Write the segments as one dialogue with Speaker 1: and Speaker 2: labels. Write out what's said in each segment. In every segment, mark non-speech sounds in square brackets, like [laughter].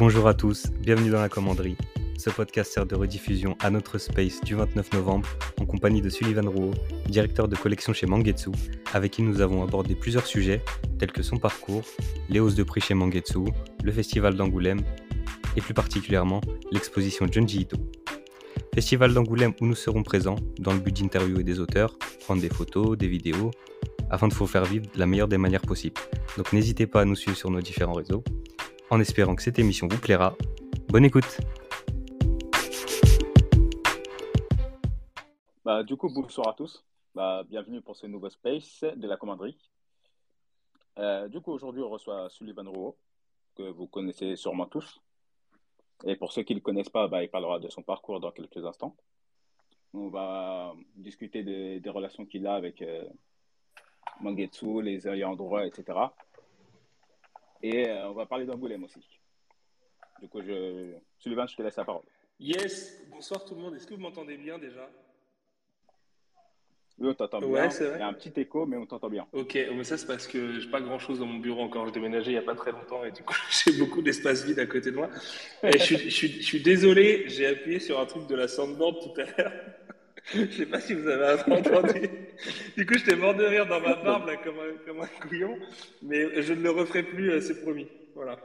Speaker 1: Bonjour à tous, bienvenue dans la commanderie. Ce podcast sert de rediffusion à notre space du 29 novembre en compagnie de Sullivan Rouault, directeur de collection chez Mangetsu, avec qui nous avons abordé plusieurs sujets tels que son parcours, les hausses de prix chez Mangetsu, le festival d'Angoulême et plus particulièrement l'exposition Junji Ito. Festival d'Angoulême où nous serons présents dans le but d'interviewer des auteurs, prendre des photos, des vidéos, afin de vous faire vivre de la meilleure des manières possibles. Donc n'hésitez pas à nous suivre sur nos différents réseaux, en espérant que cette émission vous plaira. Bonne écoute
Speaker 2: bah, Du coup, bonsoir à tous. Bah, bienvenue pour ce nouveau space de la commanderie. Euh, du coup, aujourd'hui, on reçoit Sullivan Rouault, que vous connaissez sûrement tous. Et pour ceux qui ne le connaissent pas, bah, il parlera de son parcours dans quelques instants. On va discuter des, relations qu'il a avec euh, Mangetsu, les ayants droit, etc. Et euh, on va parler d'Angoulême aussi. Du coup, je... Sullivan, je te laisse la parole.
Speaker 3: Yes, bonsoir tout le monde. Est-ce que vous m'entendez bien déjà?
Speaker 2: Oui, on t'entend bien. Il y a un petit écho, mais on t'entend bien.
Speaker 3: Ok, mais ça, c'est parce que j'ai pas grand chose dans mon bureau encore. Je déménagé il n'y a pas très longtemps et du coup, [laughs] j'ai beaucoup d'espace vide à côté de moi. Et je, suis, je, suis, désolé, j'ai appuyé sur un truc de la soundboard tout à l'heure. Je sais pas si vous avez [laughs] entendu. Du coup, j'étais mort de rire dans ma barbe, là, comme, un, comme un couillon. Mais je ne le referai plus, euh, c'est promis. Voilà.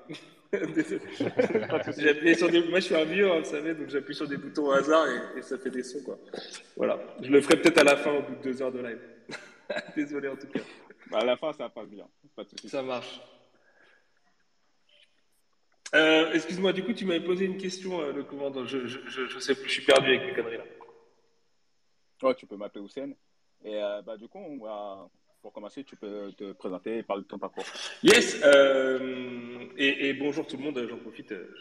Speaker 3: [laughs] j'ai appuyé sur des... Moi, je suis un vieux, hein, vous savez, donc j'appuie sur des boutons au hasard et, ça fait des sons, quoi. Voilà. Je le ferai peut-être à la fin, au bout de deux heures de live. [laughs] Désolé, en tout cas.
Speaker 2: Bah, à la fin, ça passe bien. Pas de
Speaker 3: Ça marche. Euh, excuse-moi, du coup, tu m'avais posé une question, euh, le commandant. Je, je, je, sais plus, je suis perdu avec mes conneries là.
Speaker 2: Ouais, tu peux m'appeler Hussein. Et euh, bah, du coup, pour commencer, tu peux te présenter et parler de ton parcours.
Speaker 3: Yes, euh, et, bonjour tout le monde, j'en profite, euh,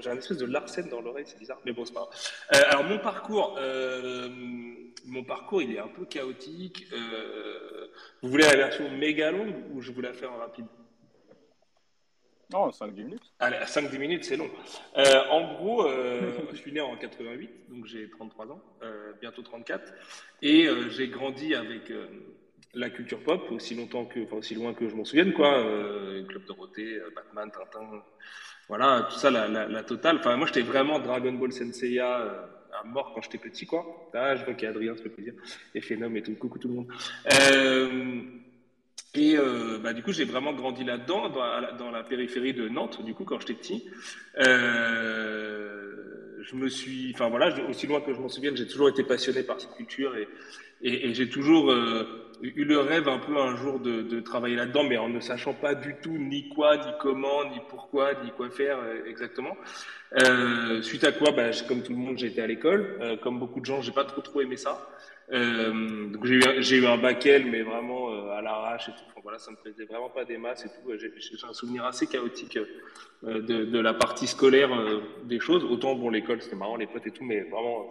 Speaker 3: j'ai un espèce de larcène dans l'oreille, c'est bizarre, mais bon, c'est pas alors, mon parcours, mon parcours, il est un peu chaotique. vous voulez la version méga longue ou je vous la fais en rapide?
Speaker 2: Non, 5-10 minutes.
Speaker 3: Allez, 5-10 minutes, c'est long. en gros, [laughs] je suis né en 88, donc j'ai 33 ans, bientôt 34. Et j'ai grandi avec la culture pop aussi longtemps que, enfin aussi loin que je m'en souvienne quoi. Euh, Club Dorothée, euh, Batman, Tintin, voilà tout ça la, la, totale. Enfin moi j'étais vraiment Dragon Ball Senseiya euh, à mort quand j'étais petit quoi. Ah je vois qu'il y a Adrien, ça fait plaisir. Et Phenom et tout, coucou tout le monde. Euh, et euh, bah, du coup, j'ai vraiment grandi là-dedans, dans, la périphérie de Nantes, du coup, quand j'étais petit. Euh, je me suis, enfin voilà, aussi loin que je m'en souvienne, j'ai toujours été passionné par cette culture et, j'ai toujours euh, eu le rêve un peu un jour de, travailler là-dedans, mais en ne sachant pas du tout ni quoi, ni comment, ni pourquoi, ni quoi faire exactement. Suite à quoi, bah, comme tout le monde, j'étais à l'école. Comme beaucoup de gens, j'ai pas trop trop aimé ça. Euh, j'ai eu, un bac L, mais vraiment à l'arrache et tout. Voilà, ça me plaisait vraiment pas des masses et tout. J'ai, un souvenir assez chaotique de, de, la partie scolaire des choses. Autant bon, l'école c'était marrant, les potes et tout, mais vraiment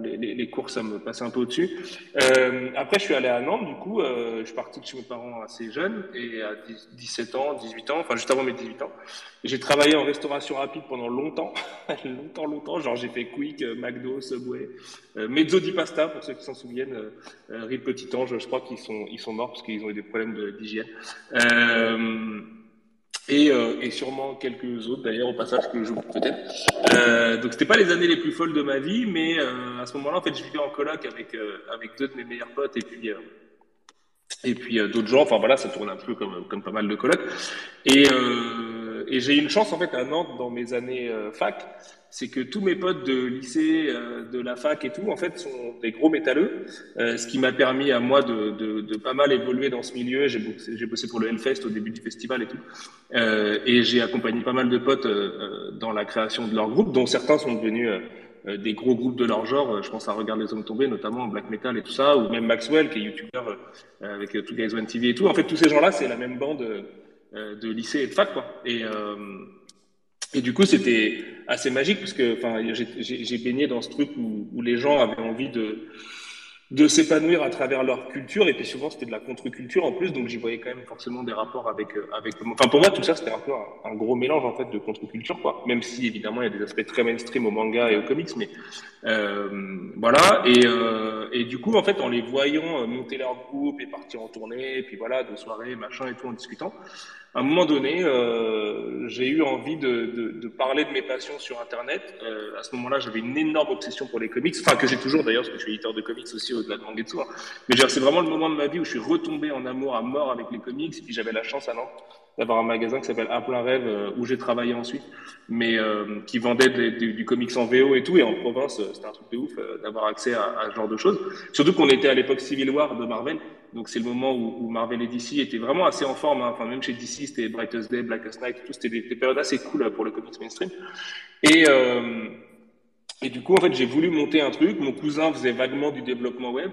Speaker 3: les, les, cours, ça me passait un peu au-dessus. Euh, après, je suis allé à Nantes, du coup, euh, je suis parti chez mes parents assez jeune, et à 17 ans, 18 ans, enfin juste avant mes 18 ans. J'ai travaillé en restauration rapide pendant longtemps, [laughs] longtemps, longtemps. Genre, j'ai fait Quick, euh, McDo, Subway, euh, Mezzo di Pasta, pour ceux qui s'en souviennent, euh, Rive Petit Ange, je crois qu'ils sont, ils sont morts parce qu'ils ont eu des problèmes d'hygiène. Et, euh, et, sûrement quelques autres d'ailleurs au passage que j'oublie peut-être. Euh, donc c'était pas les années les plus folles de ma vie, mais euh, à ce moment-là en fait je vivais en coloc avec euh, avec deux de mes meilleurs potes et puis euh, et puis d'autres gens. Enfin voilà, ça tourne un peu comme comme pas mal de colocs. Et et j'ai eu une chance en fait à Nantes dans mes années fac c'est que tous mes potes de lycée, euh, de la fac et tout, en fait, sont des gros métalleux, euh, ce qui m'a permis à moi de, pas mal évoluer dans ce milieu. J'ai bossé, pour le Hellfest au début du festival et tout, euh, et j'ai accompagné pas mal de potes euh, dans la création de leur groupe, dont certains sont devenus des gros groupes de leur genre. Je pense à Regarde les hommes tombés, notamment Black Metal et tout ça, ou même Maxwell, qui est youtubeur avec Two Guys One TV et tout. En fait, tous ces gens-là, c'est la même bande de lycée et de fac, quoi. Et et du coup, c'était assez magique parce que j'ai baigné dans ce truc où, où, les gens avaient envie de, de s'épanouir à travers leur culture. Et puis souvent, c'était de la contre-culture en plus, donc j'y voyais quand même forcément des rapports avec, euh, avec Enfin, pour moi, tout ça, c'était un peu un, gros mélange en fait de contre-culture, quoi. Même si évidemment, il y a des aspects très mainstream au manga et aux comics, mais euh, voilà. Et, euh, et du coup, en fait, en les voyant monter leur groupe et partir en tournée, et puis voilà, de soirée, machin et tout, en discutant, à un moment donné, euh, j'ai eu envie de, de, de, parler de mes passions sur Internet. Euh, à ce moment-là, j'avais une énorme obsession pour les comics, enfin que j'ai toujours d'ailleurs, parce que je suis éditeur de comics aussi au-delà de Mangetsu. Mais c'est vraiment le moment de ma vie où je suis retombé en amour à mort avec les comics. Et puis j'avais la chance à Nantes d'avoir un magasin qui s'appelle À plein rêve, euh, où j'ai travaillé ensuite, mais euh, qui vendait du comics en VO et tout. Et en province, euh, c'était un truc de ouf d'avoir accès à, ce genre de choses. Surtout qu'on était à l'époque Civil War de Marvel. Donc c'est le moment où, Marvel et DC étaient vraiment assez en forme. Hein. Enfin même chez DC, c'était Brightest Day, Blackest Night, tout. C'était des, des, périodes assez cool pour le comics mainstream. Et euh, et du coup, en fait, j'ai voulu monter un truc. Mon cousin faisait vaguement du développement web.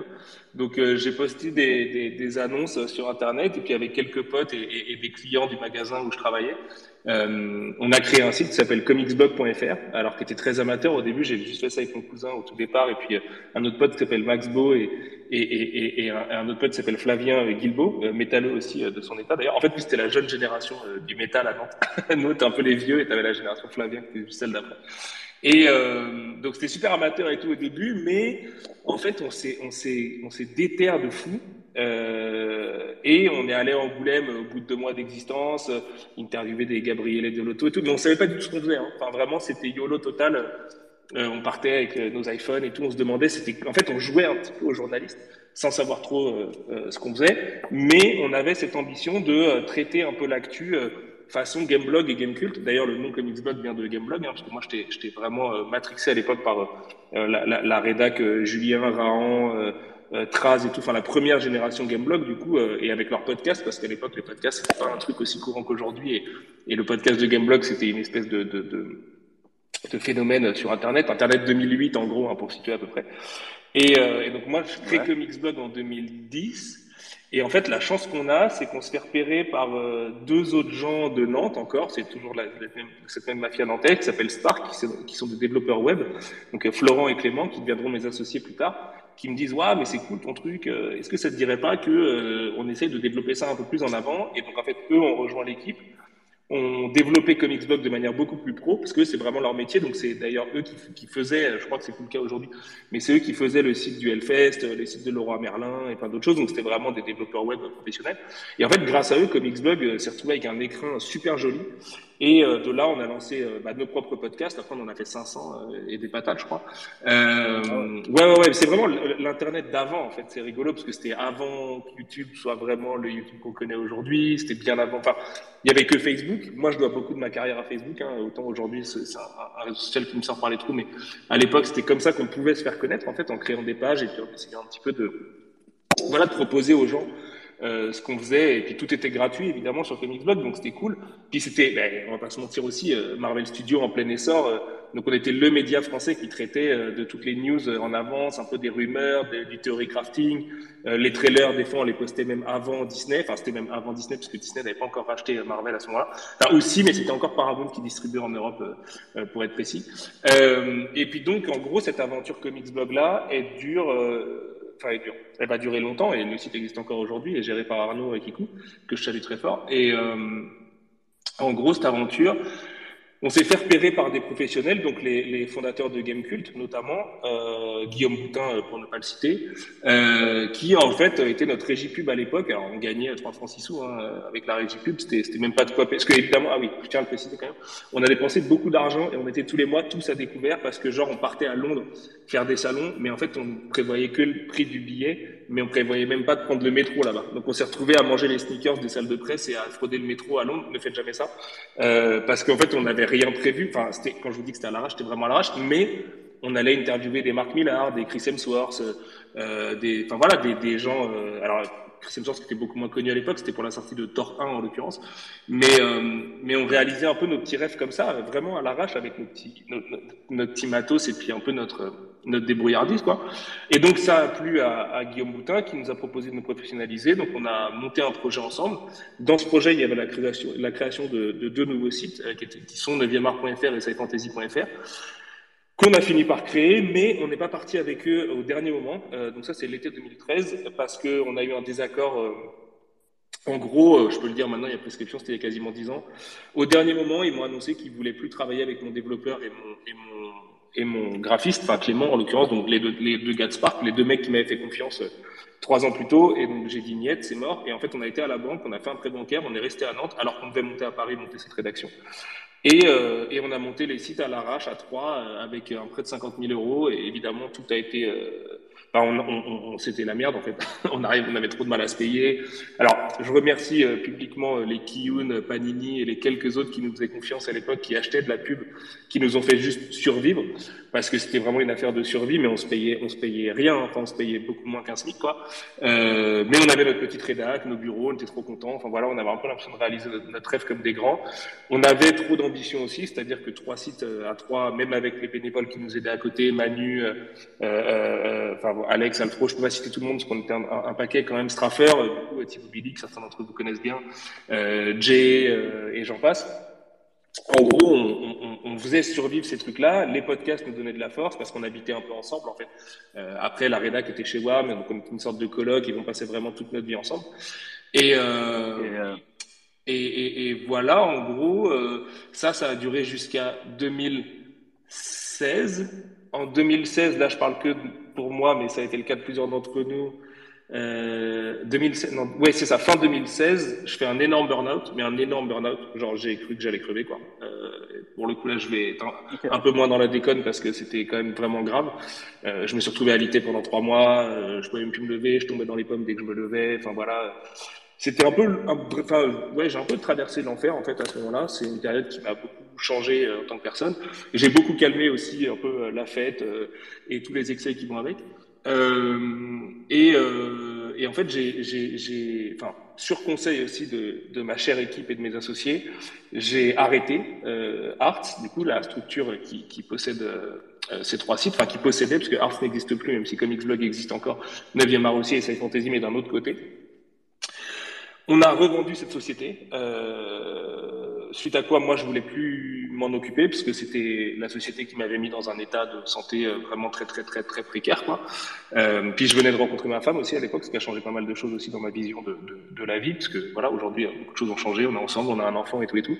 Speaker 3: Donc, euh, j'ai posté des, des, des, annonces sur Internet. Et puis, avec quelques potes et, et, et des clients du magasin où je travaillais, euh, on a créé un site qui s'appelle comicsblog.fr. Alors, qui était très amateur au début. J'ai juste fait ça avec mon cousin au tout départ. Et puis, euh, un autre pote qui s'appelle Max Beau et, et, un, un, autre pote qui s'appelle Flavien Guilbeault, euh, métalleux aussi euh, de son état. D'ailleurs, en fait, c'était la jeune génération du métal à Nantes. [laughs] Nous, t'es un peu les vieux et t'avais la génération Flavien qui était celle d'après. Et euh, donc c'était super amateur et tout au début, mais en fait on s'est on s'est on s'est déterre de fou euh, et on est allé en Angoulême au bout de deux mois d'existence, interviewer des Gabriel de l'auto et tout, mais on savait pas du tout ce qu'on faisait. Hein. Enfin vraiment c'était yolo total. Euh, on partait avec nos iPhones et tout, on se demandait, c'était en fait on jouait un petit peu aux journalistes sans savoir trop euh, euh, ce qu'on faisait, mais on avait cette ambition de euh, traiter un peu l'actu façon Gameblog et Gamecult. D'ailleurs, le nom Comicsblog vient de Gameblog, hein, parce que moi, j'étais vraiment euh, matrixé à l'époque par euh, la, la, la, rédac euh, Julien, Rahan, euh, Traz et tout, enfin la première génération Gameblog, du coup, et avec leur podcast, parce qu'à l'époque, les podcasts, c'était pas un truc aussi courant qu'aujourd'hui, et, et, le podcast de Gameblog, c'était une espèce de, de, de, de, phénomène sur Internet. Internet 2008, en gros, hein, pour situer à peu près. Et, et donc, moi, je crée ouais. Comicsblog en 2010. Et en fait, la chance qu'on a, c'est qu'on se fait repérer par euh, deux autres gens de Nantes encore, c'est toujours la, même, cette même mafia nantaise qui s'appelle Spark, qui, sont des développeurs web, donc euh, Florent et Clément, qui deviendront mes associés plus tard, qui me disent ouais mais c'est cool ton truc, euh, est-ce que ça te dirait pas que euh, on essaye de développer ça un peu plus en avant? Et donc en fait, eux ont rejoint l'équipe ont développé Comicsblog de manière beaucoup plus pro, parce que c'est vraiment leur métier. Donc c'est d'ailleurs eux qui, faisaient, je crois que c'est plus le cas aujourd'hui, mais c'est eux qui faisaient le site du Hellfest, les sites de Leroy Merlin et plein d'autres choses. Donc c'était vraiment des développeurs web professionnels. Et en fait, grâce à eux, Comicsblog euh, s'est retrouvé avec un écran super joli. Et euh, de là, on a lancé euh, bah, nos propres podcasts. Après, on en a fait 500 euh, et des patates, je crois. Euh, ouais, ouais, ouais. C'est vraiment l'internet d'avant, en fait. C'est rigolo parce que c'était avant que YouTube soit vraiment le YouTube qu'on connaît aujourd'hui. C'était bien avant. Enfin, il y avait que Facebook. Moi, je dois beaucoup de ma carrière à Facebook. Hein. Autant aujourd'hui, c'est un, un réseau social qui me sort par les trous, mais à l'époque, c'était comme ça qu'on pouvait se faire connaître, en fait, en créant des pages et puis en essayant un petit peu de, voilà, de proposer aux gens euh, ce qu'on faisait, et puis tout était gratuit évidemment sur Comicsblog, donc c'était cool. Puis c'était, ben, on va pas se mentir aussi, euh, Marvel Studios en plein essor, euh, donc on était le média français qui traitait euh, de toutes les news euh, en avance, un peu des rumeurs, du theory crafting, euh, les trailers des fois on les postait même avant Disney, enfin c'était même avant Disney parce que Disney n'avait pas encore racheté Marvel à ce moment-là, enfin aussi, mais c'était encore Paramount qui distribuait en Europe pour être précis. et puis donc en gros cette aventure Comicsblog là, elle dure enfin, elle, dure. elle va durer longtemps et le site existe encore aujourd'hui, est géré par Arnaud et Kikou, que je salue très fort. Et euh, en gros, cette aventure, on s'est fait repérer par des professionnels, donc les, les fondateurs de Gamecult notamment, euh, Guillaume Boutin euh, pour ne pas le citer, euh, qui en fait était notre régie pub à l'époque. Alors on gagnait 3 francs 6 sous hein, avec la régie pub, c'était même pas de quoi. Parce que évidemment, ah oui, je tiens à le préciser quand même, on a dépensé beaucoup d'argent et on était tous les mois tous à découvert parce que genre on partait à Londres faire des salons, mais en fait on prévoyait que le prix du billet, mais on prévoyait même pas de prendre le métro là-bas. Donc on s'est retrouvé à manger les sneakers des salles de presse et à frauder le métro à Londres. Ne faites jamais ça, euh, parce qu'en fait on avait rien prévu. Enfin, c'était, quand je vous dis que c'était à l'arrache, c'était vraiment à l'arrache, mais on allait interviewer des Mark Millar, des Chris Hemsworth, euh, des, enfin voilà, des, gens. Euh, alors, Chris Hemsworth qui était beaucoup moins connu à l'époque, c'était pour la sortie de Thor 1 en l'occurrence, mais euh, mais on réalisait un peu nos petits rêves comme ça, vraiment à l'arrache avec nos petits, notre petit matos et puis un peu notre notre débrouillardise quoi. Et donc ça a plu à, à, Guillaume Boutin qui nous a proposé de nous professionnaliser. Donc on a monté un projet ensemble. Dans ce projet, il y avait la création, la création de, de deux nouveaux sites euh, qui, étaient, qui sont 9 et scifantasy.fr qu'on a fini par créer, mais on n'est pas parti avec eux au dernier moment. Euh, donc ça, c'est l'été 2013, parce qu'on a eu un désaccord. Euh, en gros, euh, je peux le dire maintenant, il y a prescription, c'était il y a quasiment 10 ans. Au dernier moment, ils m'ont annoncé qu'ils voulaient plus travailler avec mon développeur et mon, et mon, et mon graphiste, enfin Clément en l'occurrence, donc les deux, les deux gars de Spark, les deux mecs qui m'avaient fait confiance trois ans plus tôt. Et donc j'ai dit niet, c'est mort. Et en fait, on a été à la banque, on a fait un prêt bancaire, on est resté à Nantes, alors qu'on devait monter à Paris, monter cette rédaction. Et, euh, et, on a monté les sites à l'arrache à trois euh, avec un prêt de 50 000 euros. Et évidemment, tout a été euh, on c'était la merde en fait. [laughs] on arrive, on avait trop de mal à se payer. Alors, je remercie euh, publiquement euh, les Kiyun, Panini et les quelques autres qui nous faisaient confiance à l'époque, qui achetaient de la pub, qui nous ont fait juste survivre, parce que c'était vraiment une affaire de survie, mais on se payait, on se payait rien. Enfin, on se payait beaucoup moins qu'un SMIC, quoi. Euh, mais on avait notre petite rédac, nos bureaux, on était trop contents. Enfin voilà, on avait un peu l'impression de réaliser notre, rêve comme des grands. On avait trop d'ambition aussi, c'est-à-dire que trois sites euh, à trois, même avec les bénévoles qui nous aidaient à côté, Manu, euh, euh, enfin Alex, Alfro, je peux pas citer tout le monde parce qu'on était un, paquet quand même, Straffer, euh, du coup, Thibaut Billy, que certains d'entre vous connaissent bien, euh, Jay euh, et j'en passe. En gros, on, on, on, faisait survivre ces trucs-là. Les podcasts nous donnaient de la force parce qu'on habitait un peu ensemble, en fait. Euh, après, la rédac était chez WAM, donc on était une sorte de colloque, ils vont passer vraiment toute notre vie ensemble. Et, euh, et, et, et, voilà, en gros, ça, ça a duré jusqu'à 2016. En 2016, là, je parle que pour moi, mais ça a été le cas de plusieurs d'entre nous. Euh, 2016, non, ouais, c'est ça, fin 2016, je fais un énorme burn-out, mais un énorme burn-out. Genre, j'ai cru que j'allais crever, quoi. Euh, pour le coup, là, je vais être un, un, peu moins dans la déconne parce que c'était quand même vraiment grave. Euh, je me suis retrouvé alité pendant trois mois, euh, je pouvais même plus me lever, je tombais dans les pommes dès que je me levais. Enfin, voilà. C'était un peu, un, enfin, ouais, j'ai un peu traversé l'enfer, en fait, à ce moment-là. C'est une période qui m'a beaucoup changé euh, en tant que personne. J'ai beaucoup calmé aussi un peu euh, la fête euh, et tous les excès qui vont avec. Euh, et, euh, et, en fait, j'ai, enfin, sur conseil aussi de, ma chère équipe et de mes associés, j'ai arrêté euh, Arts, du coup, la structure qui, possède ces trois sites, enfin qui possédait, parce que Arts n'existe plus, même si Comics Blog existe encore, 9e art aussi et Sci Fantasy, mais d'un autre côté. On a revendu cette société. Suite à quoi moi je voulais plus m'en occuper puisque c'était la société qui m'avait mis dans un état de santé euh, vraiment très très très très précaire. Euh, puis je venais de rencontrer ma femme aussi à l'époque, ce qui a changé pas mal de choses aussi dans ma vision de, la vie parce que voilà aujourd'hui beaucoup de choses ont changé, on est ensemble, on a un enfant et tout et tout.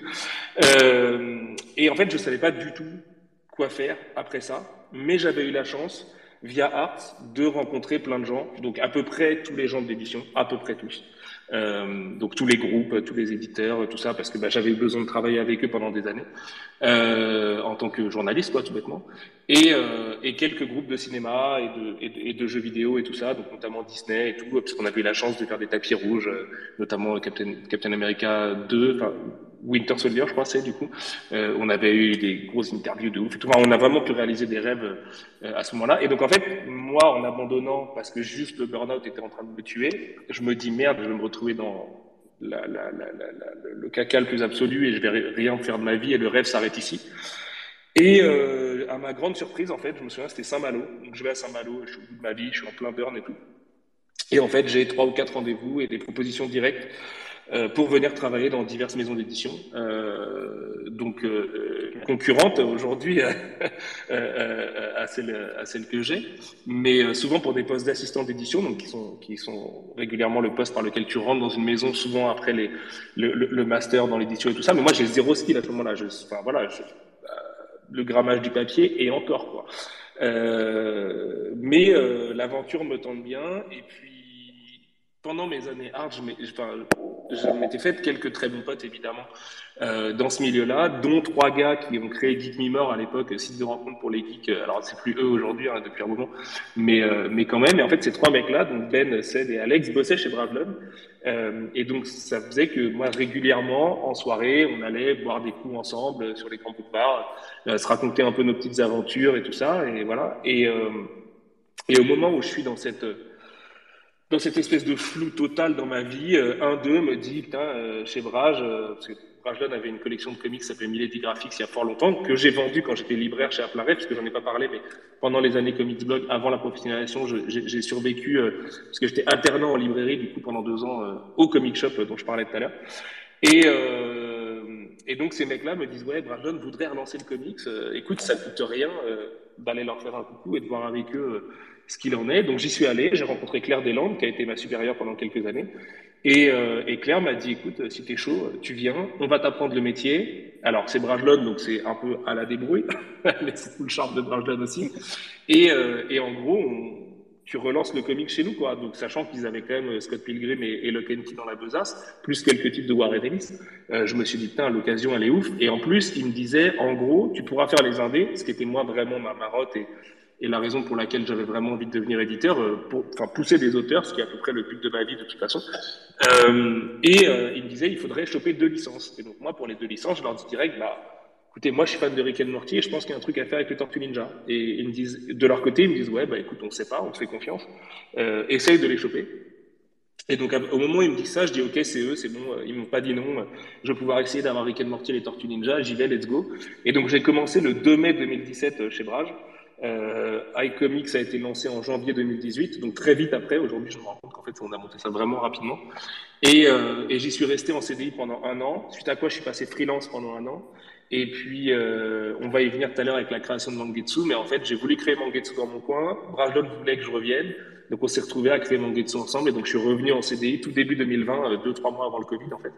Speaker 3: Euh, et en fait je savais pas du tout quoi faire après ça, mais j'avais eu la chance via Art de rencontrer plein de gens, donc à peu près tous les gens de l'édition, à peu près tous. Euh, donc tous les groupes, tous les éditeurs, tout ça, parce que bah, j'avais besoin de travailler avec eux pendant des années euh, en tant que journaliste, quoi, tout bêtement, et, euh, et quelques groupes de cinéma et de, et de, jeux vidéo et tout ça, donc notamment Disney et tout, parce qu'on avait eu la chance de faire des tapis rouges, euh, notamment Captain, Captain America 2, enfin Winter Soldier, je crois, c'est du coup. Euh, on avait eu des grosses interviews de ouf et tout. On a vraiment pu réaliser des rêves euh, à ce moment-là. Et donc, en fait, moi, en abandonnant, parce que juste le burn-out était en train de me tuer, je me dis merde, je vais me retrouver dans la, la, la, le caca le plus absolu et je vais rien faire de ma vie et le rêve s'arrête ici. Et euh, à ma grande surprise, en fait, je me souviens, c'était Saint-Malo. Donc, je vais à Saint-Malo, je suis au bout de ma vie, je suis en plein burn et tout. Et en fait, j'ai trois ou quatre rendez-vous et des propositions directes pour venir travailler dans diverses maisons d'édition, euh, donc euh, concurrentes aujourd'hui [laughs] à, celle, à celle que j'ai, mais souvent pour des postes d'assistant d'édition, donc qui sont, qui sont régulièrement le poste par lequel tu rentres dans une maison, souvent après les, le, master dans l'édition et tout ça. Mais moi, j'ai zéro skill à ce moment-là. Enfin voilà, le grammage du papier et encore quoi. Euh, mais euh, l'aventure me tente bien et puis pendant mes années hard, je m'étais fait quelques très bons potes, évidemment, euh, dans ce milieu-là, dont trois gars qui ont créé Geek Me More à l'époque, site de rencontre pour les geeks. Alors, c'est plus eux aujourd'hui, hein, depuis un moment, mais, euh, mais quand même. Et en fait, ces trois mecs-là, donc Ben, Ced et Alex, bossaient chez Bravlon. Euh, et donc, ça faisait que moi, régulièrement, en soirée, on allait boire des coups ensemble sur les grands boulevards, euh, se raconter un peu nos petites aventures et tout ça. Et voilà. Et, euh, et au moment où je suis dans cette dans cette espèce de flou total dans ma vie, euh, un d'eux me dit, putain, euh, chez Brage, euh, parce que Bragelonne avait une collection de comics qui s'appelait Milady Graphics il y a fort longtemps, que j'ai vendu quand j'étais libraire chez Aplaret, parce que j'en ai pas parlé, mais pendant les années Comics Blog, avant la professionnalisation, j'ai survécu, parce que j'étais alternant en librairie, du coup, pendant deux ans, au comic shop dont je parlais tout à l'heure. Et, et donc ces mecs-là me disent ouais, Brandon voudrait relancer le comics. écoute, ça coûte rien d'aller leur faire un coucou et de voir avec eux ce qu'il en est. Donc j'y suis allé, j'ai rencontré Claire Deslandes, qui a été ma supérieure pendant quelques années. Et, euh, et Claire m'a dit, écoute, si t'es chaud, tu viens, on va t'apprendre le métier. Alors c'est Brajlon, donc c'est un peu à la débrouille, [laughs] mais c'est tout le charme de Brajlon aussi. Et, euh, et en gros, on, tu relances le comic chez nous, quoi. Donc, sachant qu'ils avaient quand même euh, Scott Pilgrim et, et Kenty dans la besace, plus quelques types de Warren Ellis, euh, je me suis dit, putain, l'occasion, elle est ouf. Et en plus, il me disait, en gros, tu pourras faire les indés, ce qui était moi vraiment ma marotte et, la raison pour laquelle j'avais vraiment envie de devenir éditeur, euh, pour, enfin pousser des auteurs, ce qui est à peu près le but de ma vie de toute façon. Euh, et euh, il me disait il faudrait choper deux licences. Et donc moi pour les deux licences, je leur dis direct bah écoutez moi je suis fan de Rick and Morty et je pense qu'il y a un truc à faire avec le Tortue Ninja. Et ils me disent de leur côté ils me disent ouais bah écoute on ne sait pas, on te fait confiance, euh, essaye de les choper. Et donc, au moment où ils me disent ça, je dis, OK, c'est eux, c'est bon, ils m'ont pas dit non, je vais pouvoir essayer d'avoir Rick and Morty et les Tortues Ninja, j'y vais, let's go. Et donc, j'ai commencé le 2 mai 2017 chez Brage. Euh, iComics a été lancé en janvier 2018, donc très vite après. Aujourd'hui, je me rends compte qu'en fait, on a monté ça vraiment rapidement. Et, euh, et j'y suis resté en CDI pendant un an, suite à quoi je suis passé freelance pendant un an. Et puis, euh, on va y venir tout à l'heure avec la création de Mangetsu, mais en fait, j'ai voulu créer Mangetsu dans mon coin. Brajlon voulait que je revienne. Donc, on s'est retrouvé à créer Mangetsu ensemble. Et donc, je suis revenu en CDI tout début 2020, euh, deux, trois mois avant le Covid, en fait.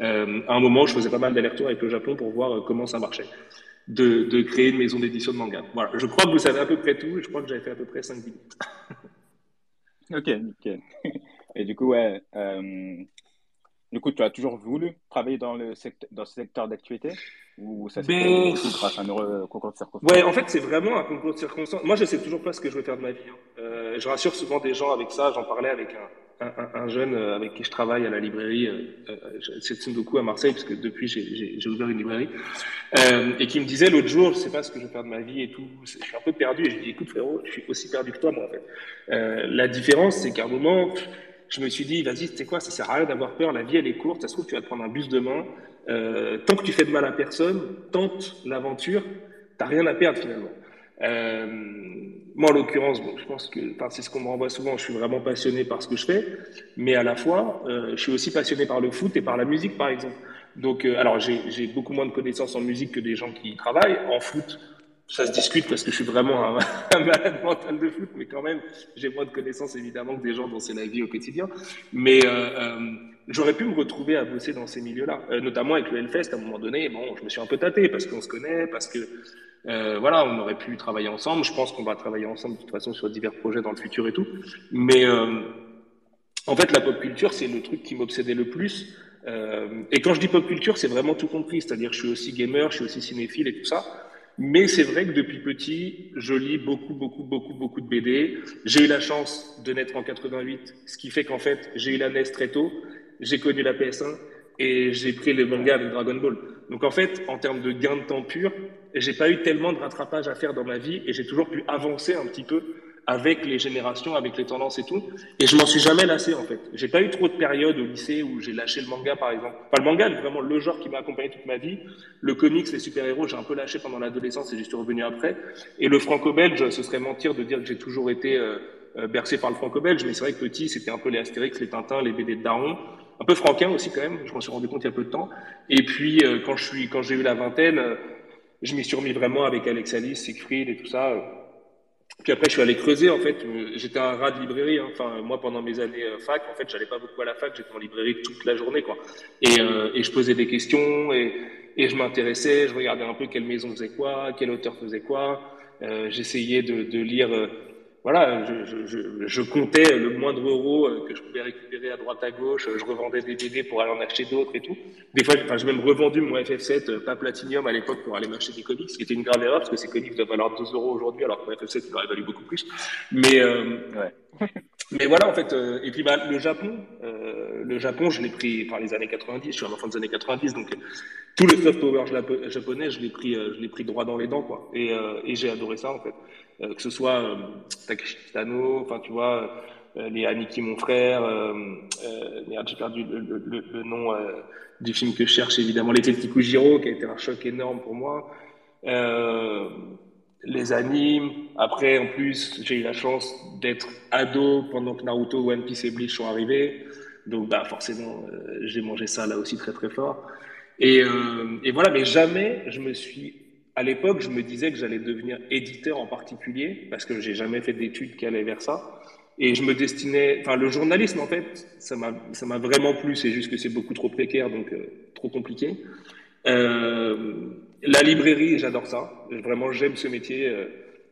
Speaker 3: Euh, à un moment, je faisais pas mal d'allers-retours avec le Japon pour voir comment ça marchait de, de créer une maison d'édition de manga. Voilà, je crois que vous savez à peu près tout je crois que j'avais fait à peu près 5 minutes. [laughs]
Speaker 2: ok, nickel. [laughs] Et du coup, ouais, du coup, tu as toujours voulu travailler dans, le secteur, dans ce secteur d'activité? Ou ça s'est fait grâce à un heureux concours de circonstances
Speaker 3: Ouais, en fait, c'est vraiment un concours de circonstances. Moi, je sais toujours pas ce que je veux faire de ma vie. Hein. Euh, je rassure souvent des gens avec ça. J'en parlais avec un, un, un, jeune euh, avec qui je travaille à la librairie, euh, euh c'est Tsundoku à Marseille, parce que depuis, j'ai ouvert une librairie, euh, et qui me disait l'autre jour, je sais pas ce que je veux faire de ma vie et tout. Je suis un peu perdu. Et je lui dis, écoute, frérot, je suis aussi perdu que toi, moi, en fait. La différence, c'est qu'à un moment, je me suis dit, vas-y, tu sais quoi, ça sert à rien d'avoir peur, la vie elle est courte, ça se trouve, tu vas te prendre un bus demain. Euh, tant que tu fais de mal à personne, tente l'aventure, t'as rien à perdre finalement. Euh, moi, en l'occurrence, bon, je pense que c'est ce qu'on me renvoie souvent, je suis vraiment passionné par ce que je fais, mais à la fois, euh, je suis aussi passionné par le foot et par la musique, par exemple. Donc, euh, alors, j'ai beaucoup moins de connaissances en musique que des gens qui y travaillent. En foot, ça se discute parce que je suis vraiment [laughs] un, malade mental de foot, mais quand même, j'ai moins de connaissances évidemment que des gens dont c'est la vie au quotidien. Mais euh, euh, j'aurais pu me retrouver à bosser dans ces milieux-là, euh, notamment avec le Hellfest. À un moment donné, bon, je me suis un peu tâté parce qu'on se connaît, parce que euh, voilà, on aurait pu travailler ensemble. Je pense qu'on va travailler ensemble de toute façon sur divers projets dans le futur et tout. Mais en fait, la pop culture, c'est le truc qui m'obsédait le plus. Et quand je dis pop culture, c'est vraiment tout compris. C'est-à-dire, je suis aussi gamer, je suis aussi cinéphile et tout ça. Mais c'est vrai que depuis petit, je lis beaucoup, beaucoup, beaucoup, beaucoup de BD. J'ai eu la chance de naître en 88, ce qui fait qu'en fait, j'ai eu la NES très tôt, j'ai connu la PS1 et j'ai pris les mangas avec Dragon Ball. Donc en fait, en termes de gain de temps pur, j'ai pas eu tellement de rattrapage à faire dans ma vie et j'ai toujours pu avancer un petit peu avec les générations, avec les tendances et tout. Et je m'en suis jamais lassé en fait. J'ai pas eu trop de périodes au lycée où j'ai lâché le manga par exemple. Enfin le manga est vraiment le genre qui m'a accompagné toute ma vie. Le comics, les super-héros, j'ai un peu lâché pendant l'adolescence et j'y suis revenu après. Et le franco-belge, ce serait mentir de dire que j'ai toujours été euh, euh, bercé par le franco-belge, mais c'est vrai que petit, c'était un peu les Astérix, les Tintins, les BD de Daron. Un peu franquin aussi quand même, je m'en suis rendu compte il y a peu de temps. Et puis euh, quand je suis, quand j'ai eu la vingtaine, euh, je m'y suis remis vraiment avec Alex Alice, Siegfried et tout ça. Puis après, je suis allé creuser, en fait. J'étais un rat de librairie. Hein. Enfin, moi, pendant mes années euh, fac, en fait, j'allais pas beaucoup à la fac. J'étais en librairie toute la journée, quoi. Et, euh, et je posais des questions et, et je m'intéressais. Je regardais un peu quelle maison faisait quoi, quel auteur faisait quoi. Euh, J'essayais de, de, lire euh, voilà, je, je, je, je, comptais le moindre euro euh, que je pouvais récupérer à droite à gauche. Je revendais des BD pour aller en acheter d'autres et tout. Des fois, enfin, j'ai même revendu mon FF7, euh, pas Platinum à l'époque, pour aller m'acheter des comics, ce qui était une grave erreur parce que ces comics doivent valoir 2 euros aujourd'hui, alors que mon FF7 il aurait valu beaucoup plus. Mais, euh, ouais. [laughs] mais voilà, en fait. Euh, et puis, bah, le Japon, euh, le Japon, je l'ai pris par les années 90. Je suis un enfant des années 90, donc tout le soft power japonais, je l'ai pris, je l'ai pris droit dans les dents, quoi. Et, et j'ai adoré ça, en fait. Euh, que ce soit euh, enfin tu vois, euh, les Aniki mon frère, merde j'ai perdu le, nom du film que je cherche évidemment, l'été de Kikujiro, qui a été un choc énorme pour moi. les animes. Après, en plus, j'ai eu la chance d'être ado pendant que Naruto, One Piece et Bleach sont arrivés. Donc, bah, forcément, euh, j'ai mangé ça là aussi très très fort. Et voilà, mais jamais je me suis à l'époque, je me disais que j'allais devenir éditeur en particulier, parce que j'ai jamais fait d'études qui allaient vers ça. Et je me destinais, enfin, le journalisme, en fait, ça m'a, vraiment plu. C'est juste que c'est beaucoup trop précaire, donc euh, trop compliqué. Euh, la librairie, j'adore ça. Vraiment, j'aime ce métier euh,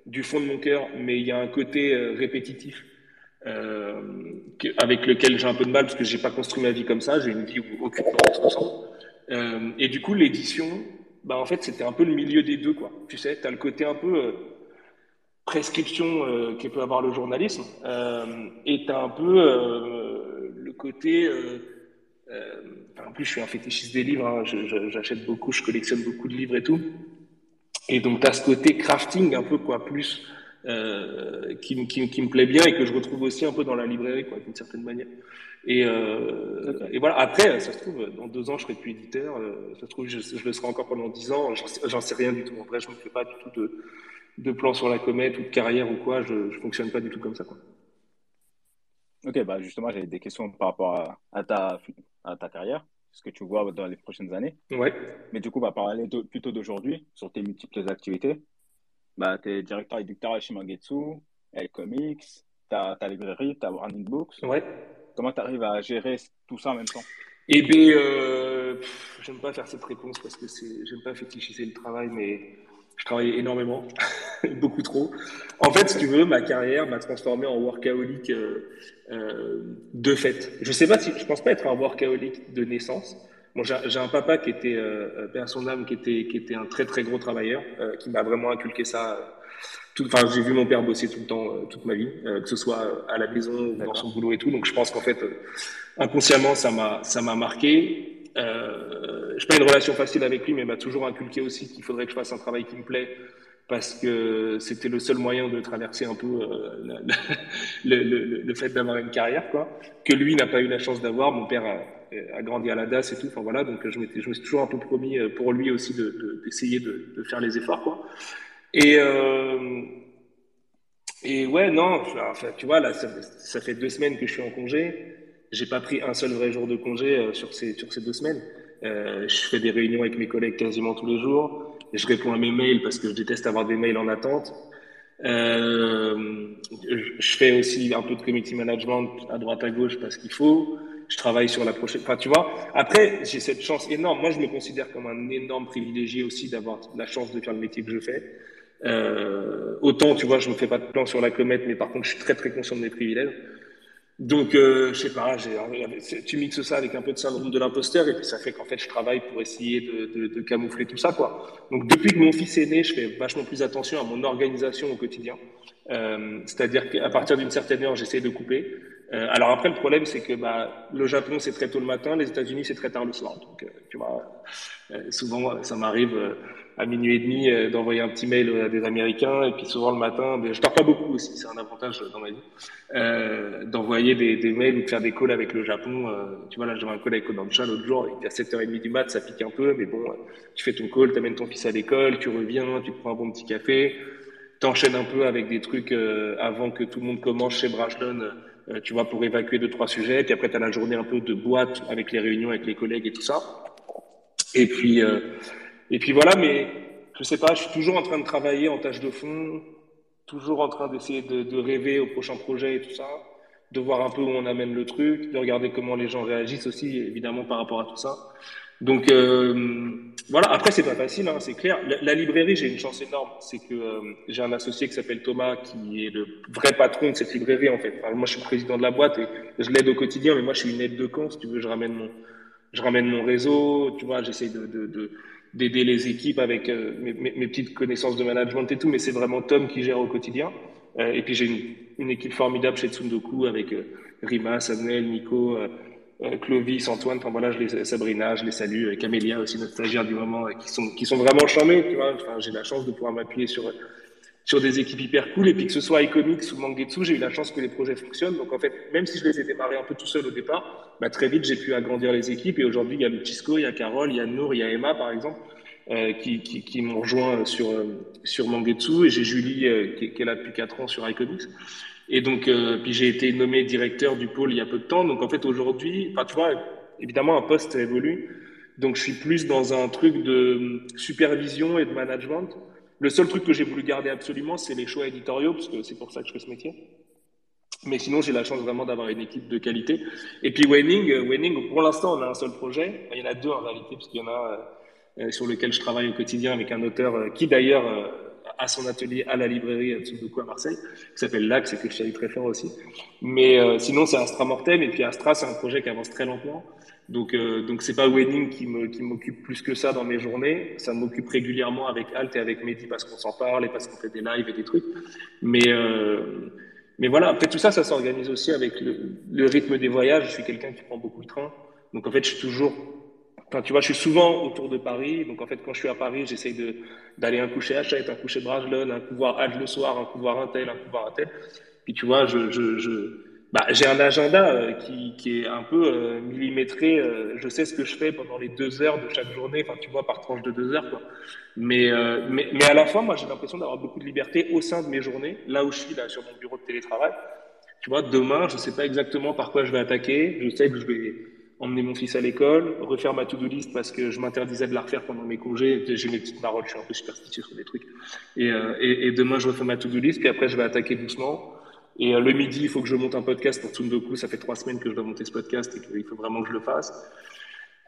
Speaker 3: du fond de mon cœur, mais il y a un côté euh, répétitif euh, avec lequel j'ai un peu de mal parce que j'ai pas construit ma vie comme ça. J'ai une vie où aucune ressemble. et du coup, l'édition, bah, en fait, c'était un peu le milieu des deux, quoi. Tu sais, tu as le côté un peu euh, prescription euh, peut avoir le journalisme, euh, et tu as un peu euh, le côté. En plus, je suis un fétichiste des livres, hein, j'achète beaucoup, je collectionne beaucoup de livres et tout. Et donc, tu as ce côté crafting un peu, quoi, plus. Qui, qui, qui, me plaît bien et que je retrouve aussi un peu dans la librairie, quoi, d'une certaine manière. Et, euh, et, voilà. Après, ça se trouve, dans deux ans, je serai plus éditeur. Euh, ça se trouve, je, je, le serai encore pendant dix ans. J'en sais, sais, rien du tout. En vrai, je ne me fais pas du tout de, de plan sur la comète ou de carrière ou quoi. Je ne fonctionne pas du tout comme ça. Quoi.
Speaker 2: Ok, bah justement, j'avais des questions par rapport à, à, ta, à ta carrière, ce que tu vois dans les prochaines années.
Speaker 3: Ouais.
Speaker 2: Mais du coup, bah, parler de, plutôt d'aujourd'hui, sur tes multiples activités. Bah, tu es directeur éditeur chez Mangetsu, L Comics, tu as ta librairie, tu as Warning Books.
Speaker 3: Ouais.
Speaker 2: Comment tu arrives à gérer tout ça en même temps?
Speaker 3: Eh bien, euh, j'aime pas faire cette réponse parce que c'est, j'aime pas fétichiser le travail, mais je travaille énormément, [laughs] beaucoup trop. En fait, si tu veux, ma carrière m'a transformé en workaholic euh, euh, de fait. Je sais pas si, je pense pas être un workaholic de naissance. Bon, j'ai un papa qui était, euh, père son âme, qui était, qui était un très très gros travailleur, euh, qui m'a vraiment inculqué ça enfin, j'ai vu mon père bosser tout le temps, euh, toute ma vie, euh, que ce soit à la maison ou dans son boulot et tout. Donc, je pense qu'en fait, euh, inconsciemment, ça m'a, ça m'a marqué. Euh, je pas une relation facile avec lui, mais il m'a toujours inculqué aussi qu'il faudrait que je fasse un travail qui me plaît parce que c'était le seul moyen de traverser un peu euh, [laughs] le, le, le, le, fait d'avoir une carrière, quoi, que lui n'a pas eu la chance d'avoir. Mon père a, a, grandi à la DAS et tout, enfin voilà, donc je, m'étais, je me suis toujours un peu promis pour lui aussi de, de, d'essayer de, de, faire les efforts, quoi. Et, euh, et ouais, non, enfin, tu vois, là, ça, fait deux semaines que je suis en congé. J'ai pas pris un seul vrai jour de congé euh, sur, ces, sur ces deux semaines. Euh, je fais des réunions avec mes collègues quasiment tous les jours. Je réponds à mes mails parce que je déteste avoir des mails en attente. Euh, je fais aussi un peu de community management à droite à gauche parce qu'il faut. Je travaille sur la prochaine. Enfin, tu vois. Après, j'ai cette chance énorme. Moi, je me considère comme un énorme privilégié aussi d'avoir la chance de faire le métier que je fais. Euh, autant, tu vois, je me fais pas de plan sur la comète, mais par contre, je suis très très conscient de mes privilèges. Donc, euh, je sais pas, tu mixes ça avec un peu de syndrome de l'imposteur, et puis ça fait qu'en fait, je travaille pour essayer de, de, de, camoufler tout ça, quoi. Donc, depuis que mon fils est né, je fais vachement plus attention à mon organisation au quotidien. Euh, C'est-à-dire qu'à partir d'une certaine heure, j'essaie de couper. Euh, alors après, le problème, c'est que bah, le Japon, c'est très tôt le matin, les États-Unis, c'est très tard le soir. Donc, euh, tu vois, euh, souvent, ça m'arrive à minuit et demi euh, d'envoyer un petit mail à des Américains et puis souvent le matin, ben, je dors pas beaucoup aussi, c'est un avantage dans ma vie, euh, d'envoyer des, des, mails ou de faire des calls avec le Japon. Euh, tu vois là, j'avais un call avec Kodansha l'autre jour, il à 7h30 du mat, ça pique un peu, mais bon, euh, tu fais ton call, tu amènes ton fils à l'école, tu reviens, tu prends un bon petit café, t'enchaînes un peu avec des trucs euh, avant que tout le monde commence chez Brashlon, tu vois, pour évacuer deux, trois sujets, puis après tu as la journée un peu de boîte avec les réunions avec les collègues et tout ça. Et puis et puis voilà, mais je sais pas, je suis toujours en train de travailler en tâche de fond, toujours en train d'essayer de, de, rêver au prochain projet et tout ça, de voir un peu où on amène le truc, de regarder comment les gens réagissent aussi, évidemment, par rapport à tout ça. Donc euh, voilà, après c'est pas facile, hein, c'est clair. La, librairie, j'ai une chance énorme, c'est que euh, j'ai un associé qui s'appelle Thomas, qui est le vrai patron de cette librairie en fait. Enfin, moi, je suis président de la boîte et je l'aide au quotidien, mais moi, je suis une aide de camp, si tu veux, je ramène mon, je ramène mon réseau, tu vois, j'essaye de, de, de d'aider les équipes avec euh, mes, mes, petites connaissances de management et tout, mais c'est vraiment Tom qui gère au quotidien. Euh, et puis j'ai une, une, équipe formidable chez Tsundoku avec euh, Rima, Samuel, Nico, euh, Clovis, Antoine, enfin voilà, je les, Sabrina, je les salue, Camélia aussi, notre stagiaire du moment, qui sont, qui sont vraiment charmés, tu vois. Enfin, j'ai la chance de pouvoir m'appuyer sur sur des équipes hyper cool. Et puis que ce soit iComics ou Mangetsu, j'ai eu la chance que les projets fonctionnent. Donc en fait, même si je les ai démarrés un peu tout seul au départ, bah, très vite j'ai pu agrandir les équipes. Et aujourd'hui, il y a Luchisco, il y a Carole, il y a Nour, il y a Emma par exemple, euh, qui, qui, qui m'ont rejoint sur, euh, sur Mangetsu. Et j'ai Julie euh, qui, est là depuis 4 ans sur iComics. Et donc, euh, puis j'ai été nommé directeur du pôle il y a peu de temps. Donc en fait, aujourd'hui, enfin tu vois, évidemment, un poste évolue. Donc, je suis plus dans un truc de supervision et de management. Le seul truc que j'ai voulu garder absolument, c'est les choix éditoriaux, parce que c'est pour ça que je fais ce métier. Mais sinon, j'ai la chance vraiment d'avoir une équipe de qualité. Et puis, Wenning, euh, Wenning pour l'instant, on a un seul projet. Il y en a deux en réalité, parce qu'il y en a euh, sur lequel je travaille au quotidien avec un auteur euh, qui d'ailleurs a son atelier à la librairie Tsudoku à Marseille, qui s'appelle Lax et que je salue très fort aussi. Mais sinon, c'est Astra Mortem. Et puis, Astra, c'est un projet qui avance très lentement. Donc, euh, donc c'est pas Winning qui me qui m'occupe plus que ça dans mes journées. Ça m'occupe régulièrement avec Alt et avec Mehdi parce qu'on s'en parle et parce qu'on fait des lives et des trucs. Mais euh, mais voilà. Après tout ça, ça s'organise aussi avec le, le, rythme des voyages. Je suis quelqu'un qui prend beaucoup de train. Donc en fait, je suis toujours. Enfin, tu vois, je suis souvent autour de Paris. Donc en fait, quand je suis à Paris, j'essaye de d'aller un coucher à Hachette, un coucher Bragelonne, un coup voir Alt le soir, un coup voir un tel, un coup voir un tel. Puis tu vois, je je, je bah, j'ai un agenda euh, qui, qui, est un peu euh, millimétré. Euh, je sais ce que je fais pendant les deux heures de chaque journée, enfin, tu vois, par tranche de deux heures. Quoi. Mais, mais, mais à la fois, moi, j'ai l'impression d'avoir beaucoup de liberté au sein de mes journées, là où je suis, là, sur mon bureau de télétravail. Tu vois, demain, je sais pas exactement par quoi je vais attaquer. Je sais que je vais emmener mon fils à l'école, refaire ma to-do list parce que je m'interdisais de la refaire pendant mes congés. J'ai mes petites marottes, je suis un peu superstitieux sur des trucs. Et, et demain, je refais ma to-do list, puis après, je vais attaquer doucement. Et euh, le midi, il faut que je monte un podcast pour Tsundoku. Ça fait trois semaines que je dois monter ce podcast et qu'il faut vraiment que je le fasse.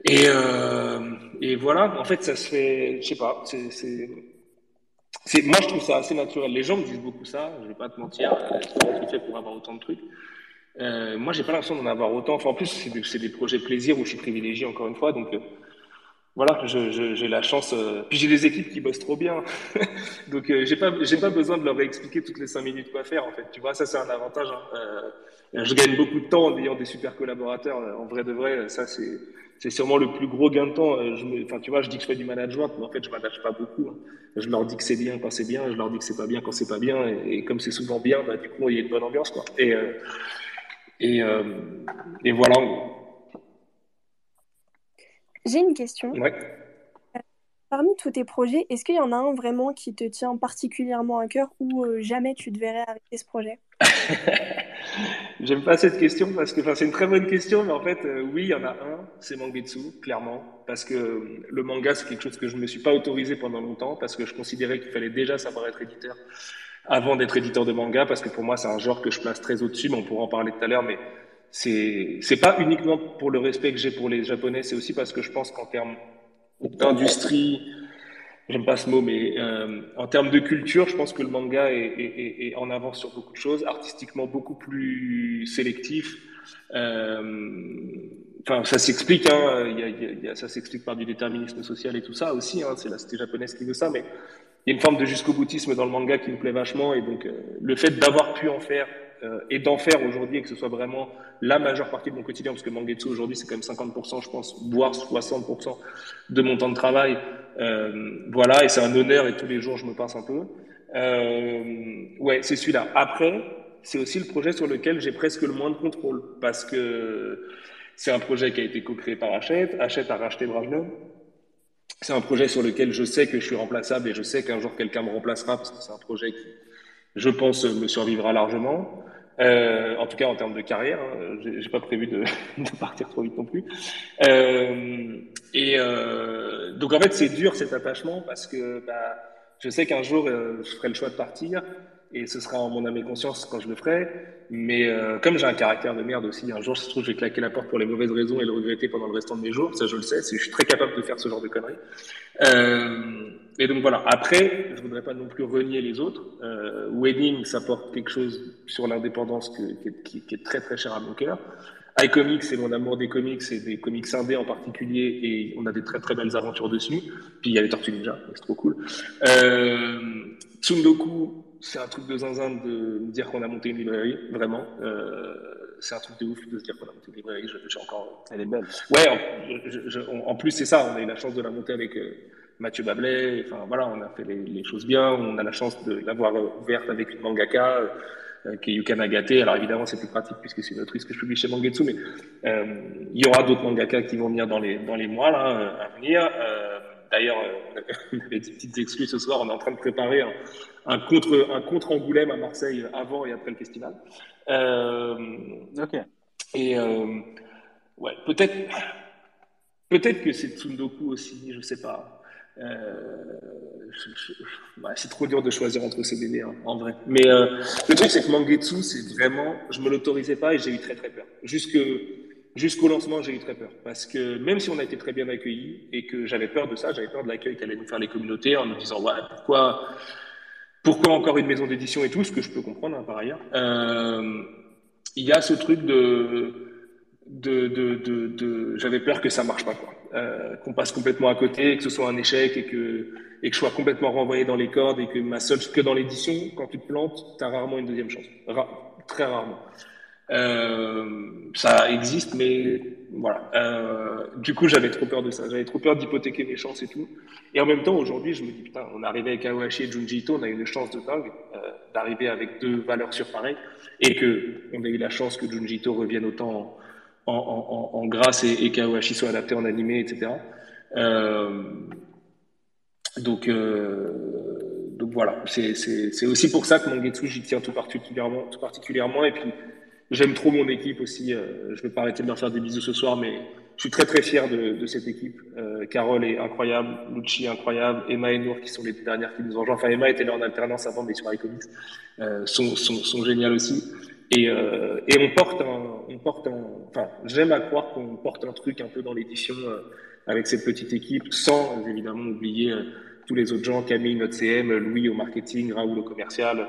Speaker 3: Et, euh, voilà, en fait, ça se fait, je sais pas, moi je trouve ça assez naturel. Les gens me disent beaucoup ça, je vais pas te mentir, comment tu fais pour avoir autant de trucs. Euh, moi, j'ai pas l'impression d'en avoir autant. Enfin, en plus, c'est des, projets plaisir où je suis privilégié encore une fois, donc euh, voilà, j'ai la chance. Euh, puis j'ai des équipes qui bossent trop bien, [laughs] donc euh, j'ai pas pas besoin de leur expliquer toutes les cinq minutes quoi faire en fait. Tu vois, ça c'est un avantage. Hein. Euh, je gagne beaucoup de temps en ayant des super collaborateurs. En vrai de vrai, ça c'est c'est sûrement le plus gros gain de temps. Enfin, tu vois, je dis que je fais du management, mais en fait, je m'attache pas beaucoup. Hein. Je leur dis que c'est bien quand c'est bien, je leur dis que c'est pas bien quand c'est pas bien, et, comme c'est souvent bien, bah, du coup, il y a une bonne ambiance, quoi. Et, et voilà.
Speaker 4: J'ai une question.
Speaker 3: Ouais.
Speaker 4: Parmi tous tes projets, est-ce qu'il y en a un vraiment qui te tient particulièrement à cœur ou euh, jamais tu devrais arrêter ce projet? [laughs]
Speaker 3: J'aime pas cette question parce que c'est une très bonne question, mais en fait, euh, oui, il y en a un, c'est Mangetsu, clairement, parce que euh, le manga, c'est quelque chose que je ne me suis pas autorisé pendant longtemps parce que je considérais qu'il fallait déjà savoir être éditeur avant d'être éditeur de manga, parce que pour moi, c'est un genre que je place très au-dessus, mais on pourra en parler tout à l'heure, mais c'est c'est pas uniquement pour le respect que j'ai pour les japonais, c'est aussi parce que je pense qu'en termes d'industrie, j'aime pas ce mot, mais euh, en termes de culture, je pense que le manga est, en avance sur beaucoup de choses, artistiquement beaucoup plus sélectif. Euh, enfin, ça s'explique, hein, y a, y a, ça s'explique par du déterminisme social et tout ça aussi. Hein, c'est la cité japonaise qui veut ça, mais il y a une forme de jusqu'au boutisme dans le manga qui me plaît vachement, et donc euh, le fait d'avoir pu en faire euh, et d'en faire aujourd'hui et que ce soit vraiment la majeure partie de mon quotidien, parce que Mangetsu aujourd'hui c'est quand même 50%, je pense, voire 60% de mon temps de travail. Euh, voilà, et c'est un honneur et tous les jours je me passe un peu. Euh, ouais, c'est celui-là. Après, c'est aussi le projet sur lequel j'ai presque le moins de contrôle, parce que c'est un projet qui a été co-créé par Hachette. Hachette a racheté Brajlon. C'est un projet sur lequel je sais que je suis remplaçable et je sais qu'un jour quelqu'un me remplacera parce que c'est un projet qui, je pense, me survivra largement. Euh, en tout cas en termes de carrière, hein, j'ai pas prévu [laughs] de, partir trop vite non plus. Euh, et euh, donc en fait c'est dur cet attachement parce que bah, je sais qu'un jour je ferai le choix de partir et ce sera en mon âme et conscience quand je le ferai. Mais euh, comme j'ai un caractère de merde aussi, un jour je trouve je vais claquer la porte pour les mauvaises raisons et le regretter pendant le restant de mes jours. Ça je le sais, je suis très capable de faire ce genre de conneries. Euh, et donc voilà. Après, je voudrais pas non plus renier les autres. Euh, Wedding, ça porte quelque chose sur l'indépendance qui, est très très cher à mon cœur. iComics, c'est mon amour des comics et des comics indés en particulier, et on a des très très belles aventures dessus. Puis il y a les Tortues Ninja, c'est trop cool. Euh, Tsundoku, c'est un truc de zinzin de me dire qu'on a monté une librairie, vraiment. Euh, c'est un truc de ouf de se dire qu'on a monté une librairie. J'ai encore.
Speaker 2: Elle est belle.
Speaker 3: Ouais. En, je, je, en, plus, c'est ça. On a eu la chance de la monter avec. Euh, Mathieu Bablet, enfin voilà, on a fait les, les, choses bien, on a la chance de l'avoir ouverte avec une mangaka euh, qui est Yuka Nagate. Alors évidemment, c'est plus pratique puisque c'est une autrice que je publie chez Mangetsu, mais euh, il y aura d'autres mangaka qui vont venir dans les dans les mois là euh, à venir. Euh, D'ailleurs, on avait des petites exclus ce soir. On est en train de préparer un, un contre un contre Angoulême à Marseille avant et après le festival.
Speaker 2: ok.
Speaker 3: Et ouais, peut-être peut-être que c'est Tsundoku aussi, je sais pas. Euh, c'est trop dur de choisir entre ces bébés, hein, en vrai. Mais euh, le truc, c'est que Mangetsu, c'est vraiment, je me l'autorisais pas et j'ai eu très très peur. Jusque jusqu'au lancement, j'ai eu très peur parce que même si on a été très bien accueillis et que j'avais peur de ça, j'avais peur de l'accueil qu'allaient nous faire les communautés en nous disant ouais pourquoi pourquoi encore une maison d'édition et tout, ce que je peux comprendre hein, par ailleurs. Euh, il y a ce truc de j'avais peur que ça marche pas quoi euh, qu'on passe complètement à côté, que ce soit un échec et que, et que je sois complètement renvoyé dans les cordes et que ma seule, que dans l'édition, quand tu te plantes, tu as rarement une deuxième chance. très rarement. Euh, ça existe, mais voilà. Euh, du coup, j'avais trop peur de ça. J'avais trop peur d'hypothéquer mes chances et tout. Et en même temps, aujourd'hui, je me dis, putain, on est arrivé avec Awashi et Junji Ito, on a eu une chance de dingue euh, d'arriver avec deux valeurs sur pareil et que on a eu la chance que Junji Ito revienne autant en, grâce et, et soit adapté en animé, etc. Donc, donc voilà, c'est aussi pour ça que Mangetsu, j'y tiens tout particulièrement, tout particulièrement. Et puis, j'aime trop mon équipe aussi. Euh, je ne vais pas arrêter de leur faire des bisous ce soir, mais je suis très très fier de, de cette équipe. Euh, Carole est incroyable, Lucci incroyable, Emma et Nour qui sont les dernières qui nous ont rejoint. Enfin, Emma était là en alternance avant, mais sur iComics, euh, sont, sont, sont géniales aussi. Et, euh, et on porte un, on porte un, enfin, j'aime à croire qu'on porte un truc un peu dans l'édition euh, avec cette petite équipe, sans évidemment oublier euh, tous les autres gens, Camille, notre CM, Louis au marketing, Raoul au commercial,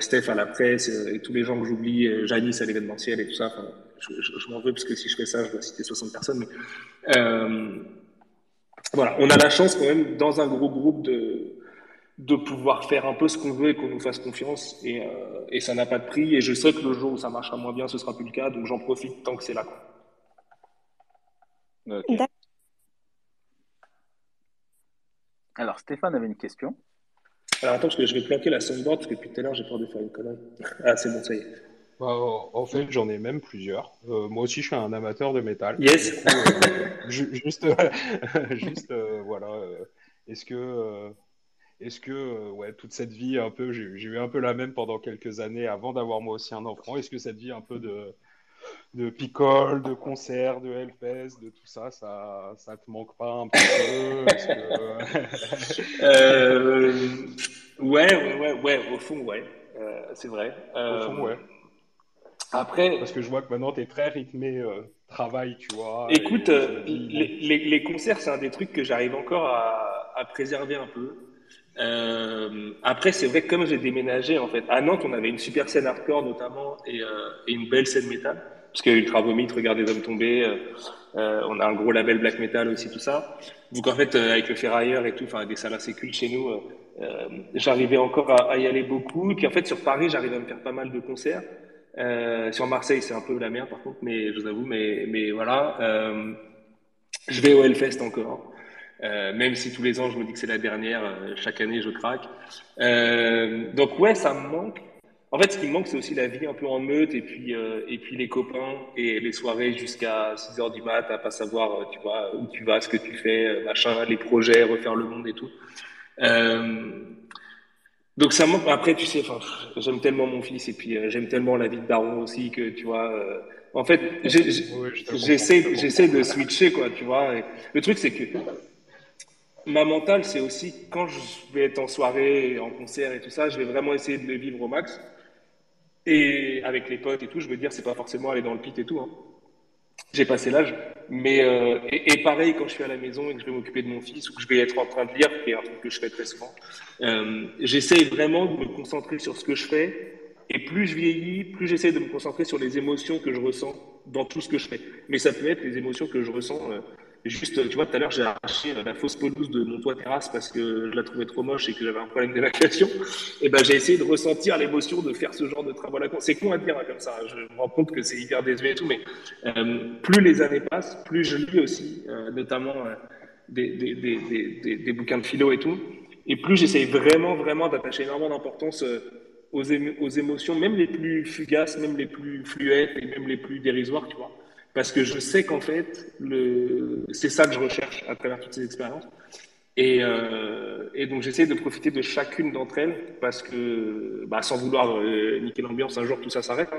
Speaker 3: Steph à la presse, et tous les gens que j'oublie, Janice à l'événementiel et tout ça. Enfin, je, je, je m'en veux parce que si je fais ça, je dois citer 60 personnes. Mais, euh, voilà, on a la chance quand même dans un gros groupe de de pouvoir faire un peu ce qu'on veut et qu'on nous fasse confiance. Et, euh, et ça n'a pas de prix. Et je sais que le jour où ça marchera moins bien, ce sera plus le cas. Donc j'en profite tant que c'est là.
Speaker 2: Alors Stéphane avait une question.
Speaker 3: Alors attends, parce que je vais planquer la soundboard, parce que depuis tout à l'heure, j'ai peur de faire une connerie. ah, c'est bon, ça y est.
Speaker 5: Bah, en fait, j'en ai même plusieurs. Euh, moi aussi, je suis un amateur de métal.
Speaker 3: Yes.
Speaker 5: Coup, euh, juste, [laughs] juste euh, voilà. Est-ce que est-ce que, ouais, toute cette vie un peu, j'ai eu un peu la même pendant quelques années avant d'avoir moi aussi un enfant. Est-ce que cette vie un peu de, de picole, de concert, de Hellfest, de tout ça, ça, ça te manque pas un petit
Speaker 3: peu [laughs] euh, ouais, ouais, ouais, ouais, au fond, ouais, euh, c'est vrai.
Speaker 5: au fond, ouais.
Speaker 3: Après,
Speaker 5: parce que je vois que maintenant tu es très rythmé travail, tu vois.
Speaker 3: Écoute, les, les, les, concerts, c'est un des trucs que j'arrive encore à, à préserver un peu. Euh, après, c'est vrai que comme j'ai déménagé, en fait, à Nantes, on avait une super scène hardcore notamment et, euh, une belle scène métal. Parce qu'il y a Ultra Vomit, Regardez les hommes tomber, euh, euh, on a un gros label black metal aussi, tout ça. Donc en fait, avec le ferrailleur et tout, enfin des salles assez cultes chez nous, j'arrivais encore à, y aller beaucoup. Puis en fait, sur Paris, j'arrivais à me faire pas mal de concerts. sur Marseille, c'est un peu la merde par contre, mais je vous avoue, mais, mais voilà. je vais au Hellfest encore. Euh, même si tous les ans je me dis que c'est la dernière, euh, chaque année je craque. Euh, donc ouais, ça me manque. En fait, ce qui me manque, c'est aussi la vie un peu en meute et puis et puis les copains et les soirées jusqu'à 6 heures du mat à pas savoir, tu vois, où tu vas, ce que tu fais, machin, les projets, refaire le monde et tout. donc ça me manque. Après, tu sais, j'aime tellement mon fils et puis j'aime tellement la vie de daron aussi que tu vois. en fait, j'essaie j'essaie de switcher quoi, tu vois. Et le truc, c'est que ma mentale, c'est aussi quand je vais être en soirée, en concert et tout ça, je vais vraiment essayer de le vivre au max. Et avec les potes et tout, je veux dire, c'est pas forcément aller dans le pit et tout. Hein. J'ai passé l'âge. Mais euh, et, pareil quand je suis à la maison et que je vais m'occuper de mon fils ou que je vais être en train de lire, qui est un truc que je fais très souvent. Euh, j'essaie vraiment de me concentrer sur ce que je fais. Et plus je vieillis, plus j'essaie de me concentrer sur les émotions que je ressens dans tout ce que je fais. Mais ça peut être les émotions que je ressens. Euh, Juste, tu vois, tout à l'heure, j'ai arraché la fausse pelouse de mon toit terrasse parce que je la trouvais trop moche et que j'avais un problème d'évacuation. Et ben, j'ai essayé de ressentir l'émotion de faire ce genre de travaux à la con. C'est con à dire hein, comme ça. Je me rends compte que c'est hyper désuet et tout, mais euh, plus les années passent, plus je lis aussi, euh, notamment euh, des, des, des, des, bouquins de philo et tout. Et plus j'essaye vraiment, vraiment d'attacher énormément d'importance euh, aux, aux émotions, même les plus fugaces, même les plus fluettes et même les plus dérisoires, tu vois parce que je sais qu'en fait, c'est ça que je recherche à travers toutes ces expériences. Et, euh, donc j'essaie de profiter de chacune d'entre elles parce que, bah, sans vouloir euh, niquer l'ambiance, un jour tout ça s'arrête.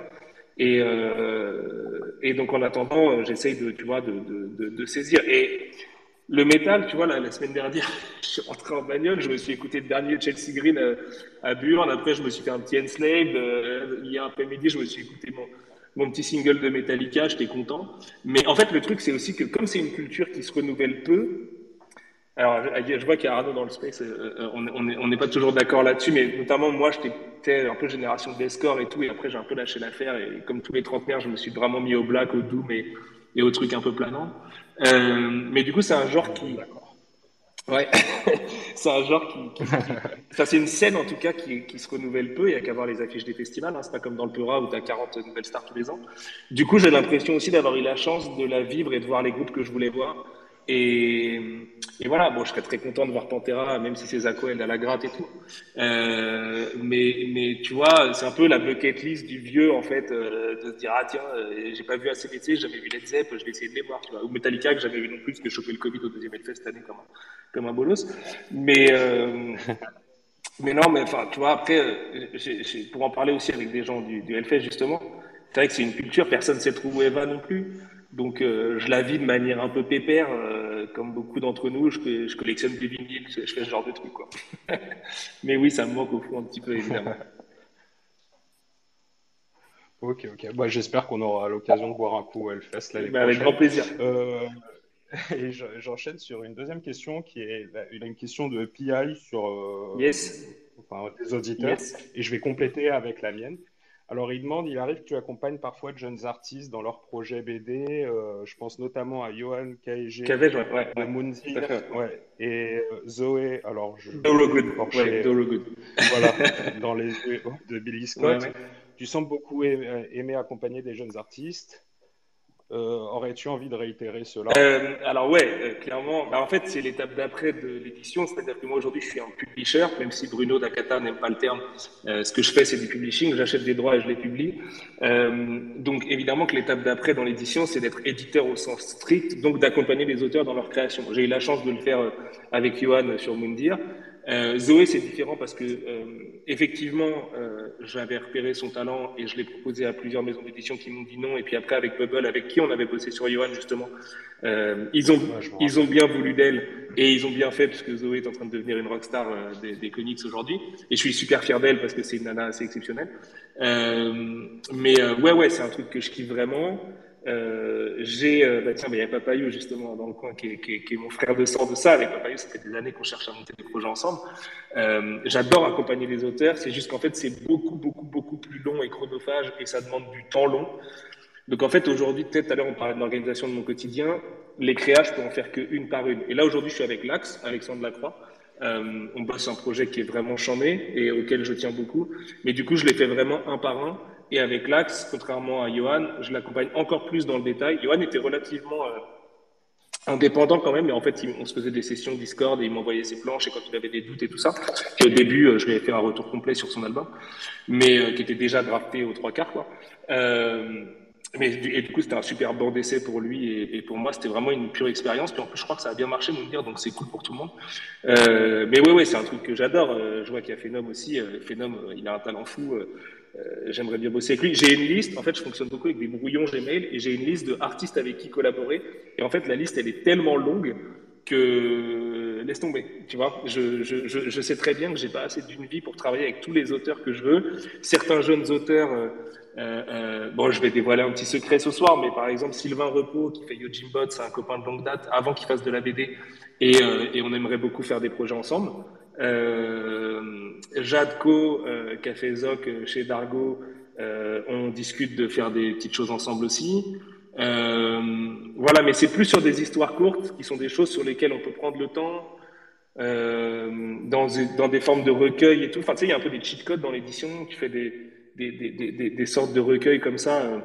Speaker 3: Et, euh, donc, en attendant, tu vois, de, de, saisir. Et le métal, tu vois, la, semaine dernière, [laughs] je suis rentré en bagnole, je me suis écouté le dernier Chelsea Green à, à Burn. Après, je me suis fait un petit Enslaved. Euh, hier après-midi, je me suis écouté mon, mon petit single de Metallica, j'étais content. Mais en fait, le truc, c'est aussi que comme c'est une culture qui se renouvelle peu, alors, je vois qu'il y a Arnaud dans le space, euh, euh, on n'est pas toujours d'accord là-dessus, mais notamment moi, j'étais un peu génération d'escore et tout, et après j'ai un peu lâché l'affaire, et comme tous les trentenaires, je me suis vraiment mis au black, au doom et, et au truc un peu planant. Euh, mais du coup, c'est un genre qui... Ouais, [laughs] c'est un genre qui... qui, c'est une scène en tout cas qui, qui se renouvelle peu, il n'y a qu'à voir les affiches des festivals, hein, c'est pas comme dans le Peura où tu as 40 nouvelles stars tous les ans. Du coup, j'ai l'impression aussi d'avoir eu la chance de la vivre et de voir les groupes que je voulais voir. Et, voilà, bon, je serais très content de voir Pantera, même si c'est Zako, elle a la gratte et tout. Euh, mais, mais tu vois, c'est un peu la bucket list du vieux, en fait, euh, de se dire, ah tiens, euh, j'ai pas vu assez j'ai jamais vu Led Zepp, je vais essayer de les voir. Ou Metallica, que j'avais vu non plus, parce que j'ai chopé le Covid au deuxième Hellfest cette année comme un, comme bolos. Mais, euh, mais non, mais enfin, tu vois, après, pour en parler aussi avec des gens du, du justement, c'est vrai que c'est une culture, personne ne sait trop où elle va non plus. Donc, euh, je la vis de manière un peu pépère, euh, comme beaucoup d'entre nous. Je, je, collectionne des vinyles, je, fais ce genre de trucs, quoi. [laughs] Mais oui, ça me manque au fond un petit peu, évidemment. [laughs]
Speaker 5: ok, ok. Bah, J'espère qu'on aura l'occasion de boire un coup au Hellfest l'année
Speaker 3: bah, Avec grand plaisir. Euh, [laughs]
Speaker 5: et j'enchaîne sur une deuxième question qui est une question de PI sur
Speaker 3: yes.
Speaker 5: enfin, des auditeurs. Et je vais compléter avec la mienne. Alors, il demande, il arrive que tu accompagnes parfois de jeunes artistes dans leurs projets BD. Euh, je pense notamment à Johan KG,
Speaker 3: ouais, ouais,
Speaker 5: de Mounzir, ouais, et euh, Zoé. Alors, je.
Speaker 3: Good. Good.
Speaker 5: Voilà, [laughs] dans les de Billy Scott. Tu sembles beaucoup aimer accompagner des jeunes artistes. Euh, aurais-tu envie de réitérer cela?
Speaker 3: Euh, Alors ouais, euh, clairement. Bah, en fait, c'est l'étape d'après de l'édition. C'est-à-dire que moi aujourd'hui, je suis un publisher, même si Bruno Dakata n'aime pas le terme. ce que je fais, c'est du publishing. J'achète des droits et je les publie. donc évidemment que l'étape d'après dans l'édition, c'est d'être éditeur au sens strict, donc d'accompagner les auteurs dans leur création. J'ai eu la chance de le faire avec Johan sur Moundir. Euh, Zoé, c'est différent parce que euh, effectivement, euh, j'avais repéré son talent et je l'ai proposé à plusieurs maisons d'édition qui m'ont dit non. Et puis après, avec Bubble, avec qui on avait bossé sur Johan justement, euh, ils ont ils ont bien voulu d'elle et ils ont bien fait puisque Zoé est en train de devenir une rockstar euh, des, des comics aujourd'hui. Et je suis super fier d'elle parce que c'est une nana assez exceptionnelle. mais ouais, ouais, c'est un truc que je kiffe vraiment. Euh, j'ai, euh, bah tiens, il y a Papayou justement dans le coin qui est, mon frère de sang de ça. Avec Papayou, ça fait des années qu'on cherche à monter des projets ensemble. Euh, j'adore accompagner les auteurs. C'est juste qu'en fait, c'est beaucoup, beaucoup, beaucoup plus long et chronophage et ça demande du temps long. Donc en fait, aujourd'hui, peut-être à l'heure, on parlait de l'organisation de mon quotidien. Les créas, je peux en faire qu'une par une. Et là, aujourd'hui, je suis avec l'Axe, Alexandre Lacroix. On bosse un projet qui est vraiment chambé et auquel je tiens beaucoup. Mais du coup, je l'ai fait vraiment un par un. Et avec l'Axe, contrairement à Johan, je l'accompagne encore plus dans le détail. Johan était relativement euh, indépendant quand même, mais en fait, on se faisait des sessions Discord et il m'envoyait ses planches et quand il avait des doutes et tout ça. Et au début, euh, je lui ai fait un retour complet sur son album, mais euh, qui était déjà drafté aux trois quarts, mais et du coup, c'était un super bon d'essai pour lui et, pour moi, c'était vraiment une pure expérience. Puis en plus, je crois que ça a bien marché, me dire, donc c'est cool pour tout le monde. Mais ouais, ouais, c'est un truc que j'adore. je vois qu'il y a Phenom aussi. Phenom, il a un talent fou. Euh, j'aimerais bien bosser avec lui. J'ai une liste, en fait, je fonctionne beaucoup avec des brouillons Gmail et j'ai une liste d'artistes avec qui collaborer. Et en fait, la liste, elle est tellement longue que laisse tomber, tu vois. Je, je, je, sais très bien que j'ai pas assez d'une vie pour travailler avec tous les auteurs que je veux. Certains jeunes auteurs, euh, euh, bon, je vais dévoiler un petit secret ce soir, mais par exemple Sylvain Repos qui fait Yojimbot, c'est un copain de longue date, avant qu'il fasse de la BD, et, et on aimerait beaucoup faire des projets ensemble. Euh, Jadco, euh, Café Zoc euh, chez Dargo, euh, on discute de faire des petites choses ensemble aussi. voilà, mais c'est plus sur des histoires courtes qui sont des choses sur lesquelles on peut prendre le temps. Euh, dans, des formes de recueil et tout. Enfin, tu sais, il y a un peu des cheat codes dans l'édition. Tu fais des, sortes de recueils comme ça euh,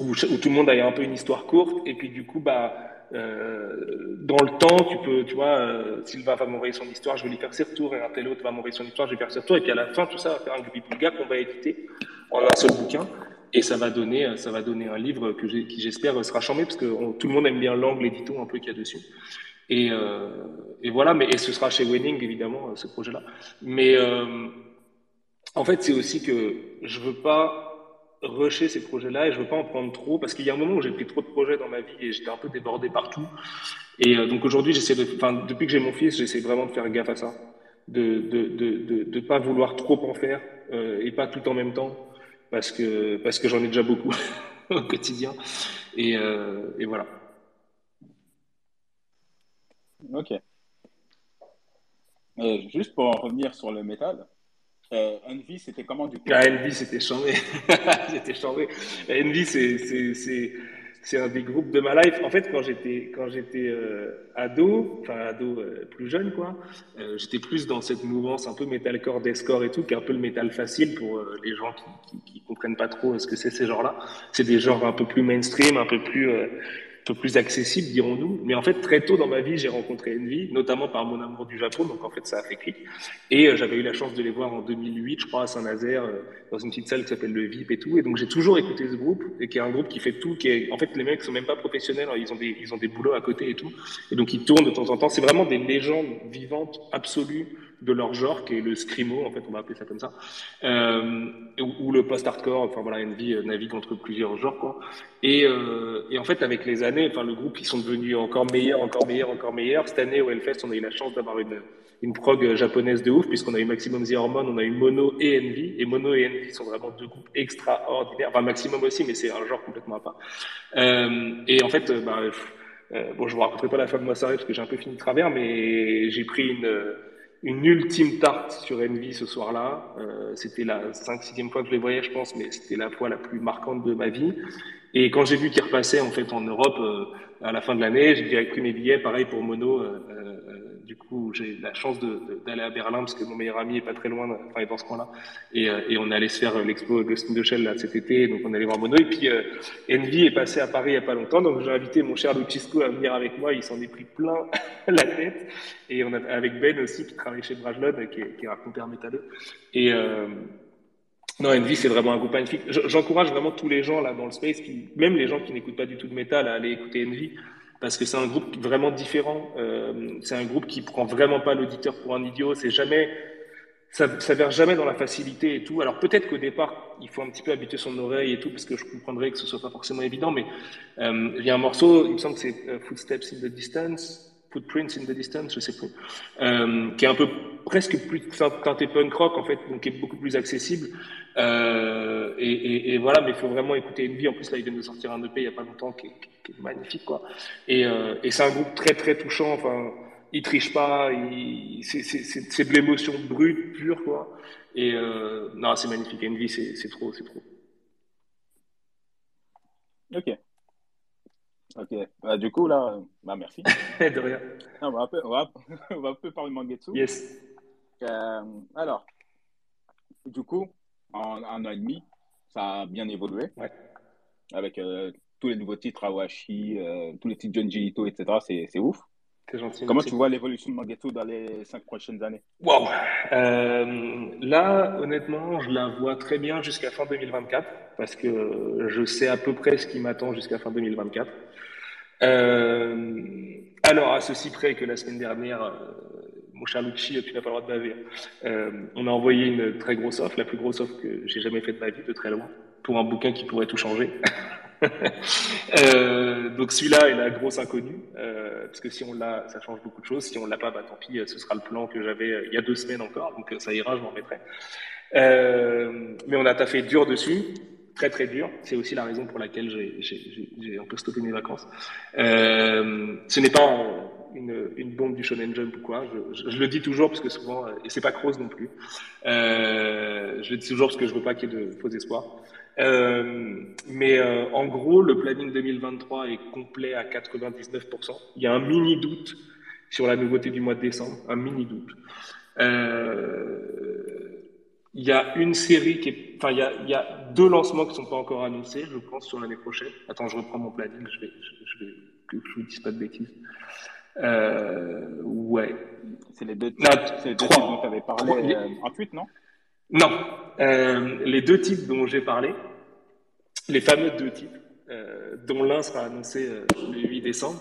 Speaker 3: où, où, tout le monde a un peu une histoire courte. Et puis, du coup, bah, euh, dans le temps, tu peux, tu vois, euh, Sylvain va m'envoyer son histoire, je vais lui faire ses retours, et un tel autre va m'envoyer son histoire, je vais faire ses retours, et puis à la fin, tout ça va faire un Gubipulga qu'on va éditer en un seul bouquin, et ça va donner, ça va donner un livre que qui j'espère sera chambé, parce que tout le monde aime bien l'angle édito un peu qu'il y a dessus. Et, euh, voilà, mais et ce sera chez Winning évidemment ce projet-là. Mais euh, en fait, c'est aussi que je veux pas rusher ces projets-là et je veux pas en prendre trop parce qu'il y a un moment où j'ai pris trop de projets dans ma vie et j'étais un peu débordé partout. Et euh, donc aujourd'hui, j'essaie de, depuis que j'ai mon fils, j'essaie vraiment de faire gaffe à ça, de de de de, pas vouloir trop en faire euh, et pas tout en même temps parce que parce que j'en ai déjà beaucoup [laughs] au quotidien et euh, et voilà.
Speaker 2: Ok. juste pour en revenir sur le métal, euh, Envy, c'était comment du coup
Speaker 3: ah, Envy, c'était changé. [laughs] Envy, c'est un des groupes de ma life. En fait, quand j'étais quand j'étais euh, ado, enfin ado euh, plus jeune quoi, j'étais plus dans cette mouvance un peu metalcore, deathcore et tout, qui est un peu le métal facile pour les gens qui, qui, qui, comprennent pas trop ce que c'est ces genres-là. C'est des genres un peu plus mainstream, un peu plus peu plus accessible, dirons-nous. Mais en fait, très tôt dans ma vie, j'ai rencontré Envy, notamment par mon amour du Japon. Donc en fait, ça a fait clic. Et euh, j'avais eu la chance de les voir en 2008, je crois, à Saint-Nazaire, euh, dans une petite salle qui s'appelle le VIP et tout. Et donc j'ai toujours écouté ce groupe, et qui est un groupe qui fait tout. Qui est... En fait, les mecs sont même pas professionnels. Hein. Ils ont des, ils ont des boulots à côté et tout. Et donc ils tournent de temps en temps. C'est vraiment des légendes vivantes absolues de leur genre, qui est le scrimo, en fait, on va appeler ça comme ça, euh, ou, le post-hardcore, enfin voilà, Envy euh, navigue entre plusieurs genres, quoi. Et, euh, et, en fait, avec les années, enfin, le groupe, ils sont devenus encore meilleurs, encore meilleurs, encore meilleurs. Cette année, au Hellfest, on a eu la chance d'avoir une, une prog japonaise de ouf, puisqu'on a eu Maximum The Hormone, on a eu Mono et Envy, et Mono et Envy sont vraiment deux groupes extraordinaires, enfin, Maximum aussi, mais c'est un genre complètement à part. Euh, et en fait, bah, euh, bon, je vous raconterai pas la fin de moi parce que j'ai un peu fini de travers, mais j'ai pris une, une ultime tarte sur Envy ce soir-là. Euh, c'était la 5-6e fois que je les voyais, je pense, mais c'était la fois la plus marquante de ma vie. Et quand j'ai vu qu'ils repassaient en fait en Europe euh, à la fin de l'année, j'ai pris mes billets, pareil pour Mono. Euh, euh du coup, j'ai la chance d'aller à Berlin parce que mon meilleur ami est pas très loin, enfin, est dans ce coin-là. Et, euh, et, on allait se faire l'expo Ghost in the Shell cet été, donc on allait voir Mono. Et puis, euh, Envy est passé à Paris il y a pas longtemps, donc j'ai invité mon cher Lucisco à venir avec moi. Il s'en est pris plein [laughs] la tête. Et on a, avec Ben aussi, qui travaille chez Brajlon, qui est, qui est un compère métalleux. Et, euh, non, Envy, c'est vraiment un groupe magnifique. J'encourage vraiment tous les gens là dans le space, même les gens qui n'écoutent pas du tout de métal, à aller écouter Envy parce que c'est un groupe vraiment différent. Euh, c'est un groupe qui prend vraiment pas l'auditeur pour un idiot. C'est jamais, ça, verse jamais dans la facilité et tout. Alors peut-être qu'au départ, il faut un petit peu habituer son oreille et tout, parce que je comprendrais que ce soit pas forcément évident. Mais euh, il y a un morceau, il me semble que c'est euh, Footsteps in the Distance, Footprints in the Distance, je sais plus, euh, qui est un peu presque plus teinté punk rock en fait, donc qui est beaucoup plus accessible. Euh, et, voilà, mais il faut vraiment écouter Envy. En plus là, il vient de sortir un EP il y a pas longtemps qui est, magnifique quoi. Et, euh, et c'est un groupe très très touchant. Enfin, il triche pas, c'est de l'émotion brute, pure quoi. Et non, c'est magnifique. Envy, c'est trop, c'est trop.
Speaker 2: Ok. Ok. Bah, du coup, là, bah, merci. [laughs]
Speaker 3: de rien.
Speaker 2: on, va un peu, on, va, [laughs] on va un peu parler Mangetsu.
Speaker 3: Yes.
Speaker 2: Euh, alors, du coup, en un an et demi, ça a bien évolué.
Speaker 3: Ouais.
Speaker 2: Avec euh, tous les nouveaux titres, Awashi, euh, tous les titres Junji Ito, etc. C'est ouf.
Speaker 3: C'est gentil.
Speaker 2: Comment tu vois l'évolution de Mangetsu dans les cinq prochaines années?
Speaker 3: Wow. Euh, là, honnêtement, je la vois très bien jusqu'à fin 2024 parce que je sais à peu près ce qui m'attend jusqu'à fin 2024. Euh, alors, à ceci près que la semaine dernière, euh, mon cher Lucci, tu n'as pas le droit de baver, euh, on a envoyé une très grosse offre, la plus grosse offre que j'ai jamais faite de ma vie, de très loin, pour un bouquin qui pourrait tout changer. [laughs] euh, donc celui-là est la grosse inconnue, euh, parce que si on l'a, ça change beaucoup de choses. Si on l'a pas, bah tant pis, ce sera le plan que j'avais il y a deux semaines encore, donc ça ira, je m'en remettrai. Euh, mais on a taffé dur dessus très très dur. C'est aussi la raison pour laquelle j'ai un peu stoppé mes vacances. Euh, ce n'est pas une, bombe du shonen jump ou quoi. Je, je, le dis toujours parce que souvent, et c'est pas Cross non plus. Euh, je le dis toujours parce que je veux pas qu'il y ait de faux espoirs. Euh, mais euh, en gros, le planning 2023 est complet à 99%. Il y a un mini doute sur la nouveauté du mois de décembre, un mini doute. Euh, il y a une série qui est, enfin, il y a, il y a deux lancements qui sont pas encore annoncés, je pense, sur l'année prochaine. Attends, je reprends mon planning, je vais, je, je vais, que je vous dise pas de bêtises. Ouais.
Speaker 2: C'est les deux, titres, les deux titres dont tu avais parlé euh, en tweet, non?
Speaker 3: Non. Euh, les deux titres dont j'ai parlé, les fameux deux titres, euh, dont l'un sera annoncé euh, le 8 décembre,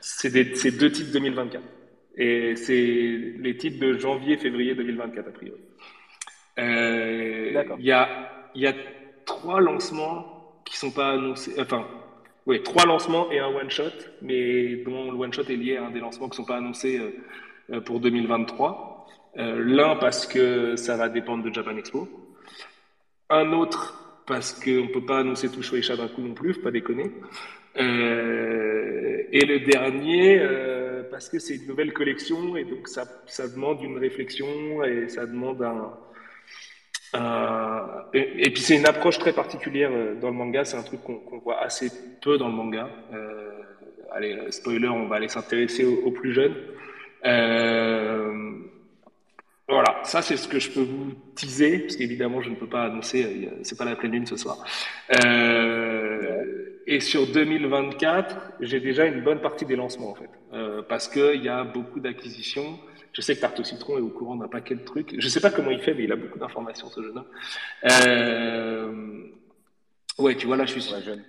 Speaker 3: c'est deux titres 2024. Et c'est les titres de janvier-février 2024, a priori. Euh, il y a, il y a trois lancements qui sont pas annoncés. Enfin, oui, trois lancements et un one shot, mais dont le one shot est lié à un des lancements qui sont pas annoncés pour 2023. L'un parce que ça va dépendre de Japan Expo. Un autre parce qu'on ne peut pas annoncer tout Shueisha d'un coup non plus, faut pas déconner. Euh, et le dernier, euh, parce que c'est une nouvelle collection et donc ça, ça, demande une réflexion et ça demande un. et, puis c'est une approche très particulière euh, dans le manga, c'est un truc qu'on voit assez peu dans le manga. Euh, allez, spoiler, on va aller s'intéresser aux, plus jeunes. Voilà, ça c'est ce que je peux vous teaser, parce qu'évidemment je ne peux pas annoncer, euh, c'est pas la pleine lune ce soir. Euh, et sur 2024, j'ai déjà une bonne partie des lancements en fait, euh, parce qu'il y a beaucoup d'acquisitions. Je sais que Tarte Citron est au courant d'un paquet de trucs. Je sais pas comment il fait, mais il a beaucoup d'informations ce jeune homme. Euh... Ouais, tu vois là, je suis jeune.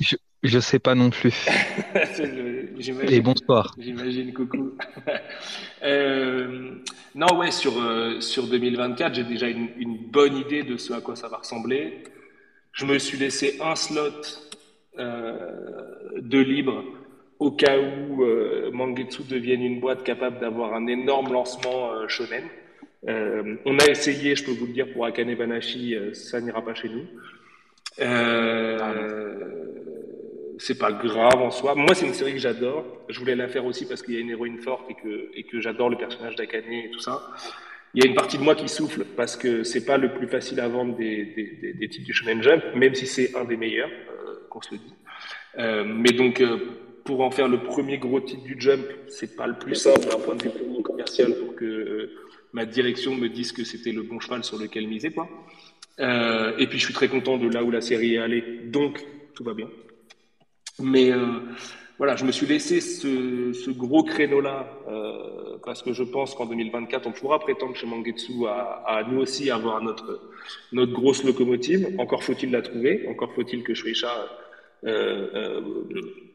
Speaker 6: Je, je sais pas non plus. [laughs] Et bonsoir.
Speaker 3: J'imagine, coucou. [laughs] euh, non, ouais, sur, euh, sur 2024, j'ai déjà une, une, bonne idée de ce à quoi ça va ressembler. Je me suis laissé un slot euh, de libre au cas où euh, Mangetsu devienne une boîte capable d'avoir un énorme lancement euh, shonen. Euh, on a essayé, je peux vous le dire, pour Akane Banashi, euh, ça n'ira pas chez nous. Euh, c'est pas grave en soi. Moi, c'est une série que j'adore. Je voulais la faire aussi parce qu'il y a une héroïne forte et que, et que j'adore le personnage d'Akane et tout ça. Il y a une partie de moi qui souffle parce que c'est pas le plus facile à vendre des, des, des, titres du Shonen Jump, même si c'est un des meilleurs, euh, qu'on se le dit. Euh, mais donc, euh, pour en faire le premier gros titre du Jump, c'est pas le plus simple d'un point de vue commercial pour que euh, ma direction me dise que c'était le bon cheval sur lequel miser, quoi. Euh, et puis, je suis très content de là où la série est allée, donc tout va bien. Mais euh, voilà, je me suis laissé ce, ce gros créneau-là euh, parce que je pense qu'en 2024, on pourra prétendre chez Mangetsu à, à, nous aussi avoir notre, notre grosse locomotive. Encore faut-il la trouver, encore faut-il que Shueisha euh, euh,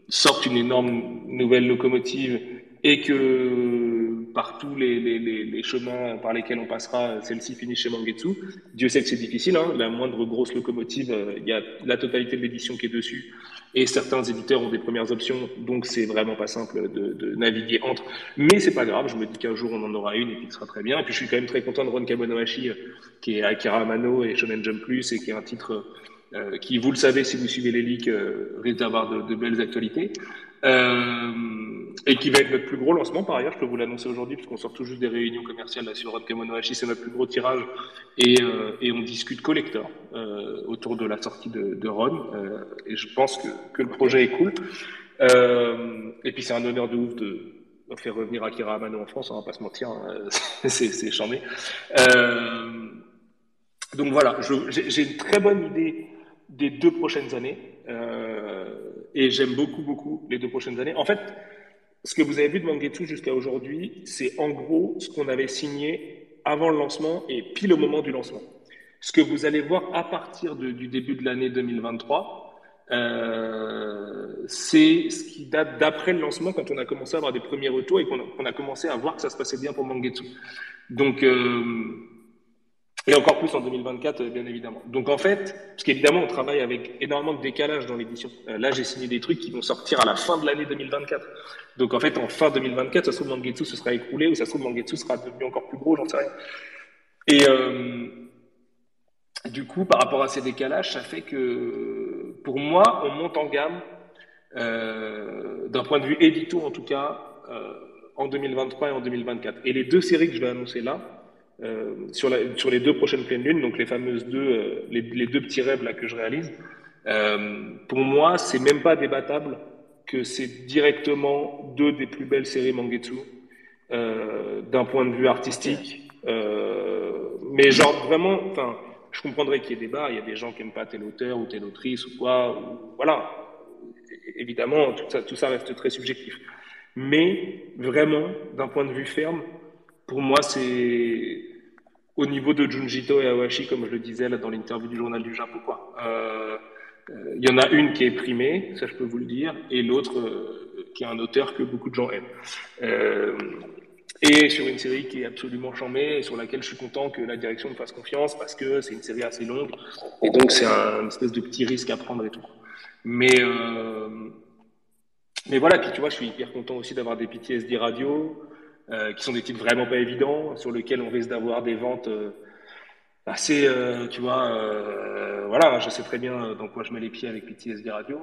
Speaker 3: sorte une énorme nouvelle locomotive et que par tous les, les, les, les, chemins par lesquels on passera, celle-ci finit chez Mangetsu. Dieu sait que c'est difficile, hein, la moindre grosse locomotive, euh, il y a la totalité de l'édition qui est dessus, et certains éditeurs ont des premières options, donc c'est vraiment pas simple de, de, naviguer entre. Mais c'est pas grave, je me dis qu'un jour on en aura une et qu'il sera très bien. Et puis je suis quand même très content de Ron Kamonohashi, qui est Akira Amano et Shonen Jump Plus, et qui est un titre euh, qui, vous le savez si vous suivez les leaks, euh, risque d'avoir de, de, belles actualités. Euh, et qui va être notre plus gros lancement par ailleurs, je peux vous l'annoncer aujourd'hui, puisqu'on sort tout juste des réunions commerciales là, sur Ron Kamonohashi, c'est notre plus gros tirage, et, euh, et on discute collector euh, autour de la sortie de, de Ron, euh, et je pense que, que, le projet est cool. Euh, et puis c'est un honneur de ouf de faire revenir Akira Amano en France, on va pas se mentir, hein, [laughs] c'est charmé. donc voilà, j'ai une très bonne idée des deux prochaines années. Euh, et j'aime beaucoup, beaucoup les deux prochaines années. En fait, ce que vous avez vu de Mangetsu jusqu'à aujourd'hui, c'est en gros ce qu'on avait signé avant le lancement et pile au moment du lancement. Ce que vous allez voir à partir du début de l'année 2023, euh, c'est ce qui date d'après le lancement, quand on a commencé à avoir des premiers retours et qu'on a, qu a, commencé à voir que ça se passait bien pour Mangetsu. Donc, euh, et encore plus en 2024, bien évidemment. Donc en fait, parce qu'évidemment, on travaille avec énormément de décalage dans l'édition. Là, j'ai signé des trucs qui vont sortir à la fin de l'année 2024. Donc en fait, en fin 2024, ça se trouve Mangetsu se sera écroulé ou ça se trouve Mangetsu sera devenu encore plus gros, j'en sais rien. Et euh, du coup, par rapport à ces décalages, ça fait que pour moi, on monte en gamme euh, d'un point de vue édito en tout cas euh, en 2023 et en 2024. Et les deux séries que je vais annoncer là, euh, sur, la, sur, les deux prochaines pleines lunes, donc les fameuses deux, euh, les, les, deux petits rêves là que je réalise, euh, pour moi, c'est même pas débattable que c'est directement deux des plus belles séries Mangetsu d'un point de vue artistique. mais genre vraiment, enfin, je comprendrais qu'il y ait débat. Il y a des gens qui aiment pas tel auteur ou telle autrice ou quoi. Ou, voilà. Évidemment, tout ça, tout ça reste très subjectif. Mais vraiment, d'un point de vue ferme, pour moi, c'est au niveau de Junjito et Awashi, comme je le disais là dans l'interview du journal du Japon. Quoi. Euh, il y en a une qui est primée, ça je peux vous le dire, et l'autre euh, qui est un auteur que beaucoup de gens aiment. Euh, et sur une série qui est absolument chambée sur laquelle je suis content que la direction me fasse confiance parce que c'est une série assez longue et donc c'est un espèce de petit risque à prendre et tout. Mais euh, mais voilà, puis tu vois, je suis hyper content aussi d'avoir des PTSD radio euh, qui sont des titres vraiment pas évidents sur lesquels on risque d'avoir des ventes euh, assez, euh, tu vois, voilà, je sais très bien dans quoi je mets les pieds avec PTSD radio.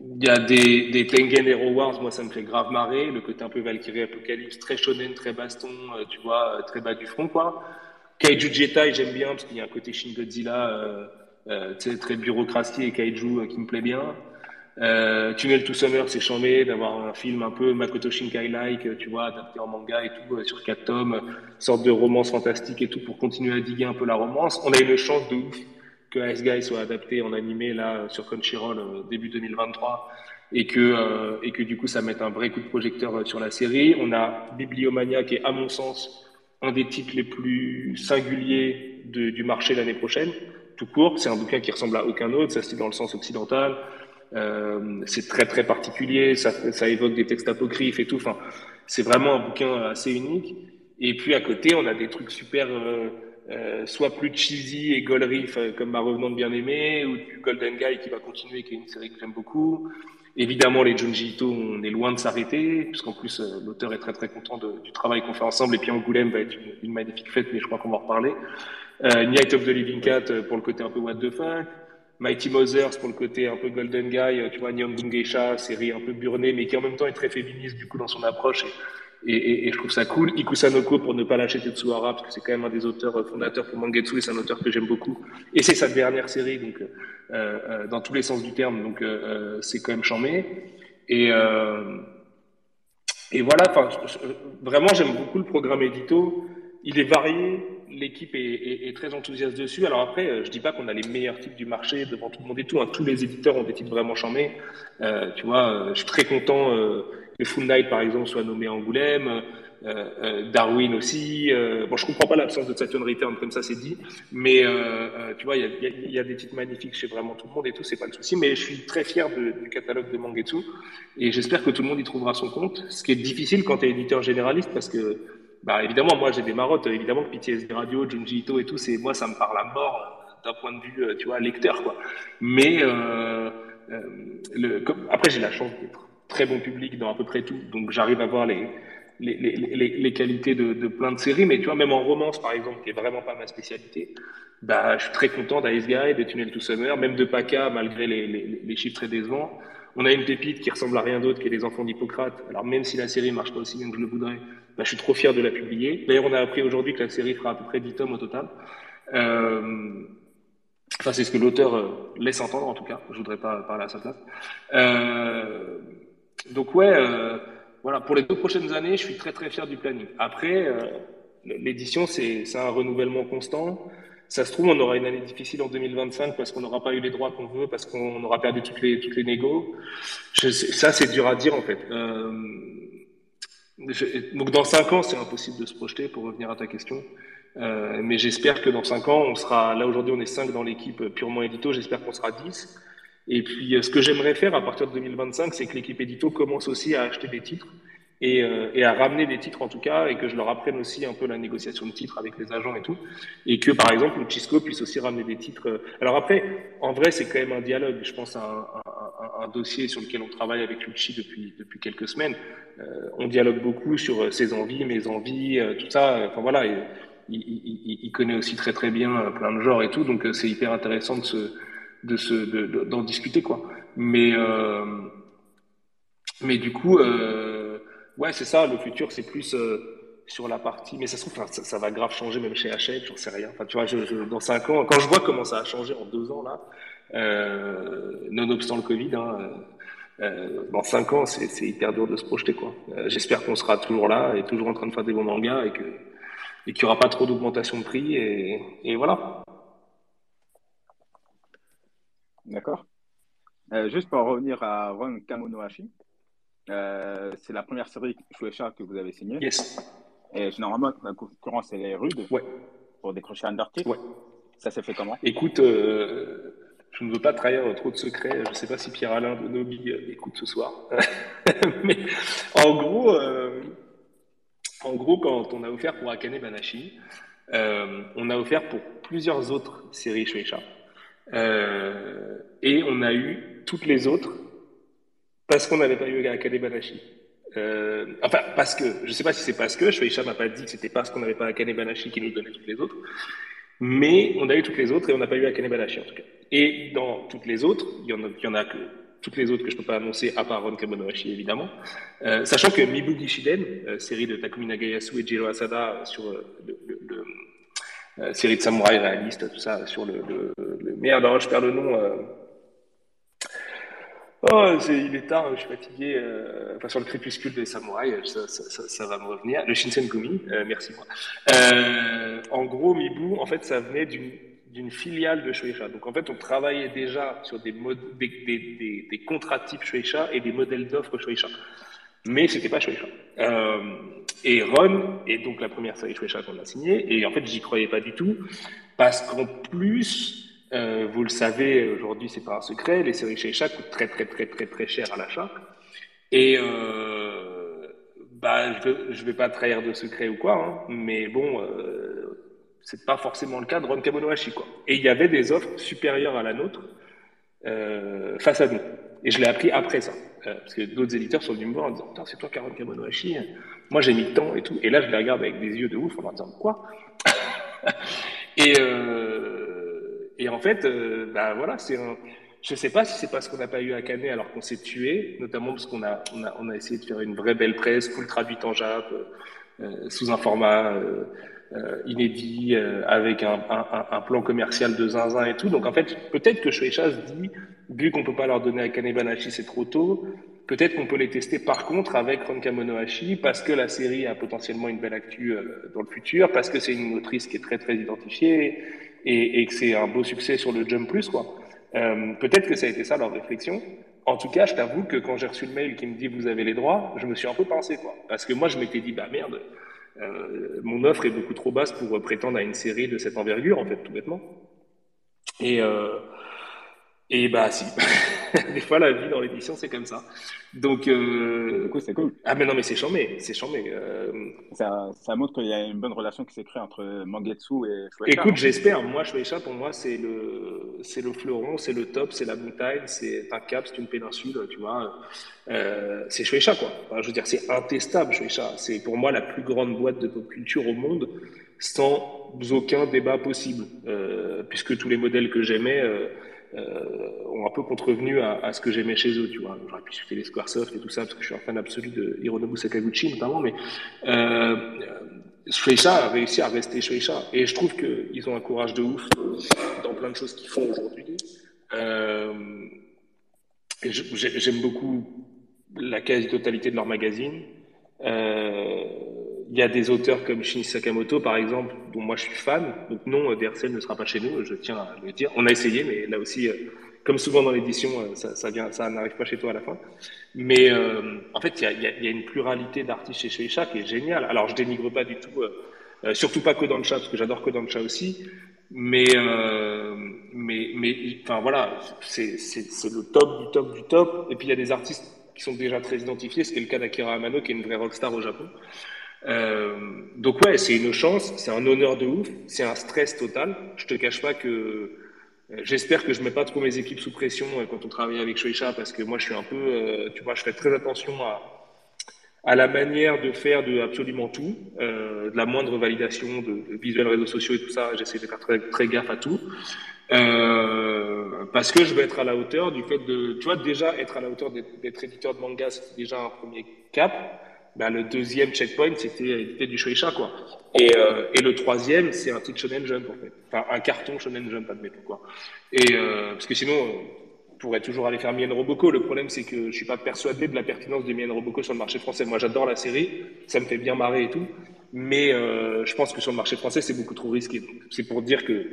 Speaker 3: Il y a des, des Tengen Hero Wars, moi ça me fait grave marrer, le côté un peu Valkyrie Apocalypse, très shonen, très baston, tu vois, très bas du front, quoi. Kaiju Jetai, j'aime bien parce qu'il y a un côté Shin Godzilla, très bureaucratie et Kaiju qui me plaît bien. Euh, Tunnel to Summer, c'est chambé d'avoir un film un peu Makoto Shinkai-like, tu vois, adapté en manga et tout, euh, sur quatre tomes, sorte de romance fantastique et tout, pour continuer à diguer un peu la romance. On a une chance de ouf que Ice Guy soit adapté en animé là sur Crunchyroll euh, début 2023 et que et que du coup ça mette un vrai coup de projecteur sur la série. On a Bibliomania qui est à mon sens un des titres les plus singuliers du marché l'année prochaine, tout court. C'est un bouquin qui ressemble à aucun autre, ça se lit dans le sens occidental. Euh, c'est très très particulier, ça, ça évoque des textes apocryphes et tout. Enfin, c'est vraiment un bouquin assez unique. Et puis à côté, on a des trucs super euh, euh, soit plus cheesy et euh, comme ma revenante bien aimée, ou du Golden Guy qui va continuer, qui est une série que j'aime beaucoup. Évidemment, les Junji Ito, on est loin de s'arrêter, puisqu'en plus, euh, l'auteur est très très content du travail qu'on fait ensemble, et puis Angoulême va être une, magnifique fête, mais je crois qu'on va en reparler. Euh, Night of the Living Cat pour le côté un peu what the fuck. Mighty Mothers pour le côté un peu Golden Guy, euh, tu vois, Bungeisha, série un peu burnée, mais qui en même temps est très féministe du coup dans son approche. Et, je trouve ça cool. Ikusanoko pour ne pas lâcher Tetsuhara, parce que c'est quand même un des auteurs euh, fondateurs pour Mangetsu et c'est un auteur que j'aime beaucoup. Et c'est sa dernière série, donc euh, euh, dans tous les sens du terme, donc euh, c'est quand même charmé. Et, euh, et voilà, enfin, vraiment j'aime beaucoup le programme édito. Il est varié, l'équipe est, très enthousiaste dessus. Alors après, je dis pas qu'on a les meilleurs types du marché devant tout le monde et tout. Hein. Tous les éditeurs ont des titres vraiment charmés. Euh, tu vois, je suis très content euh, que Full Night, par exemple, soit nommé Angoulême. Euh, euh, Darwin aussi. Euh, bon, je comprends pas l'absence de Saturn Return, comme ça c'est dit, mais tu vois, il y a, des titres magnifiques chez vraiment tout le monde et tout, c'est pas le souci. Mais je suis très fier du catalogue de Mangetsu et j'espère que tout le monde y trouvera son compte. Ce qui est difficile quand tu es éditeur généraliste, parce que bah évidemment, moi j'ai des marottes, évidemment que PTSD Radio, Junji Ito et tout, c'est moi ça me parle à mort d'un point de vue, tu vois, lecteur quoi. Mais euh, le, comme, après j'ai la chance d'être très bon public dans à peu près tout, donc j'arrive à voir les les, les, les, qualités de, de, plein de séries, mais tu vois, même en romance, par exemple, qui est vraiment pas ma spécialité, bah, je suis très content d'Ice Guy, de Tunnel to Summer, même de Paca, malgré les, les, les, chiffres très décevants. On a une pépite qui ressemble à rien d'autre que Les Enfants d'Hippocrate. Alors, même si la série marche pas aussi bien que je le voudrais, je suis trop fier de la publier. D'ailleurs, on a appris aujourd'hui que la série fera à peu près 10 tomes au total. Euh, enfin, c'est ce que l'auteur euh, laisse entendre, en tout cas. Je voudrais pas parler à sa place. Euh, donc, ouais, voilà, pour les deux prochaines années, je suis très très fier du planning. Après, l'édition, c'est un renouvellement constant. Ça se trouve, on aura une année difficile en 2025 parce qu'on n'aura pas eu les droits qu'on veut, parce qu'on aura perdu toutes les, toutes les négos. Ça, c'est dur à dire en fait. Donc dans cinq ans, c'est impossible de se projeter pour revenir à ta question. Euh, mais j'espère que dans cinq ans, on sera, là aujourd'hui, on est cinq dans l'équipe purement édito, j'espère qu'on sera 10. Et puis, ce que j'aimerais faire à partir de 2025, c'est que l'équipe édito commence aussi à acheter des titres et, euh, et, à ramener des titres en tout cas, et que je leur apprenne aussi un peu la négociation de titres avec les agents et tout, et que par exemple Luchisco puisse aussi ramener des titres. Alors après, en vrai, c'est quand même un dialogue. Je pense à un, dossier sur lequel on travaille avec Lucci depuis depuis quelques semaines. Euh, on dialogue beaucoup sur ses envies, mes envies, euh, tout ça. Enfin voilà, il, connaît aussi très très bien plein de genres et tout, donc c'est hyper intéressant de se de se d'en de, discuter quoi. Mais euh, mais du coup. Euh, Ouais, c'est ça. Le futur, c'est plus euh, sur la partie. Mais ça se trouve, ça, va grave changer même chez Hachette, j'en sais rien. Enfin, tu vois, dans cinq ans, quand je vois comment ça a changé en deux ans là, euh, nonobstant le Covid, hein, euh, dans cinq ans, c'est hyper dur de se projeter quoi. J'espère qu'on sera toujours là et toujours en train de faire des bons mangas et qu'il n'y aura pas trop d'augmentation de prix et, voilà.
Speaker 2: D'accord. Juste pour revenir à Ron Kamonohashi, euh, c'est la première série Shueisha que vous avez signée.
Speaker 3: Yes.
Speaker 2: Et généralement, la concurrence, elle est rude
Speaker 3: ouais.
Speaker 2: pour décrocher Undertale.
Speaker 3: Ouais.
Speaker 2: Ça s'est fait comment?
Speaker 3: Écoute, euh, je ne veux pas trahir trop de secrets. Je ne sais pas si Pierre-Alain de Nobi écoute ce soir. [laughs] Mais en gros, en gros, quand on a offert pour Akane Banashi, on a offert pour plusieurs autres séries Shueisha. et on a eu toutes les autres parce qu'on n'avait pas eu Akane Banashi. Euh, enfin, parce que, je ne sais pas si c'est parce que, Shueisha m'a pas dit que c'était parce qu'on n'avait pas Akane Banashi qui nous donnait toutes les autres, mais on a eu toutes les autres et on n'a pas eu Akane Banashi en tout cas. Et dans toutes les autres, il y en a, que toutes les autres que je peux pas annoncer, à part Ron Kamonohashi évidemment, euh, sachant que Mibu Gishiden, euh, série de Takumi Nagayasu et Jiro Asada sur euh, euh, série de samouraï réaliste, tout ça, sur le, le, merde, je perds le nom. Oh, il est tard, je suis fatigué. Euh, enfin, sur le crépuscule des samouraïs, ça, ça, ça, va me revenir. Le Shinsengumi, euh, merci moi. Euh, en gros, Mibu, en fait, ça venait d'une filiale de Shueisha. Donc, en fait, on travaillait déjà sur des, des, des, des, contrats type Shueisha et des modèles d'offres Shueisha. Mais c'était pas Shueisha. Euh, et Ron est donc la première série Shueisha qu'on a signée. Et en fait, j'y croyais pas du tout. Parce qu'en plus, euh, vous le savez, aujourd'hui, c'est pas un secret, les séries chez coûtent très, très, très, très, très cher à l'achat. Et euh, bah, je ne vais pas trahir de secret ou quoi, hein, mais bon, euh, c'est pas forcément le cas de Ron Kamonohashi. Quoi. Et il y avait des offres supérieures à la nôtre euh, face à nous. Et je l'ai appris après ça. Euh, parce que d'autres éditeurs sont venus me voir en disant c'est toi Ron Kamonohashi Moi, j'ai mis le temps et tout. Et là, je les regarde avec des yeux de ouf en leur disant Quoi? [laughs] Et. Euh, et en fait, euh, bah voilà, c'est un. Je sais pas si c'est parce qu'on n'a pas eu à Canet alors qu'on s'est tué, notamment parce qu'on a, on a, on a essayé de faire une vraie belle presse, full traduite en Jap, euh, euh, sous un format euh, inédit, avec un, plan commercial de zinzin et tout. Donc en fait, peut-être que se dit, vu qu'on peut pas leur donner à Kane Banashi, c'est trop tôt, peut-être qu'on peut les tester par contre avec Ronka Monohashi, parce que la série a potentiellement une belle actu dans le futur, parce que c'est une autrice qui est très très identifiée et, et que c'est un beau succès sur le Jump Plus, quoi. Euh, Peut-être que ça a été ça leur réflexion. En tout cas, je t'avoue que quand j'ai reçu le mail qui me dit vous avez les droits, je me suis un peu pensé, quoi. Parce que moi, je m'étais dit, bah merde, euh, mon offre est beaucoup trop basse pour prétendre à une série de cette envergure, en fait, tout bêtement. Et, euh, et bah si. [laughs] Des fois, la vie dans l'édition, c'est comme ça. Donc, euh...
Speaker 2: c'est cool.
Speaker 3: Ah, mais non, mais c'est chambé, c'est chambé. Euh...
Speaker 2: Ça, ça, montre qu'il y a une bonne relation qui s'est créée entre Mangetsu et
Speaker 3: Shueisha. Écoute, j'espère. Moi, Shueisha, pour moi, c'est le, c'est le fleuron, c'est le top, c'est la montagne, c'est un cap, c'est une péninsule, tu vois. Euh, c'est Shueisha, quoi. Enfin, je veux dire, c'est intestable, Shueisha. C'est pour moi la plus grande boîte de pop culture au monde, sans aucun débat possible. Euh, puisque tous les modèles que j'aimais, euh, ont un peu contrevenu à, ce que j'aimais chez eux, tu vois. J'aurais pu citer les Squaresoft et tout ça, parce que je suis un fan absolu de Hironobu Sakaguchi, notamment, mais euh, Shueisha a réussi à rester Shueisha. Et je trouve qu'ils ont un courage de ouf dans plein de choses qu'ils font aujourd'hui. Euh, J'aime beaucoup la quasi-totalité de leur magazine. Il y a des auteurs comme Shin Sakamoto, par exemple, dont moi je suis fan. Donc non, DRCL ne sera pas chez nous, je tiens à le dire. On a essayé, mais là aussi, euh, comme souvent dans l'édition, euh, ça, vient, ça n'arrive pas chez toi à la fin. Mais euh, en fait, il y a, y a, une pluralité d'artistes chez Shueisha qui est géniale. Alors, je dénigre pas du tout, euh, surtout pas Kodansha, parce que j'adore Kodansha aussi. Mais, mais, mais, enfin voilà, c'est le top du top du top. Et puis il y a des artistes qui sont déjà très identifiés. C'était le cas d'Akira Amano, qui est une vraie rockstar au Japon. Euh, donc ouais, c'est une chance, c'est un honneur de ouf, c'est un stress total. Je te cache pas que euh, j'espère que je mets pas trop mes équipes sous pression euh, quand on travaille avec Shueisha parce que moi je suis un peu, tu vois, je fais très attention à, à la manière de faire de absolument tout, de la moindre validation de, visuels réseaux sociaux et tout ça. J'essaie de faire très, très gaffe à tout. Parce que je veux être à la hauteur du fait de, tu vois, déjà être à la hauteur d'être éditeur de manga, c'est déjà un premier cap bah, le deuxième checkpoint, c'était du Shueisha, quoi. Et, euh, et le troisième, c'est un titre Shonen Jump, en fait. Enfin, un carton Shonen Jump, admettons, quoi. Et, euh, parce que sinon, on pourrait toujours aller faire Mien Roboco. Le problème, c'est que je suis pas persuadé de la pertinence de Mien Roboco sur le marché français. Moi, j'adore la série, ça me fait bien marrer et tout. Mais euh, je pense que sur le marché français, c'est beaucoup trop risqué. C'est pour dire que,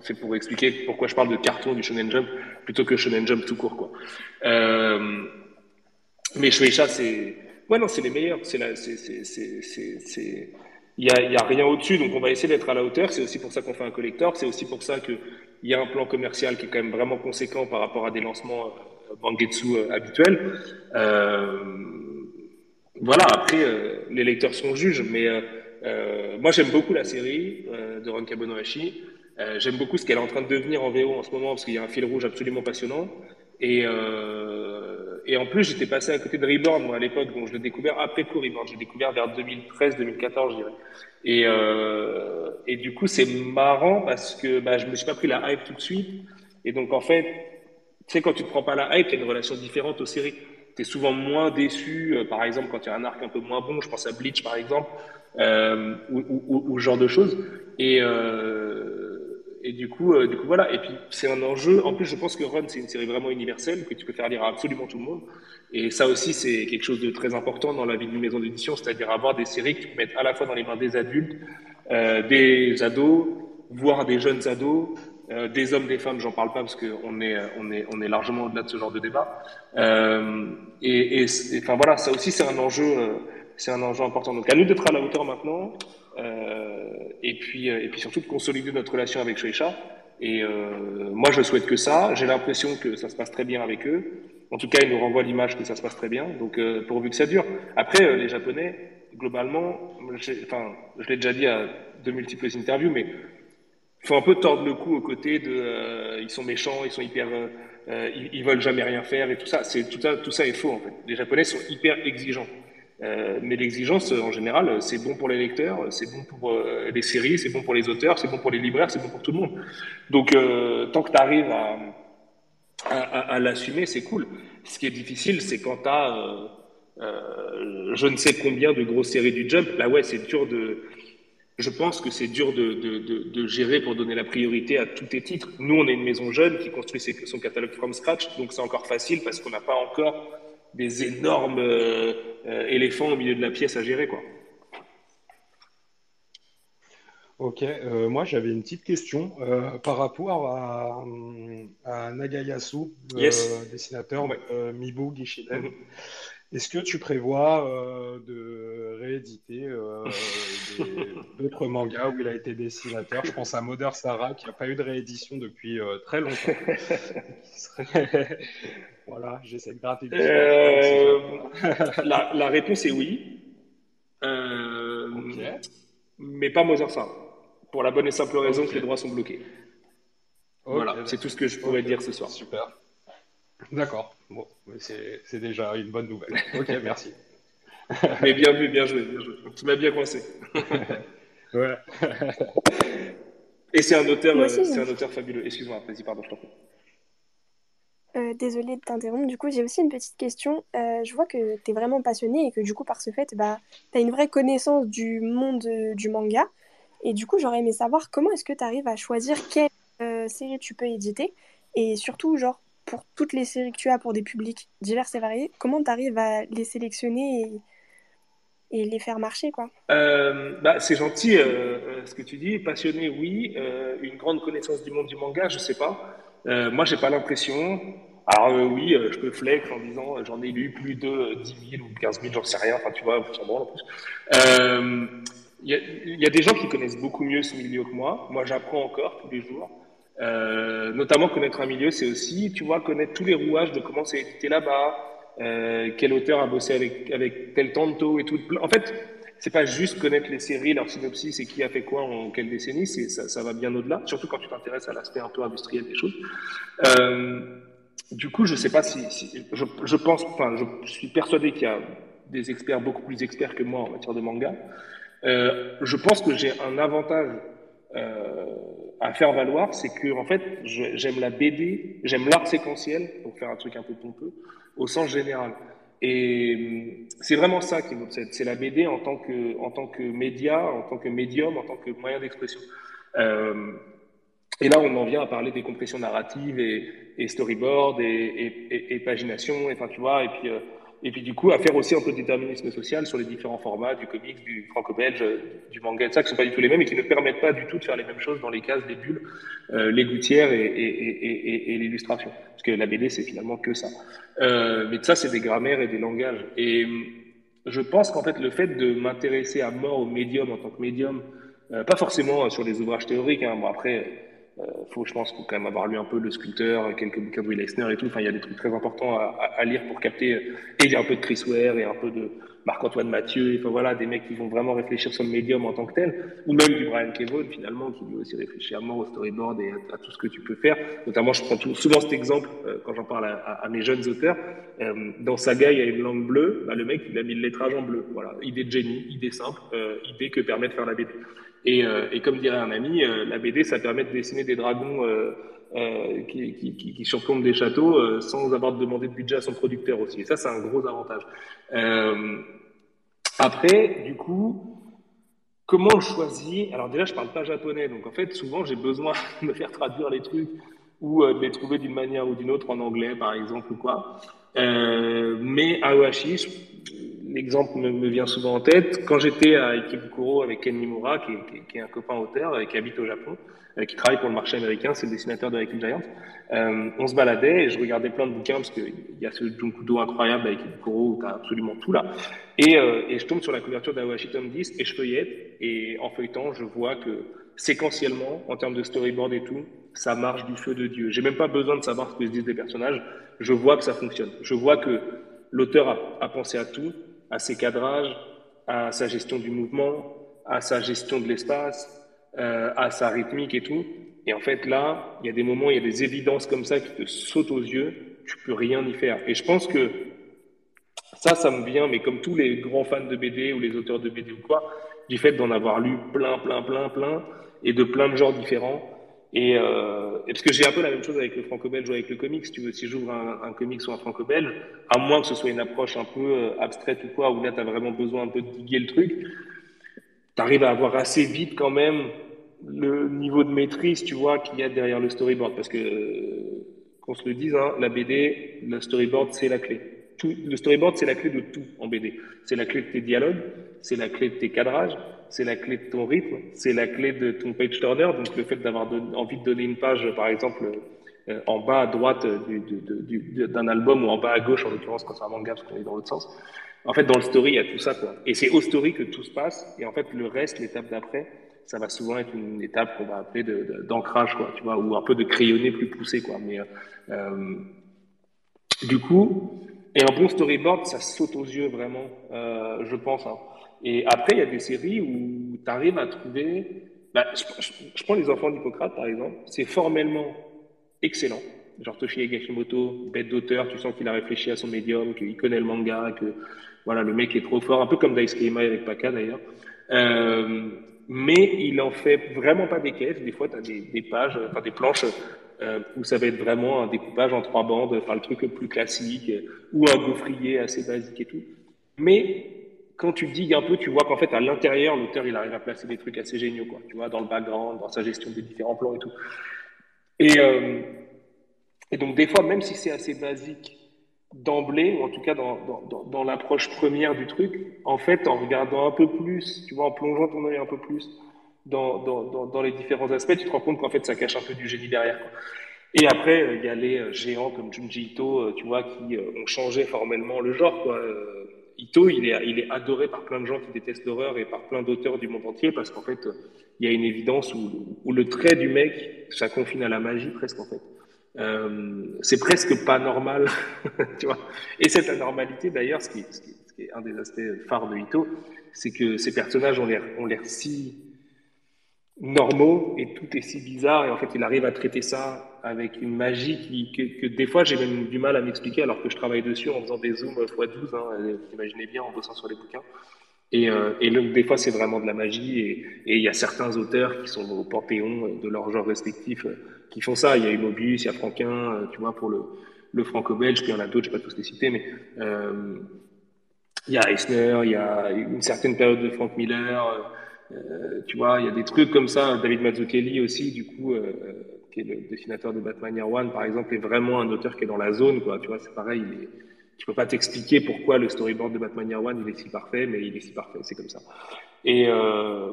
Speaker 3: c'est pour expliquer pourquoi je parle de carton du Shonen Jump plutôt que Shonen Jump tout court, quoi. Euh, mais Shueisha, c'est, Ouais, non, c'est les meilleurs. C'est la, c'est, c'est, il y a, a rien au-dessus, donc on va essayer d'être à la hauteur. C'est aussi pour ça qu'on fait un collector. C'est aussi pour ça que il y a un plan commercial qui est quand même vraiment conséquent par rapport à des lancements euh, Mangetsu euh, habituels. Euh, voilà, après, les lecteurs sont juges, mais moi j'aime beaucoup la série de Ron Kabonohashi. j'aime beaucoup ce qu'elle est en train de devenir en VO en ce moment, parce qu'il y a un fil rouge absolument passionnant. Et, et en plus, j'étais passé à côté de Reborn, moi, à l'époque, donc je l'ai découvert après coup, Reborn. J'ai découvert vers 2013-2014, je dirais. Et, euh, et du coup, c'est marrant parce que bah, je me suis pas pris la hype tout de suite. Et donc, en fait, tu sais, quand tu te prends pas la hype, il y a une relation différente aux séries. Tu es souvent moins déçu, euh, par exemple, quand il y a un arc un peu moins bon. Je pense à Bleach, par exemple, euh, ou, ou, ou, ce genre de choses. Et, euh, et du coup, euh, du coup, voilà. Et puis, c'est un enjeu. En plus, je pense que Run, c'est une série vraiment universelle que tu peux faire lire à absolument tout le monde. Et ça aussi, c'est quelque chose de très important dans la vie d'une maison d'édition, c'est-à-dire avoir des séries qui mettent à la fois dans les mains des adultes, euh, des ados, voire des jeunes ados, euh, des hommes, des femmes, j'en parle pas parce qu'on est, on est, on est largement au-delà de ce genre de débat. Et, enfin voilà, ça aussi c'est un enjeu, c'est un enjeu important. Donc à nous d'être à la hauteur maintenant, et puis, et puis surtout de consolider notre relation avec Shueisha. Et moi, je souhaite que ça. J'ai l'impression que ça se passe très bien avec eux. En tout cas, ils nous renvoient l'image que ça se passe très bien. Donc, pourvu que ça dure. Après, les Japonais, globalement, enfin, je l'ai déjà dit à de multiples interviews, mais il faut un peu tordre le cou aux côtés de euh, ils sont méchants, ils sont hyper, euh, euh, ils, veulent jamais rien faire et tout ça. C'est tout ça, tout ça est faux en fait. Les Japonais sont hyper exigeants. Mais l'exigence, en général, c'est bon pour les lecteurs, c'est bon pour les séries, c'est bon pour les auteurs, c'est bon pour les libraires, c'est bon pour tout le monde. Donc, tant que tu arrives à, l'assumer, c'est cool. Ce qui est difficile, c'est quand tu as je ne sais combien de grosses séries du Jump. Là, ouais, c'est dur de je pense que c'est dur de, gérer pour donner la priorité à tous tes titres. Nous, on est une maison jeune qui construit son catalogue from scratch, donc c'est encore facile parce qu'on n'a pas encore des énormes euh, euh, éléphants au milieu de la pièce à gérer. Quoi.
Speaker 5: Ok, euh, moi j'avais une petite question par rapport à, à Nagayasu,
Speaker 3: yes.
Speaker 5: dessinateur
Speaker 3: ouais.
Speaker 5: Mibu Gishiden. Mm -hmm. Est-ce que tu prévois de rééditer [laughs] d'autres mangas où il a été dessinateur? Je pense à Mother Sarah qui n'a pas eu de réédition depuis très longtemps. [laughs] voilà, j'essaie de gratter du
Speaker 3: la, la, réponse est oui. Okay. Mais pas Mother Sarah. Pour la bonne et simple raison okay. que les droits sont bloqués. Okay, voilà, c'est tout ce que je pourrais dire ce soir.
Speaker 5: Super. D'accord. Bon, c'est déjà une bonne nouvelle. [laughs] Ok, merci. [laughs]
Speaker 3: Mais bien vu, bien joué, bien joué. Tu m'as bien coincé. [laughs]
Speaker 5: ouais.
Speaker 3: Et c'est un auteur, euh, c'est un auteur fabuleux. Excuse-moi, vas-y, pardon, je t'en prie.
Speaker 4: Euh, désolée de t'interrompre. Du coup, j'ai aussi une petite question. Euh, je vois que tu es vraiment passionné et que du coup, par ce fait, bah, tu as une vraie connaissance du monde euh, du manga. Et du coup, j'aurais aimé savoir comment est-ce que tu arrives à choisir quelle série tu peux éditer et surtout, genre, pour toutes les séries que tu as pour des publics divers et variés, comment tu arrives à les sélectionner et, les faire marcher quoi?
Speaker 3: Bah, C'est gentil ce que tu dis. Passionné, oui. Une grande connaissance du monde du manga, je sais pas. Euh, moi, j'ai pas l'impression. Alors euh, oui, je peux flex en disant j'en ai lu plus de 10 000 ou 15 000, j'en sais rien. Enfin, tu vois, s'en en plus. Il y, a des gens qui connaissent beaucoup mieux ce milieu que moi. Moi, j'apprends encore tous les jours. Euh, notamment connaître un milieu, c'est aussi, tu vois, connaître tous les rouages de comment c'est édité là-bas, euh, quel auteur a bossé avec avec tel tanto et tout. En fait, c'est pas juste connaître les séries, leur synopsis et qui a fait quoi en quelle décennie, ça, va bien au-delà. Surtout quand tu t'intéresses à l'aspect un peu industriel des choses. Euh, du coup, je sais pas si, je, pense, enfin, je suis persuadé qu'il y a des experts beaucoup plus experts que moi en matière de manga. Euh, je pense que j'ai un avantage euh, à faire valoir, c'est que en fait, j'aime la BD, j'aime l'art séquentiel, pour faire un truc un peu pompeux, au sens général. Et c'est vraiment ça qui m'obsède. C'est la BD en tant que média, en tant que médium, en tant que moyen d'expression. Euh, et là, on en vient à parler des compressions narratives et, et storyboard et, et, pagination, enfin, tu vois, et puis euh, et puis du coup à faire aussi un peu de déterminisme social sur les différents formats du comics, du franco-belge, du manga, et ça qui sont pas du tout les mêmes et qui ne permettent pas du tout de faire les mêmes choses dans les cases des bulles, euh, les gouttières et, l'illustration, parce que la BD c'est finalement que ça. Euh, mais ça c'est des grammaires et des langages. Et je pense qu'en fait le fait de m'intéresser à mort au médium en tant que médium, euh, pas forcément sur les ouvrages théoriques, hein, bon après euh, faut, je pense, faut quand même avoir lu un peu le sculpteur, quelques bouquins de Will Eisner et tout. Enfin, il y a des trucs très importants à, à, lire pour capter. Et il y a un peu de Chris Ware et un peu de Marc-Antoine Mathieu. Enfin voilà, des mecs qui vont vraiment réfléchir sur le médium en tant que tel. Ou même du Brian Kevon, finalement, qui lui aussi réfléchit à mort au storyboard et à, tout ce que tu peux faire. Notamment, je prends souvent cet exemple euh, quand j'en parle à, à, mes jeunes auteurs. Euh, dans Saga, il y a une langue bleue. Bah, le mec, il a mis le lettrage en bleu. Voilà, idée de génie, idée simple, euh, idée que permet de faire la BD. Et, euh, et, comme dirait un ami, euh, la BD, ça permet de dessiner des dragons euh, qui, qui, des châteaux sans avoir de demander de budget à son producteur aussi. Et ça, c'est un gros avantage. après, du coup, comment on choisit Alors déjà, je parle pas japonais, donc en fait, souvent, j'ai besoin [laughs] de me faire traduire les trucs ou de les trouver d'une manière ou d'une autre en anglais, par exemple, ou quoi. mais Awashi, l'exemple me, vient souvent en tête. Quand j'étais à Ikebukuro avec Ken Nimura, qui, est un copain auteur et qui habite au Japon, euh, qui travaille pour le marché américain, c'est le dessinateur de Haikyuu Giant, euh, on se baladait et je regardais plein de bouquins parce qu'il y a ce Junkudo incroyable avec Ikebukuro où tu as absolument tout là. Et, euh, et, je tombe sur la couverture d'Awashi Tom 10 et je feuillette et en feuilletant, je vois que séquentiellement, en termes de storyboard et tout, ça marche du feu de Dieu. J'ai même pas besoin de savoir ce que se disent les personnages. Je vois que ça fonctionne. Je vois que l'auteur a pensé à tout à ses cadrages, à sa gestion du mouvement, à sa gestion de l'espace, euh, à sa rythmique et tout. Et en fait, là, il y a des moments, il y a des évidences comme ça qui te sautent aux yeux, tu peux rien y faire. Et je pense que ça, ça me vient, mais comme tous les grands fans de BD ou les auteurs de BD ou quoi, du fait d'en avoir lu plein, plein, plein, plein, et de plein de genres différents, et, euh, parce que j'ai un peu la même chose avec le franco-belge ou avec le comics. Tu veux, si j'ouvre un, un comics ou un franco-belge, à moins que ce soit une approche un peu euh, abstraite ou quoi, où là, tu as vraiment besoin un peu de diguer le truc, tu arrives à avoir assez vite quand même le niveau de maîtrise, tu vois, qu'il y a derrière le storyboard. Parce que, qu'on se le dise, hein, la BD, le storyboard, c'est la clé. Le storyboard, c'est la clé de tout en BD. C'est la clé de tes dialogues, c'est la clé de tes cadrages, c'est la clé de ton rythme, c'est la clé de ton page turner. Donc le fait d'avoir envie de donner une page, par exemple, euh, en bas à droite d'un album ou en bas à gauche, en l'occurrence quand c'est un manga, parce qu'on est dans l'autre sens. En fait, dans le story, il y a tout ça, quoi. Et c'est au story que tout se passe. Et en fait, le reste, l'étape d'après, ça va souvent être une étape qu'on va appeler d'ancrage, quoi, tu vois, ou un peu de crayonné plus poussé, quoi. Mais euh, du coup, et un bon storyboard, ça saute aux yeux vraiment, euh, je pense. Hein. Et après, il y a des séries où tu arrives à trouver. Bah, je, prends les enfants d'Hippocrate, par exemple. C'est formellement excellent. Genre Toshi Higashimoto, bête d'auteur, tu sens qu'il a réfléchi à son médium, qu'il connaît le manga, que voilà, le mec est trop fort, un peu comme Daisuke Imai avec Paka d'ailleurs. Euh, mais il en fait vraiment pas des caisses. Des fois, tu as des, des, pages, enfin des planches euh, où ça va être vraiment un découpage en trois bandes, enfin le truc le plus classique, ou un gaufrier assez basique et tout. Mais quand tu digues un peu, tu vois qu'en fait, à l'intérieur, l'auteur, il arrive à placer des trucs assez géniaux, quoi. Tu vois, dans le background, dans sa gestion des différents plans et tout. Et, euh, donc, des fois, même si c'est assez basique d'emblée, ou en tout cas dans, dans, dans, l'approche première du truc, en fait, en regardant un peu plus, tu vois, en plongeant ton œil un peu plus dans, dans, les différents aspects, tu te rends compte qu'en fait, ça cache un peu du génie derrière. Quoi. Et après, il y a les euh, géants comme Junji Ito, euh, tu vois, qui ont changé formellement le genre, quoi. Ito, il est, il est adoré par plein de gens qui détestent l'horreur et par plein d'auteurs du monde entier parce qu'en fait, il y a une évidence où, où, le trait du mec, ça confine à la magie presque en fait. Euh, c'est presque pas normal, [laughs] tu vois. Et cette anormalité, d'ailleurs, ce, ce, ce qui, est un des aspects phares de Ito, c'est que ces personnages ont l'air, ont l'air si normaux et tout est si bizarre et en fait il arrive à traiter ça avec une magie que, des fois j'ai même du mal à m'expliquer alors que je travaille dessus en faisant des zooms x12, hein, vous imaginez bien en bossant sur les bouquins. Et, euh, et le, des fois c'est vraiment de la magie et il y a certains auteurs qui sont au panthéon de leur genre respectif euh, qui font ça. Il y a Mobius, il y a Franquin, euh, tu vois, pour le, le franco-belge, puis il y en a d'autres, je ne vais pas tous les citer, mais euh, il y a Eisner, il y a une certaine période de Frank Miller, euh, tu vois, il y a des trucs comme ça. David Mazzucchelli aussi, du coup, euh, qui est le dessinateur de Batman Year One, par exemple, est vraiment un auteur qui est dans la zone, quoi. Tu vois, c'est pareil. Il est, tu peux pas t'expliquer pourquoi le storyboard de Batman Year One il est si parfait, mais il est si parfait, c'est comme ça. Et euh,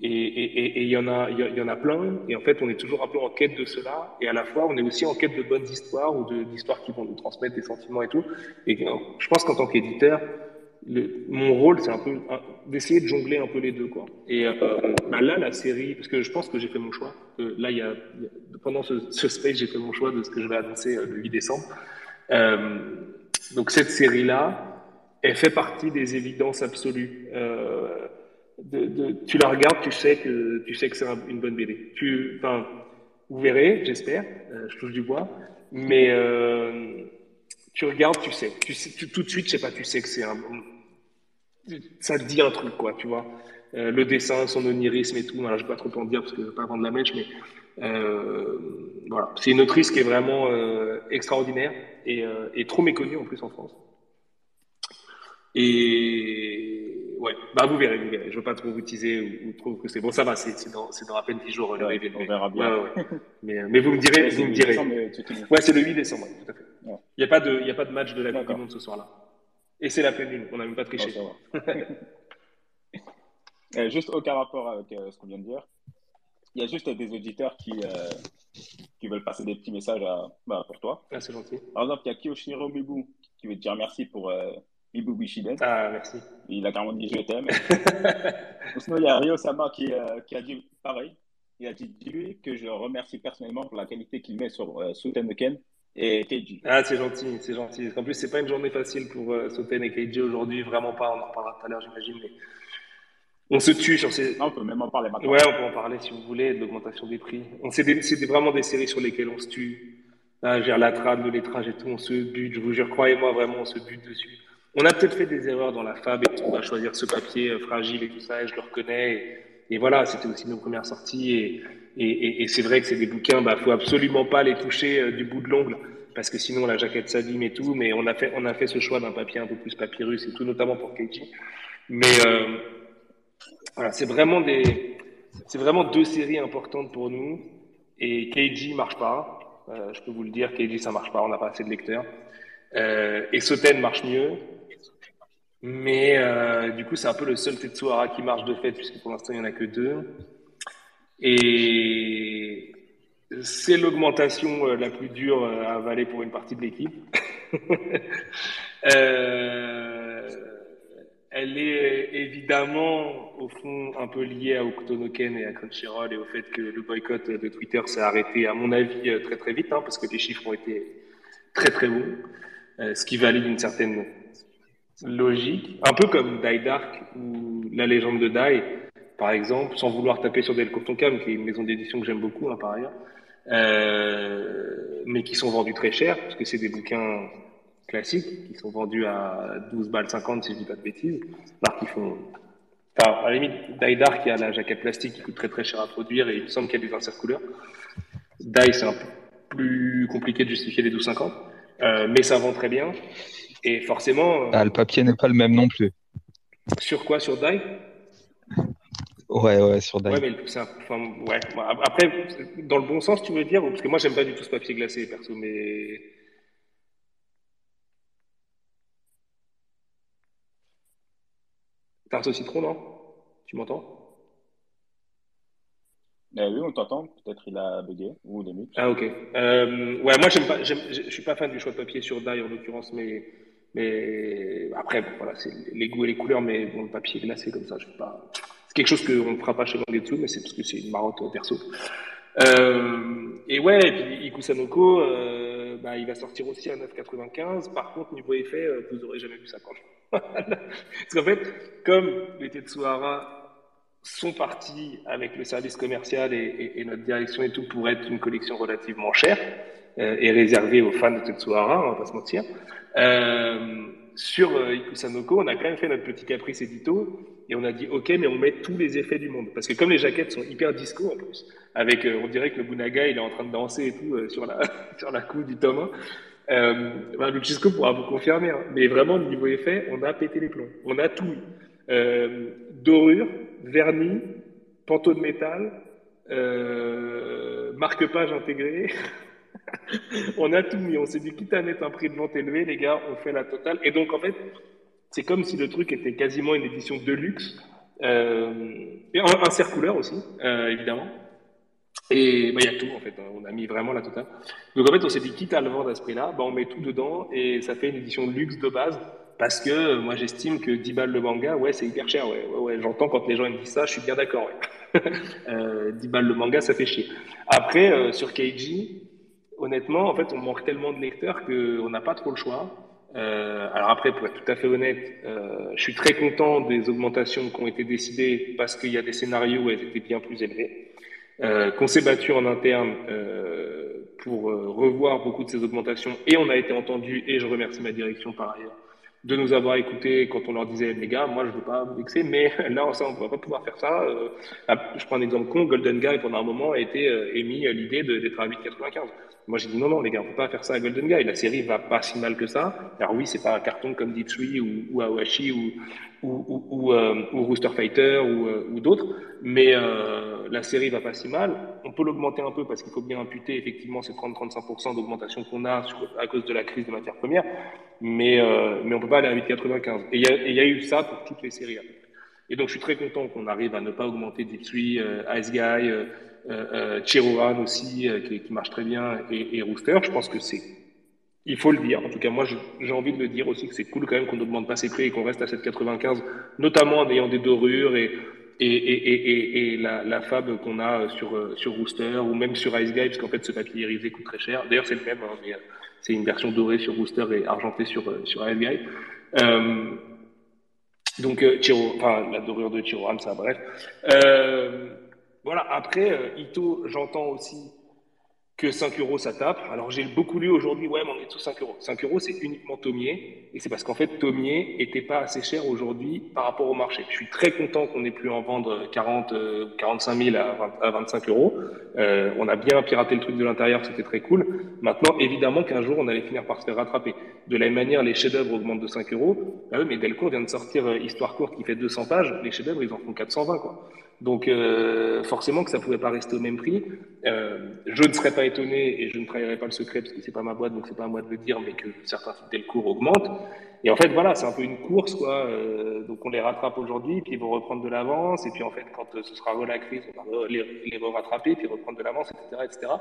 Speaker 3: et et il y en a il y, en a plein. Et en fait, on est toujours un peu en quête de cela. Et à la fois, on est aussi en quête de bonnes histoires ou d'histoires qui vont nous transmettre des sentiments et tout. Et je pense qu'en tant qu'éditeur, mon rôle, c'est un peu d'essayer de jongler un peu les deux, quoi. Et euh, bah là, la série, parce que je pense que j'ai fait mon choix. là, il y a, pendant ce, ce space, j'ai fait mon choix de ce que je vais annoncer le 8 décembre. donc cette série-là, elle fait partie des évidences absolues. De, tu la regardes, tu sais que tu sais que c'est une bonne BD. Tu, vous verrez, j'espère. je touche du bois, mais tu regardes, tu sais. Tu tout de suite, je sais pas, tu sais que c'est un. Ça te dit un truc, quoi, tu vois. Euh, le dessin, son onirisme et tout. je ne vais pas trop en dire parce que je ne veux pas vendre la mèche, mais euh, voilà. C'est une autrice qui est vraiment euh, extraordinaire et, et, trop méconnue en plus en France. Et ouais, bah vous verrez, vous verrez. Je ne veux pas trop vous teaser ou, trop que c'est bon. Ça va, c'est dans, dans, à peine 10 jours le
Speaker 2: ouais, On verra bien.
Speaker 3: mais, mais, vous me direz, vous me direz. Ouais, c'est le 8 décembre, tout à fait. Il n'y a, a pas de match de la Coupe du Monde ce soir-là. Et c'est la pleine lune, on n'a même pas triché.
Speaker 2: euh, [laughs] juste aucun rapport avec euh, ce qu'on vient de dire. Il y a juste des auditeurs qui, euh, qui veulent passer des petits messages à, bah, pour toi.
Speaker 3: Ah, c'est gentil.
Speaker 2: Par exemple, il y a Kiyoshiro Mibu qui veut te dire merci pour euh, Mibu Bishiden.
Speaker 3: Ah, merci.
Speaker 2: Il a carrément dit je t'aime. [laughs] Sinon, il y a Ryo Sama qui, qui, a dit pareil. Il a dit dis-lui que je remercie personnellement pour la qualité qu'il met sur Suten Ken et Keiji.
Speaker 3: Ah, c'est gentil, c'est gentil. En plus, c'est pas une journée facile pour euh, Soten et Keiji aujourd'hui, vraiment pas. On en reparlera tout à l'heure, j'imagine. Mais on se tue sur ces.
Speaker 2: Non, on peut même en parler maintenant.
Speaker 3: Ouais, on peut en parler si vous voulez, de l'augmentation des prix. C'est vraiment des séries sur lesquelles on se tue. Là, j'ai la trame, le lettrage et tout, on se bute, je vous jure, croyez-moi, vraiment, on se bute dessus. On a peut-être fait des erreurs dans la fab et tout, on va choisir ce papier euh, fragile et tout ça, et je le reconnais. Et, et voilà, c'était aussi nos premières sorties. Et, et, c'est vrai que c'est des bouquins, bah, faut absolument pas les toucher euh, du bout de l'ongle parce que sinon la jaquette s'abîme et tout. Mais on a fait, on a fait ce choix d'un papier un peu plus papyrus et tout, notamment pour Keiji. Mais euh, voilà, c'est vraiment des, c'est vraiment deux séries importantes pour nous. Et Keiji marche pas. Euh, je peux vous le dire, Keiji ça marche pas. On n'a pas assez de lecteurs. Et Soten marche mieux. Mais du coup, c'est un peu le seul Tetsuhara qui marche de fait, puisque pour l'instant, il n'y en a que deux. Et c'est l'augmentation euh, la plus dure euh, à avaler pour une partie de l'équipe. [laughs] euh, elle est évidemment, au fond, un peu liée à Okutonoken et à Crunchyroll et au fait que le boycott de Twitter s'est arrêté, à mon avis, très très vite, hein, parce que les chiffres ont été très très bons, ce qui valide une certaine logique, un peu comme Die Dark ou La légende de Die par exemple, sans vouloir taper sur Del Cam, qui est une maison d'édition que j'aime beaucoup, hein, par ailleurs, euh, mais qui sont vendus très cher, parce que c'est des bouquins classiques, qui sont vendus à 12 balles 50, si je dis pas de bêtises, alors qu'ils font... Enfin, à la limite, Dark, qui a la jaquette plastique qui coûte très très cher à produire, et il me semble qu'il y a des inserts couleurs. Die, c'est un peu plus compliqué de justifier les 12,50, euh, mais ça vend très bien, et forcément...
Speaker 6: Ah, le papier n'est pas le même non plus.
Speaker 3: Sur quoi? Sur Die?
Speaker 6: Ouais, ouais, sur
Speaker 3: Ouais, mais c'est enfin, ouais. Après, dans le bon sens, tu veux dire Parce que moi, j'aime pas du tout ce papier glacé, perso, mais. Tarte au citron, non? Tu m'entends?
Speaker 2: Euh, oui, on t'entend. Peut-être il a bugué ou des
Speaker 3: Ah, ok. Euh, ouais, moi, j'aime pas, je suis pas fan du choix de papier sur Die en l'occurrence, mais, mais après, voilà, c'est les goûts et les couleurs, mais bon, le papier glacé comme ça, je sais pas quelque chose qu'on ne fera pas chez Mangetsu, mais c'est parce que c'est une marotte perso. Euh, et ouais, et puis Ikusanoko, euh, bah, il va sortir aussi à 9,95. Par contre, niveau effet, euh, vous aurez jamais vu ça quand [laughs] Parce qu'en fait, comme les Tetsuhara sont partis avec le service commercial et, notre direction et tout pour être une collection relativement chère euh, et réservée aux fans de Tetsuhara, on va pas se mentir. Sur euh, Ikusanoko, on a quand même fait notre petit caprice édito et on a dit ok, mais on met tous les effets du monde parce que comme les jaquettes sont hyper disco en plus, avec euh, on dirait que le Bunaga il est en train de danser et tout euh, sur la [laughs] sur la coupe du tome 1. Euh, ben, pourra vous confirmer, hein. mais vraiment niveau effet, on a pété les plombs, on a tout euh, dorure, vernis, panteau de métal, marque-page intégré. [laughs] [laughs] on a tout mis. On s'est dit, quitte à mettre un prix de vente élevé, les gars, on fait la totale. Et donc, en fait, c'est comme si le truc était quasiment une édition de luxe. Euh, et un, un couleur aussi, euh, évidemment. Et bah, il y a tout, en fait. Hein. On a mis vraiment la totale. Donc, en fait, on s'est dit, quitte à le vendre à ce prix-là, bah, on met tout dedans et ça fait une édition de luxe de base parce que moi, j'estime que 10 balles le manga, ouais, c'est hyper cher. Ouais. J'entends quand les gens me disent ça, je suis bien d'accord. Ouais. [laughs] euh, 10 balles le manga, ça fait chier. Après, euh, sur Keiji, honnêtement, en fait, on manque tellement de lecteurs qu'on n'a pas trop le choix. Euh, alors après, pour être tout à fait honnête, euh, je suis très content des augmentations qui ont été décidées parce qu'il y a des scénarios où elles étaient bien plus élevées. Euh, qu'on s'est battu en interne euh, pour euh, revoir beaucoup de ces augmentations et on a été entendu et je remercie ma direction par ailleurs de nous avoir écoutés quand on leur disait les gars, moi je veux pas vous vexer, mais [laughs] là ça, on va pas pouvoir faire ça. Euh, je prends un exemple con, Golden Guy pendant un moment a été euh, émis l'idée d'être à 8,95. Moi j'ai dit non non les gars, on peut pas faire ça à Golden Guy. La série va pas si mal que ça. Alors oui c'est pas un carton comme Ditsui ou, ou Awashi ou ou, ou, ou, euh, Rooster Fighter ou, euh, ou d'autres, mais euh, la série va pas si mal. On peut l'augmenter un peu parce qu'il faut bien imputer effectivement ces 30-35% d'augmentation qu'on a à cause de la crise de matières premières, mais, euh, mais on peut pas aller à 8,95. Et il y, a eu ça pour toutes les séries. Et donc je suis très content qu'on arrive à ne pas augmenter Ditsui, euh, Ice Guy, euh, aussi, qui, qui, marche très bien, et, et Rooster. Je pense que c'est il faut le dire. En tout cas, moi, j'ai envie de le dire aussi que c'est cool quand même qu'on ne demande pas ses prix et qu'on reste à 7,95, notamment en ayant des dorures et, et, et, et, la, fab qu'on a sur, sur Rooster ou même sur Ice Guy, parce qu'en fait, ce papier irisé coûte très cher. D'ailleurs, c'est le même, hein, mais c'est une version dorée sur Rooster et argentée sur, sur Ice Guy. Euh, donc, euh, Chiro, la dorure de Chirohan, ça, bref. Euh, voilà, après, euh, Ito, j'entends aussi que 5 euros ça tape. Alors j'ai beaucoup lu aujourd'hui, ouais, mais on est tous 5 euros. 5 euros c'est uniquement Tomier, et c'est parce qu'en fait Tomier était pas assez cher aujourd'hui par rapport au marché. Je suis très content qu'on ait pu en vendre 40, euh, 45 000 à, 20, à 25 euros. Euh, on a bien piraté le truc de l'intérieur, c'était très cool. Maintenant, évidemment qu'un jour on allait finir par se faire rattraper. De la même manière, les chefs-d'œuvre augmentent de 5 euros. Bah oui, mais Delcourt vient de sortir euh, Histoire courte qui fait 200 pages. Les chefs-d'œuvre ils en font 420 quoi. Donc euh, forcément que ça pouvait pas rester au même prix. Euh, je ne serais pas étonné et je ne trahirai pas le secret parce que c'est pas ma boîte donc c'est pas à moi de le dire, mais que certains Delcourt augmentent. Et en fait voilà, c'est un peu une course quoi. Euh, donc on les rattrape aujourd'hui puis ils vont reprendre de l'avance et puis en fait quand ce sera relaxé, on va les, les rattraper puis reprendre de l'avance, etc., etc.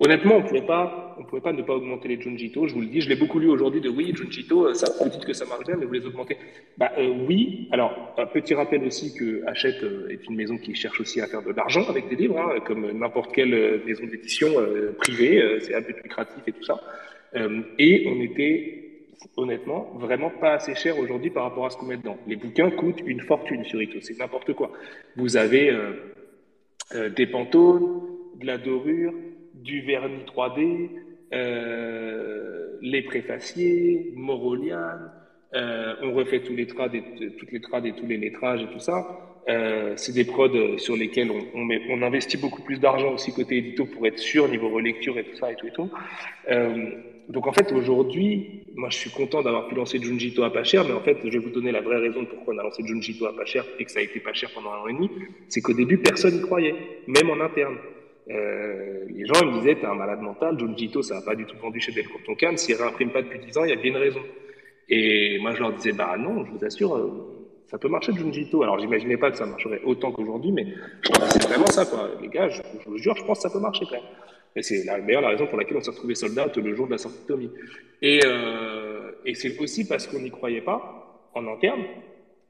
Speaker 3: Euh, Honnêtement, on pouvait pas, on pouvait pas ne pas augmenter les Junjito. Je vous le dis, je l'ai beaucoup lu aujourd'hui de oui, Junjito, ça, vous dites que ça marche bien, mais vous les augmentez. Bah euh, oui. Alors, un petit rappel aussi que Hachette est une maison qui cherche aussi à faire de l'argent avec des livres, hein, comme n'importe quelle maison d'édition euh, privée. Euh, c'est un peu lucratif et tout ça. Euh, et on était honnêtement vraiment pas assez cher aujourd'hui par rapport à ce qu'on met dedans. Les bouquins coûtent une fortune sur Ito, c'est n'importe quoi. Vous avez des pantones, de la dorure du vernis 3D, euh, les préfaciers, Morolian, euh, on refait tous les trades et, les et tous les lettrages et tout ça. Euh, c'est des prods sur lesquels on investit beaucoup plus d'argent aussi côté édito pour être sûr niveau relecture et tout ça et tout et tout. Euh, donc en fait aujourd'hui, moi je suis content d'avoir pu lancer Junjito à pas cher, mais en fait je vais vous donner la vraie raison de pourquoi on a lancé Junjito à pas cher et que ça a été pas cher pendant un an et demi, c'est qu'au début personne n'y croyait, même en interne. Euh, les gens me disaient, t'es un malade mental, Junjito, ça n'a pas du tout vendu chez Delcourt Tonkan, s'il réimprime pas depuis 10 ans, il y a bien une raison. Et moi, je leur disais, bah non, je vous assure, ça peut marcher Junjito. Alors, j'imaginais pas que ça marcherait autant qu'aujourd'hui, mais c'est vraiment ça, quoi. Les gars, je, je, vous jure, je pense que ça peut marcher quand même. Et c'est d'ailleurs la raison pour laquelle on s'est retrouvé soldat le jour de la sortie de Tommy. Et, euh, et c'est aussi parce qu'on n'y croyait pas en interne.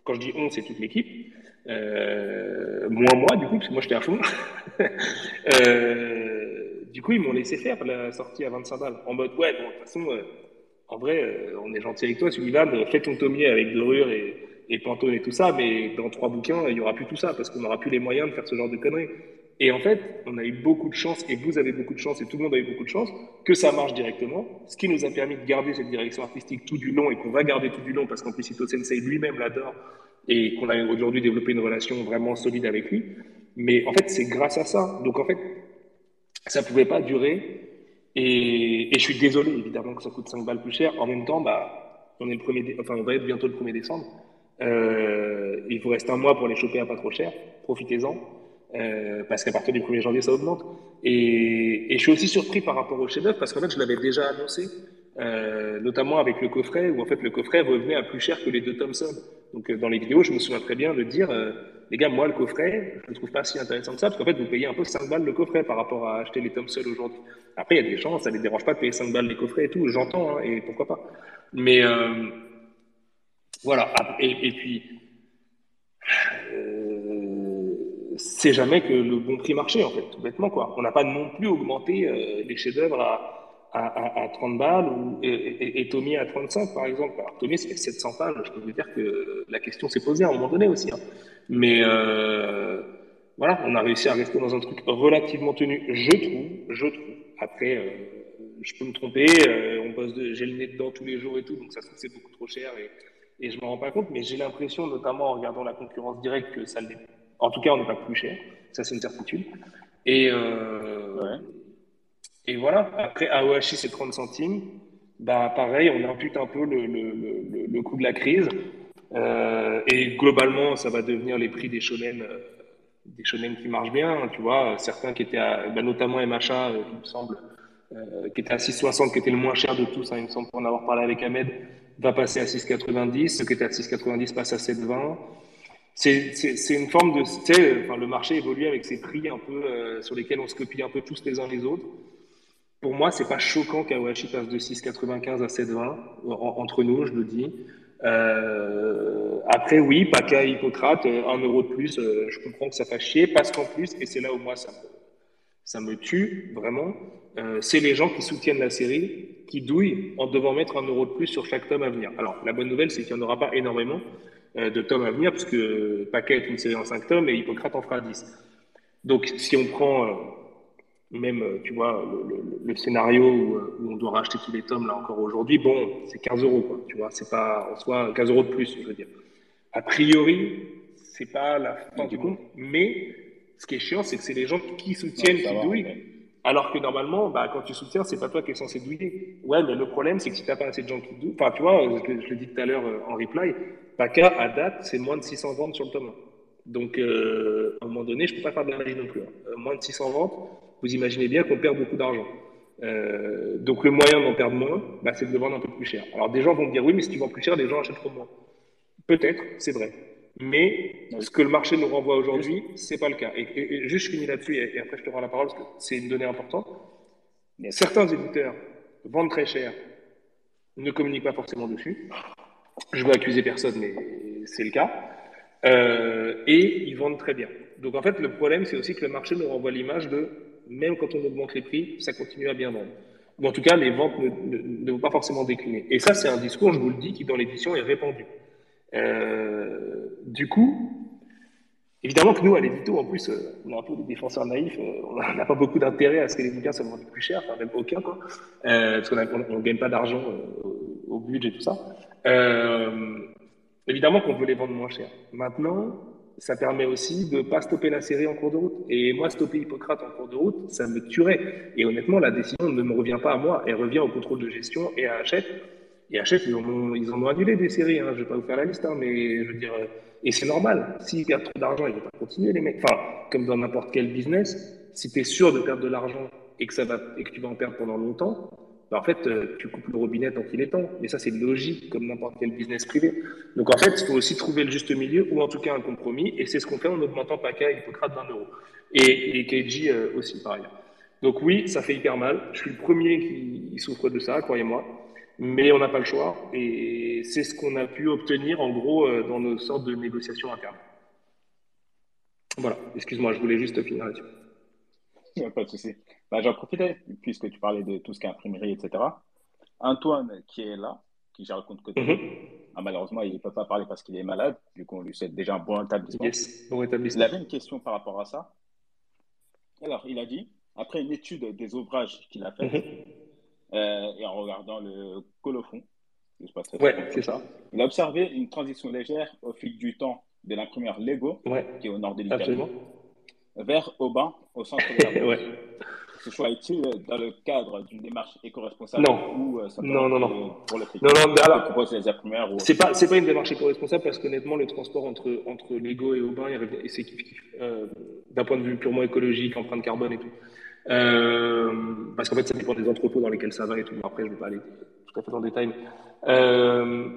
Speaker 3: Quand je dis on, c'est toute l'équipe. Euh, moins moi, du coup, parce que moi j'étais à fond. [laughs] euh, du coup, ils m'ont laissé faire la sortie à 25 balles. En mode, ouais, bon, de toute façon, euh, en vrai, on est gentil avec toi, Sullivan, fais ton tomier avec dorure et, et pantone et tout ça, mais dans trois bouquins, il y aura plus tout ça, parce qu'on n'aura plus les moyens de faire ce genre de conneries. Et en fait, on a eu beaucoup de chance, et vous avez beaucoup de chance, et tout le monde a eu beaucoup de chance, que ça marche directement, ce qui nous a permis de garder cette direction artistique tout du long, et qu'on va garder tout du long, parce qu'en plus, Ito Sensei lui-même l'adore, et qu'on a aujourd'hui développé une relation vraiment solide avec lui. Mais en fait, c'est grâce à ça. Donc en fait, ça pouvait pas durer. Et, et, je suis désolé, évidemment, que ça coûte 5 balles plus cher. En même temps, bah, on est le premier, enfin, on va être bientôt le 1er décembre. Euh, il vous reste un mois pour les choper à pas trop cher. Profitez-en. Euh, parce qu'à partir du 1er janvier, ça augmente. Et, je suis aussi surpris par rapport au chef-d'œuvre parce qu'en fait, je l'avais déjà annoncé, euh, notamment avec le coffret, où en fait le coffret revenait à plus cher que les deux Thomson. Donc, dans les vidéos, je me souviens très bien de dire, les gars, moi, le coffret, je ne trouve pas si intéressant que ça, parce qu'en fait, vous payez un peu 5 balles le coffret par rapport à acheter les tomes seuls aujourd'hui. Après, il y a des gens, ça ne les dérange pas de payer 5 balles les coffrets et tout, j'entends, hein, et pourquoi pas. Mais voilà, et, puis, c'est jamais que le bon prix marché, en fait, tout bêtement. Quoi. On n'a pas non plus augmenté euh, les chefs-d'œuvre à, à, à, 30 balles ou, et, et, Tommy à 35, par exemple. Alors, Tommy, c'est 700 pages. Je peux vous dire que la question s'est posée à un moment donné aussi. Hein. Mais euh, voilà, on a réussi à rester dans un truc relativement tenu, je trouve. Je trouve. Après, euh, je peux me tromper. On bosse j'ai le nez dedans tous les jours et tout, donc ça se c'est beaucoup trop cher et, et je me rends pas compte. Mais j'ai l'impression, notamment en regardant la concurrence directe, que ça l'est en tout cas, on n'est pas plus cher. Ça, c'est une certitude. Et, euh, et voilà. Après, AOHI, c'est 30 centimes. Bah, pareil, on impute un peu le, le, le, coût de la crise. Euh, et globalement, ça va devenir les prix des shonen, euh, des shonen qui marchent bien. Tu vois, certains qui étaient à, bah, notamment MHA, il me semble, qui était à 6,60, qui était le moins cher de tous, hein, il me semble, pour en avoir parlé avec Ahmed, va passer à 6,90. Ce qui était à 6,90 passe à 7,20 c'est une forme de, tu sais, le marché évolue avec ses prix un peu euh, sur lesquels on se copie un peu tous les uns les autres. Pour moi, c'est pas choquant qu'Awashi passe de 6,95 à 7,20 entre nous, je le dis. Euh, après, oui, PACA Hippocrate, euh, un euro de plus, euh, je comprends que ça fasse chier, parce qu'en plus, et c'est là où moi ça me, ça me tue vraiment, c'est les gens qui soutiennent la série qui douillent en devant mettre un euro de plus sur chaque tome à venir. Alors, la bonne nouvelle, c'est qu'il n'y en aura pas énormément, euh, de tomes à venir, puisque Paquet est une série en 5 tomes et Hippocrate en fera 10. Donc, si on prend euh, même, euh, tu vois, le, scénario où, on doit racheter tous les tomes, là encore aujourd'hui, bon, c'est 15 euros, quoi, tu vois, c'est pas en soi 15 euros de plus, je veux dire. A priori, c'est pas la fin du compte, mais ce qui est chiant, c'est que c'est les gens qui soutiennent qui douillent. Alors que normalement, bah, quand tu soutiens, c'est pas toi qui es censé douiller. Ouais, mais le problème, c'est que si t'as pas assez de gens qui douillent, enfin, tu vois, je, je le dis tout à l'heure en reply, PACA, à date, c'est moins de 600 ventes sur le tome Donc, euh, à un moment donné, je ne peux pas faire de la magie non plus. Hein. Euh, moins de 600 ventes, vous imaginez bien qu'on perd beaucoup d'argent. Euh, donc, le moyen d'en perdre moins, bah, c'est de vendre un peu plus cher. Alors, des gens vont me dire, oui, mais si tu vends plus cher, les gens achèteront moins. Peut-être, c'est vrai. Mais ce que le marché nous renvoie aujourd'hui, c'est pas le cas. Et, juste, je finis là-dessus, et, après, je te rends la parole, parce que c'est une donnée importante. Certains éditeurs vendent très cher, ne communiquent pas forcément dessus. Je veux accuser personne, mais c'est le cas. Euh, et ils vendent très bien. Donc en fait, le problème, c'est aussi que le marché nous renvoie l'image de même quand on augmente les prix, ça continue à bien vendre. Ou en tout cas, les ventes ne, vont pas forcément décliner. Et ça, c'est un discours, je vous le dis, qui dans l'édition est répandu. Euh, du coup, évidemment que nous, à l'édito, en plus, euh, on est un peu des défenseurs naïfs, on n'a pas beaucoup d'intérêt à ce que les bouquins soient vendus plus cher, enfin même aucun, quoi, parce qu'on ne gagne pas d'argent au budget et tout ça. Euh, évidemment qu'on veut les vendre moins cher. Maintenant, ça permet aussi de ne pas stopper la série en cours de route. Et moi, stopper Hippocrate en cours de route, ça me tuerait. Et honnêtement, la décision ne me revient pas à moi, elle revient au contrôle de gestion et à Hachette. Et Hachette, ils en ont, annulé des séries, hein. je ne vais pas vous faire la liste, hein, mais je veux dire, et c'est normal. S'ils perdent trop d'argent, ils ne vont pas continuer, les mecs. Enfin, comme dans n'importe quel business, si tu es sûr de perdre de l'argent et et que tu vas en perdre pendant longtemps, en fait, euh, tu coupes le robinet tant qu'il est temps. Mais ça, c'est logique, comme n'importe quel business privé. Donc, en fait, il faut aussi trouver le juste milieu, ou en tout cas un compromis. Et c'est ce qu'on fait en augmentant PACA et Hippocrate d'un euro. Et, et KG euh, aussi, par ailleurs. Donc, oui, ça fait hyper mal. Je suis le premier qui souffre de ça, croyez-moi. Mais on n'a pas le choix. Et c'est ce qu'on a pu obtenir, en gros, euh, dans nos sortes de négociations internes. Voilà. Excuse-moi, je voulais juste finir là-dessus.
Speaker 2: Pas de souci. Bah, J'en profitais, puisque tu parlais de tout ce qui est imprimerie, etc. Antoine, qui est là, qui gère le compte côté, mhm. ah, malheureusement, il ne peut pas parler parce qu'il est malade. Du coup, on lui souhaite déjà un bon établissement.
Speaker 3: bon établissement.
Speaker 2: Il avait une question par rapport à ça. Alors, il a dit, après une étude des ouvrages qu'il a fait, mhm. euh, et en regardant le colophon,
Speaker 3: ouais, c'est ça.
Speaker 2: Il a observé une transition légère au fil du temps de l'imprimeur Lego, qui est au nord de l'Italie, vers Aubin, au centre de la [laughs] ouais. Ce choix est-il dans le cadre d'une démarche éco-responsable
Speaker 3: Non.
Speaker 2: Ou,
Speaker 3: euh, non, non, non.
Speaker 2: Pour le prix
Speaker 3: Non, non, alors.
Speaker 2: ou...
Speaker 3: C'est pas, c'est pas une démarche éco-responsable parce qu'honnêtement, le transport entre, entre Lego et Aubin, c'est. Euh, D'un point de vue purement écologique, empreinte carbone et tout. Euh, parce qu'en fait, ça dépend des entrepôts dans lesquels ça va et tout. Après, je ne vais pas aller tout à fait dans le détail. Mais, euh,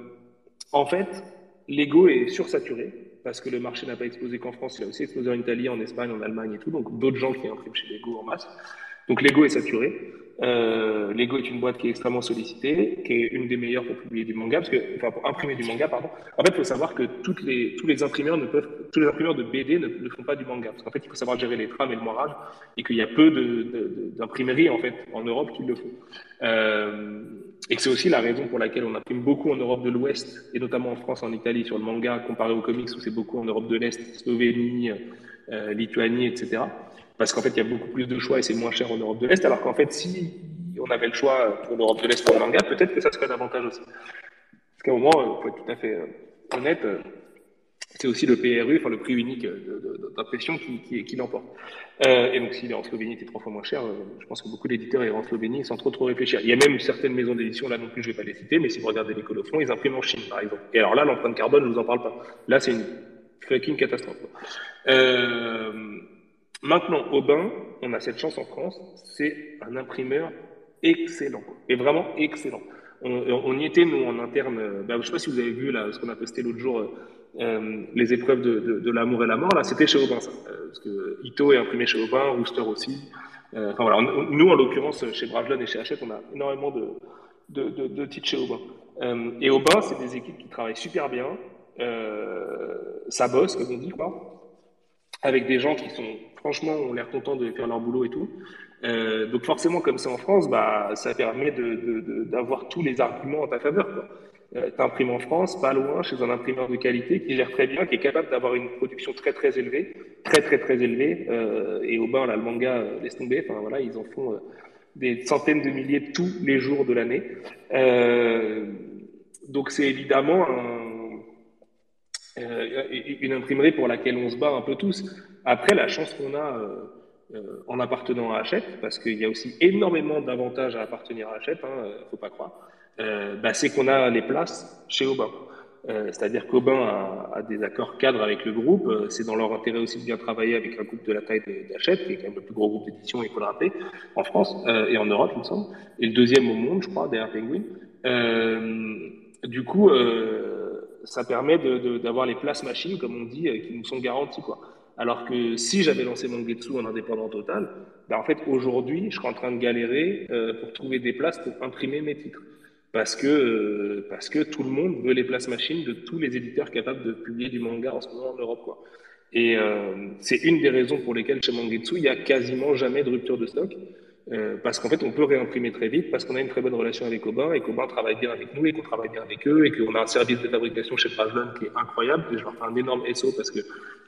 Speaker 3: en fait, Lego est sursaturé parce que le marché n'a pas explosé qu'en France, il a aussi explosé en Italie, en Espagne, en Allemagne et tout. Donc d'autres gens qui impriment chez Lego en masse. Donc Lego est saturé. Euh, Lego est une boîte qui est extrêmement sollicitée, qui est une des meilleures pour publier du manga, parce que, enfin, pour imprimer du manga, pardon. En fait, il faut savoir que toutes les, tous les imprimeurs ne peuvent, tous les imprimeurs de BD ne, font pas du manga. Parce qu'en fait, il faut savoir gérer les trames et le moirage, et qu'il y a peu d'imprimeries, en fait, en Europe qui le font. Euh, et que c'est aussi la raison pour laquelle on imprime beaucoup en Europe de l'Ouest, et notamment en France, en Italie, sur le manga, comparé aux comics, où c'est beaucoup en Europe de l'Est, Slovénie, euh, Lituanie, etc parce qu'en fait, il y a beaucoup plus de choix et c'est moins cher en Europe de l'Est, alors qu'en fait, si on avait le choix pour l'Europe de l'Est pour le manga, peut-être que ça serait davantage aussi. Parce qu'à un moment, il faut être tout à fait euh, honnête, euh, c'est aussi le PRU, enfin le prix unique d'impression qui, l'emporte. Euh, et donc, s'il est en Slovénie, c'est trois fois moins cher. Euh, je pense que beaucoup d'éditeurs iront en Slovénie sans trop trop réfléchir. Il y a même certaines maisons d'édition, là non plus, je vais pas les citer, mais si vous regardez les colofons, ils impriment en Chine, par exemple. Et alors là, l'empreinte carbone, je vous en parle pas. Là, c'est une fucking catastrophe. Euh, Maintenant, Aubin, on a cette chance en France, c'est un imprimeur excellent, et vraiment excellent. On, y était, nous, en interne, ben, je ne sais pas si vous avez vu là, ce qu'on a posté l'autre jour, euh, les épreuves de, l'amour et la mort, là, c'était chez Aubin, ça. Euh, parce que Ito est imprimé chez Aubin, Rooster aussi. Euh, enfin voilà, nous, en l'occurrence, chez Bravlon et chez Hachette, on a énormément de, de, de titres chez Aubin. Euh, et Aubin, c'est des équipes qui travaillent super bien, ça bosse, comme on dit, quoi avec des gens qui sont, franchement, ont l'air contents de faire leur boulot et tout. Euh, donc forcément, comme c'est en France, bah, ça permet d'avoir de, de, tous les arguments en ta faveur. Euh, tu imprimes en France, pas loin, chez un imprimeur de qualité qui gère très bien, qui est capable d'avoir une production très très élevée, très très très élevée. Euh, et au bas, là, le manga, euh, laisse tomber. Enfin voilà, ils en font des centaines de milliers tous les jours de l'année. donc c'est évidemment un, euh, une imprimerie pour laquelle on se bat un peu tous. Après, la chance qu'on a euh, euh, en appartenant à Hachette, parce qu'il y a aussi énormément d'avantages à appartenir à Hachette, hein, faut pas croire, bah, c'est qu'on a les places chez Aubin. C'est-à-dire qu'Aubin a, a, des accords cadres avec le groupe. C'est dans leur intérêt aussi de bien travailler avec un groupe de la taille d'Hachette, qui est quand même le plus gros groupe d'édition, il faut le rappeler, en France et en Europe, il me semble, et le deuxième au monde, je crois, derrière Penguin. du coup, ça permet d'avoir les places machines, comme on dit, euh, qui nous sont garanties. Quoi. Alors que si j'avais lancé mon Getsu en indépendant total, ben en fait, aujourd'hui, je serais en train de galérer euh, pour trouver des places pour imprimer mes titres. Parce que, euh, parce que tout le monde veut les places machines de tous les éditeurs capables de publier du manga en ce moment en Europe. Quoi. Et c'est une des raisons pour lesquelles chez Mangetsu, il y a quasiment jamais de rupture de stock. Euh, parce qu'en fait, on peut réimprimer très vite, parce qu'on a une très bonne relation avec Aubin, et qu'Aubin travaille bien avec nous, et qu'on travaille bien avec eux, et qu'on a un service de fabrication chez Pavlon qui est incroyable. Et je leur fais un énorme SO parce que,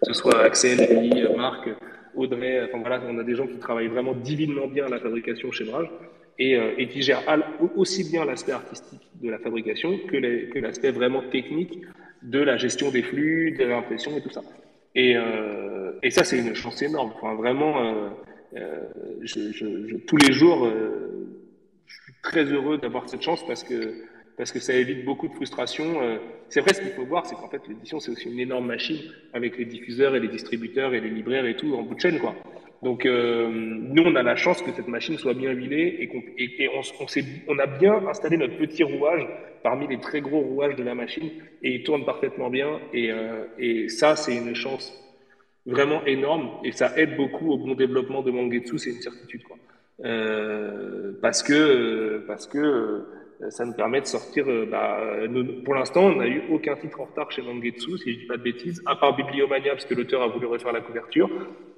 Speaker 3: ce soit Axel, Lee, Marc, Audrey, enfin voilà, on a des gens qui travaillent vraiment divinement bien à la fabrication chez Brage, et, euh, qui gèrent aussi bien l'aspect artistique de la fabrication que l'aspect vraiment technique de la gestion des flux, des réimpressions et tout ça. Et, euh, et ça, c'est une chance énorme. Enfin, vraiment, euh, tous les jours, euh, je suis très heureux d'avoir cette chance parce que parce que ça évite beaucoup de frustration. Euh, c'est vrai, ce qu'il faut voir, c'est qu'en fait, l'édition, c'est aussi une énorme machine avec les diffuseurs et les distributeurs et les libraires et tout en bout de chaîne, quoi. Donc, nous, on a la chance que cette machine soit bien huilée et, qu'on, et, on, on, on, a bien installé notre petit rouage parmi les très gros rouages de la machine et il tourne parfaitement bien. Et, et ça, c'est une chance vraiment énorme et ça aide beaucoup au bon développement de Mangetsu, c'est une certitude. Quoi. Euh, parce que, parce que euh, ça nous permet de sortir. Euh, bah, pour l'instant, on n'a eu aucun titre en retard chez Mangetsu, si je dis pas de bêtises, à part Bibliomania, parce que l'auteur a voulu refaire la couverture,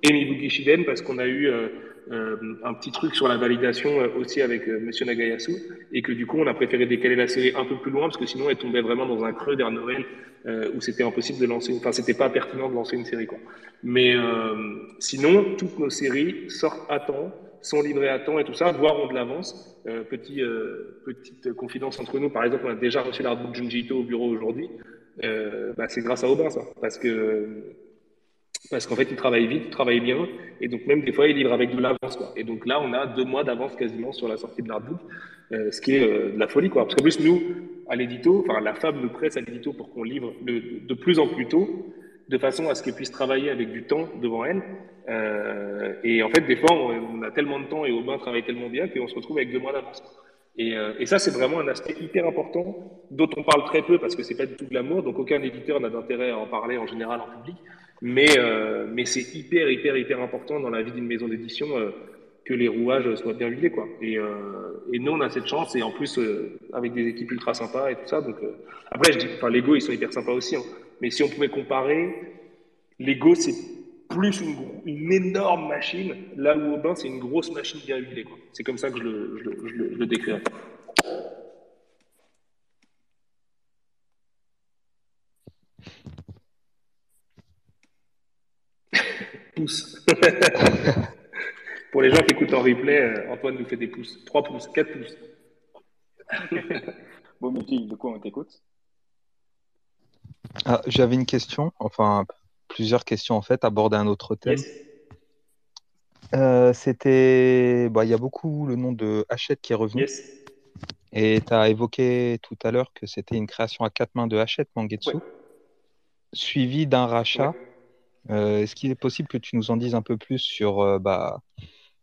Speaker 3: et Mibuki Shiden, parce qu'on a eu euh, euh, un petit truc sur la validation aussi avec Monsieur Nagayasu, et que du coup, on a préféré décaler la série un peu plus loin, parce que sinon, elle tombait vraiment dans un creux vers Noël, où c'était impossible de lancer, enfin, c'était pas pertinent de lancer une série. Quoi. Mais sinon, toutes nos séries sortent à temps sont livrés à temps et tout ça, voire ont de l'avance. Euh, petit, euh, petite confidence entre nous, par exemple, on a déjà reçu l'artbook Junji Ito au bureau aujourd'hui. Euh, bah, c'est grâce à Aubin, ça, parce que parce qu'en fait, il travaille vite, il travaille bien, et donc même des fois, il livre avec de l'avance. Et donc là, on a deux mois d'avance quasiment sur la sortie de l'artbook, euh, ce qui est euh, de la folie. Quoi. Parce qu'en plus, nous, à l'édito, enfin, la femme nous presse à l'édito pour qu'on livre de, de, plus en plus tôt, de façon à ce qu'elle puisse travailler avec du temps devant elle. Euh, et en fait, des fois, on, a tellement de temps et Aubin travaille tellement bien qu'on se retrouve avec deux mois d'avance. Et, euh, et ça, c'est vraiment un aspect hyper important dont on parle très peu parce que c'est pas du tout de l'amour, donc aucun éditeur n'a d'intérêt à en parler en général en public. Mais, euh, mais c'est hyper, hyper, hyper important dans la vie d'une maison d'édition euh, que les rouages soient bien huilés. Quoi. Et, euh, et nous, on a cette chance, et en plus, avec des équipes ultra sympas et tout ça. Donc, après, je dis, enfin, Lego, ils sont hyper sympas aussi. Hein. Mais si on pouvait comparer, Lego, c'est plus une, énorme machine, là où Aubin, c'est une grosse machine bien huilée. C'est comme ça que je le, je le. Pouces. [laughs] Pour les gens qui écoutent en replay, euh, Antoine nous fait des pouces. 3 pouces, 4 pouces. [laughs]
Speaker 2: bon, Miki, de quoi on t'écoute?
Speaker 6: Ah, J'avais une question, enfin plusieurs questions en fait, aborder un autre thème.
Speaker 3: Yes.
Speaker 6: Euh, C'était. Bah, il y a beaucoup le nom de Hachette qui est revenu.
Speaker 3: Yes.
Speaker 6: Et tu as évoqué tout à l'heure que c'était une création à quatre mains de Hachette Mangetsu,
Speaker 3: Ouais.
Speaker 6: suivi d'un rachat.
Speaker 3: Ouais.
Speaker 6: Euh, Est-ce qu'il est possible que tu nous en dises un peu plus sur, euh, bah,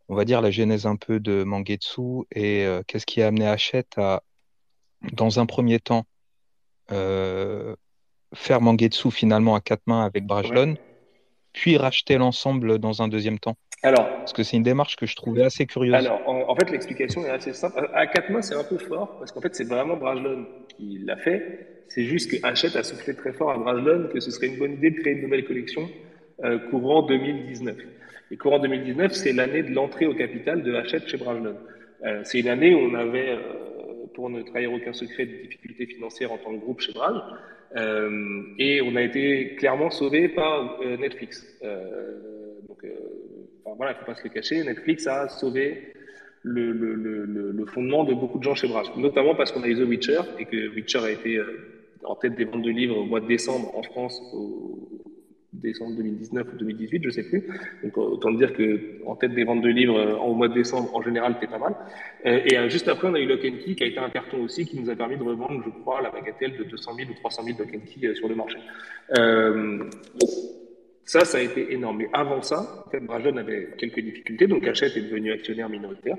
Speaker 6: on va dire, la genèse un peu de Mangetsu et euh, qu'est-ce qui a amené Hachette à, dans un premier temps, faire Mangetsu finalement à quatre mains avec Brajlon, puis racheter l'ensemble dans un deuxième temps?
Speaker 3: Alors,
Speaker 6: Parce que c'est une démarche que je trouvais assez curieuse.
Speaker 3: Alors, en, en fait, l'explication est assez simple. À quatre mains, c'est un peu fort, parce qu'en fait, c'est vraiment Brajlon qui l'a fait. C'est juste que Hachette a soufflé très fort à Brajlon que ce serait une bonne idée de créer une nouvelle collection courant 2019. Et courant 2019, c'est l'année de l'entrée au capital de Hachette chez Brajlon. Euh, c'est une année où on avait, euh, pour ne trahir aucun secret, des difficultés financières en tant que groupe chez. Euh, et on a été clairement sauvé par euh, Netflix. Euh, donc, euh, voilà, il ne faut pas se le cacher, Netflix a sauvé le, fondement de beaucoup de gens chez Braj, notamment parce qu'on a eu The Witcher et que Witcher a été euh, en tête des ventes de livres au mois de décembre en France, décembre 2019 ou 2018, je sais plus. Donc autant dire que en tête des ventes de livres euh, au mois de décembre, en général, c'était pas mal. Euh, et euh, juste après, on a eu Lock and Key qui a été un carton aussi, qui nous a permis de revendre, je crois, la bagatelle de 200 000 ou 300 000 Lock and Key sur le marché. Ça, ça a été énorme. Mais avant ça, en fait, Brajlon avait quelques difficultés, donc Hachette est devenu actionnaire minoritaire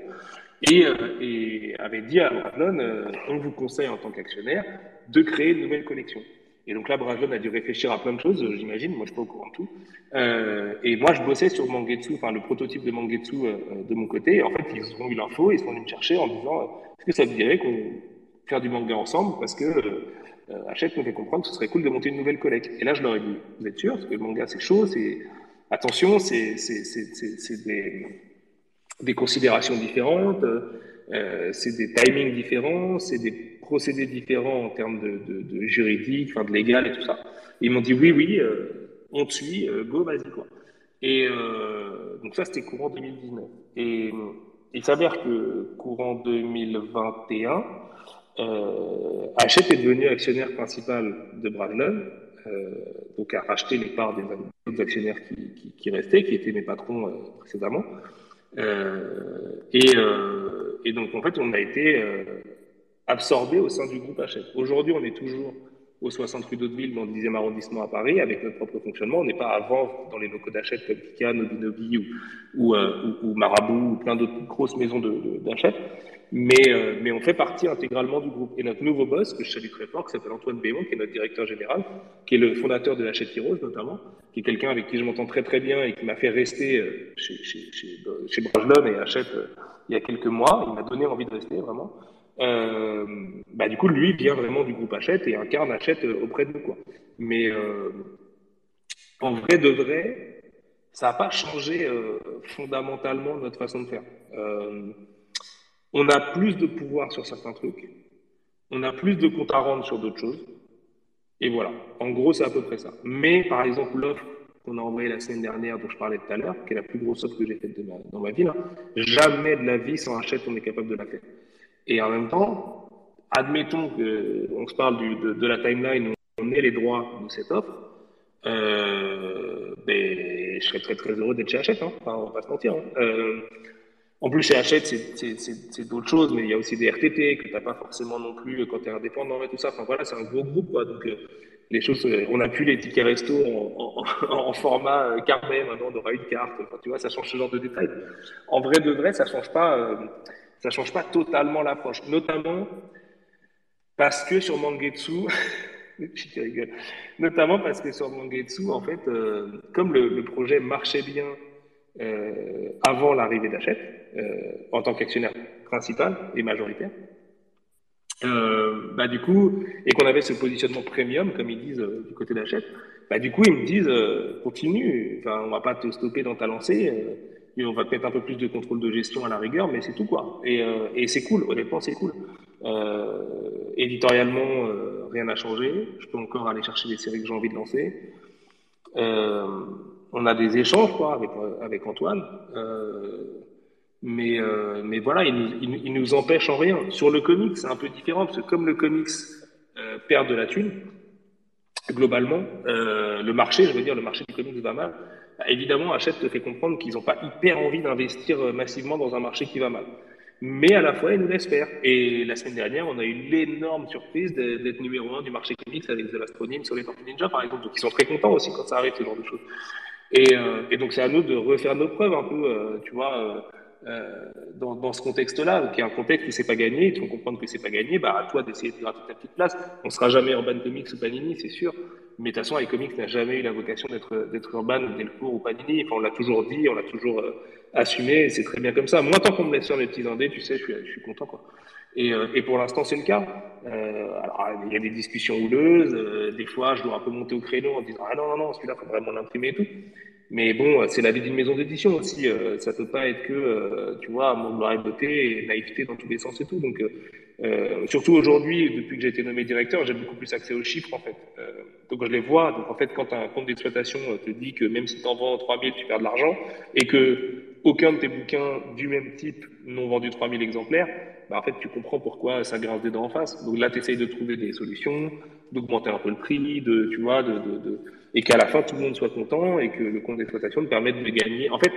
Speaker 3: et, avait dit à Brajlon, euh, on vous conseille en tant qu'actionnaire de créer une nouvelle collection. Et donc là, Brajlon a dû réfléchir à plein de choses, j'imagine, moi je suis pas au courant de tout. Euh, et moi, je bossais sur Mangetsu, enfin le prototype de Mangetsu euh, de mon côté. Et en fait, ils ont eu l'info, ils sont venus me chercher en me disant, euh, est-ce que ça te dirait qu'on faire du manga ensemble? Parce que Hachette nous fait comprendre que ce serait cool de monter une nouvelle collecte. Et là, je leur ai dit, vous êtes sûr? Parce que le manga, c'est chaud, c'est attention, c'est des, considérations différentes, c'est des timings différents, c'est des procédés différents en termes de, juridique, enfin de légal et tout ça. Ils m'ont dit oui, oui, euh, on te suit, euh, go, vas-y quoi. Et euh, donc ça, c'était courant 2019. Et il s'avère que courant 2021, euh, Hachette est devenu actionnaire principal de Brajlon, euh, donc a racheté les parts des actionnaires qui, restaient, qui étaient mes patrons précédemment. Et, donc en fait, on a été absorbé au sein du groupe Hachette. Aujourd'hui, on est toujours au 60 rue d'Hauteville, dans le 10e arrondissement à Paris, avec notre propre fonctionnement. On n'est pas vendre dans les locaux d'Hachette comme Kika, Nobinobi ou, ou, ou, ou, Marabout ou plein d'autres grosses maisons d'Hachette. Mais, euh, mais on fait partie intégralement du groupe. Et notre nouveau boss, que je salue très fort, qui s'appelle Antoine Bémon, qui est notre directeur général, qui est le fondateur de Hachette Heroes notamment, qui est quelqu'un avec qui je m'entends très très bien et qui m'a fait rester chez, chez, chez, chez Brajlon et Hachette il y a quelques mois. Il m'a donné envie de rester vraiment. Euh, bah, du coup, lui vient vraiment du groupe Hachette et incarne Hachette auprès de nous. Quoi. Mais euh, en vrai de vrai, ça n'a pas changé euh, fondamentalement notre façon de faire. Euh, on a plus de pouvoir sur certains trucs, on a plus de comptes à rendre sur d'autres choses. Et voilà, en gros, c'est à peu près ça. Mais par exemple, l'offre qu'on a envoyée la semaine dernière, dont je parlais tout à l'heure, qui est la plus grosse offre que j'ai faite dans ma vie, là, jamais de la vie sans Hachette, on est capable de la faire. Et en même temps, admettons qu'on se parle de, de, la timeline où on ait les droits de cette offre, euh, ben, je serais très très heureux d'être chez Hachette, hein. enfin, on va pas se mentir. Hein. Euh, en plus, chez Hachette, c'est d'autres choses, mais il y a aussi des RTT que tu n'as pas forcément non plus quand tu es indépendant et tout ça. Enfin voilà, c'est un gros groupe, quoi. Donc, euh, les choses, on n'a plus les tickets resto [laughs] en, format euh, carnet, maintenant on aura une carte. Enfin, tu vois, ça change ce genre de détails. En vrai de vrai, ça change pas Ça change pas totalement l'approche, notamment parce que sur Mangetsu, [laughs] notamment parce que sur Mangetsu, en fait, euh, comme le, projet marchait bien euh, avant l'arrivée d'Achète, euh, en tant qu'actionnaire principal et majoritaire, bah, du coup, et qu'on avait ce positionnement premium, comme ils disent du côté d'Achète, bah, du coup, ils me disent continue, enfin, on va pas te stopper dans ta lancée, on va te mettre un peu plus de contrôle de gestion à la rigueur, mais c'est tout quoi. Et, et c'est cool, honnêtement, c'est cool. éditorialement, rien n'a changé. Je peux encore aller chercher les séries que j'ai envie de lancer. on a des échanges quoi avec, Antoine. Mais, euh, voilà, il nous, il, nous, empêche en rien. Sur le comics, c'est un peu différent, parce que comme le comics euh, perd de la thune, globalement, euh, le marché, je veux dire, le marché du comics va mal. Évidemment, Hachette te fait comprendre qu'ils n'ont pas hyper envie d'investir euh, massivement dans un marché qui va mal. Mais à la fois, ils nous laissent faire. Et la semaine dernière, on a eu l'énorme surprise d'être numéro un du marché comics avec The sur les Tortues Ninja, par exemple. Donc, ils sont très contents aussi quand ça arrive, ce genre de choses. Et, euh, donc, c'est à nous de refaire nos preuves un peu, euh, tu vois dans, ce contexte-là, qui est un contexte où c'est pas gagné, tu vas comprendre que c'est pas gagné, bah à toi d'essayer de gratter ta petite place. On sera jamais Urban Comics ou Panini, c'est sûr. Mais de toute façon, iComics n'a jamais eu la vocation d'être Urban, Delcourt ou Panini. Enfin, on l'a toujours dit, on l'a toujours euh, assumé, c'est très bien comme ça. Moi, tant qu'on me laisse faire mes petits indés, tu sais, je suis, je suis content quoi. Et, euh, et pour l'instant, c'est le cas. Euh, alors, il y a des discussions houleuses. Euh, des fois, je dois un peu monter au créneau en disant ah non non non, celui-là, faut vraiment l'imprimer et tout. Mais bon, c'est la vie d'une maison d'édition aussi. Euh, ça peut pas être que, euh, tu vois, monde de beauté et naïveté dans tous les sens et tout. Donc, euh, surtout aujourd'hui, depuis que j'ai été nommé directeur, j'ai beaucoup plus accès aux chiffres, en fait. Euh, donc, je les vois. Donc, en fait, quand un compte d'exploitation te dit que même si tu en vends 3000, tu perds de l'argent et que aucun de tes bouquins du même type n'ont vendu 3000 exemplaires, bah, en fait, tu comprends pourquoi ça grince des dents en face. Donc là, tu essayes de trouver des solutions, d'augmenter un peu le prix, de, tu vois, de, de, de et qu'à la fin, tout le monde soit content et que le compte d'exploitation te permette de gagner. En fait,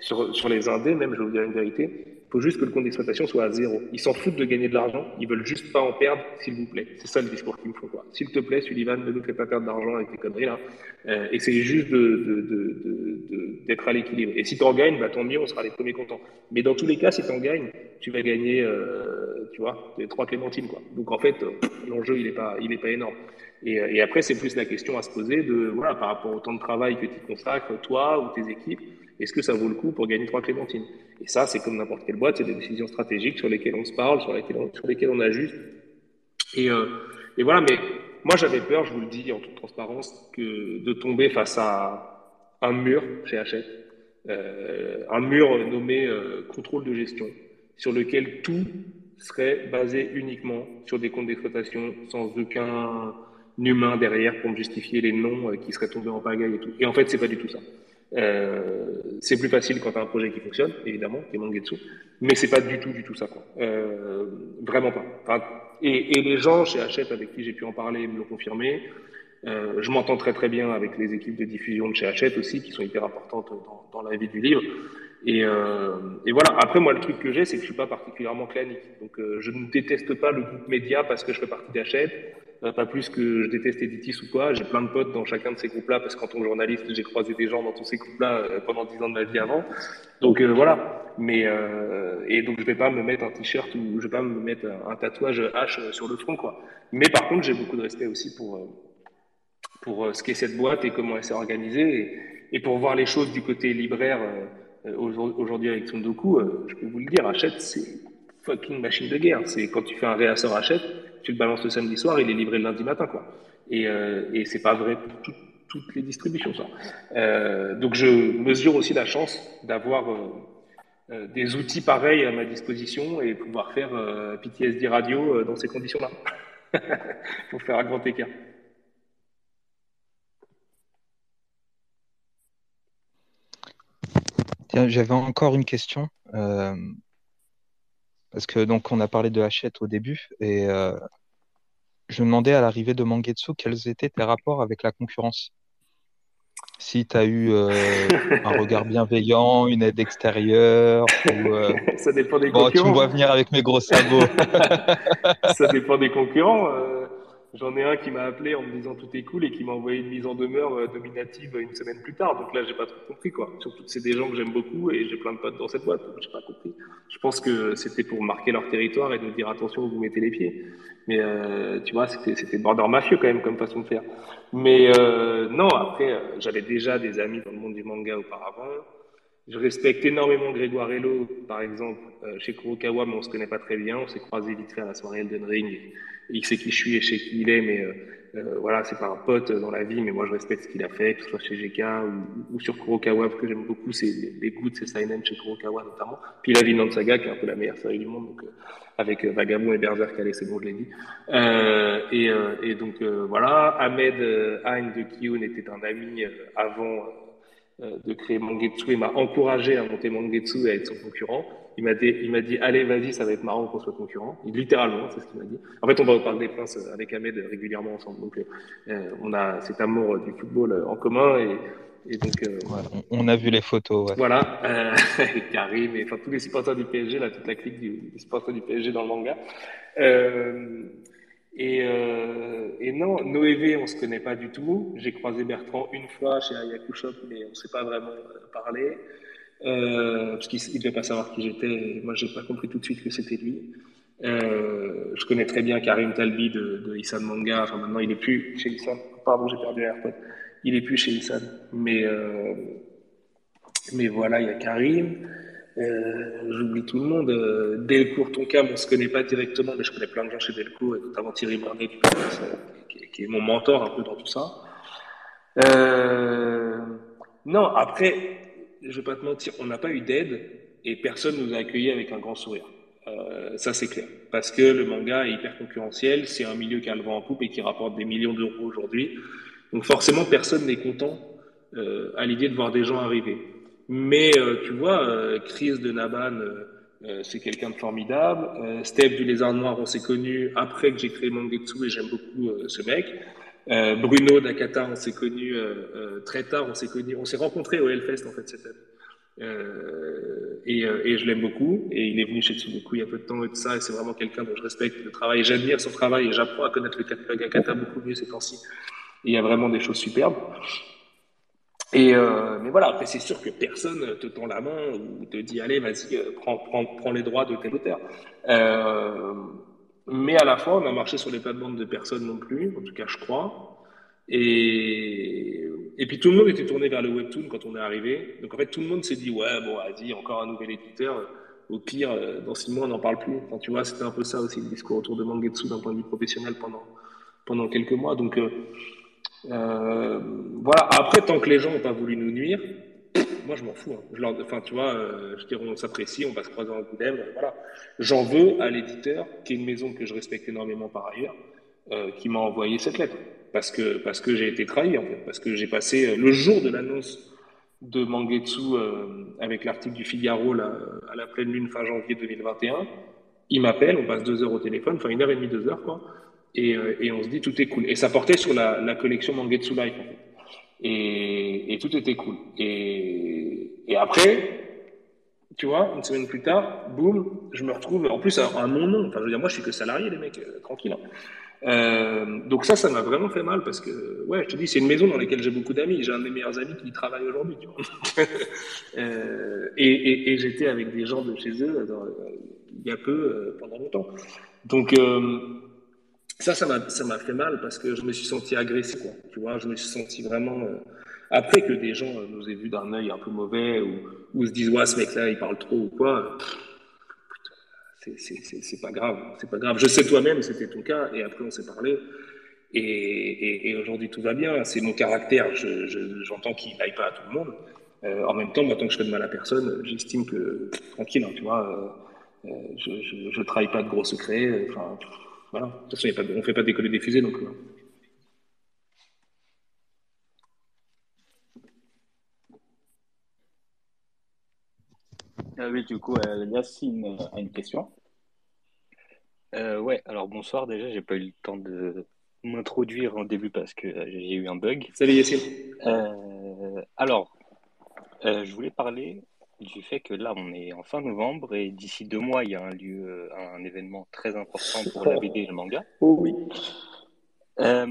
Speaker 3: sur, sur les indés, même, je vais vous dire une vérité, il faut juste que le compte d'exploitation soit à zéro. Ils s'en foutent de gagner de l'argent, ils veulent juste pas en perdre, s'il vous plaît. C'est ça le discours qu'ils me quoi. S'il te plaît, Sullivan, ne nous fais pas perdre d'argent avec tes conneries, là. Euh, et c'est juste de, de, de, d'être à l'équilibre. Et si tu en gagnes, bah, tant mieux, on sera les premiers contents. Mais dans tous les cas, si tu en gagnes, tu vas gagner, euh, tu vois, trois clémentines, quoi. Donc, en fait, l'enjeu, il est pas, il est pas énorme. Et, et après, c'est plus la question à se poser de, voilà, par rapport au temps de travail que tu consacres, toi ou tes équipes, est-ce que ça vaut le coup pour gagner trois clémentines? Et ça, c'est comme n'importe quelle boîte, c'est des décisions stratégiques sur lesquelles on se parle, sur lesquelles on, sur lesquelles on ajuste. Et, euh, et voilà, mais moi j'avais peur, je vous le dis en toute transparence, que de tomber face à un mur chez Hachette, euh, un mur nommé euh, contrôle de gestion, sur lequel tout serait basé uniquement sur des comptes d'exploitation sans aucun humain derrière pour me justifier les noms qui seraient tombés en pagaille et tout. Et en fait, c'est pas du tout ça. Euh, c'est plus facile quand tu as un projet qui fonctionne, évidemment, qui est Mangetsu, mais c'est pas du tout, du tout ça, quoi. Euh, vraiment pas. Enfin, et, et, les gens chez Hachette avec qui j'ai pu en parler me l'ont confirmé. Euh, je m'entends très très bien avec les équipes de diffusion de chez Hachette aussi, qui sont hyper importantes dans, dans la vie du livre. Et, euh, et, voilà. Après, moi, le truc que j'ai, c'est que je suis pas particulièrement clanique. Donc, euh, je ne déteste pas le groupe média parce que je fais partie d'Hachette. Euh, pas plus que je déteste Editis ou quoi. J'ai plein de potes dans chacun de ces groupes-là parce qu'en tant que journaliste, j'ai croisé des gens dans tous ces groupes-là euh, pendant dix ans de ma vie avant. Donc euh, voilà. Mais et donc je vais pas me mettre un t-shirt ou je vais pas me mettre un, tatouage H sur le front quoi. Mais par contre, j'ai beaucoup de respect aussi pour pour ce qu'est cette boîte et comment elle s'est organisée et, et, pour voir les choses du côté libraire. Aujourd'hui avec son doku, je peux vous le dire, achète, c'est fucking machine de guerre. C'est quand tu fais un réassort achète tu le balances le samedi soir, il est livré le lundi matin, quoi. Et, euh, et c'est pas vrai pour tout, toutes les distributions, ça. Euh, donc je mesure aussi la chance d'avoir euh, euh des outils pareils à ma disposition et pouvoir faire euh, PTSD radio euh, dans ces conditions-là, [laughs] pour faire un grand écart.
Speaker 6: J'avais encore une question. Parce que donc on a parlé de Hachette au début et euh, je me demandais à l'arrivée de Mangetsu quels étaient tes rapports avec la concurrence? Si tu as eu euh, un regard bienveillant, une aide extérieure, ou, euh... [laughs]
Speaker 3: ça dépend des
Speaker 6: bon,
Speaker 3: concurrents.
Speaker 6: Tu me vois venir avec mes gros sabots. [laughs]
Speaker 3: ça dépend des concurrents. Euh, J'en ai un qui m'a appelé en me disant tout est cool et qui m'a envoyé une mise en demeure euh, dominative une semaine plus tard. Donc là, j'ai pas trop compris quoi. Surtout que c'est des gens que j'aime beaucoup et j'ai plein de potes dans cette boîte. Donc j'ai pas compris. Je pense que c'était pour marquer leur territoire et nous dire attention où vous mettez les pieds. Mais euh, tu vois, c'était c'était border mafieux quand même comme façon de faire. Mais euh, non, après, euh, j'avais déjà des amis dans le monde du manga auparavant. Je respecte énormément Grégoire Hello, par exemple, euh, chez Kurokawa, mais on se connaît pas très bien. On s'est croisé vite fait à la soirée Elden Ring. Il sait qui je suis et sais qui il est, mais euh, euh, voilà, c'est pas un pote dans la vie, mais moi je respecte ce qu'il a fait, que ce soit chez GK ou, sur Kurokawa, parce que j'aime beaucoup ses, les goûts de ses seinen chez Kurokawa notamment. Puis la Vinland Saga, qui est un peu la meilleure série du monde, donc euh, avec euh, Vagabond et Berserk, allez, c'est bon, je l'ai dit. Euh, et, euh, et donc euh, voilà, Ahmed euh, Hein de Kiyun était un ami euh, avant euh, de créer Mangetsu et m'a encouragé à monter Mangetsu et à être son concurrent. Il m'a dit, il m'a dit, allez, vas-y, ça va être marrant qu'on soit concurrent. Il, littéralement, c'est ce qu'il m'a dit. En fait, on va au Parc des Princes euh, avec Ahmed régulièrement ensemble. Donc, euh, on a cet amour euh, du football euh, en commun et, et donc, euh,
Speaker 6: Voilà, on, a vu les photos. ouais.
Speaker 3: voilà, euh, [laughs] Karim, et enfin tous les supporters du PSG, là, toute la clique du, des supporters du PSG dans le manga. Euh, et, euh, et non, Noévé, on se connaît pas du tout. J'ai croisé Bertrand une fois chez Ayaku Shop, mais on s'est pas vraiment euh, parlé. Euh, parce qu'il il devait pas savoir qui j'étais, et moi j'ai pas compris tout de suite que c'était lui. Je connais très bien Karim Talbi de, de Manga, enfin maintenant il est plus chez Isan, pardon j'ai perdu AirPod, il est plus chez Isan, mais, mais voilà, il y a Karim, j'oublie tout le monde, euh, Delcourt Tonkam, on se connaît pas directement, mais je connais plein de gens chez Delcourt, et notamment Thierry Marnet, euh, qui, est mon mentor un peu dans tout ça. Euh, non, après, je vais pas te mentir, on n'a pas eu d'aide et personne nous a accueillis avec un grand sourire. Euh, ça, c'est clair. Parce que le manga est hyper concurrentiel, c'est un milieu qui a le vent en poupe et qui rapporte des millions d'euros aujourd'hui. Donc forcément, personne n'est content euh, à l'idée de voir des gens arriver. Mais euh, tu vois, euh, Chris de Naban, euh, c'est quelqu'un de formidable. Steph du Lézard Noir, on s'est connu après que j'ai créé Mangetsu et j'aime beaucoup ce mec. Bruno d'Akata, on s'est connu très tard, on s'est connu, on s'est rencontrés au Hellfest en fait cette année. Euh, et, et je l'aime beaucoup. Et il est venu chez Tsudoku il y a peu de temps et tout ça. Et c'est vraiment quelqu'un dont je respecte le travail. J'admire son travail et j'apprends à connaître le catalogue Akata beaucoup mieux ces temps-ci. Il y a vraiment des choses superbes. Et euh, mais voilà, après c'est sûr que personne te tend la main ou te dit allez vas-y euh, prends, prends, prends les droits de tel auteur. Euh, mais à la fois on a marché sur les plates-bandes de personne non plus, en tout cas je crois. Et, et puis tout le monde était tourné vers le webtoon quand on est arrivé. Donc en fait tout le monde s'est dit ouais bon vas-y encore un nouvel éditeur. Au pire euh, dans six mois on n'en parle plus. Enfin, tu vois c'était un peu ça aussi le discours autour de Mangetsu d'un point de vue professionnel pendant pendant quelques mois. Donc euh, euh, voilà. Après, tant que les gens n'ont pas voulu nous nuire, moi je m'en fous. hein. Je leur, enfin, tu vois, euh, je dirais, on s'apprécie, on va se croiser en coup euh, voilà. J'en veux à l'éditeur, qui est une maison que je respecte énormément par ailleurs, euh, qui m'a envoyé cette lettre. Parce que, parce que j'ai été trahi, en fait. Parce que j'ai passé euh, le jour de l'annonce de Mangetsu euh, avec l'article du Figaro là, à la pleine lune fin janvier 2021. Il m'appelle, on passe deux heures au téléphone, enfin une heure et demie, deux heures, quoi. Et, euh, et on se dit tout est cool. Et ça portait sur la, collection Mangetsu Life. Et, tout était cool. Et, après, tu vois, une semaine plus tard, boum, je me retrouve, en plus, à, mon nom. Enfin, je veux dire, moi, je suis que salarié, les mecs, euh, tranquille. hein. Euh, donc ça, ça m'a vraiment fait mal parce que, ouais, je te dis, c'est une maison dans laquelle j'ai beaucoup d'amis. J'ai un de mes meilleurs amis qui y travaille aujourd'hui, [laughs] et j'étais avec des gens de chez eux il y a peu, pendant longtemps. Donc, ça, ça m'a, fait mal parce que je me suis senti agressé, quoi. Tu vois, je me suis senti vraiment. euh, après que des gens euh, nous aient vus d'un œil un peu mauvais ou, se disent, ouais, ce mec-là, il parle trop ou quoi, c'est, pas grave. C'est pas grave. Je sais toi-même, c'était ton cas, et après, on s'est parlé. Et, aujourd'hui, tout va bien. C'est mon caractère. Je, je, j'entends qu'il n'aille pas à tout le monde. Euh, en même temps, moi, tant que je fais de mal à personne, j'estime que, tranquille, hein, tu vois, je, je trahis pas de gros secrets. Enfin, voilà. De toute façon, il y a pas de- on fait pas décoller des fusées, donc. euh,
Speaker 2: Euh, oui, du coup, euh, Yacine a une question.
Speaker 1: Euh, ouais, alors bonsoir déjà, j'ai pas eu le temps de m'introduire en début parce que euh, j'ai eu un bug.
Speaker 3: Salut Yassine.
Speaker 1: Euh, alors, euh, je voulais parler du fait que là, on est en fin novembre et d'ici deux mois, il y a un lieu, euh, un événement très important pour la BD et le manga.
Speaker 2: Oh oui.
Speaker 1: Euh,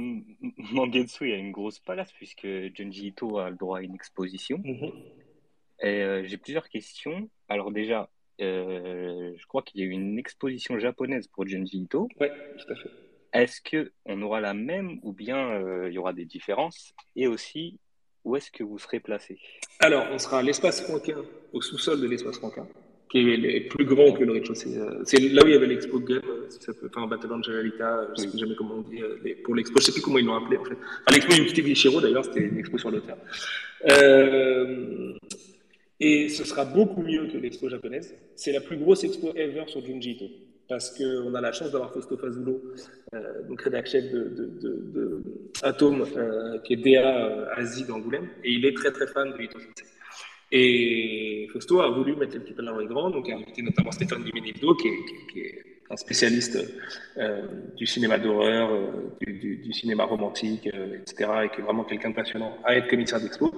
Speaker 1: Mangetsu, il y a une grosse place puisque Junji Ito a le droit à une exposition.
Speaker 3: Mhm.
Speaker 1: Et euh, j'ai plusieurs questions. Alors déjà, euh, je crois qu'il y a eu une exposition japonaise pour Junji Ito.
Speaker 3: Ouais, tout à fait.
Speaker 1: Est-ce que on aura la même ou bien il y aura des différences? Et aussi, où est-ce que vous serez placé?
Speaker 3: Alors, on sera à l'espace Franquin, au sous-sol de l'espace Franquin, qui est plus grand que le rez-de-chaussée. Euh, C'est là où il y avait l'expo Gun, euh, si ça peut, enfin, Battle Angel Alita, je sais plus jamais comment on dit, euh, pour l'expo, je sais plus comment ils l'ont appelé en fait. Enfin, l'expo Unity Gishiro d'ailleurs, c'était une expo sur l'auteur. Euh, et ce sera beaucoup mieux que l'expo japonaise. C'est la plus grosse expo ever sur Junji Ito. Parce qu'on a la chance d'avoir Fausto Fazulo, euh, donc rédacteur chef de, Atom, euh, qui est DA euh, Asie d'Angoulême, et il est très très fan de Ito. Et Fausto a voulu mettre le petit peu en grand, donc a invité notamment Stéphane Dimenildo, qui qui, est un spécialiste du cinéma d'horreur, du, du, cinéma romantique, etc., et qui est vraiment quelqu'un de passionnant, à être commissaire d'expo.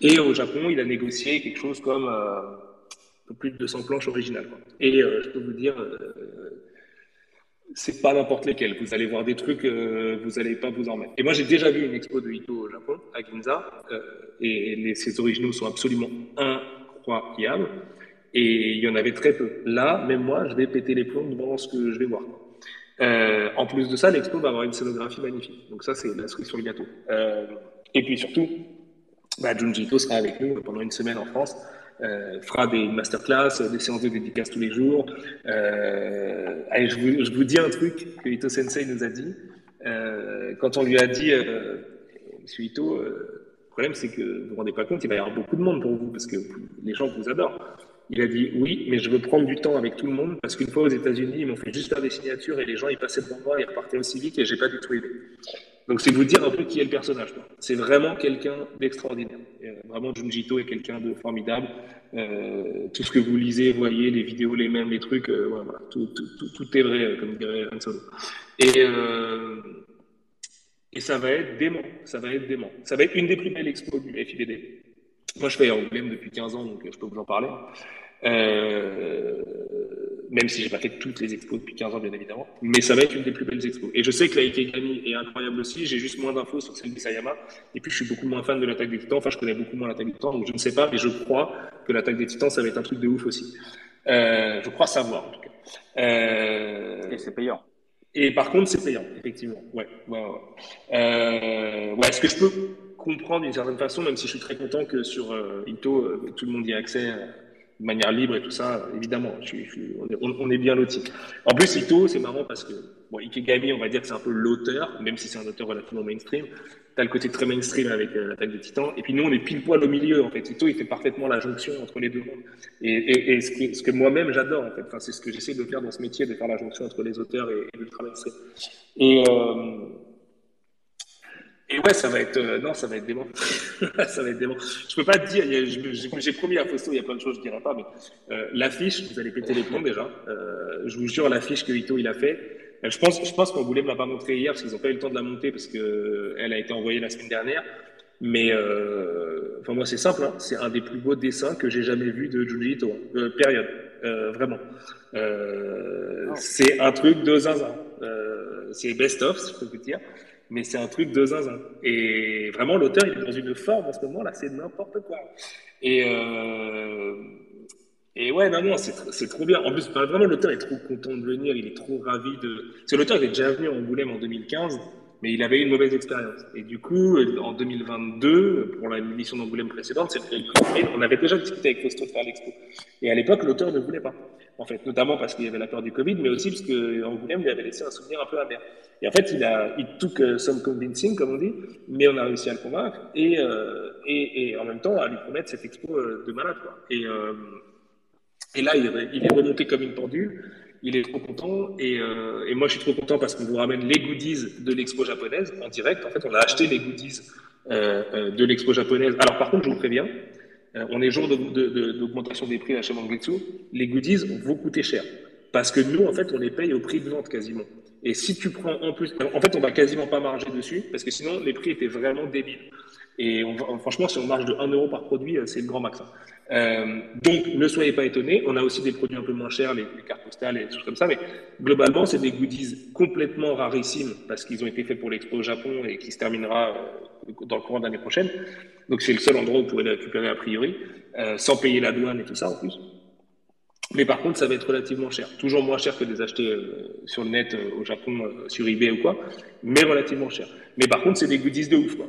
Speaker 3: Et au Japon, il a négocié quelque chose comme peu plus de 200 planches originales. Et euh, je peux vous dire, euh, c'est pas n'importe lesquels. Vous allez voir des trucs, euh, vous allez pas vous en mettre. Et moi, j'ai déjà vu une expo de Ito au Japon, à Ginza, euh, et les, ces originaux sont absolument incroyables. Et il y en avait très peu. Là, même moi, je vais péter les plombs devant ce que je vais voir. En plus de ça, l'expo va avoir une scénographie magnifique. Donc ça, c'est la sur le gâteau. Et puis surtout, bah, Junji Ito sera avec nous pendant une semaine en France. Euh, fera des masterclass, des séances de dédicaces tous les jours. Euh, allez, je, vous, dis un truc que Ito Sensei nous a dit. Euh, quand on lui a dit, euh, Monsieur Ito, euh, le problème c'est que vous vous rendez pas compte, il va y avoir beaucoup de monde pour vous parce que les gens vous adorent. Il a dit oui, mais je veux prendre du temps avec tout le monde parce qu'une fois aux États-Unis, ils m'ont fait juste faire des signatures et les gens ils passaient devant moi, ils repartaient aussi vite et j'ai pas du tout aidé. Donc c'est vous dire un peu qui est le personnage. C'est vraiment quelqu'un d'extraordinaire. Euh, vraiment Junji Ito est quelqu'un de formidable. Euh, tout ce que vous lisez, voyez, les vidéos, les mêmes, les trucs, euh, tout, est vrai, comme dirait Han. Et, ça va être dément. Ça va être dément. Ça va être une des plus belles expos du FIBD. Moi, je fais Angoulême depuis 15 ans, donc je peux vous en parler. Euh, même si j'ai pas fait toutes les expos depuis 15 ans, bien évidemment. Mais ça va être une des plus belles expos. Et je sais que la Ikegami est incroyable aussi. J'ai juste moins d'infos sur celle d'Isayama. Et puis, je suis beaucoup moins fan de l'attaque des titans. Enfin, je connais beaucoup moins l'attaque des titans, donc je ne sais pas, mais je crois que l'attaque des titans, ça va être un truc de ouf aussi. Euh, je crois savoir, en tout cas.
Speaker 2: Euh... Et c'est payant.
Speaker 3: Et par contre, c'est payant, effectivement. Ouais, ouais, ouais. Euh, ouais, est-ce que je peux comprendre d'une certaine façon, même si je suis très content que sur euh, Ito, euh, tout le monde y ait accès de manière libre et tout ça, évidemment, on, est, bien lotis. En plus, Ito, c'est marrant parce que, bon, Ikegami, on va dire que c'est un peu l'auteur, même si c'est un auteur relativement mainstream. T'as le côté très mainstream avec euh, l'attaque des titans, et puis nous, on est pile poil au milieu, en fait. Ito, il fait parfaitement la jonction entre les deux mondes. Et, et, et ce que, ce que moi-même, j'adore, en fait. Enfin, c'est ce que j'essaie de faire dans ce métier, de faire la jonction entre les auteurs et, et l'ultra mainstream. Et, euh, et ouais, ça va être euh, non, ça va être dément. [laughs] ça va être dément. Je peux pas te dire. J'ai promis à Fausto, il y a plein de choses, je dirais pas, mais euh, l'affiche, vous allez péter les plombs déjà. Euh, je vous jure, l'affiche que Ito il a fait. Euh, je pense, je pense qu'on voulait me l'a pas montré hier parce qu'ils ont pas eu le temps de la monter parce que elle a été envoyée la semaine dernière. Mais euh, enfin moi c'est simple, hein, c'est un des plus beaux dessins que j'ai jamais vu de Junji Ito. Euh, période, vraiment. Oh. C'est un truc de zinzin. c'est best of, si je peux vous dire mais c'est un truc de zinzin. Et vraiment, l'auteur, il est dans une forme en ce moment, là, c'est n'importe quoi. Et, euh, et ouais, non, non, c'est trop bien. En plus, vraiment, l'auteur est trop content de venir, il est trop ravi de. Parce que l'auteur était déjà venu en Angoulême en 2015, mais il avait une mauvaise expérience. Et du coup, en 2022, pour la mission d'Angoulême précédente, on avait déjà discuté avec Fausto de faire l'expo. Et à l'époque, l'auteur ne voulait pas. En fait, notamment parce qu'il y avait la peur du Covid, mais aussi parce qu'Angoulême lui avait laissé un souvenir un peu amer. Et en fait, il a, il took uh, some convincing, comme on dit, mais on a réussi à le convaincre et, euh, et, et, en même temps à lui promettre cette expo de malade. Quoi. Et, euh, et là, il, est remonté comme une pendule. Il est trop content et, euh, et moi, je suis trop content parce qu'on vous ramène les goodies de l'expo japonaise en direct. En fait, on a acheté les goodies euh, de l'expo japonaise. Alors, par contre, je vous préviens, euh, on est jour d'augmentation de, de, des prix là chez Mangetsu. Les goodies vont coûter cher parce que nous, en fait, on les paye au prix de vente quasiment. Et si tu prends en plus, en fait, on va quasiment pas marger dessus parce que sinon les prix étaient vraiment débiles. Et franchement, si on marche de 1 euro par produit, c'est le grand max. Hein. Euh, donc, ne soyez pas étonnés. On a aussi des produits un peu moins chers, les, cartes postales et des choses comme ça. Mais globalement, c'est des goodies complètement rarissimes parce qu'ils ont été faits pour l'expo au Japon et qui se terminera euh, dans le courant de l'année prochaine. Donc, c'est le seul endroit où vous pourrez les récupérer a priori, euh, sans payer la douane et tout ça en plus. Mais par contre, ça va être relativement cher. Toujours moins cher que de les acheter sur le net au Japon, sur eBay ou quoi, mais relativement cher. Mais par contre, c'est des goodies de ouf, quoi.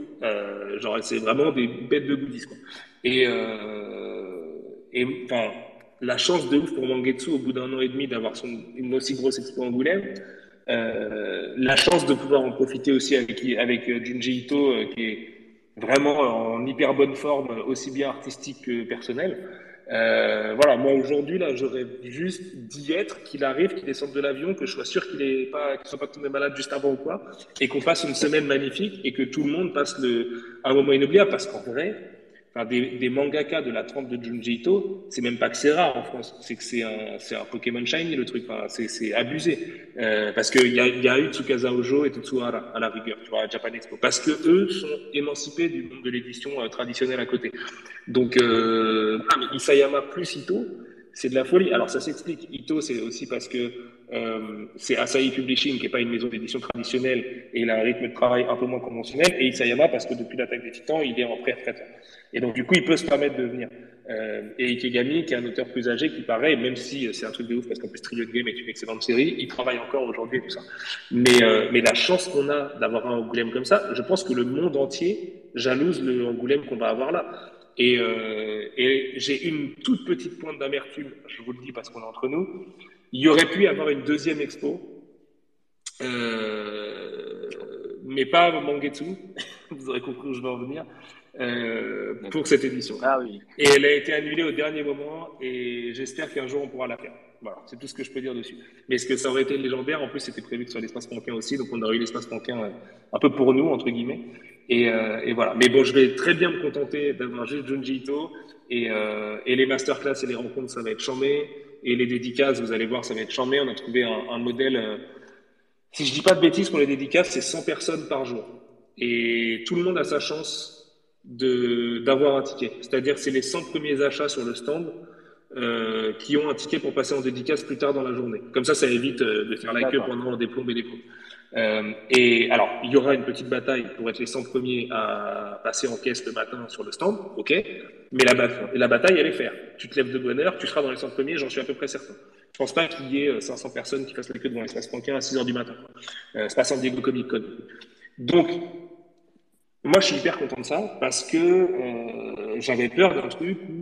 Speaker 3: genre, c'est vraiment des bêtes de goodies, quoi. Et, et enfin, la chance de ouf pour Mangetsu au bout d'un an et demi d'avoir une aussi grosse expo Angoulême. Euh, la chance de pouvoir en profiter aussi avec, avec euh, Junji Ito, euh, qui est vraiment en hyper bonne forme, aussi bien artistique que personnelle. Euh, voilà, moi aujourd'hui, là, j'aurais juste d'y être, qu'il arrive, qu'il descende de l'avion, que je sois sûr qu'il ne pas, soit pas tombé malade juste avant ou quoi, et qu'on passe une semaine magnifique et que tout le monde passe le, un moment inoubliable, parce qu'en vrai, Des, des, mangaka de la trempe de Junji Ito, c'est même pas que c'est rare en France, c'est que c'est un, Pokémon Shiny le truc, enfin, c'est, abusé. Euh, parce qu'il y a, y a eu Tsukasa Ojo et Tetsuhara à la rigueur, tu vois, à Japan Expo. Parce que eux sont émancipés du monde de l'édition euh, traditionnelle à côté. Donc, euh, mais Isayama plus Ito, c'est de la folie. Alors ça s'explique. Ito, c'est aussi parce que euh, c'est Asahi Publishing, qui n'est pas une maison d'édition traditionnelle, et il a un rythme de travail un peu moins conventionnel, et Isayama parce que depuis l'attaque des Titans, il est en pré-retraite. Et donc du coup, il peut se permettre de venir. Euh, et Ikegami, qui est un auteur plus âgé, qui paraît, même si c'est un truc de ouf, parce qu'en plus Trillion Game est une excellente série, il travaille encore aujourd'hui et tout ça. Mais, euh, mais la chance qu'on a d'avoir un Angoulême comme ça, je pense que le monde entier jalouse le Angoulême qu'on va avoir là. Euh, et j'ai une toute petite pointe d'amertume, je vous le dis parce qu'on est entre nous. Il y aurait pu y avoir une deuxième expo, euh, mais pas Mangetsu, [laughs] vous aurez compris où je veux en venir, euh, pour cette édition.
Speaker 2: Ah oui.
Speaker 3: Et elle a été annulée au dernier moment et j'espère qu'un jour on pourra la faire. Voilà, c'est tout ce que je peux dire dessus. Mais est-ce que ça aurait été légendaire? En plus, c'était prévu sur l'espace Panquin aussi, donc on aurait eu l'espace Panquin euh, un peu pour nous, entre guillemets. Et, euh, et, voilà. Mais bon, je vais très bien me contenter d'avoir juste Junji Ito. Et, euh, et les masterclass et les rencontres, ça va être chambé. Et les dédicaces, vous allez voir, ça va être chambé. On a trouvé un, un modèle. Euh, si je dis pas de bêtises, pour les dédicaces, c'est 100 personnes par jour. Et tout le monde a sa chance de d'avoir un ticket. C'est-à-dire, c'est les 100 premiers achats sur le stand. Euh, qui ont un ticket pour passer en dédicace plus tard dans la journée. Comme ça, ça évite euh, de faire la queue pendant des plombes et des plombes. Euh, et alors, il y aura une petite bataille pour être les 100 premiers à passer en caisse le matin sur le stand, ok Mais la, bataille, elle est faire. Tu te lèves de bonne heure, tu seras dans les 100 premiers, j'en suis à peu près certain. Je pense pas qu'il y ait 500 personnes qui fassent la queue devant l'espace Panquin à 6 heures du matin. Euh, c'est pas San Diego Comic Con. Donc, moi, je suis hyper content de ça parce que euh, j'avais peur d'un truc où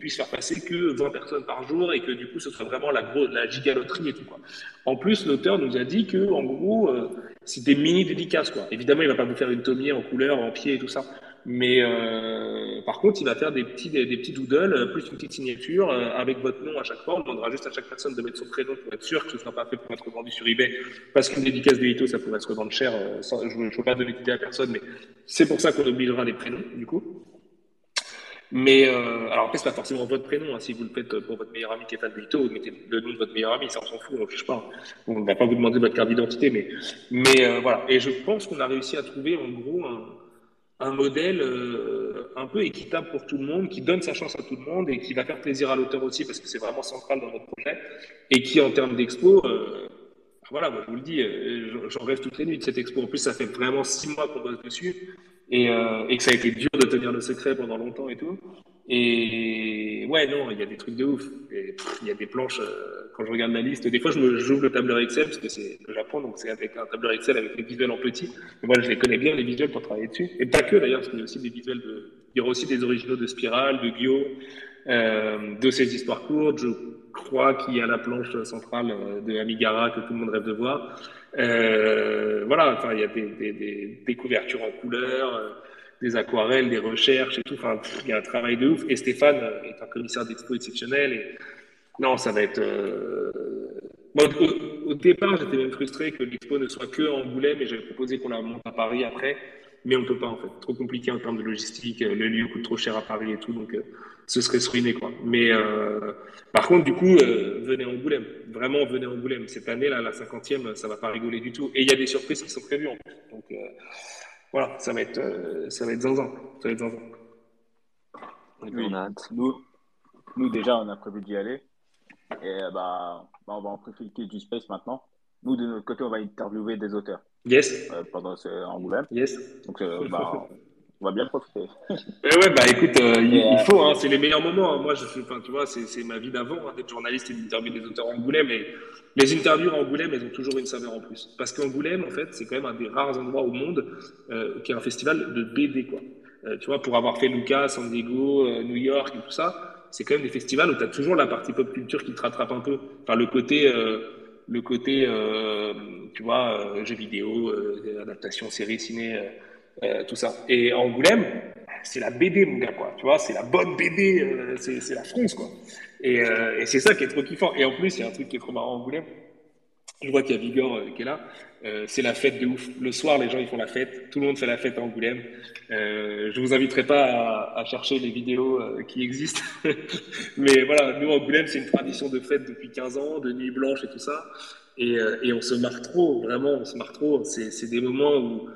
Speaker 3: puisse faire passer que 20 personnes par jour et que du coup, ce soit vraiment la, la gigaloterie et tout. Quoi. En plus, l'auteur nous a dit que, en gros, euh, c'est des mini dédicaces. Quoi. Évidemment, il va pas vous faire une tomie en couleur, en pied et tout ça. Mais euh, par contre, il va faire des petits, des, petits doodles, euh, plus une petite signature euh, avec votre nom à chaque fois. On demandera juste à chaque personne de mettre son prénom pour être sûr que ce ne sera pas fait pour être vendu sur eBay. Parce qu'une dédicace de Hito, ça pourrait se revendre cher. Je ne veux pas donner d'idée à personne, mais c'est pour ça qu'on obligera les prénoms, du coup. Mais euh, alors après, c'est pas forcément votre prénom. Hein. Si vous le faites pour votre meilleur ami qui est fan mettez le nom de votre meilleur ami, ça on s'en fout, on ne pas. On ne va pas vous demander votre carte d'identité, mais, mais euh, voilà. Et je pense qu'on a réussi à trouver en gros un, un modèle euh, un peu équitable pour tout le monde, qui donne sa chance à tout le monde et qui va faire plaisir à l'auteur aussi parce que c'est vraiment central dans notre projet et qui en termes d'expo, euh, voilà, moi je vous le dis, euh, j'en rêve toutes les nuits de cette expo. En plus, ça fait vraiment six mois qu'on bosse dessus et, euh, et, que ça a été dur de tenir le secret pendant longtemps et tout. Et ouais, non, il y a des trucs de ouf. Il y a des planches. Euh, quand je regarde la liste, des fois, je j'ouvre le tableur Excel parce que c'est le Japon, donc c'est avec un tableur Excel avec les visuels en petit. Mais moi, je les connais bien les visuels pour travailler dessus. Et pas que d'ailleurs, parce qu'il y a aussi des visuels de. Il y aura aussi des originaux de Spiral, de Gyo, euh, de ces histoires courtes. Je crois qu'il y a la planche centrale euh, de Amigara que tout le monde rêve de voir. Euh, voilà, enfin, il y a des, couvertures en couleur. Euh, des aquarelles, des recherches et tout. Enfin, il y a un travail de ouf. Et Stéphane est un commissaire d'expo exceptionnel. Non, ça va être. Euh... Au, départ, j'étais même frustré que l'expo ne soit que en Angoulême et j'avais proposé qu'on la monte à Paris après. Mais on ne peut pas, en fait. Trop compliqué en termes de logistique. Le lieu coûte trop cher à Paris et tout. Donc, euh, ce serait se ruiner, quoi. Mais euh, par contre, du coup, euh, venez en Angoulême. Vraiment, venez en Angoulême. Cette année, là, la cinquantième, ça va pas rigoler du tout. Et il y a des surprises qui sont prévues, en plus. Donc, voilà, ça va être, euh, ça va être zinzin. Ça va être zinzin.
Speaker 2: Oui. Nous, nous, déjà, on a prévu d'y aller. Et euh, bah, bah, on va en profiter du space maintenant. Nous, de notre côté, on va interviewer des auteurs
Speaker 3: Yes.
Speaker 2: euh, pendant ce Angoulême.
Speaker 3: Yes.
Speaker 2: Donc, euh, bah, [laughs] on va bien profiter.
Speaker 3: Ouais, [laughs] ouais, bah écoute, euh, il,
Speaker 2: Et, euh,
Speaker 3: il faut, hein, c'est les meilleurs moments. hein. Moi, je enfin, tu vois, c'est ma vie d'avant, hein, d'être journaliste et d'interviewer des auteurs Angoulême. Mais les interviews en Angoulême, elles ont toujours une saveur en plus. Parce qu'Angoulême, en fait, c'est quand même un des rares endroits au monde euh, qui est un festival de BD, quoi. Euh, tu vois, pour avoir fait Lucas, San Diego, euh, New York et tout ça, c'est quand même des festivals où tu as toujours la partie pop culture qui te rattrape un peu. Enfin, le côté, euh, le côté, euh, tu vois, euh, jeux vidéo, euh, adaptation, série, ciné. Euh, tout ça. Et Angoulême, c'est la BD, mon gars, quoi. Tu vois, c'est la bonne BD, euh, c'est la France, quoi. Et, euh, et c'est ça qui est trop kiffant. Et en plus, il y a un truc qui est trop marrant à Angoulême. Je vois qu'il y a Vigor euh, qui est là. C'est la fête de ouf. Le soir, les gens, ils font la fête. Tout le monde fait la fête à Angoulême. Je vous inviterai pas à, chercher les vidéos qui existent. [laughs] Mais voilà, nous, Angoulême, c'est une tradition de fête depuis 15 ans, de nuit blanche et tout ça. Et, et on se marre trop, vraiment, on se marre trop. C'est des moments où,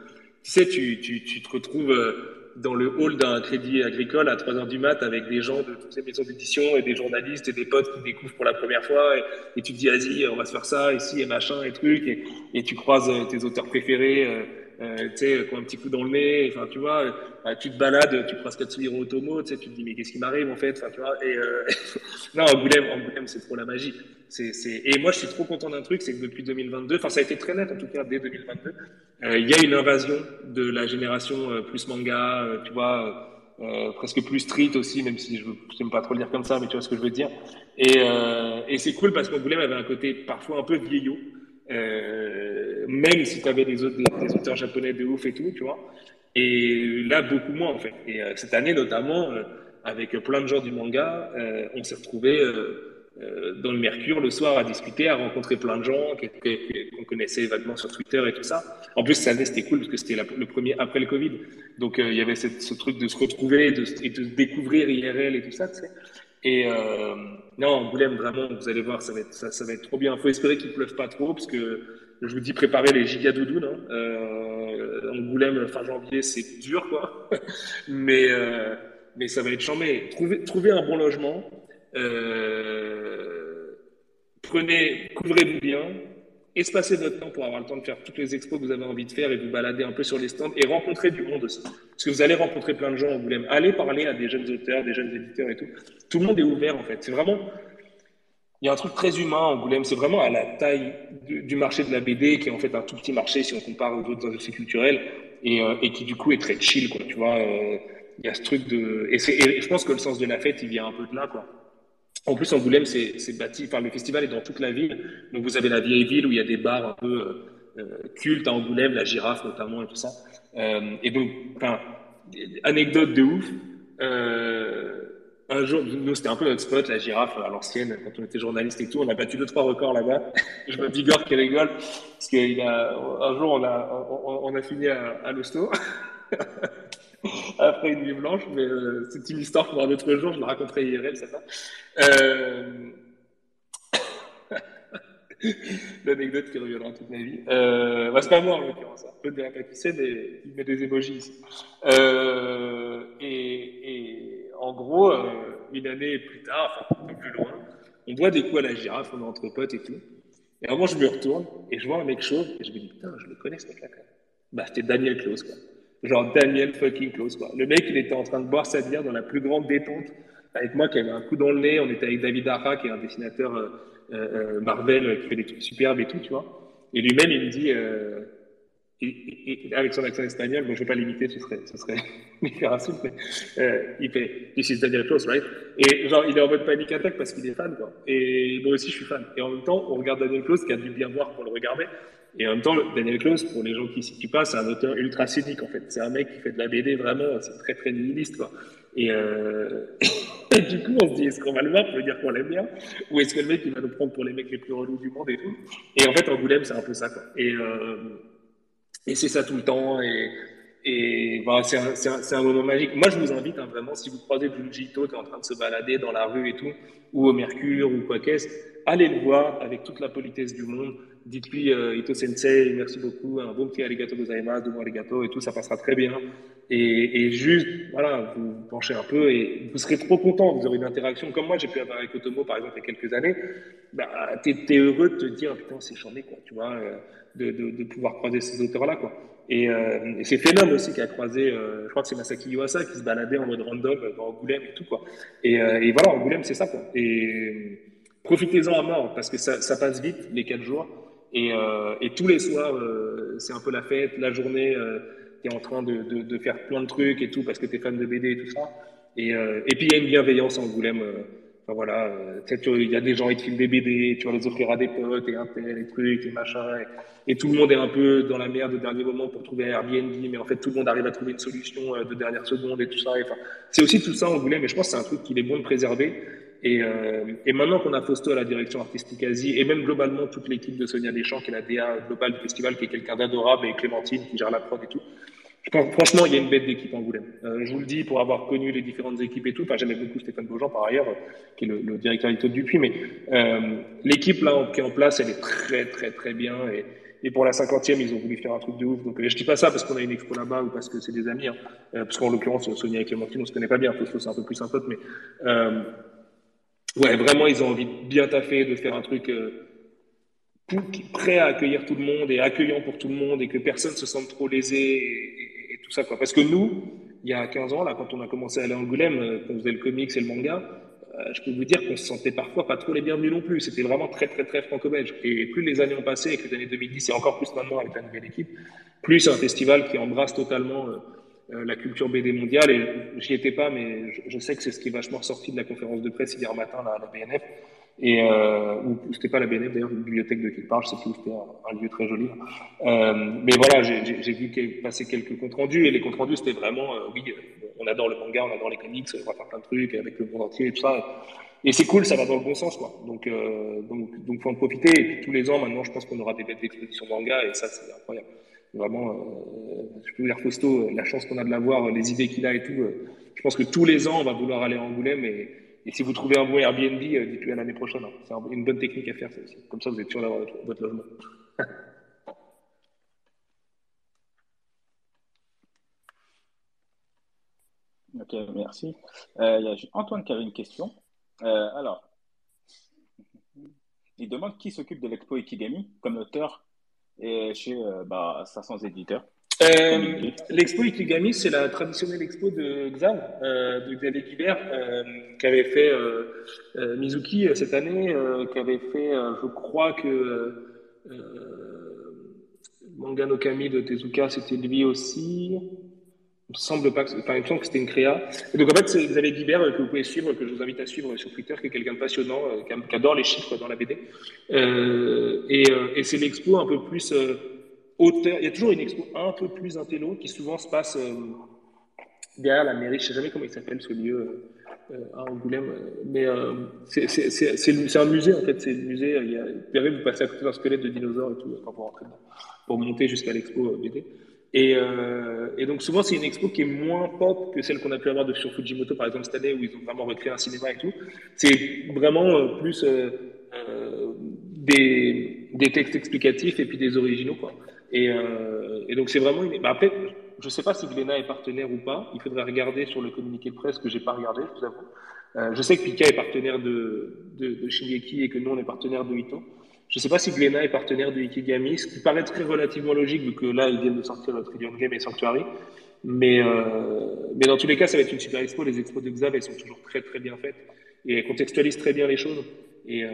Speaker 3: tu sais, tu, te retrouves euh, dans le hall d'un crédit agricole à 3 heures du mat avec des gens de toutes les maisons d'édition et des journalistes et des potes qui découvrent pour la première fois et, tu te dis vas-y on va se faire ça ici et machin et truc et, tu croises euh, tes auteurs préférés euh, tu sais qui un petit coup dans le nez enfin tu vois tu te balades tu croises Katsuhiro Otomo tu sais tu te dis mais qu'est-ce qui m'arrive en fait enfin tu vois et [laughs] non Angoulême Angoulême c'est trop la magie et moi je suis trop content d'un truc c'est que depuis 2022 enfin ça a été très net en tout cas dès 2022 euh, il y a une invasion de la génération euh, plus manga, euh, tu vois, presque plus street aussi, même si je n'aime pas trop le dire comme ça, mais tu vois ce que je veux dire. Et, c'est cool parce qu'Angoulême avait un côté parfois un peu vieillot, même si tu avais des, des, auteurs japonais de ouf et tout, tu vois. Et là, beaucoup moins en fait. Et cette année notamment, avec plein de gens du manga, on s'est retrouvés euh, dans le Mercure le soir à discuter, à rencontrer plein de gens qu'on connaissait vaguement sur Twitter et tout ça. En plus, année, c'était cool parce que c'était le premier après le Covid. Donc, euh, il y avait ce truc de se retrouver et de, et de découvrir IRL et tout ça, tu sais. Et euh, non, Angoulême, vraiment, vous allez voir, ça va être, ça, ça va être trop bien. Il faut espérer qu'il ne pleuve pas trop parce que je vous dis, préparez les giga doudounes. Hein. Euh, Angoulême, fin janvier, c'est dur, quoi. [laughs] mais, euh, mais ça va être chambé. Trouvez, trouvez un bon logement. Euh, prenez, couvrez-vous bien, espacez votre temps pour avoir le temps de faire toutes les expos que vous avez envie de faire et vous balader un peu sur les stands et rencontrer du monde aussi. Parce que vous allez rencontrer plein de gens à Angoulême. Allez parler à des jeunes auteurs, des jeunes éditeurs et tout. Tout le monde est ouvert en fait. C'est vraiment, il y a un truc très humain à Angoulême. C'est vraiment à la taille du, marché de la BD qui est en fait un tout petit marché si on compare aux autres industries culturelles et, euh, qui du coup est très chill. Tu vois, euh, il y a ce truc de et, et je pense que le sens de la fête il vient un peu de là quoi. En plus, Angoulême, c'est bâti, enfin, le festival est dans toute la ville. Donc, vous avez la vieille ville où il y a des bars un peu euh, euh, cultes à Angoulême, la girafe notamment et tout ça. Euh, et donc, enfin, anecdote de ouf. Un jour, nous, c'était un peu notre spot, la girafe à l'ancienne, quand on était journaliste et tout. On a battu deux, trois records là-bas. [laughs] Je vois Bigor qui rigole. Parce qu'il a, un jour, on a, on a fini à, à l'hosto. [laughs] [laughs] après une nuit blanche, mais euh, c'est une histoire pour un autre jour, je la raconterai IRL, ça va. Euh... [laughs] L'anecdote qui reviendra toute ma vie. Euh... C'est pas moi en l'occurrence, je ne dirai pas qui c'est, mais il met des émojis ici. Euh... Et, en gros, une année plus tard, enfin un peu plus loin, on boit des coups à la girafe, on est entre potes et tout. Et à un moment, je me retourne et je vois un mec chauve et je me dis, putain, je le connais ce mec-là quand même. Bah, c'était Daniel Close, quoi. Genre Daniel fucking Close, quoi. Le mec, il était en train de boire sa bière dans la plus grande détente avec moi qui avait un coup dans le nez. On était avec David Ara, qui est un dessinateur euh, euh, Marvel euh, qui fait des trucs superbes et tout, tu vois. Et lui-même, il me dit, avec son accent espagnol, bon, je vais pas l'imiter, ce serait, ce serait [laughs] insulte, mais il fait, This is Daniel Close, right? Et genre, il est en mode panic attack parce qu'il est fan, quoi. Et moi aussi, je suis fan. Et en même temps, on regarde Daniel Close qui a dû bien voir pour le regarder. Et en même temps, Daniel Close, pour les gens qui ne situent pas, c'est un auteur ultra cynique, en fait. C'est un mec qui fait de la BD vraiment, c'est très, très nihiliste, quoi. Et, euh... [coughs] et du coup, on se dit, est-ce qu'on va le voir pour lui dire qu'on l'aime bien? Ou est-ce que le mec, il va nous prendre pour les mecs les plus relous du monde et tout? Et en fait, Angoulême, c'est un peu ça, quoi. Et, euh... et c'est ça tout le temps. Et, et voilà, c'est un, un, moment magique. Moi, je vous invite, hein, vraiment, si vous croisez Junji qui est en train de se balader dans la rue et tout, ou au Mercure, ou quoi qu'est-ce, allez le voir avec toute la politesse du monde. Dites-lui euh, Ito Sensei, merci beaucoup, un bon petit arigato gozaimasu, bon arigato et tout, ça passera très bien. Et, juste, voilà, vous penchez un peu et vous serez trop content, vous aurez une interaction comme moi j'ai pu avoir avec Otomo par exemple il y a quelques années. Bah, tu es, heureux de te dire, putain, c'est charmé, quoi, tu vois, euh, de, de, de, pouvoir croiser ces auteurs-là, quoi. Et, euh, c'est Phenom aussi qui a croisé, euh, je crois que c'est Masaki Yuasa qui se baladait en mode random dans Angoulême et tout, quoi. Et, et voilà, Angoulême, c'est ça, quoi. Et profitez-en à mort parce que ça, ça passe vite, les quatre jours. Et, euh, et tous les soirs, euh, c'est un peu la fête. La journée, euh, tu es en train de, faire plein de trucs et tout parce que tu es fan de BD et tout ça. Et, et puis, il y a une bienveillance en Angoulême. Enfin, voilà, il y a des gens qui te filment des BD, tu vas les offrir à des potes et un tel, et trucs, et machin. Et, et, tout le monde est un peu dans la merde au dernier moment pour trouver un Airbnb, mais en fait, tout le monde arrive à trouver une solution de dernière seconde et tout ça. Enfin, c'est aussi tout ça en Angoulême, mais je pense que c'est un truc qu'il est bon de préserver. Et, euh, et maintenant qu'on a Fausto à la direction artistique Asie, et même globalement toute l'équipe de Sonia Deschamps, qui est la DA globale du festival, qui est quelqu'un d'adorable, et Clémentine qui gère la prod et tout, franchement, il y a une bête d'équipe en Angoulême. Euh, je vous le dis, pour avoir connu les différentes équipes et tout, enfin, j'aimais beaucoup Stéphane Beaujean par ailleurs, qui est le, le directeur de Dupuis, mais euh, l'équipe là qui est en place, elle est très, très, très bien. Et, pour la cinquantième, ils ont voulu faire un truc de ouf. Donc, je dis pas ça parce qu'on a une expo là-bas ou parce que c'est des amis, hein. parce qu'en l'occurrence, Sonia et Clémentine, on se connaît pas bien. Fausto, c'est un peu plus un pote, mais Ouais, vraiment, ils ont envie de bien taffer, de faire un truc euh, prêt à accueillir tout le monde et accueillant pour tout le monde et que personne se sente trop lésé et, tout ça. Quoi. Parce que nous, il y a 15 ans, là, quand on a commencé à aller à Angoulême, euh, quand on faisait le comics et le manga, euh, je peux vous dire qu'on se sentait parfois pas trop les bienvenus non plus. C'était vraiment très, très, très franco-belge. Et plus les années ont passé, avec les années 2010 et encore plus maintenant avec la nouvelle équipe, plus c'est un festival qui embrasse totalement euh, la culture BD mondiale. Et j'y étais pas, mais je, sais que c'est ce qui est vachement ressorti de la conférence de presse hier matin là, à la BNF. Et euh, c'était pas la BNF d'ailleurs, une bibliothèque de quelque part, je sais plus, c'était un, lieu très joli. Euh, mais voilà, j'ai vu passer quelques comptes rendus et les comptes rendus c'était vraiment, euh, oui, on adore le manga, on adore les comics, on va faire plein de trucs avec le monde entier et tout ça. Et c'est cool, ça va dans le bon sens, quoi. Donc, euh, donc, donc, faut en profiter. Et puis tous les ans, maintenant, je pense qu'on aura des bêtes d'exposition manga et ça, c'est incroyable. Vraiment, euh, je peux vous dire, Fausto, la chance qu'on a de l'avoir, les idées qu'il a et tout. Euh, je pense que tous les ans, on va vouloir aller à Angoulême. Et, si vous trouvez un bon Airbnb, euh, dites-lui à l'année prochaine. Hein. C'est une bonne technique à faire, aussi. Comme ça, vous êtes sûr d'avoir votre logement. [laughs]
Speaker 2: ok, merci. Il y a Antoine qui avait une question. Alors, il demande qui s'occupe de l'expo Ikigami comme auteur et chez euh, bah, 500 éditeurs.
Speaker 3: Euh, l'expo Ikigami, c'est la traditionnelle expo de Xav, euh, de Xavier Guibert, euh, qui avait fait euh, Mizuki cette année, qui avait fait, je crois que Manga no Kami de Tezuka, c'était lui aussi. Il me semble pas, que, enfin, que c'était une créa. Donc en fait, c'est Xavier Guibert que vous pouvez suivre, que je vous invite à suivre sur Twitter, qui est quelqu'un de passionnant, qui adore les chiffres dans la BD. et, et c'est l'expo un peu plus auteur. Il y a toujours une expo un peu plus intello qui souvent se passe euh, derrière la mairie. Je sais jamais comment il s'appelle ce lieu euh, à Angoulême, mais euh, c'est un musée en fait. C'est le musée. Il y a, vous vous passez à côté d'un squelette de dinosaure et tout quand vous rentrez pour monter jusqu'à l'expo BD. Et, euh, et, donc souvent c'est une expo qui est moins pop que celle qu'on a pu avoir de, sur Fujimoto par exemple cette année où ils ont vraiment recréé un cinéma et tout. C'est vraiment euh, plus euh, des, textes explicatifs et puis des originaux quoi. Et, donc c'est vraiment une... bah après, je ne sais pas si Glénat est partenaire ou pas. Il faudrait regarder sur le communiqué de presse que j'ai pas regardé, je vous avoue. Je sais que Pika est partenaire de, de, et que nous on est partenaire de Ito. Je ne sais pas si Glénat est partenaire de Ikigami, ce qui paraît très relativement logique vu que là ils viennent de sortir Trillion Game et Sanctuary. Mais, euh, mais dans tous les cas, ça va être une super expo. Les expos de Xav, elles sont toujours très très bien faites et elles contextualisent très bien les choses. Et euh,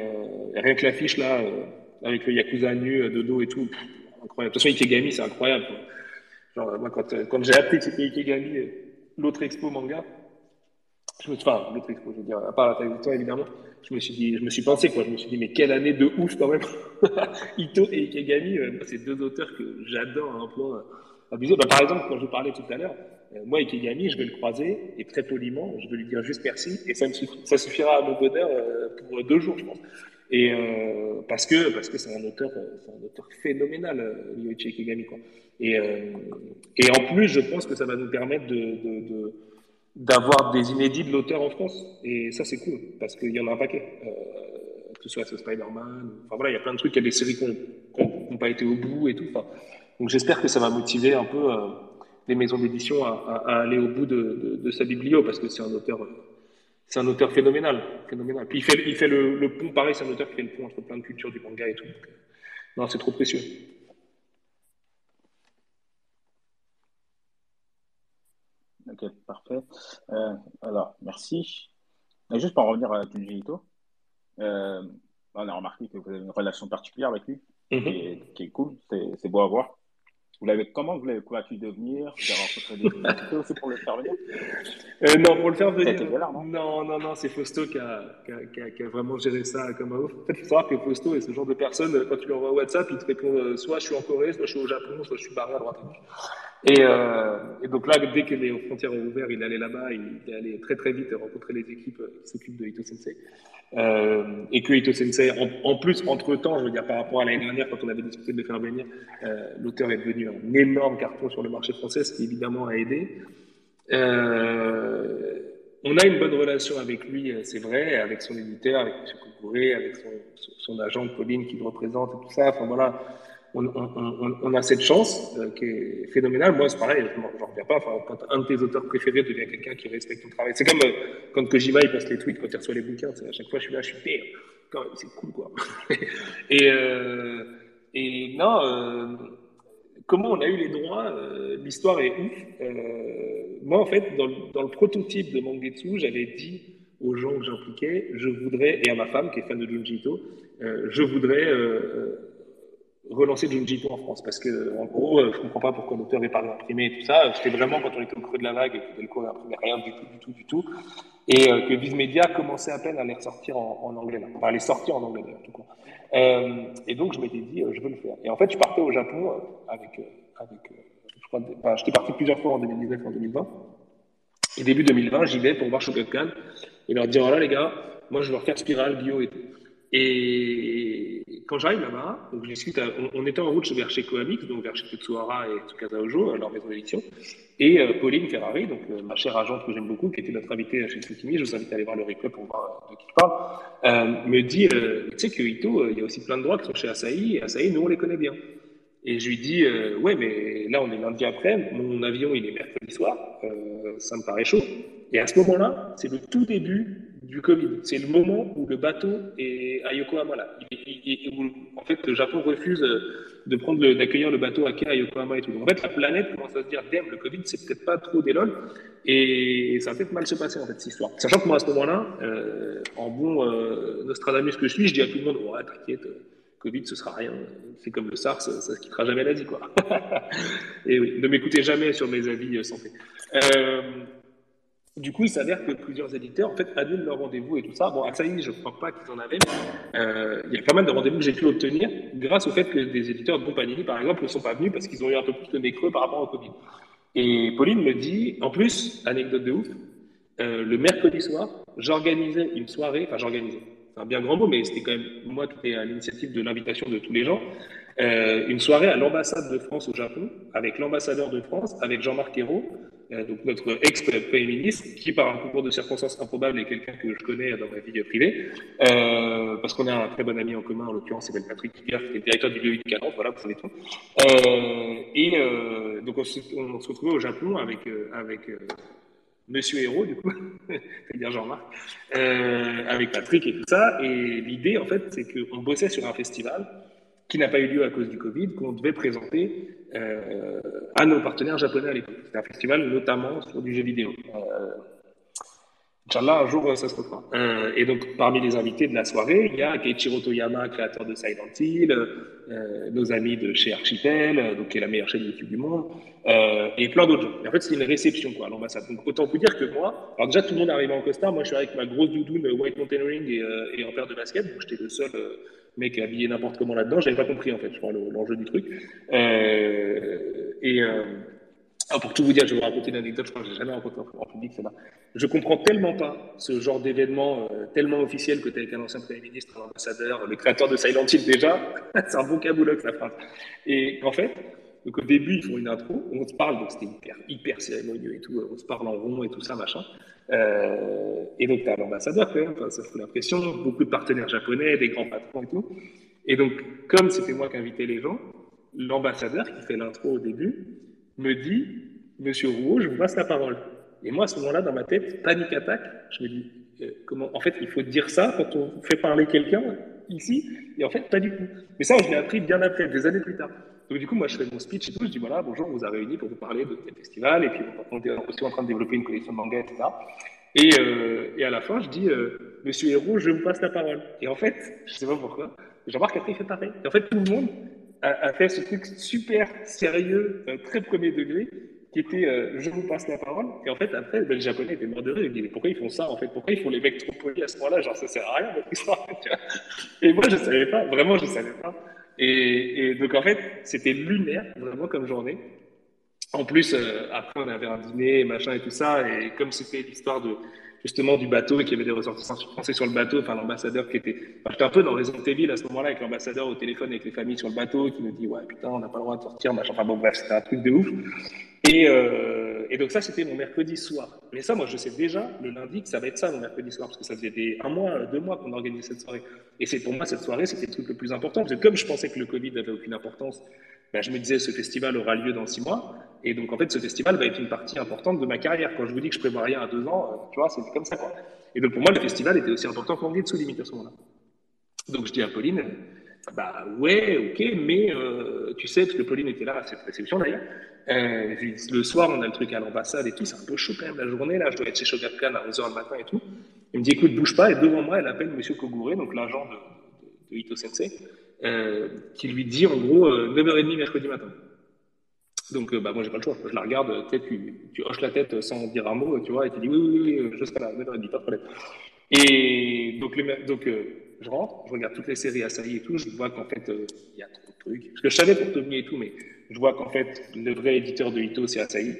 Speaker 3: rien que l'affiche là, euh, avec le Yakuza nu de dos et tout, incroyable. De toute façon, Ikegami, c'est incroyable. Moi, quand, quand j'ai appris que c'était Ikegami, l'autre expo manga, enfin, l'autre expo, je veux dire, à part la taille évidemment, je me suis dit, je me suis pensé, quoi. Je me suis dit, mais quelle année de ouf, quand même. [laughs] Ito et Ikegami, euh, c'est deux auteurs que j'adore à un point abusé. Bah, par exemple, quand je parlais tout à l'heure, euh, moi, Ikegami, je vais le croiser, et très poliment, je vais lui dire juste merci, et ça, me suffit, ça suffira à mon bonheur euh, pour deux jours, je pense. Et euh, parce que parce que c'est un auteur c'est un auteur phénoménal euh, Ryoichi Ikegami quoi. Et euh, et en plus je pense que ça va nous permettre de, de, de d'avoir des inédits de l'auteur en France et ça c'est cool parce qu'il y en a un paquet. Euh, que ce soit Spider-Man. Enfin voilà, il y a plein de trucs, il y a des séries qui n'ont pas été au bout et tout. Donc j'espère que ça va motiver un peu euh, les maisons d'édition à, aller au bout de, sa biblio parce que c'est un auteur, c'est un auteur phénoménal, phénoménal. Puis il fait, il fait le pont, pareil, c'est un auteur qui fait le pont entre plein de cultures du manga et tout. non, c'est trop précieux.
Speaker 2: Ok, parfait. Euh, alors, merci. juste pour revenir à Junji Ito, euh, on a remarqué que vous avez une relation particulière avec lui, mhm. qui, est, qui, est, cool, c'est beau à voir. Vous l'avez, comment vous l'avez convaincu de venir Vous avez rencontré des aussi pour le faire venir?
Speaker 3: Euh, Non, pour le faire venir. non, non, non, c'est Fausto qui a, qui, a, qui a, vraiment géré ça comme un ouf. En fait, il faut savoir que Fausto est ce genre de personne, quand tu lui envoies WhatsApp, il te répond euh, soit je suis en Corée, soit je suis au Japon, soit je suis barré à droite à gauche. Et, euh, et, donc là, dès que les frontières ont ouvert, il allait là-bas, il est allé très très vite rencontrer les équipes qui s'occupent de Ito Sensei. Euh, et que Ito Sensei, en, plus, entre-temps, je veux dire, par rapport à l'année dernière, quand on avait discuté de le faire venir, euh, l'auteur est devenu un énorme carton sur le marché français, ce qui évidemment a aidé. Euh, on a une bonne relation avec lui, euh, c'est vrai, avec son éditeur, avec M. Coucouré, avec son, son, agent Pauline qui le représente et tout ça. Enfin voilà, on, a cette chance euh, qui est phénoménale. Moi, c'est pareil, je n'en reviens pas. Enfin, quand un de tes auteurs préférés devient quelqu'un qui respecte ton travail, c'est comme euh, quand Kojima il poste les tweets, quand il reçoit les bouquins. À chaque fois, je suis là, je suis pire. C'est cool, quoi. [laughs] et, euh, et non, comment on a eu les droits L'histoire est ouf. moi, en fait, dans, dans le prototype de Mangetsu, j'avais dit aux gens que j'impliquais, je voudrais, et à ma femme qui est fan de Junji Ito, je voudrais relancer Junji en France parce que en gros euh, je comprends pas pourquoi l'auteur est pas imprimé et tout ça. C'était vraiment quand on était au creux de la vague et que Delco n'imprimait rien du tout du tout du tout et euh, que Viz Media commençait à peine à les ressortir en, anglais là. enfin à les sortir en anglais en tout cas euh, et donc je m'étais dit euh, je veux le faire. Et en fait je partais au Japon avec avec je crois enfin, j'étais parti plusieurs fois en 2019 et en 2020 et début 2020 j'y vais pour voir Shogakukan et leur dire voilà les gars moi je veux refaire Spiral bio et tout et quand j'arrive là-bas, donc je on, était en route vers chez Coamix, donc vers chez Tetsuhara et Tsukasa Ojo, leur maison d'édition, et euh, Pauline Ferrari, donc euh, ma chère agente que j'aime beaucoup, qui était notre invitée chez Tsukimi, je vous invite à aller voir le replay pour voir de qui je parle, euh, me dit, tu sais que Ito, il y a aussi plein de droits qui sont chez Asahi, et Asahi, nous on les connaît bien. Et je lui dis, ouais, mais là on est lundi après, mon avion il est mercredi soir, ça me paraît chaud. Et à ce moment-là, c'est le tout début du Covid. C'est le moment où le bateau est à Yokohama. Là. en fait, le Japon refuse de prendre d'accueillir le bateau à quai à Yokohama et tout. en fait, la planète commence à se dire, damn, le Covid, c'est peut-être pas trop des lol. Et ça va peut-être mal se passer, en fait, cette histoire. Sachant que moi, à ce moment-là, euh, en bon euh, Nostradamus que je suis, je dis à tout le monde, ouais, t'inquiète, Covid, ce sera rien. C'est comme le SARS, ça, se quittera jamais l'Asie, quoi. [laughs] et oui, ne m'écoutez jamais sur mes avis euh, santé. Euh, du coup, il s'avère que plusieurs éditeurs en fait annulent leur rendez-vous et tout ça. Bon, Asahi, je ne crois pas qu'ils en avaient, euh, il y a pas mal de rendez-vous que j'ai pu obtenir grâce au fait que des éditeurs de Panini, par exemple, ne sont pas venus parce qu'ils ont eu un peu plus de nez par rapport au Covid. Et Pauline me dit, en plus, anecdote de ouf, euh, le mercredi soir, j'organisais une soirée, enfin j'organisais, c'est un bien grand mot, mais c'était quand même moi qui étais à l'initiative de l'invitation de tous les gens, euh, une soirée à l'ambassade de France au Japon, avec l'ambassadeur de France, avec Jean-Marc Ayrault, donc notre ex-premier ministre, qui par un concours de circonstances improbables est quelqu'un que je connais dans ma vie privée, euh, parce qu'on a un très bon ami en commun, en l'occurrence, c'est Patrick Kiger, qui est directeur du lieu de Canon, voilà, vous savez tout. Euh, et euh, donc on se, retrouvait au Japon avec, euh, avec Monsieur Héros, du coup, [laughs] c'est-à-dire Jean-Marc, avec Patrick et tout ça. Et l'idée, en fait, c'est qu'on bossait sur un festival qui n'a pas eu lieu à cause du Covid, qu'on devait présenter euh, à nos partenaires japonais à l'époque. C'était un festival notamment sur du jeu vidéo. Euh, Inch'Allah, un jour, ça se fera. Euh, et donc, parmi les invités de la soirée, il y a Keiichiro Toyama, créateur de Silent Hill, euh, nos amis de chez Archipel, donc qui est la meilleure chaîne YouTube du monde, euh, et plein d'autres gens. Et en fait, c'est une réception, quoi, à l'ambassade. Donc, autant vous dire que moi, alors déjà, tout le monde arrivé en costard. Moi, je suis avec ma grosse doudoune White Mountain Ring et, euh, et en paire de basket. Donc, j'étais le seul euh, mec habillé n'importe comment là-dedans. J'avais pas compris, en fait, je crois, l'enjeu du truc. Euh, et, ah, pour tout vous dire, je vais vous raconter une anecdote, je crois que j'ai jamais raconté en, public, c'est là. Je comprends tellement pas ce genre d'événement euh, tellement officiel que tu es avec un ancien Premier ministre, un ambassadeur, le créateur de Silent Hill déjà. [laughs] c'est un bon caboulox, la phrase. Et en fait, Donc au début, ils font une intro, on se parle, donc c'était hyper, hyper cérémonieux et tout, on se parle en rond et tout ça, machin. Euh, et donc, tu as l'ambassadeur même, ça fout l'impression, beaucoup de partenaires japonais, des grands patrons et tout. Et donc, comme c'était moi qui invitais les gens, l'ambassadeur qui fait l'intro au début me dit Monsieur Rouault, je vous passe la parole. Et moi, à ce moment-là, dans ma tête, panique attaque, je me dis euh, comment, En fait, il faut dire ça quand on fait parler quelqu'un ici, et en fait, pas du tout. Mais ça, je l'ai appris bien après, des années plus tard. Donc, du coup, moi, je fais mon speech et tout, je dis voilà, bonjour, on vous a réunis pour vous parler de tel festival, et puis on est aussi en train de développer une collection de manga, etc. Et, euh, et à la fin, je dis euh, Monsieur Héros, je vous passe la parole. Et en fait, je sais pas pourquoi, Jean-Marc après, il fait pareil. Et en fait, tout le monde a, fait ce truc super sérieux, euh, très premier degré, qui était euh, je vous passe la parole. Et en fait, après, ben, le japonais était mort de rire. Il dit mais pourquoi ils font ça en fait? Pourquoi ils font les mecs trop polis à ce moment-là? Genre, ça sert à rien votre histoire. et moi, je savais pas. Vraiment, je savais pas. Et, et donc, en fait, c'était lunaire, vraiment, comme journée. En plus, euh, après, on avait un dîner, machin et tout ça. Et comme c'était l'histoire de justement du bateau et qu'il y avait des ressortissants français sur le bateau, enfin l'ambassadeur qui était, enfin, j'étais un peu dans les Evil à ce moment-là avec l'ambassadeur au téléphone avec les familles sur le bateau qui nous dit ouais putain on n'a pas le droit de sortir, machin, enfin bon bref c'était un truc de ouf. Et, euh, et donc ça c'était mon mercredi soir. Mais ça moi je sais déjà le lundi que ça va être ça mon mercredi soir parce que ça faisait un mois, deux mois qu'on organisait cette soirée. Et c'est pour moi cette soirée c'était le truc le plus important parce que comme je pensais que le Covid n'avait aucune importance, ben, je me disais ce festival aura lieu dans six mois. Et donc, en fait, ce festival va être une partie importante de ma carrière. Quand je vous dis que je prévois rien à deux ans, euh, tu vois, c'est comme ça, quoi. Et donc, pour moi, le festival était aussi important qu'Anguille sous limite à ce moment-là. Donc, je dis à Pauline, bah ouais, ok, mais euh, tu sais, parce que Pauline était là à cette réception d'ailleurs. Euh, le soir, on a le truc à l'ambassade et tout, c'est un peu chaud quand même la journée, là, je dois être chez Shogakukan à 11h le matin et tout. Il me dit, écoute, bouge pas, et devant moi, elle appelle Monsieur Kogure, donc l'agent de, de, de, Ito Sensei, qui lui dit en gros 9h30 mercredi matin. Donc, euh, bah, moi, j'ai pas le choix. Je la regarde, tu, tu hoches la tête sans dire un mot, tu vois, et tu dis oui, oui, oui, je serai là, 9h30, pas de problème. Et donc, euh, je rentre, je regarde toutes les séries Asahi et tout, je vois qu'en fait, euh, il y a trop de trucs. Parce que je savais pour Tommy et tout, mais je vois qu'en fait, le vrai éditeur de Ito, c'est Asahi.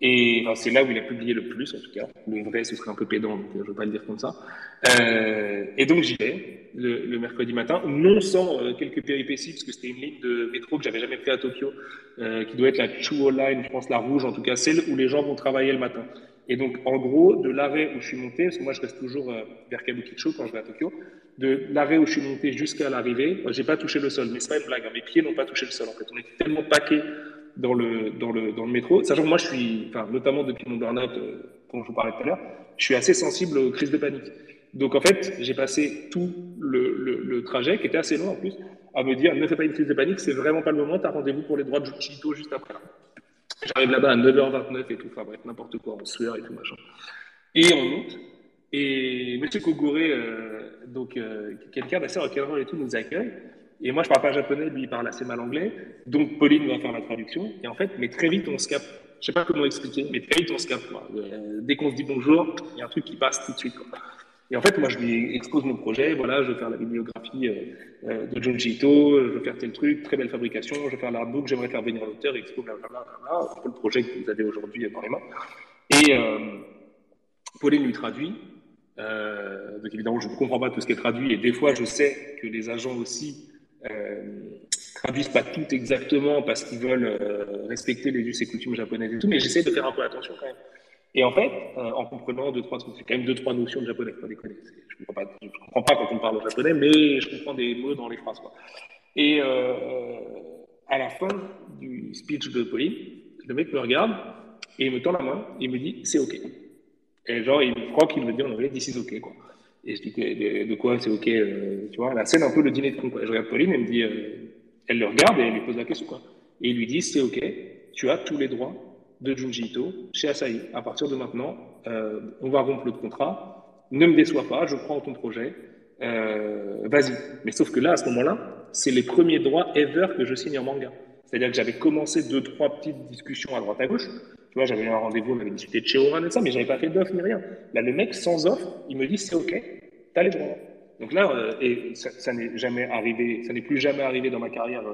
Speaker 3: Et c'est là où il a publié le plus, en tout cas. Le vrai, ce serait un peu pédant, donc je ne veux pas le dire comme ça. Euh, et donc j'y vais le, mercredi matin, non sans euh, quelques péripéties, parce que c'était une ligne de métro que j'avais jamais fait à Tokyo, euh, qui doit être la Chuo Line, je pense la rouge, en tout cas celle où les gens vont travailler le matin. Et donc en gros, de l'arrêt où je suis monté, parce que moi je reste toujours vers Kabukicho quand je vais à Tokyo, de l'arrêt où je suis monté jusqu'à l'arrivée, j'ai pas touché le sol, mais c'est pas une blague, hein, mes pieds n'ont pas touché le sol en fait. On était tellement paqués dans le, dans le, dans le métro. Sachant que moi, je suis, notamment depuis mon burn-out, dont je vous parlais tout à l'heure, je suis assez sensible aux crises de panique. Donc, en fait, j'ai passé tout le, trajet, qui était assez long en plus, à me dire ne fais pas une crise de panique, c'est vraiment pas le moment, tu as rendez-vous pour les droits de Chito juste après. J'arrive là-bas à 9h29 et tout, enfin bref, n'importe quoi, en sueur et tout, machin. Et on monte, et M. Kogure, euh, donc euh, quelqu'un d'assez requérant et tout, nous accueille. Et moi, je parle pas japonais, lui, il parle assez mal anglais. Donc, Pauline va faire la traduction. Et en fait, mais très vite, on se capte. Je sais pas comment expliquer, mais très vite, on se capte. Euh, dès qu'on se dit bonjour, il y a un truc qui passe tout de suite. Quoi. Et en fait, moi, je lui expose mon projet. Voilà, je veux faire la bibliographie euh, euh de Junji Ito, je veux faire tel truc, très belle fabrication, je veux faire l'artbook, j'aimerais faire venir l'auteur, expo, blablabla. Un le projet que vous avez aujourd'hui dans les mains. Et euh, Pauline lui traduit. Euh, donc évidemment, je ne comprends pas tout ce qui est traduit. Et des fois, je sais que les agents aussi traduisent pas tout exactement parce qu'ils veulent respecter les us et coutumes japonaises et tout, mais j'essaie de faire un peu attention quand même. Et en fait, euh, en comprenant deux, trois trucs, c'est quand même deux, trois notions de japonais, pas déconner. Je comprends pas, je comprends pas quand on parle en japonais, mais je comprends des mots dans les phrases, quoi. Et euh, à la fin du speech de Pauline, le mec me regarde et il me tend la main et il me dit c'est ok. Et genre, il croit qu'il me dit en anglais this is ok, quoi. Et je dis de, de quoi c'est ok, euh, tu vois, la scène un peu le dîner de con. Quoi. Je regarde Pauline, elle me dit, elle le regarde et elle lui pose la question quoi. Et il lui dit c'est ok, tu as tous les droits de Junji Ito chez Asahi. À partir de maintenant, euh, on va rompre le contrat. Ne me déçois pas, je prends ton projet. Euh, Vas-y. Mais sauf que là, à ce moment-là, c'est les premiers droits ever que je signe en manga. C'est-à-dire que j'avais commencé deux, trois petites discussions à droite à gauche. Tu vois, j'avais eu un rendez-vous, on avait discuté de chez et ça, mais j'avais pas fait d'offre ni rien. Là, le mec, sans offre, il me dit c'est OK, t'as les droits. Donc là, euh, et ça, n'est jamais arrivé, ça n'est plus jamais arrivé dans ma carrière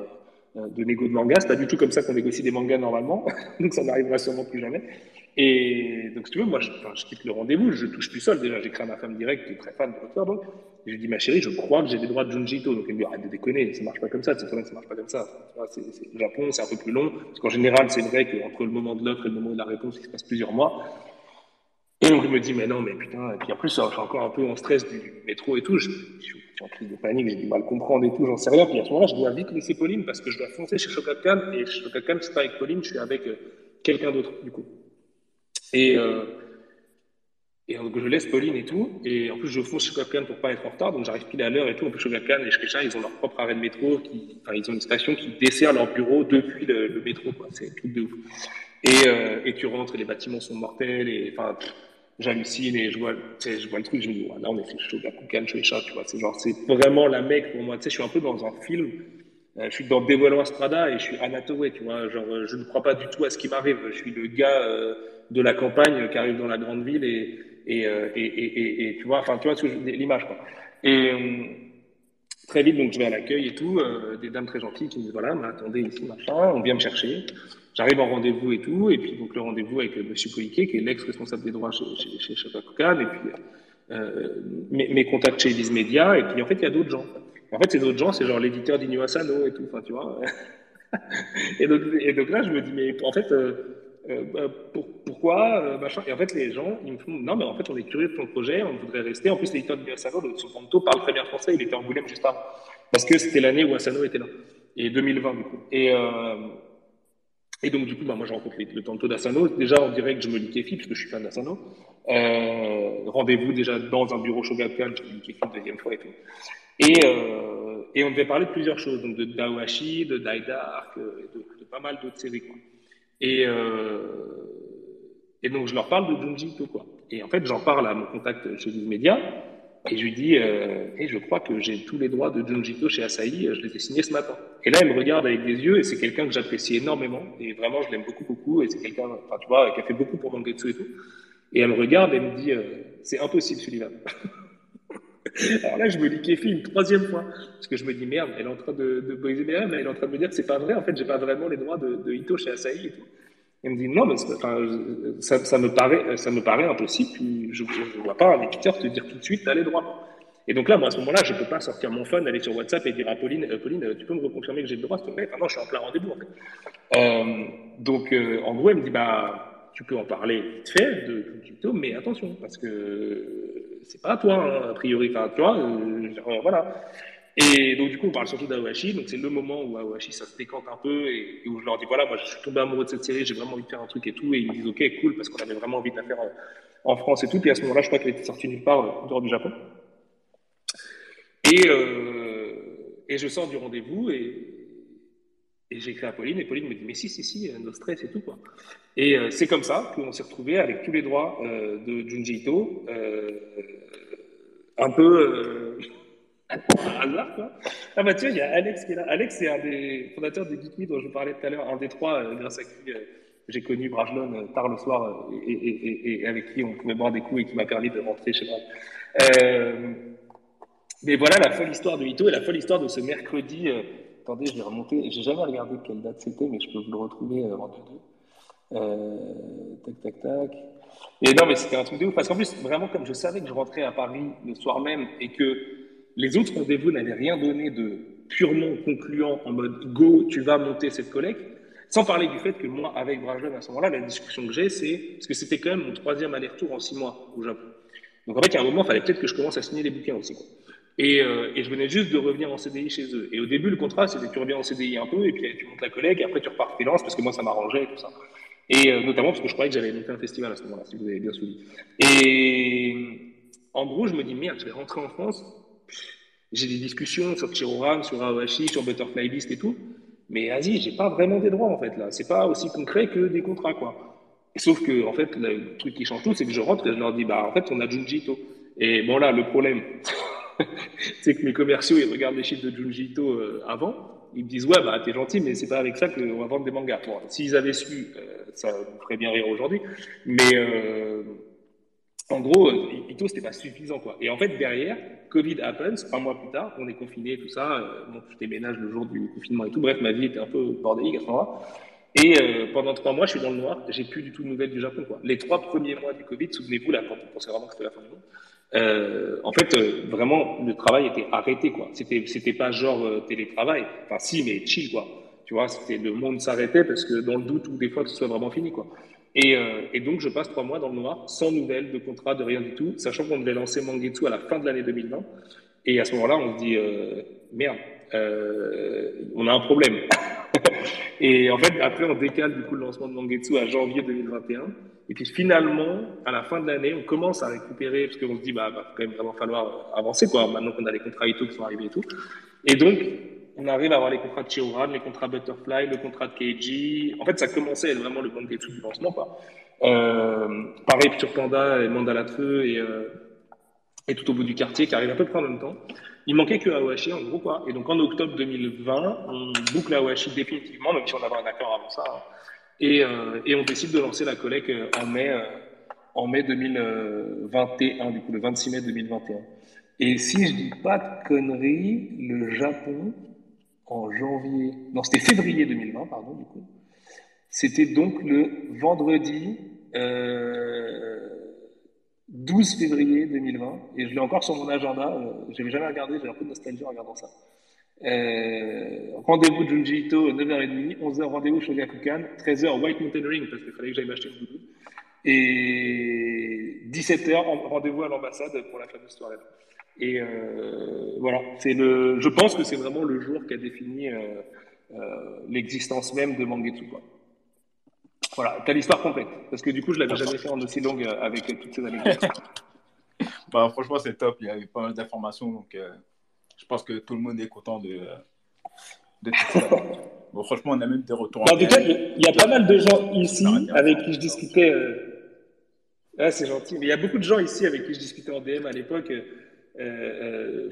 Speaker 3: de négo de manga. C'est pas du tout comme ça qu'on négocie des mangas normalement. [laughs] Donc ça n'arrivera sûrement plus jamais. Et donc, si tu veux, moi, je, quitte le rendez-vous, je touche plus seul. Déjà, j'écris à ma femme directe, qui est très fan de l'auteur, donc. Et je lui dis, ma chérie, je crois que j'ai des droits de Junji Ito. Donc, elle me dit, arrête de déconner, ça marche pas comme ça, ça marche pas comme ça. C'est, le Japon, c'est un peu plus long. Parce qu'en général, c'est vrai qu'entre le moment de l'offre et le moment de la réponse, il se passe plusieurs mois. Et donc, il me dit, mais non, mais putain, et puis en plus, je suis encore un peu en stress du métro et tout. Je, suis en crise de panique, j'ai du mal comprendre et tout, j'en sais rien. Puis à ce moment-là, je dois vite laisser Pauline parce que je dois foncer chez Shogakukan. Et chez Shogakukan, je pas avec Pauline, je suis avec euh, quelqu'un d'autre, du coup. Et, euh, et donc, je laisse Pauline et tout. Et en plus, je fonce chez Shogakukan pour pas être en retard. Donc, j'arrive pile à l'heure et tout. En plus, Shogakukan et Shkesha, ils ont leur propre arrêt de métro. Qui, enfin, ils ont une station qui dessert leur bureau depuis le, le métro, quoi. C'est tout de ouf. Et, euh, et tu rentres et les bâtiments sont mortels. Et enfin, j'hallucine et je vois, je vois le truc, je me dis, ouais, non, mais c'est Shogakukan, Shueisha, tu vois, c'est genre, c'est vraiment la mec pour moi, tu sais, je suis un peu dans un film, euh, je suis dans Devil Strada et je suis Anatoway, tu vois, genre, je ne crois pas du tout à ce qui m'arrive, je suis le gars euh, de la campagne qui arrive dans la grande ville et, euh, et, et, et tu vois, enfin, tu vois l'image, quoi. Et très vite, donc, je vais à l'accueil et tout, des dames très gentilles qui me disent, voilà, mais attendez ici, machin, on vient me chercher. J'arrive en rendez-vous et tout, et puis donc le rendez-vous avec M. Koike, qui est l'ex-responsable des droits chez, chez, chez et puis euh, mes, mes, contacts chez Elise Media, et puis en fait, il y a d'autres gens. En fait, ces d'autres gens, c'est genre l'éditeur d'Inu Asano et tout, enfin, tu vois. [laughs] et, donc, là, je me dis, mais en fait, euh, euh, pour, pourquoi, euh, machin? Et en fait, les gens, ils me font, non, mais en fait, on est curieux de ton projet, on voudrait rester. En plus, l'éditeur d'Inu Asano, son Ponto, parle très bien français, il était en Angoulême juste avant. Parce que c'était l'année où Asano était là. Et 2020, du coup. Et, et donc, du coup, bah, moi, je rencontre le Tanto d'Asano. Déjà, en direct, je me liquéfie, parce que je suis fan d'Asano. Euh, Rendez-vous déjà dans un bureau Shogakukan, je me liquéfie une deuxième fois et tout. Et, euh, et on devait parler de plusieurs choses, donc de Dawashi, de Daidark, de, de pas mal d'autres séries, quoi. Et, euh, et donc, je leur parle de Junji quoi. Et en fait, j'en parle à mon contact chez Viz Media, et je lui dis, euh, je crois que j'ai tous les droits de Junji Ito chez Asahi, je les ai signés ce matin. Et là, elle me regarde avec des yeux, et c'est quelqu'un que j'apprécie énormément, et vraiment, je l'aime beaucoup, beaucoup, et c'est quelqu'un, enfin, tu vois, qui a fait beaucoup pour Mangetsu et tout. Et elle me regarde et elle me dit, euh, c'est impossible, Sullivan. [laughs] Alors là, je me liquéfie une troisième fois, parce que je me dis, merde, elle est en train de, de briser mes rêves, elle est en train de me dire que c'est pas vrai, en fait, j'ai pas vraiment les droits de, de Ito chez Asahi et tout. Elle me dit non, mais ça, me paraît, ça me paraît impossible. Je ne vois pas un éditeur te dire tout de suite, t'as les droits. Et donc là, moi, à ce moment-là, je ne peux pas sortir mon phone, aller sur WhatsApp et dire à Pauline, euh, Pauline, tu peux me reconfirmer que j'ai le droit, s'il te plaît? Non, je suis en plein rendez-vous. Euh, donc, euh, en gros, elle me dit, bah, tu peux en parler vite fait de crypto, mais attention, parce que c'est pas à toi, hein, a priori. Enfin, tu vois, euh, voilà. Et donc, du coup, on parle surtout d'Aohashi. Donc, c'est le moment où Aohashi, ça se décante un peu et, et, où je leur dis voilà, moi, je suis tombé amoureux de cette série, j'ai vraiment envie de faire un truc et tout. Et ils me disent ok, cool, parce qu'on avait vraiment envie de la faire en France et tout. Puis à ce moment-là, je crois qu'elle était sortie nulle part euh, dehors du Japon. Et, euh, et je sors du rendez-vous et, et j'écris à Pauline. Et Pauline me dit mais si, si, si, no stress et tout, quoi. Et euh, c'est comme ça qu'on s'est retrouvé avec tous les droits euh, de Junji Ito. un peu par hasard, quoi. Ah bah vois, il y a Alex qui est là. Alex, c'est un des fondateurs de Geek dont je vous parlais tout à l'heure, un des trois, euh, grâce à qui euh, j'ai connu Brajlon euh, tard le soir et, avec qui on pouvait boire des coups et qui m'a permis de rentrer chez moi. mais voilà la folle histoire de Ito et la folle histoire de ce mercredi. attendez, je vais remonter. J'ai jamais regardé quelle date c'était, mais je peux vous le retrouver en deux. tac, tac, tac. Et non, mais c'était un truc de ouf. Parce qu'en plus, vraiment, comme je savais que je rentrais à Paris le soir même et que les autres rendez-vous n'avaient rien donné de purement concluant en mode go, tu vas monter cette collecte. Sans parler du fait que moi, avec Brajlon, à ce moment-là, la discussion que j'ai, c'est parce que c'était quand même mon troisième aller-retour en six mois au Japon. Donc en fait, il y a un moment, il fallait peut-être que je commence à signer les bouquins aussi. Euh, et, je venais juste de revenir en CDI chez eux. Et au début, le contrat, c'était tu reviens en CDI un peu, et puis tu montes la collègue, et après tu repars freelance, parce que moi, ça m'arrangeait et tout ça. Et euh, notamment parce que je croyais que j'allais monter un festival à ce moment-là, si vous avez bien suivi. Et en gros, je me dis, merde, je vais rentrer en France, j'ai des discussions sur Chiroran, sur Awashi, sur Butterfly List et tout. Mais vas-y, j'ai pas vraiment des droits en fait là. C'est pas aussi concret que des contrats quoi. Sauf que en fait, le truc qui change tout, c'est que je rentre et je leur dis bah en fait on a Junji Ito. Et bon là, le problème, [laughs] c'est que mes commerciaux ils regardent les chiffres de Junji Ito euh, avant. Ils me disent ouais bah t'es gentil, mais c'est pas avec ça qu'on va vendre des mangas. Bon, s'ils avaient su, euh, ça me ferait bien rire aujourd'hui. Mais euh, en gros, Ito, c'était pas suffisant, quoi. Et en fait, derrière, Covid happens, un mois plus tard, on est confiné, tout ça. Euh, bon, je déménage le jour du confinement et tout. Bref, ma vie était un peu bordélique à ce moment-là. Et euh, pendant trois mois, je suis dans le noir, j'ai plus du tout de nouvelles du Japon. Quoi. Les trois premiers mois du Covid, souvenez-vous, là, quand on pensait vraiment que c'était la fin du monde, euh, en fait, euh, vraiment, le travail était arrêté. quoi. C'était, c'était pas genre euh, télétravail. Enfin, si, mais chill, quoi. Tu vois, c'était le monde s'arrêtait parce que dans le doute ou des fois que ce soit vraiment fini, quoi. Et, euh, et, donc, je passe trois mois dans le noir, sans nouvelles, de contrat, de rien du tout, sachant qu'on devait lancer Mangetsu à la fin de l'année 2020. Et à ce moment-là, on se dit, euh, merde, euh, on a un problème. [laughs] et en fait, après, on décale du coup le lancement de Mangetsu à janvier 2021. Et puis finalement, à la fin de l'année, on commence à récupérer, parce qu'on se dit, bah, va quand même vraiment falloir avancer, quoi, maintenant qu'on a les contrats Ito qui sont arrivés et tout. Et donc, on arrive à avoir les contrats de Chihuran, les contrats Butterfly, le contrat de Keiji. En fait, ça commençait vraiment le Mangetsu du lancement, quoi. Euh, pareil sur Panda et Mandala de Feu et, euh, et tout au bout du quartier qui arrive à peu près en même temps. Il manquait que Awashi, en gros. Et donc, en octobre 2020, on boucle Awashi définitivement, même si on avait un accord avant ça. Hein. Et, euh, et, on décide de lancer la collecte en mai, euh, en mai 2021, du coup, le 26 mai 2021. Et si je dis pas de conneries, le Japon, en janvier, non, c'était février 2020, pardon, du coup. C'était donc le vendredi euh, 12 février 2020, et je l'ai encore sur mon agenda. Euh, je n'avais jamais regardé, j'ai un peu de nostalgie en regardant ça. Euh, rendez-vous Junji Ito, 9h30, 11h rendez-vous Shogakukan, 13h White Mountain Ring, parce qu'il fallait que j'aille m'acheter une doudou, et 17h rendez-vous à l'ambassade pour la fameuse soirée. Et euh, voilà, c'est le, je pense que c'est vraiment le jour qui a défini euh, euh, l'existence même de Mangetsu. Quoi. Voilà, t'as l'histoire complète. Parce que du coup, je l'avais jamais fait en aussi longue avec toutes ces anecdotes. [laughs]
Speaker 7: bah, franchement, c'est top. Il y avait pas mal d'informations. Donc, euh, je pense que tout le monde est content de, de tout ça. [laughs] bon, franchement, on a même des retours.
Speaker 3: en tout cas, il y a pas mal de gens ici avec qui je discutais. Ah, c'est gentil. Mais il y a beaucoup de gens ici avec qui je discutais en DM à l'époque euh,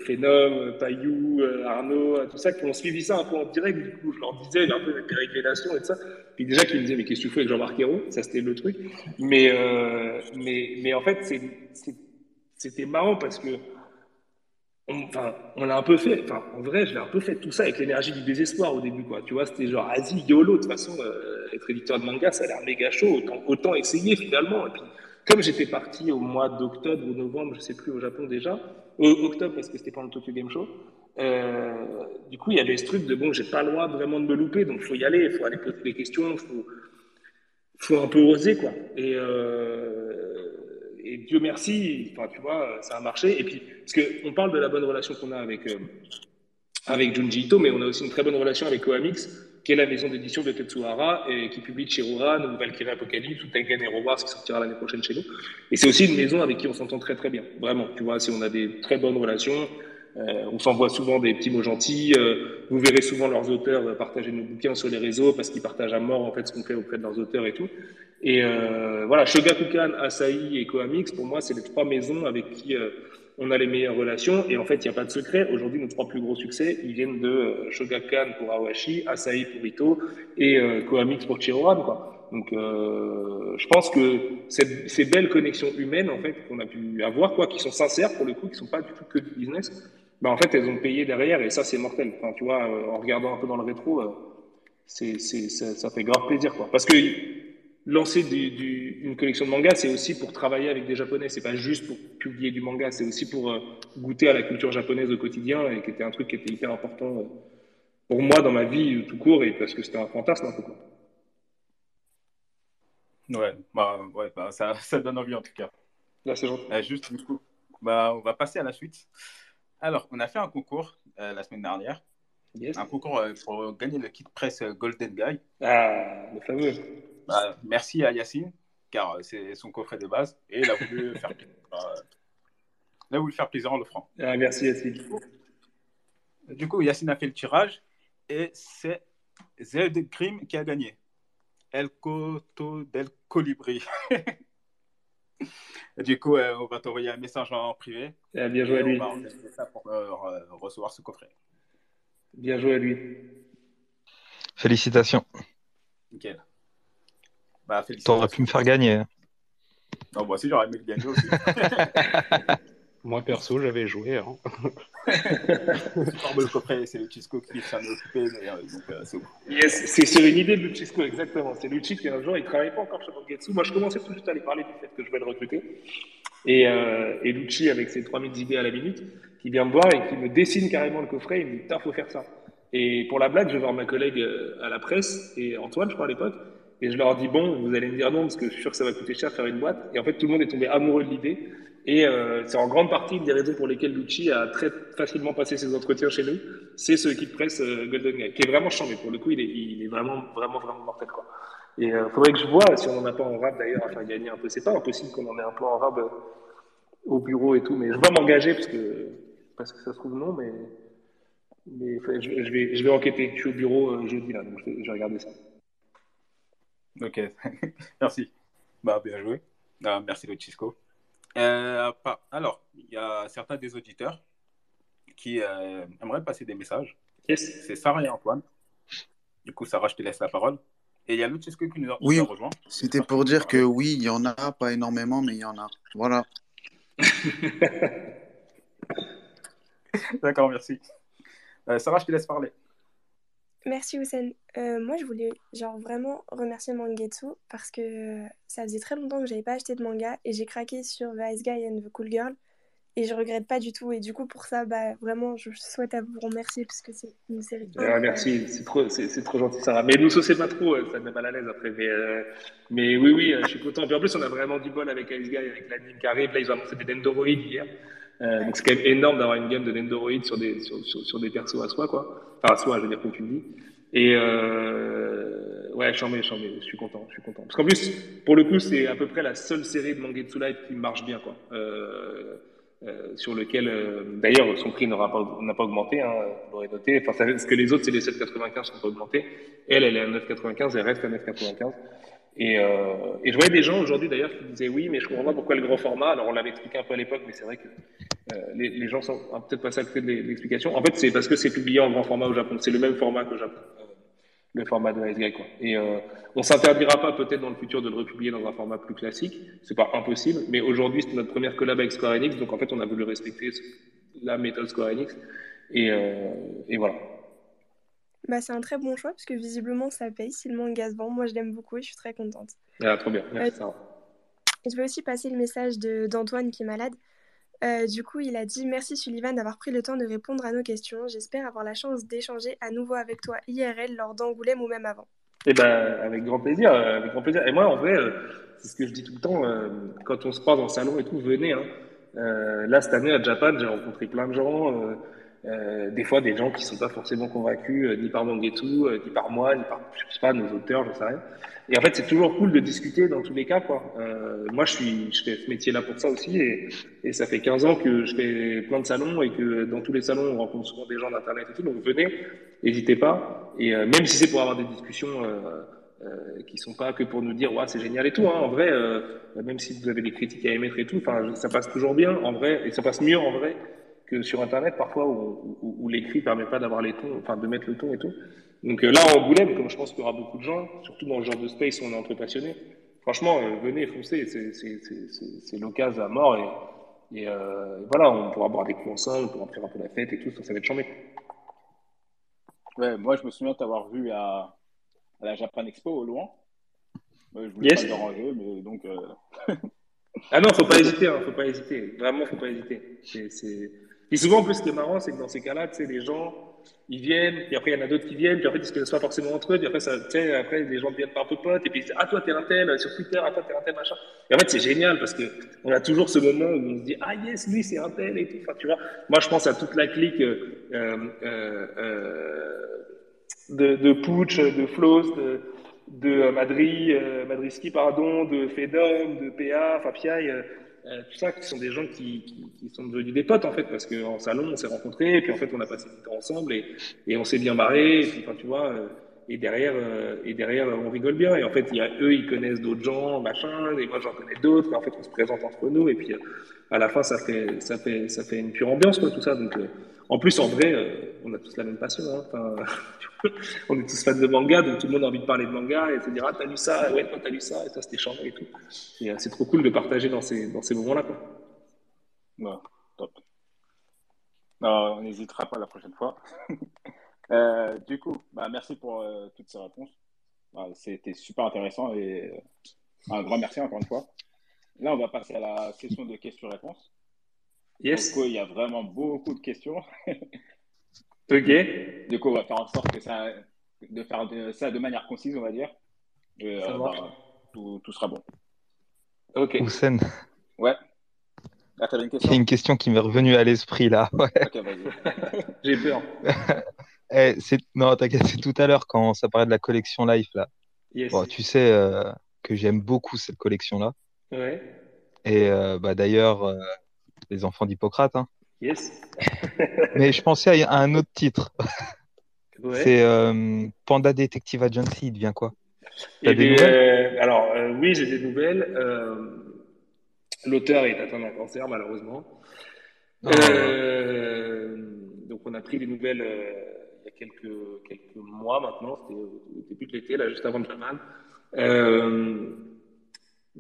Speaker 3: Phénom, Payou, euh, Arnaud, euh, tout ça, qui ont suivi ça un peu en direct. Du coup, je leur disais un peu mes pérégrinations et tout ça. Puis déjà, qui me disaient, mais qu'est-ce que tu fais avec Jean-Marc Ayrault? Ça, c'était le truc. Mais, euh, mais, mais en fait, c'était marrant parce que on, l'a un peu fait. Enfin, en vrai, je l'ai un peu fait tout ça avec l'énergie du désespoir au début, quoi. Tu vois, c'était genre, vas-y, YOLO. De toute façon, euh, être éditeur de manga, ça a l'air méga chaud. Autant, essayer finalement. Comme j'étais parti au mois d'octobre ou novembre, je sais plus, au Japon déjà, octobre parce que c'était pas le Tokyo Game Show, euh, du coup, il y avait ce truc de bon, j'ai pas le droit vraiment de me louper, donc faut y aller, il faut aller poser des questions, faut, faut un peu oser, quoi. Et, euh, Dieu merci, enfin, tu vois, ça a marché. Et puis, parce qu'on parle de la bonne relation qu'on a avec, euh, avec Junji Ito, mais on a aussi une très bonne relation avec Koamix qui est la maison d'édition de Tetsuhara et qui publie Chiruran ou Valkyrie Apocalypse ou Tengen Hero Wars qui sortira l'année prochaine chez nous. Et c'est aussi une maison avec qui on s'entend très très bien. Vraiment, tu vois, si on a des très bonnes relations, euh, on s'envoie souvent des petits mots gentils. Euh, vous verrez souvent leurs auteurs partager nos bouquins sur les réseaux parce qu'ils partagent à mort en fait ce qu'on fait auprès de leurs auteurs et tout. Et euh, voilà, Shogakukan, Asahi et Koamix, pour moi, c'est les trois maisons avec qui euh, on a les meilleures relations. Et en fait, il n'y a pas de secret. Aujourd'hui, nos trois plus gros succès, ils viennent de euh, Shogakukan pour Awashi, Asahi pour Ito et euh, pour Chiroran. Quoi. Donc, euh, je pense que ces belles connexions humaines, en fait, qu'on a pu avoir, quoi, qui sont sincères pour le coup, qui sont pas du tout que du business, ben, en fait, elles ont payé derrière et ça, c'est mortel. Enfin, tu vois, euh, en regardant un peu dans le rétro, c'est, ça, ça fait grave plaisir, quoi. Parce que lancer du, du, une collection de mangas, c'est aussi pour travailler avec des Japonais. C'est pas juste pour publier du manga, c'est aussi pour euh, goûter à la culture japonaise au quotidien et qui était un truc qui était hyper important euh, pour moi dans ma vie tout court et parce que c'était un fantasme un peu quoi.
Speaker 7: Ouais, bah, ouais bah, ça, [laughs] ça, donne envie en tout cas.
Speaker 3: Là, c'est gentil.
Speaker 7: Euh, juste du coup, bah, on va passer à la suite. Alors, on a fait un concours euh, la semaine dernière.
Speaker 3: Yes.
Speaker 7: Un concours pour gagner le kit presse Golden Guy.
Speaker 3: Ah, le fameux.
Speaker 7: Bah, merci à Yacine, car c'est son coffret de base, et il a voulu [laughs] faire plaisir, euh, il a voulu faire plaisir en l'offrant.
Speaker 3: Ah, merci Yacine.
Speaker 7: Du coup, Yacine a fait le tirage, et c'est Z Grim qui a gagné. El Coto del Colibri. [laughs] du coup, euh, on va t'envoyer un message en privé.
Speaker 3: Ah, bien joué à lui.
Speaker 7: On va organiser ça pour euh, recevoir ce coffret.
Speaker 3: Bien joué à lui.
Speaker 6: Félicitations.
Speaker 7: Nickel. Bah,
Speaker 6: T'aurais pu me faire gagner.
Speaker 7: Non, moi aussi, j'aurais aimé le gagner aussi. [laughs]
Speaker 5: Moi, perso, j'avais joué. Hein.
Speaker 7: le coffret, c'est le Chisco qui s'en est occupé. Euh, euh, c'est
Speaker 3: yes, c'est sur une idée de Luchisco, exactement. C'est Lucci qui, un jour, il ne travaillait pas encore chez Mangetsu. Moi, je commençais tout juste à lui parler du fait que je vais le recruter. Et, euh, et Lucci, avec ses 3000 idées à la minute, qui vient me voir et qui me dessine carrément le coffret, il me dit Putain, faut faire ça. Et pour la blague, je vais voir ma collègue euh, à la presse, et Antoine, je crois, à l'époque, et je leur dis Bon, vous allez me dire non, parce que je suis sûr que ça va coûter cher faire une boîte. Et en fait, tout le monde est tombé amoureux de l'idée. Et euh, c'est en grande partie une des raisons pour lesquelles Lucci a très facilement passé ses entretiens chez nous. C'est ce kit presse euh, Golden Guy, qui est vraiment chambé. Pour le coup, il est, il est vraiment, vraiment, vraiment mortel. Quoi. Et il euh, faudrait que je vois si on en a pas en rab d'ailleurs à faire gagner un peu. C'est pas impossible qu'on en ait un peu en rab euh, au bureau et tout, mais je vais m'engager parce que, parce que ça se trouve non, mais, mais je, vais, je vais enquêter. Je suis au bureau euh, jeudi là, donc je vais regarder ça.
Speaker 7: Ok, [laughs] merci. Bah, bien joué. Ah, merci, le Chisco. Euh, alors, il y a certains des auditeurs qui euh, aimeraient passer des messages.
Speaker 3: Yes.
Speaker 7: C'est Sarah et Antoine. Du coup, Sarah, je te laisse la parole. Et il y a le Chisco qui nous a,
Speaker 8: Oui.
Speaker 7: rejoint.
Speaker 8: C'était pour dire que oui, il y en a, pas énormément, mais il y en a. Voilà. [laughs]
Speaker 7: D'accord, merci. Euh, Sarah, je te laisse parler.
Speaker 4: Merci Hussein. Euh, moi, je voulais genre vraiment remercier Mangetsu parce que euh, ça faisait très longtemps que j'avais pas acheté de manga et j'ai craqué sur The Ice Guy and the Cool Girl et je regrette pas du tout. Et du coup, pour ça, bah vraiment, je souhaite à vous remercier parce que c'est une série.
Speaker 3: Ah, merci, c'est trop, c'est, c'est trop gentil, Sarah. Mais nous saucez pas trop, euh, ça me met mal à l'aise après. Mais, euh, mais oui, oui, je suis content. Puis en plus, on a vraiment du bol avec Ice Guy, avec l'anime qui arrive. Là, ils ont annoncé des Dendoroids hier. Euh, donc c'est quand même énorme d'avoir une gamme de Dendoroids sur des, sur, sur, sur des persos à soi, quoi. Enfin, à soi, je veux dire, comme tu le dis. Et euh, ouais, chambé, chambé, je suis content, je suis content. Parce qu'en plus, pour le coup, c'est à peu près la seule série de Mangetsu Live qui marche bien, quoi. Euh, euh, sur lequel, euh, d'ailleurs, son prix n'aura pas, n'a pas augmenté, hein, vous l'aurez noté. Enfin, ça, parce que les autres, c'est les 7,95 qui ont pas augmenté. Elle, elle est à 9,95, elle reste à 9,95. Et, euh, et je voyais des gens aujourd'hui, d'ailleurs, qui disaient oui, mais je comprends pas pourquoi le grand format. Alors, on l'avait expliqué un peu à l'époque, mais c'est vrai que euh, les, les gens sont ont peut-être pas à côté de l'explication. En fait, c'est parce que c'est publié en grand format au Japon. C'est le même format qu'au Japon. Euh, le format de Guy, quoi. Et euh, on s'interdira pas peut-être dans le futur de le republier dans un format plus classique. C'est pas impossible, mais aujourd'hui c'est notre première collab avec Square Enix, donc en fait on a voulu respecter la méthode Square Enix. Et, euh, et voilà.
Speaker 4: Bah, c'est un très bon choix parce que visiblement ça paye si le manga se vend. Moi, je l'aime beaucoup et je suis très contente.
Speaker 3: Ah, trop bien. Merci. Sarah.
Speaker 4: Je vais aussi passer le message d'Antoine qui est malade. Euh, du coup, il a dit Merci Sullivan d'avoir pris le temps de répondre à nos questions. J'espère avoir la chance d'échanger à nouveau avec toi IRL lors d'Angoulême ou même avant.
Speaker 3: Eh ben, avec grand plaisir, euh, avec grand plaisir. Et moi, en vrai, euh, c'est ce que je dis tout le temps, euh, quand on se croise dans le salon et tout, venez. Hein. Euh, là, cette année, à Japan, j'ai rencontré plein de gens, euh, des fois des gens qui sont pas forcément convaincus, euh, ni par Mangetsu, euh, ni par moi, ni par, je sais pas, nos auteurs, j'en sais rien. Et en fait, c'est toujours cool de discuter dans tous les cas, quoi. Euh, moi, je suis, je fais ce métier-là pour ça aussi, et, ça fait 15 ans que je fais plein de salons et que dans tous les salons, on rencontre souvent des gens d'internet et tout. Donc venez, n'hésitez pas. Et même si c'est pour avoir des discussions euh, qui sont pas que pour nous dire ouais c'est génial et tout. Hein, en vrai, même si vous avez des critiques à émettre et tout, ça passe toujours bien en vrai et ça passe mieux en vrai que sur internet parfois où, où, où l'écrit permet pas d'avoir les tons, enfin de mettre le ton et tout. Donc euh, là en Angoulême, comme je pense qu'il y aura beaucoup de gens, surtout dans le genre de space où on est entre passionnés, franchement euh, venez foncez, c'est l'occasion à mort et, et euh, voilà on pourra boire des coups ensemble, on pourra faire un peu la fête et tout, ça, ça va être chambé.
Speaker 2: Ouais, moi, je me souviens t'avoir vu à, à la Japan Expo au loin. Ouais, je voulais
Speaker 3: Yes.
Speaker 2: pas déranger, mais donc. [laughs]
Speaker 3: Ah non, faut pas hésiter, hein, faut pas hésiter. Vraiment, faut pas hésiter. C'est... Et souvent, en plus, ce qui est marrant, c'est que dans ces cas-là, tu sais, les gens, ils viennent, puis après, il y en a d'autres qui viennent, puis après, ils se connaissent pas forcément entre eux, puis après, ça, après, les gens deviennent pas un peu potes, et puis ils disent, ah, toi, t'es un tel, sur Twitter, ah, toi, t'es un tel, machin. Et en fait, c'est génial, parce que on a toujours ce moment où on se dit, ah, yes, lui, c'est un tel, et tout. Enfin, tu vois, moi, je pense à toute la clique, euh, euh, euh, de, de de Floss, de, de Madri, euh, Madriski, pardon, de Fedom, de PA, Piaille, euh, tout ça, qui sont des gens qui, qui, qui sont devenus des potes en fait, parce qu'en salon on s'est rencontrés, et puis en fait on a passé du temps ensemble et, et on s'est bien marré, et puis enfin tu vois, euh, et derrière, euh, et derrière on rigole bien, et en fait il y a eux ils connaissent d'autres gens, machin, et moi j'en connais d'autres, et en fait on se présente entre nous, et puis à la fin ça fait, ça fait, ça fait une pure ambiance quoi tout ça, donc en plus en vrai euh, on a tous la même passion, hein, enfin, [laughs] on est tous fans de manga, donc tout le monde a envie de parler de manga et de se dire ah t'as lu ça, ouais toi t'as lu ça, et ça c'était chambé et tout. Et euh, c'est trop cool de partager dans ces, dans ces moments-là
Speaker 2: ouais. top. On n'hésitera pas la prochaine fois. [laughs] Euh, du coup, bah, merci pour euh, toutes ces réponses. Bah, C'était super intéressant et euh, un grand merci encore une fois. Là, on va passer à la session de questions-réponses.
Speaker 3: Yes.
Speaker 2: Du coup, il y a vraiment beaucoup de questions. [laughs]
Speaker 3: Ok.
Speaker 2: Du coup, on va faire en sorte que ça, de faire de- ça de manière concise, on va dire. Et,
Speaker 3: Ça
Speaker 2: euh,
Speaker 3: marche.
Speaker 2: bah, tout, tout sera bon.
Speaker 3: Ok.
Speaker 6: Houssen,
Speaker 2: Ouais. Ah, t'avais une
Speaker 6: il y a une question qui m'est revenue à l'esprit là. [laughs] Ouais.
Speaker 2: Ok, vas-y. [laughs]
Speaker 3: J'ai peur.
Speaker 6: Eh, c'est... Non, t'inquiète, c'est tout à l'heure quand ça parlait de la collection Life là.
Speaker 3: Yes.
Speaker 6: Bon, tu sais euh, que j'aime beaucoup cette collection-là.
Speaker 3: Ouais.
Speaker 6: Et euh, bah, d'ailleurs, euh, les enfants d'Hippocrate. Hein.
Speaker 3: Yes. [laughs]
Speaker 6: Mais je pensais à, un autre titre.
Speaker 3: Ouais.
Speaker 6: C'est euh, Panda Detective Agency. Il devient quoi?
Speaker 3: Eh
Speaker 6: T'as des
Speaker 3: bien,
Speaker 6: nouvelles?
Speaker 3: euh, alors, euh, oui, j'ai des nouvelles. Euh, L'auteur est atteint d'un cancer, malheureusement.
Speaker 6: Oh.
Speaker 3: Donc, on a pris des nouvelles il y a quelques, quelques mois maintenant. C'était au début de l'été, là, juste avant le Jamal.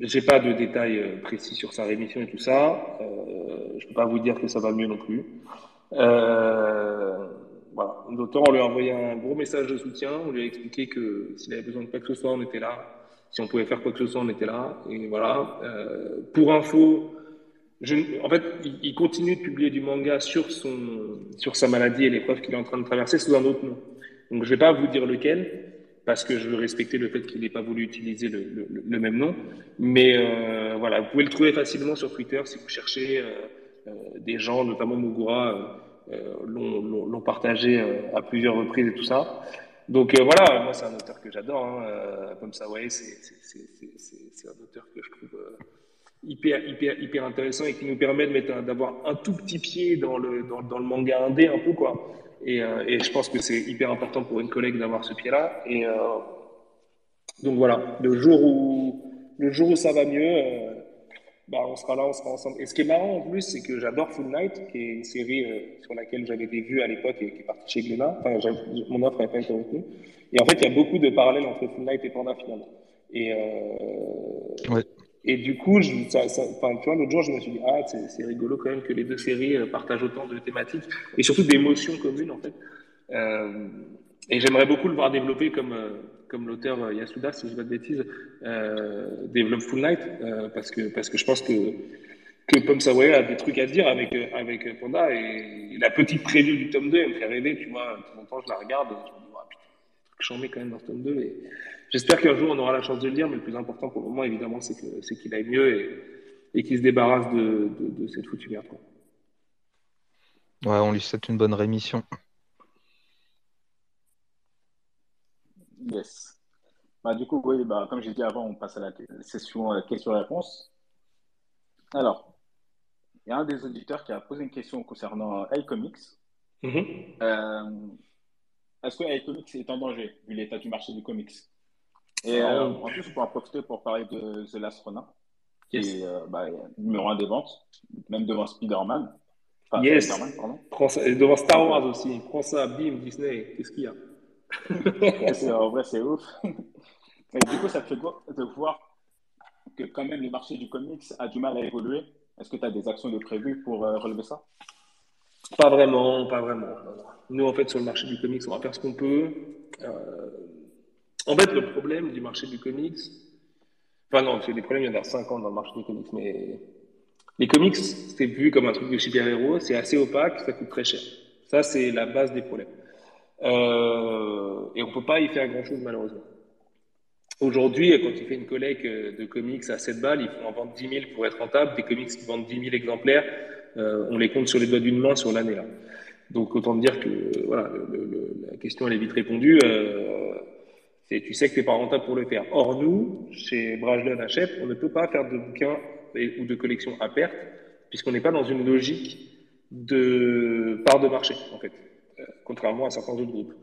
Speaker 3: J'ai pas de détails euh, précis sur sa rémission et tout ça. Euh, je peux pas vous dire que ça va mieux non plus. Euh, voilà. L'auteur, on lui a envoyé un gros message de soutien. On lui a expliqué que s'il avait besoin de quoi que ce soit, on était là. Si on pouvait faire quoi que ce soit, on était là. Et voilà. Euh, pour info, je, en fait, il continue de publier du manga sur son, sur sa maladie et l'épreuve qu'il est en train de traverser sous un autre nom. Donc, je vais pas vous dire lequel parce que je veux respecter le fait qu'il n'ait pas voulu utiliser le, même nom. Mais euh, voilà, vous pouvez le trouver facilement sur Twitter si vous cherchez. Euh, euh, des gens, notamment Mugura, l'ont- partagé à plusieurs reprises et tout ça. Donc voilà, moi c'est un auteur que j'adore. Comme ça, ouais, c'est un auteur que je trouve hyper, hyper, hyper intéressant et qui nous permet d'avoir un tout petit pied dans le, dans le manga indé un peu quoi. Et, euh, et je pense que c'est hyper important pour une collègue d'avoir ce pied-là. Et euh, donc voilà, le jour où le jour où ça va mieux, euh, bah on sera là, on sera ensemble. Et ce qui est marrant en plus, c'est que j'adore Full Night, qui est une série euh, sur laquelle j'avais des vues à l'époque et qui est partie chez Glénat. Enfin, mon offre n'avait pas été retenue. Et en fait, il y a beaucoup de parallèles entre Full Night et Panda finalement. Et, euh,
Speaker 6: Ouais.
Speaker 3: Et du coup, tu vois, l'autre jour, je me suis dit, ah, c'est rigolo quand même que les deux séries euh, partagent autant de thématiques et surtout d'émotions communes en fait. Euh, et j'aimerais beaucoup le voir développer comme, euh, comme l'auteur Yasuda, si je ne dis pas de bêtises, développe Full Night, parce, que, parce que je pense que, que Pom Sawaya a des trucs à dire avec, avec Panda, et la petite preview du tome 2, elle me fait rêver, tu vois, de temps temps, je la regarde, et je me dis, ouais, putain, quand même dans ce tome 2, et j'espère qu'un jour on aura la chance de le lire, mais le plus important pour le moment, évidemment, c'est qu'il aille mieux et, et qu'il se débarrasse de, de, de cette foutue merde. quoi.
Speaker 6: Ouais, on lui souhaite une bonne rémission.
Speaker 2: Yes. Bah, du coup, oui, bah, comme j'ai dit avant, on passe à la session euh, questions-réponses. Alors, il y a un des auditeurs qui a posé une question concernant iComics.
Speaker 3: Mhm.
Speaker 2: Euh, est-ce que iComics est en danger, vu l'état du marché du comics? Et euh,
Speaker 3: Oh.
Speaker 2: en plus, on pourra profiter pour parler de The Last Ronin, qui est euh, bah, numéro un des ventes, même devant Spider-Man. Enfin,
Speaker 3: Yes.
Speaker 2: Spider-Man, pardon.
Speaker 3: Prends ça, et devant Star Wars aussi, prends ça, bim, Disney, qu'est-ce qu'il y a? [laughs]
Speaker 2: En vrai, c'est ouf. [laughs] Et du coup, ça te fait quoi de voir que quand même le marché du comics a du mal à évoluer? Est-ce que tu as des actions de prévues pour euh, relever ça?
Speaker 3: Pas vraiment, pas vraiment. Nous, en fait, sur le marché du comics, on va faire ce qu'on peut. Euh, En fait, le problème du marché du comics, enfin non, c'est des problèmes il y en a 50 dans le marché du comics, mais les comics, c'est vu comme un truc de super-héros, c'est assez opaque, ça coûte très cher. Ça, c'est la base des problèmes. Euh, et on peut pas y faire grand-chose, malheureusement. Aujourd'hui, quand tu fais une collecte de comics à 7 balles, il faut en vendre 10 000 pour être rentable. Des comics qui vendent 10 000 exemplaires, euh, on les compte sur les doigts d'une main sur l'année là. Donc autant dire que euh, voilà, la question elle est vite répondue. Euh, tu sais que tu n'es pas rentable pour le faire. Or nous, chez Brajlon Hachette, on ne peut pas faire de bouquins ou de collections à perte, puisqu'on n'est pas dans une logique de part de marché en fait, euh, contrairement à certains autres groupes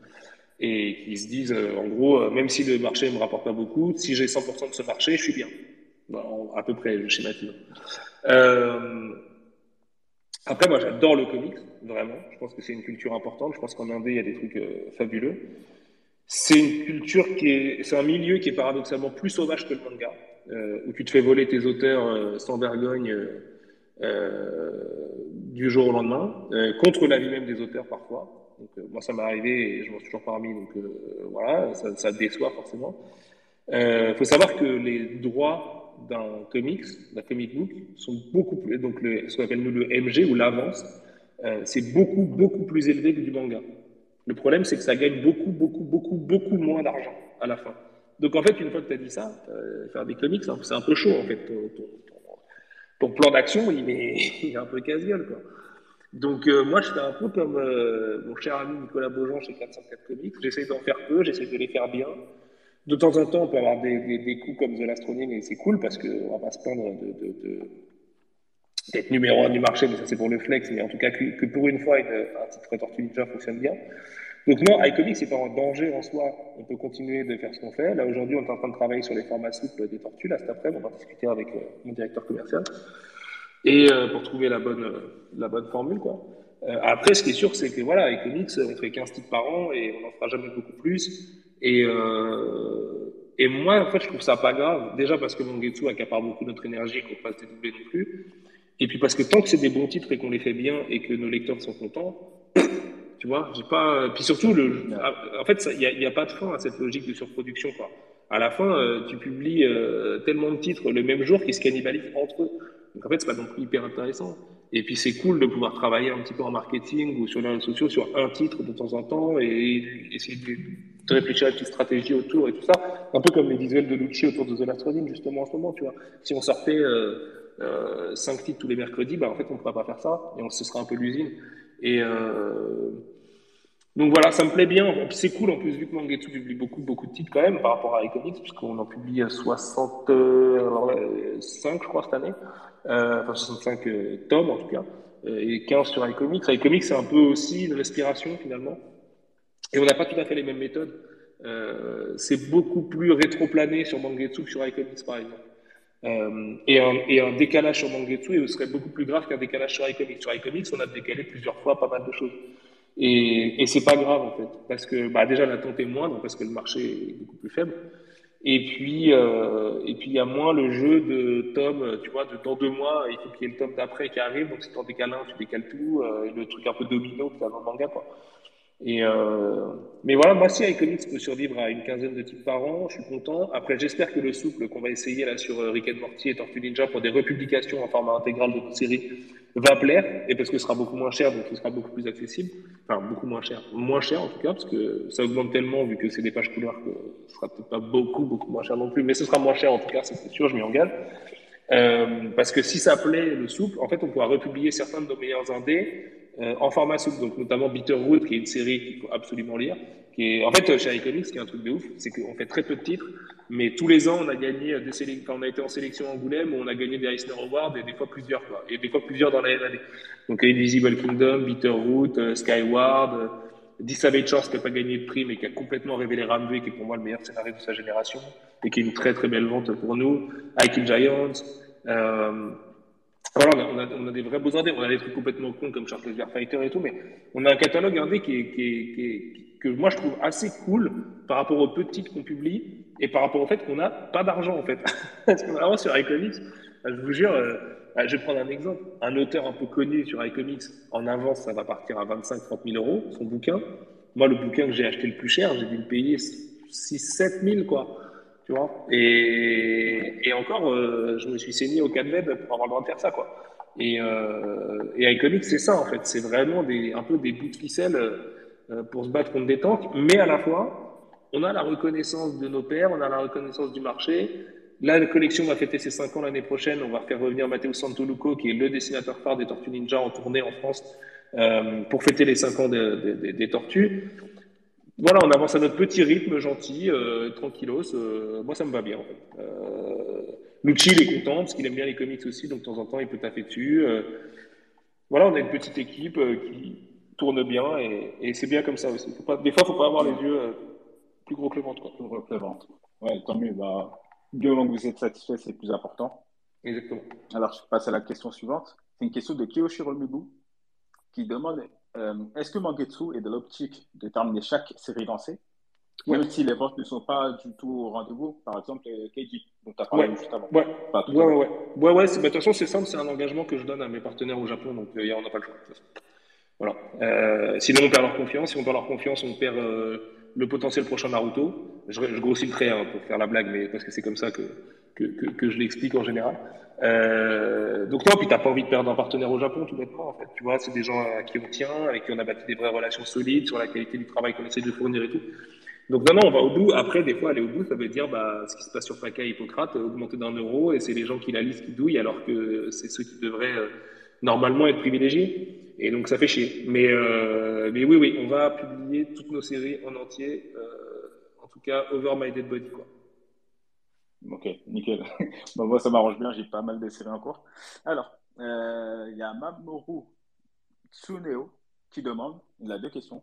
Speaker 3: et qui se disent, euh, en gros, euh, même si le marché ne me rapporte pas beaucoup, si j'ai 100% de ce marché, je suis bien. À peu près, je schématise. Euh, après, moi, j'adore le comics, vraiment. Je pense que c'est une culture importante. Je pense qu'en Inde, il y a des trucs fabuleux. C'est une culture qui est, c'est un milieu qui est paradoxalement plus sauvage que le manga, euh, où tu te fais voler tes auteurs euh, sans vergogne, euh, du jour au lendemain, contre l'avis même des auteurs parfois. Donc, moi, ça m'est arrivé et je m'en suis toujours parmi, donc voilà, ça, ça, déçoit forcément. Il faut savoir que les droits d'un comics, d'un comic book, sont beaucoup plus, donc ce qu'on appelle nous le MG ou l'avance, c'est beaucoup, beaucoup plus élevé que du manga. Le problème, c'est que ça gagne beaucoup, beaucoup, beaucoup, beaucoup moins d'argent à la fin. Donc en fait, une fois que tu as dit ça, euh, faire des comics, c'est un peu chaud en fait. Ton, plan d'action, [laughs] il est, un peu casse-gueule. Donc euh, moi, je fais un peu comme euh, mon cher ami Nicolas Beaujean chez 404 Comics. J'essaie d'en faire peu, j'essaie de les faire bien. De temps en temps, on peut avoir des, coups comme The Last et c'est cool parce qu'on va pas se plaindre de, de, d'être numéro un du marché, mais ça c'est pour le flex, mais en tout cas que, pour une fois, une, un titre Tortue Ninja fonctionne bien. Donc non, iComics, c'est pas un danger en soi. On peut continuer de faire ce qu'on fait. Là, aujourd'hui, on est en train de travailler sur les formats souples des tortues. Là, cet après-midi, on va discuter avec euh, mon directeur commercial. Et euh, pour trouver la bonne, euh, la bonne formule, quoi. après, ce qui est sûr, c'est que voilà, iComics, on fait 15 titres par an et on n'en fera jamais beaucoup plus. Et, et moi, en fait, je trouve ça pas grave. Déjà parce que Mangetsu accapare beaucoup notre énergie qu'on passe des doublés non plus. Et puis parce que tant que c'est des bons titres et qu'on les fait bien et que nos lecteurs sont contents, [coughs] tu vois, j'ai pas. Puis surtout, en fait, il n'y a, pas de fin à cette logique de surproduction. Quoi. À la fin, euh, tu publies euh, tellement de titres le même jour qu'ils se cannibalisent entre eux. Donc en fait, c'est pas non plus hyper intéressant. Et puis c'est cool de pouvoir travailler un petit peu en marketing ou sur les réseaux sociaux sur un titre de temps en temps et essayer de, réfléchir à une stratégie autour et tout ça. Un peu comme les visuels de Lucci autour de The Last justement en ce moment, tu vois. Si on sortait. Euh, euh, 5 titres tous les mercredis, bah, en fait, on ne pourra pas faire ça et on, ce sera un peu l'usine. Et euh, donc voilà, ça me plaît bien. C'est cool en plus, vu que Mangetsu publie beaucoup, beaucoup de titres quand même par rapport à iComics, puisqu'on en publie 65, je crois, cette année. Euh, enfin, 65 euh, tomes en tout cas, euh, et 15 sur iComics. iComics, c'est un peu aussi une respiration finalement. Et on n'a pas tout à fait les mêmes méthodes. Euh, c'est beaucoup plus rétroplané sur Mangetsu que sur iComics par exemple. Euh, et, un, et, un, décalage sur Mangetsu serait beaucoup plus grave qu'un décalage sur iComics. Sur iComics, on a décalé plusieurs fois pas mal de choses. Et, et c'est pas grave en fait, parce que bah, déjà l'attente est moindre, parce que le marché est beaucoup plus faible. Et puis, euh, et puis il y a moins le jeu de Tom, tu vois, de dans deux mois, il faut qu'il y ait le tome d'après qui arrive, donc si tu en décales un, tu décales tout, euh, le truc un peu domino que tu as dans le manga, quoi. Et euh, mais voilà, moi, si iComics peut survivre à une quinzaine de titres par an, je suis content. Après, j'espère que le souple qu'on va essayer là sur euh, Rick and Morty et Tortue Ninja pour des republications en format intégral de notre série va plaire, et parce que ce sera beaucoup moins cher, donc ce sera beaucoup plus accessible. Enfin, beaucoup moins cher. Moins cher en tout cas, parce que ça augmente tellement vu que c'est des pages couleurs que ce sera peut-être pas beaucoup, beaucoup moins cher non plus, mais ce sera moins cher en tout cas, c'est sûr, je m'y engage. Euh, parce que si ça plaît le souple, en fait, on pourra republier certains de nos meilleurs indés euh, en format souple, donc notamment Bitterroot, qui est une série qu'il faut absolument lire. Qui est, en fait, chez iComics, ce qui est un truc de ouf, c'est qu'on fait très peu de titres, mais tous les ans, on a gagné des sélections, on a été en sélection Angoulême, on a gagné des Eisner Awards, et des fois plusieurs, quoi, et des fois plusieurs dans la même année. Donc, Invisible Kingdom, Bitterroot, euh, Skyward, euh, Savage Shores qui n'a pas gagné de prix, mais qui a complètement révélé Ramvé, qui est pour moi le meilleur scénario de sa génération, et qui est une très très belle vente pour nous. Ike Giants, euh, voilà, on a, des vrais beaux indés. On a des trucs complètement cons comme Charles Fighter et tout, mais on a un catalogue indé qui est, qui est, que moi je trouve assez cool par rapport aux petits qu'on publie et par rapport au fait qu'on n'a pas d'argent en fait. [laughs] Parce que vraiment sur iComics, je vous jure, euh, je vais prendre un exemple. Un auteur un peu connu sur iComics, en avance, ça va partir à 25-30 000 euros, son bouquin. Moi, le bouquin que j'ai acheté le plus cher, j'ai dû le payer 6-7 000 quoi tu vois. Et, encore, euh, je me suis saigné au 4 web pour avoir le droit de faire ça, quoi. Et, euh, et Iconic, c'est ça, en fait. C'est vraiment des, un peu des bouts de ficelle euh, pour se battre contre des tanks, mais à la fois, on a la reconnaissance de nos pairs, on a la reconnaissance du marché. Là, la collection va fêter ses 5 ans l'année prochaine. On va faire revenir Matteo Santoluco, qui est le dessinateur phare des Tortues Ninja en tournée en France, euh, pour fêter les 5 ans des Tortues voilà, on avance à notre petit rythme gentil, euh, tranquillos. Euh, moi, ça me va bien. En fait. euh, Lucci, il est content parce qu'il aime bien les comics aussi, donc de temps en temps, il peut taper dessus. Euh, voilà, on a une petite équipe euh, qui tourne bien et, et c'est bien comme ça aussi. Faut pas, des fois, il ne faut pas avoir les yeux euh, plus gros que le ventre. Quoi.
Speaker 2: Plus gros que le ventre. Ouais, tant mieux. Bah, du moment que vous êtes satisfait, c'est le plus important.
Speaker 3: Exactement.
Speaker 2: Alors, je passe à la question suivante. C'est une question de Kiyoshiro Mibu qui demande euh, est-ce que Mangetsu est de l'optique de terminer chaque série lancée? Même si les ventes ne sont pas du tout au rendez-vous, par exemple, KG, dont tu as parlé
Speaker 3: Ouais.
Speaker 2: juste avant.
Speaker 3: Ouais, ouais, ouais. ouais. Ouais, bah, de toute façon, c'est simple, c'est un engagement que je donne à mes partenaires au Japon, donc euh, on n'a pas le choix. de toute façon. Voilà. Euh, sinon, on perd leur confiance. Si on perd leur confiance, on perd euh, le potentiel prochain Naruto. Je, je grossis le trait hein, pour faire la blague, mais parce que c'est comme ça que, que, que, je l'explique en général. Euh, donc non, puis t'as pas envie de perdre un partenaire au Japon, tout bêtement. En fait, tu vois, c'est des gens à qui on tient, avec qui on a bâti des vraies relations solides sur la qualité du travail qu'on essaie de fournir et tout. Donc non, non, on va au bout. Après, des fois, aller au bout, ça veut dire bah, ce qui se passe sur PACA et Hippocrate, euh, augmenter d'un euro, et c'est les gens qui la lisent qui douillent, alors que c'est ceux qui devraient euh, normalement être privilégiés. Et donc ça fait chier. Mais, euh, mais oui, oui, on va publier toutes nos séries en entier, euh, en tout cas, Over My Dead Body. Quoi.
Speaker 2: Ok, nickel. [laughs] Bon, moi, ça m'arrange bien, j'ai pas mal de séries en cours. Alors, euh, il y a Mamoru Tsuneo qui demande, il a deux questions.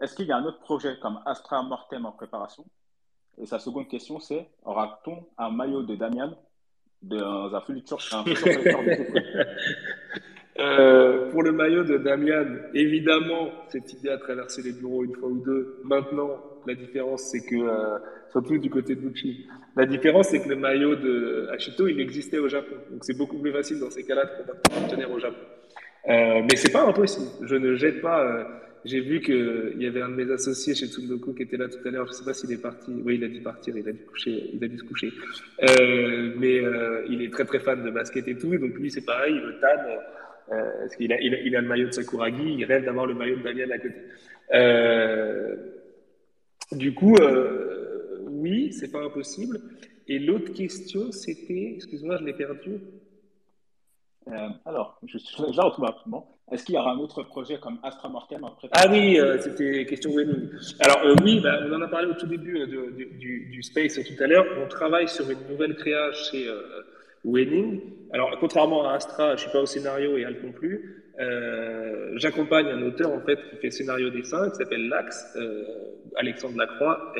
Speaker 2: Est-ce qu'il y a un autre projet comme Astra Mortem en préparation? Et sa seconde question, c'est, aura-t-on un maillot de Damian dans un futur, un futur [laughs]
Speaker 3: Euh, pour le maillot de Damian, évidemment, cette idée a traversé les bureaux une fois ou deux. Maintenant, la différence, c'est que, euh, surtout du côté de Gucci, la différence, c'est que le maillot de Ashito, il existait au Japon. Donc, c'est beaucoup plus facile dans ces cas-là de combattre partenaire au Japon. Euh, mais c'est pas impossible. Je ne jette pas. J'ai vu qu'il y avait un de mes associés chez Tsundoku qui était là tout à l'heure. Je sais pas s'il est parti. Oui, il a dû partir. Il a dû coucher. Il a dû se coucher. Mais il est très très fan de basket et tout. Donc lui, c'est pareil. Il le tanne. Euh, parce qu'il a, il a, il a le maillot de Sakuragi. Il rêve d'avoir le maillot de Daniel à côté. Euh, du coup, euh, oui, c'est pas impossible. Et l'autre question, c'était, excuse-moi, je l'ai perdu.
Speaker 2: Euh, alors, je, je la retrouve rapidement. Est-ce qu'il y aura un autre projet comme Astra Mortem en
Speaker 3: Ah oui, c'était question winning. Alors oui, bah, on en a parlé au tout début de- de- du, du Space tout à l'heure. On travaille sur une nouvelle créa chez euh, Winning. Alors contrairement à Astra, je suis pas au scénario et Alp non plus. Euh, J'accompagne un auteur en fait qui fait scénario dessin qui s'appelle Lax, euh, Alexandre Lacroix,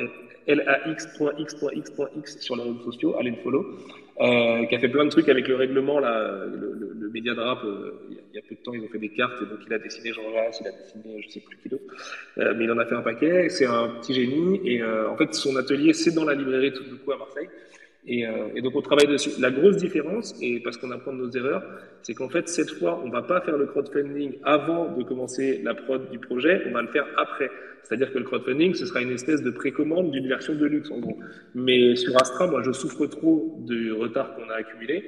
Speaker 3: lax.x.x.x sur les réseaux sociaux, allez le follow, euh, qui a fait plein de trucs avec le règlement là, le, le, le média de rap. euh, il y a- peu de temps, ils ont fait des cartes, et donc il a dessiné Jean Jass, il a dessiné je sais plus qui d'autre, Euh, mais il en a fait un paquet. C'est un petit génie et euh, en fait son atelier c'est dans la librairie tout coup à Marseille. Et, euh, et donc on travaille dessus. La grosse différence, et parce qu'on apprend de nos erreurs, c'est qu'en fait cette fois on va pas faire le crowdfunding avant de commencer la prod du projet, on va le faire après. C'est-à-dire que le crowdfunding ce sera une espèce de précommande d'une version de luxe en gros. Mais sur Astra, moi je souffre trop du retard qu'on a accumulé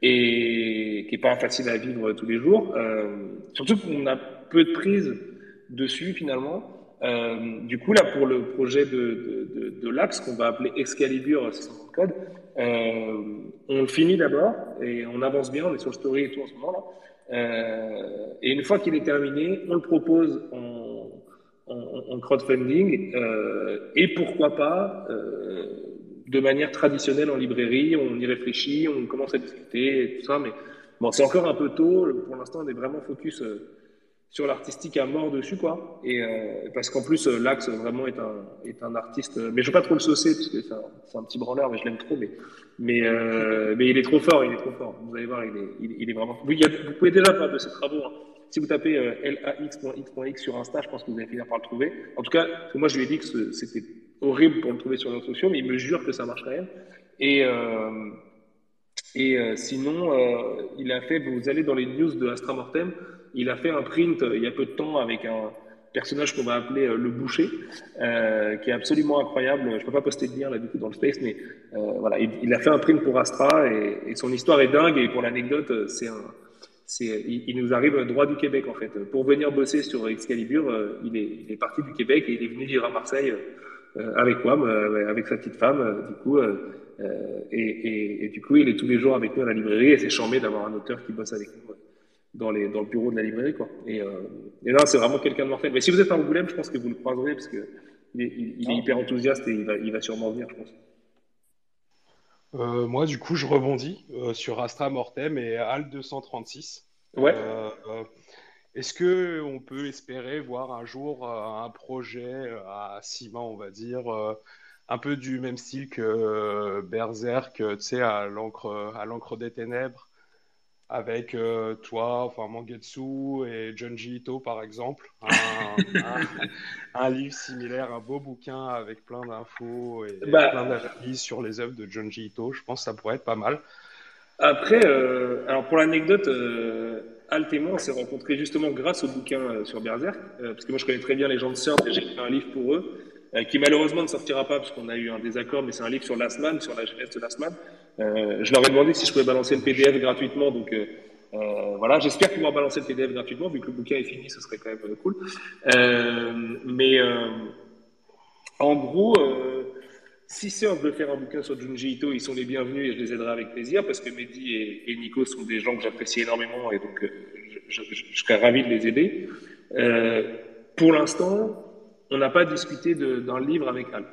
Speaker 3: et qui est pas facile à vivre tous les jours. Euh, surtout qu'on a peu de prise dessus finalement. Euh, du coup, là, pour le projet de, de, l'Axe, qu'on va appeler Excalibur, euh, on le finit d'abord et on avance bien, on est sur le story et tout en ce moment-là. Euh, et une fois qu'il est terminé, on le propose en, en, crowdfunding et pourquoi pas de manière traditionnelle en librairie, on y réfléchit, on commence à discuter et tout ça, mais bon, c'est encore un peu tôt. Pour l'instant, on est vraiment focus sur l'artistique à mort dessus, quoi. Et euh, parce qu'en plus, euh, Lax vraiment est un est un artiste, euh, mais je veux pas trop le saucer parce que c'est un, un petit branleur, mais je l'aime trop. Mais mais euh, mais il est trop fort, il est trop fort. Vous allez voir, il est il, est vraiment. Vous, pouvez déjà voir de ses travaux. hein. Si vous tapez euh, lax.x.x sur Insta, je pense que vous allez finir par le trouver. En tout cas, moi, je lui ai dit que c'était horrible pour le trouver sur les réseaux sociaux, mais il me jure que ça marche quand même. Et euh, et sinon, il a fait, vous allez dans les news de Astra Mortem, il a fait un print euh, il y a peu de temps avec un personnage qu'on va appeler euh, le boucher, euh, qui est absolument incroyable. Je peux pas poster de lien là du coup dans le space, mais voilà, il, a fait un print pour Astra et, son histoire est dingue. Et pour l'anecdote, c'est un, il, nous arrive droit du Québec en fait. Pour venir bosser sur Excalibur, il, est, parti du Québec et il est venu vivre à Marseille avec Wam, avec sa petite femme, du coup. et, du coup, il est tous les jours avec nous à la librairie et c'est charmé d'avoir un auteur qui bosse avec nous dans, les, dans le bureau de la librairie. Quoi. Et, euh, et là, c'est vraiment quelqu'un de mortel. Mais si vous êtes à Angoulême, je pense que vous le croiserez parce que il est, il, il est hyper enthousiaste et il va, il va sûrement venir, je pense.
Speaker 5: Euh, moi, du coup, je rebondis euh, sur Astra Mortem et HAL 236.
Speaker 3: Ouais.
Speaker 5: Euh, euh, est-ce que on peut espérer voir un jour euh, un projet à ciment, on va dire, euh, un peu du même style que Berserk, tu sais, à l'encre, à l'encre des ténèbres, avec euh, toi, enfin Mangetsu et Junji Ito par exemple. Un, un- un livre similaire, un beau bouquin avec plein d'infos et
Speaker 3: Bah.
Speaker 5: plein d'analyses sur les œuvres de Junji Ito. Je pense que ça pourrait être pas mal.
Speaker 3: Après, euh, alors pour l'anecdote, euh, Alt et moi, on s'est rencontrés justement grâce au bouquin euh, sur Berserk, parce que moi je connais très bien les gens de Surf et j'ai écrit un livre pour eux, qui malheureusement ne sortira pas parce qu'on a eu un désaccord, mais c'est un livre sur Last Man, sur la jeunesse de Last Man. Euh, je leur ai demandé si je pouvais balancer le PDF gratuitement, donc euh, euh, voilà, j'espère pouvoir balancer le PDF gratuitement, vu que le bouquin est fini, ce serait quand même euh, cool. Mais en gros, si Surf veut faire un bouquin sur Junji Ito, ils sont les bienvenus et je les aiderai avec plaisir parce que Mehdi et, Nico sont des gens que j'apprécie énormément et donc je, je- je serais ravi de les aider. Pour l'instant, on n'a pas discuté d'un livre avec Al.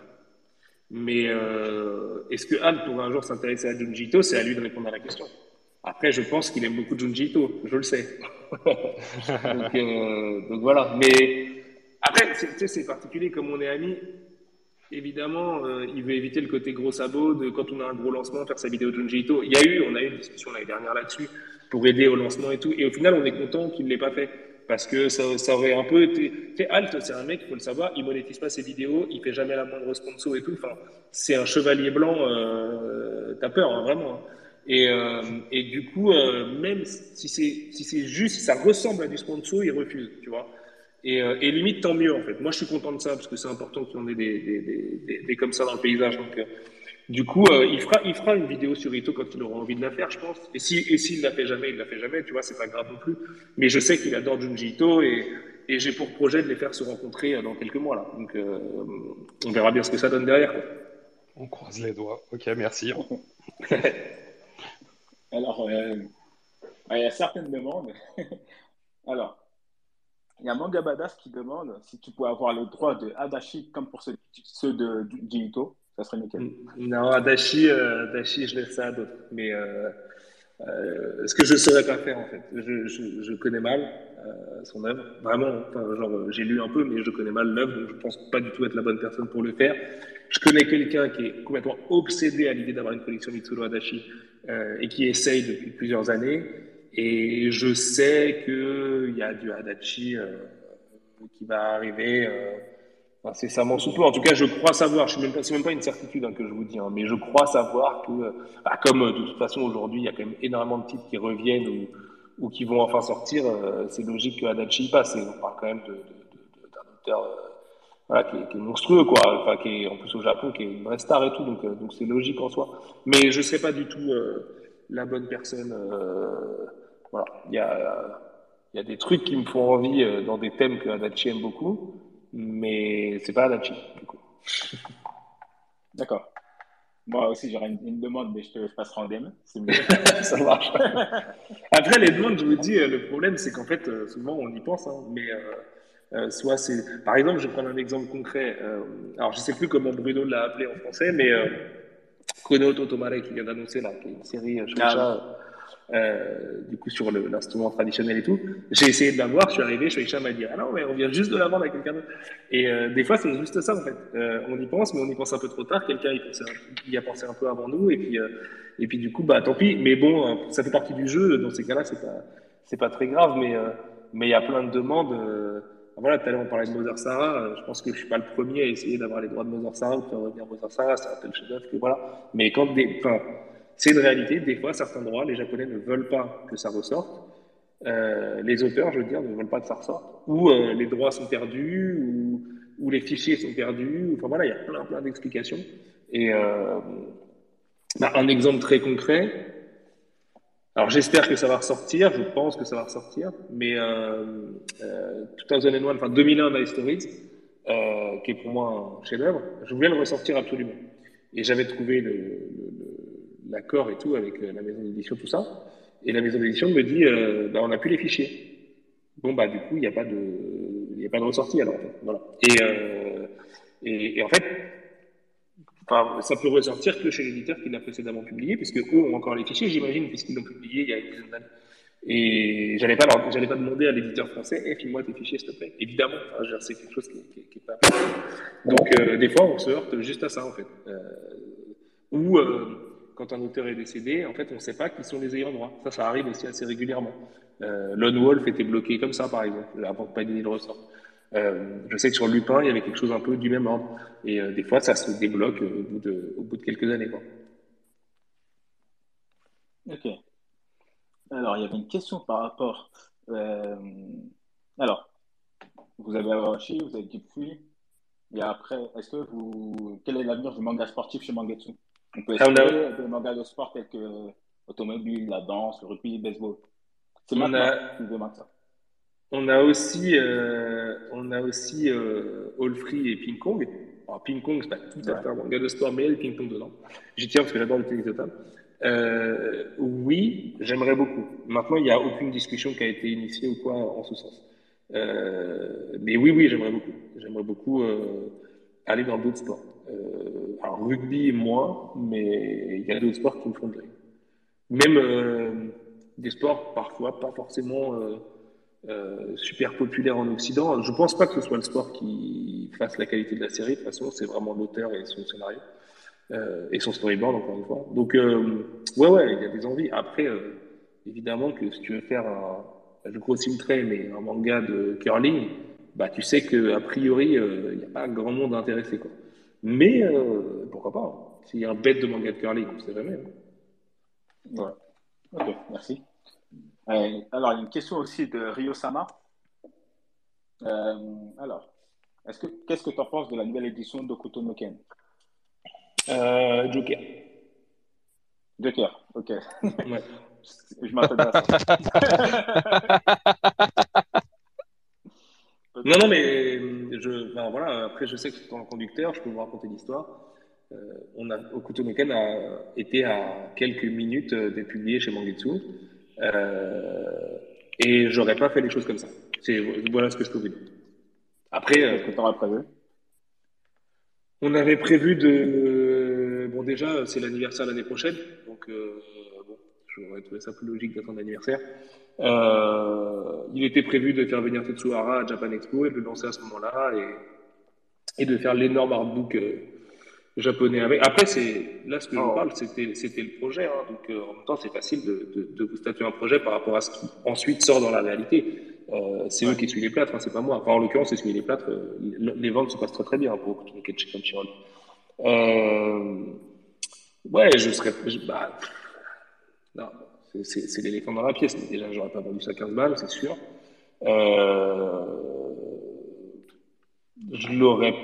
Speaker 3: Mais euh, est-ce que Al pourrait un jour s'intéresser à Junji Ito C'est à lui de répondre à la question. Après, je pense qu'il aime beaucoup Junji Ito, je le sais. [laughs] donc, euh, donc voilà. Mais après, c'est- tu sais, c'est particulier comme on est amis. Évidemment, euh, il veut éviter le côté gros sabot de quand on a un gros lancement, faire sa vidéo de Junji Ito. Il y a eu, on a eu une discussion l'année dernière là-dessus pour aider au lancement et tout. Et au final, on est content qu'il ne l'ait pas fait. Parce que ça, ça aurait un peu été. Sais, Alt, c'est un mec, il faut le savoir, il monétise pas ses vidéos, il fait jamais la moindre sponsor et tout. Enfin, c'est un chevalier blanc, euh, t'as peur, hein, vraiment. hein. Et, euh, et du coup, euh, même si c'est si c'est juste, si ça ressemble à du sponsor, il refuse, tu vois. Et, euh, et limite, tant mieux en fait. Moi, je suis content de ça parce que c'est important qu'il y en ait des, des, des, des, des comme ça dans le paysage. Donc, euh, du coup, euh, il fera il fera une vidéo sur Ito quand il aura envie de la faire, je pense. Et si et s'il la fait jamais, il la fait jamais. Tu vois, c'est pas grave non plus. Mais je sais qu'il adore Junji Ito et et j'ai pour projet de les faire se rencontrer euh, dans quelques mois là. Donc, euh, on verra bien ce que ça donne derrière. quoi.
Speaker 5: On croise les doigts. Ok, merci. [laughs]
Speaker 2: Alors, euh, il y a certaines demandes. [laughs] Alors, il y a Manga Badass qui demande si tu pouvais avoir le droit de Adachi comme pour ceux, ceux de Jito. Ça serait nickel.
Speaker 3: Non, Adachi, euh, Adachi, je laisse ça à d'autres. Mais euh, euh, ce que je ne saurais pas faire, en fait, je, je, connais mal euh, son œuvre. Vraiment, j'ai lu un peu, mais je connais mal l'œuvre, je pense pas du tout être la bonne personne pour le faire. Je connais quelqu'un qui est complètement obsédé à l'idée d'avoir une collection Mitsuru Adachi et qui essaye depuis plusieurs années. Et je sais qu'il y a du Adachi qui va arriver. Euh, incessamment sous peu. En tout cas, je crois savoir, je suis même pas, c'est même pas une certitude hein, que je vous dis, hein, mais je crois savoir que, bah, comme euh, de toute façon aujourd'hui, il y a quand même énormément de titres qui reviennent ou, qui vont enfin sortir, euh, c'est logique que Adachi passe. On parle quand même de, de, d'un auteur euh, qui, est, monstrueux, quoi. Enfin, qui est en plus au Japon, qui est une vraie star et tout, donc c'est logique en soi. Mais je sais pas du tout la bonne personne. il y a y a des trucs qui me font envie dans des thèmes que Adachi aime beaucoup mais c'est pas Adachi, du coup. [laughs]
Speaker 2: D'accord. Moi aussi, j'aurais une, une, demande, mais je te je passerai en DM. C'est mieux. [laughs]
Speaker 3: Ça marche. Après, les demandes, je vous dis, le problème, c'est qu'en fait, souvent, on y pense, hein, mais euh, euh, soit c'est. Par exemple, je vais prendre un exemple concret. Euh, alors, je sais plus comment Bruno l'a appelé en français, mais euh, Kono Totomare qui vient d'annoncer, là, qui est une série euh, du coup, sur l'instrument traditionnel et tout. J'ai essayé de la voir, je suis arrivé, Shueisha m'a dit, ah non, mais on vient juste de la vendre à quelqu'un d'autre. Et euh, des fois, c'est juste ça, en fait. Euh, on y pense, mais on y pense un peu trop tard. Quelqu'un y, y a pensé un peu avant nous, et puis, et puis du coup, bah tant pis. Mais bon, ça fait partie du jeu. Dans ces cas-là, c'est pas, c'est pas très grave, mais mais il y a plein de demandes. voilà, tout à l'heure on parlait de Mother Sarah. je pense que je suis pas le premier à essayer d'avoir les droits de Mother Sarah ou de faire revenir Mother Sarah. C'est un tel chef-d'œuvre que voilà. Mais quand des, enfin, c'est une réalité. Des fois, certains droits, les Japonais ne veulent pas que ça ressorte. Euh, les auteurs, je veux dire, ne veulent pas que ça ressorte. Ou euh, les droits sont perdus, ou, les fichiers sont perdus. Enfin voilà, il y a plein plein d'explications. Et euh, bah, un exemple très concret. Alors j'espère que ça va ressortir, je pense que ça va ressortir, mais euh, euh, 2001, enfin 2001 My Stories, qui est pour moi un chef-d'œuvre, je voulais le ressortir absolument. Et j'avais trouvé le- l'accord et tout avec euh, la maison d'édition, tout ça. Et la maison d'édition me dit, euh, bah, on n'a plus les fichiers. Bon bah du coup il n'y a pas de, il a pas de ressortie alors. Voilà. Et, euh, et, et en fait, Enfin, ça peut ressortir que chez l'éditeur qui l'a précédemment publié, puisque eux ont encore les fichiers, j'imagine, puisqu'ils l'ont publié il y a une dizaine d'années. Et j'allais pas, j'allais pas demander à l'éditeur français, eh, file-moi tes fichiers, s'il te plaît. Évidemment, c'est quelque chose qui, qui, est pas. Donc, euh, des fois, on se heurte juste à ça, en fait. Ou, quand un auteur est décédé, en fait, on ne sait pas qui sont les ayants droit. Ça, ça arrive aussi assez régulièrement. Euh, Lone Wolf était bloqué comme ça, par exemple, avant que Panini le. Euh, je sais que sur Lupin, il y avait quelque chose un peu du même ordre. Et euh, des fois, ça se débloque au bout de, au bout de quelques années.
Speaker 2: Ok. Alors, il y avait une question par rapport. euh, alors, vous avez Awashi, vous avez Free. Et après, est-ce que vous. Quel est l'avenir du manga sportif chez Mangetsu? On peut espérer des mangas de sport tels que automobile, la danse, le rugby, le baseball. C'est
Speaker 3: On. On a aussi, euh, on a aussi euh, All Free et Ping Pong. Alors, Ping Pong, c'est pas tout à fait un manga de sport, mais il y a le Ping Pong dedans. J'y tiens parce que j'adore le tennis de table. Euh, oui, j'aimerais beaucoup. Maintenant, il n'y a aucune discussion qui a été initiée ou quoi en ce sens. Euh, mais oui, oui, j'aimerais beaucoup. J'aimerais beaucoup euh, aller dans d'autres sports. Euh, alors, rugby, moins, mais il y a d'autres sports qui me font de. Même euh, des sports, parfois, pas forcément euh, euh, super populaires en Occident. Je pense pas que ce soit le sport qui fasse la qualité de la série. De toute façon, c'est vraiment l'auteur et son scénario. Euh, et son storyboard, encore une fois. Donc, euh, ouais, ouais, il y a des envies. Après, euh, évidemment que si tu veux faire un, je grossis le mais un manga de curling, bah, tu sais que a priori, euh, il n'y a pas grand monde intéressé, quoi. Mais euh, pourquoi pas hein. S'il y a un bête de manga de curling, on sait jamais. hein.
Speaker 2: Ouais. Ok, merci. Euh, alors, il y a une question aussi de Ryo Sama. Euh, alors, est-ce que qu'est-ce que tu en penses de la nouvelle édition d'Okuto no Ken?
Speaker 3: Euh, Joker.
Speaker 2: Joker, ok.
Speaker 3: Ouais. [laughs]
Speaker 2: Je m'attendais à ça. [laughs]
Speaker 3: Non, non, mais je, ben voilà, après, je sais que c'est en conducteur, je peux vous raconter l'histoire. Euh, on a, Okuto été à quelques minutes euh, d'être publié chez Mangetsu. Euh, et j'aurais pas fait les choses comme ça. Voilà ce que je peux vous dire. Après, euh,
Speaker 2: Qu'est-ce que prévu?
Speaker 3: on avait prévu de. Bon, déjà, c'est l'anniversaire l'année prochaine. Donc, euh, bon, j'aurais trouvé ça plus logique d'attendre l'anniversaire. Euh, il était prévu de faire venir Tetsuhara à Japan Expo et de le lancer à ce moment-là et, et de faire l'énorme artbook euh, japonais avec. Après, c'est là ce que je vous
Speaker 2: Oh.
Speaker 3: parle, c'était le projet. hein. donc, euh, en même temps, c'est facile de, de, de vous statuer un projet par rapport à ce qui ensuite sort dans la réalité. C'est eux qui essuient les plâtres, hein, c'est pas moi. Enfin, en l'occurrence, essuyer les plâtres, les ventes se passent très très bien pour chez Crunchyroll. Euh, ouais, je serais. je- bah, non, c'est- l'éléphant dans la pièce. Mais déjà, j'aurais pas vendu ça 15 balles, c'est sûr. Euh, je l'aurais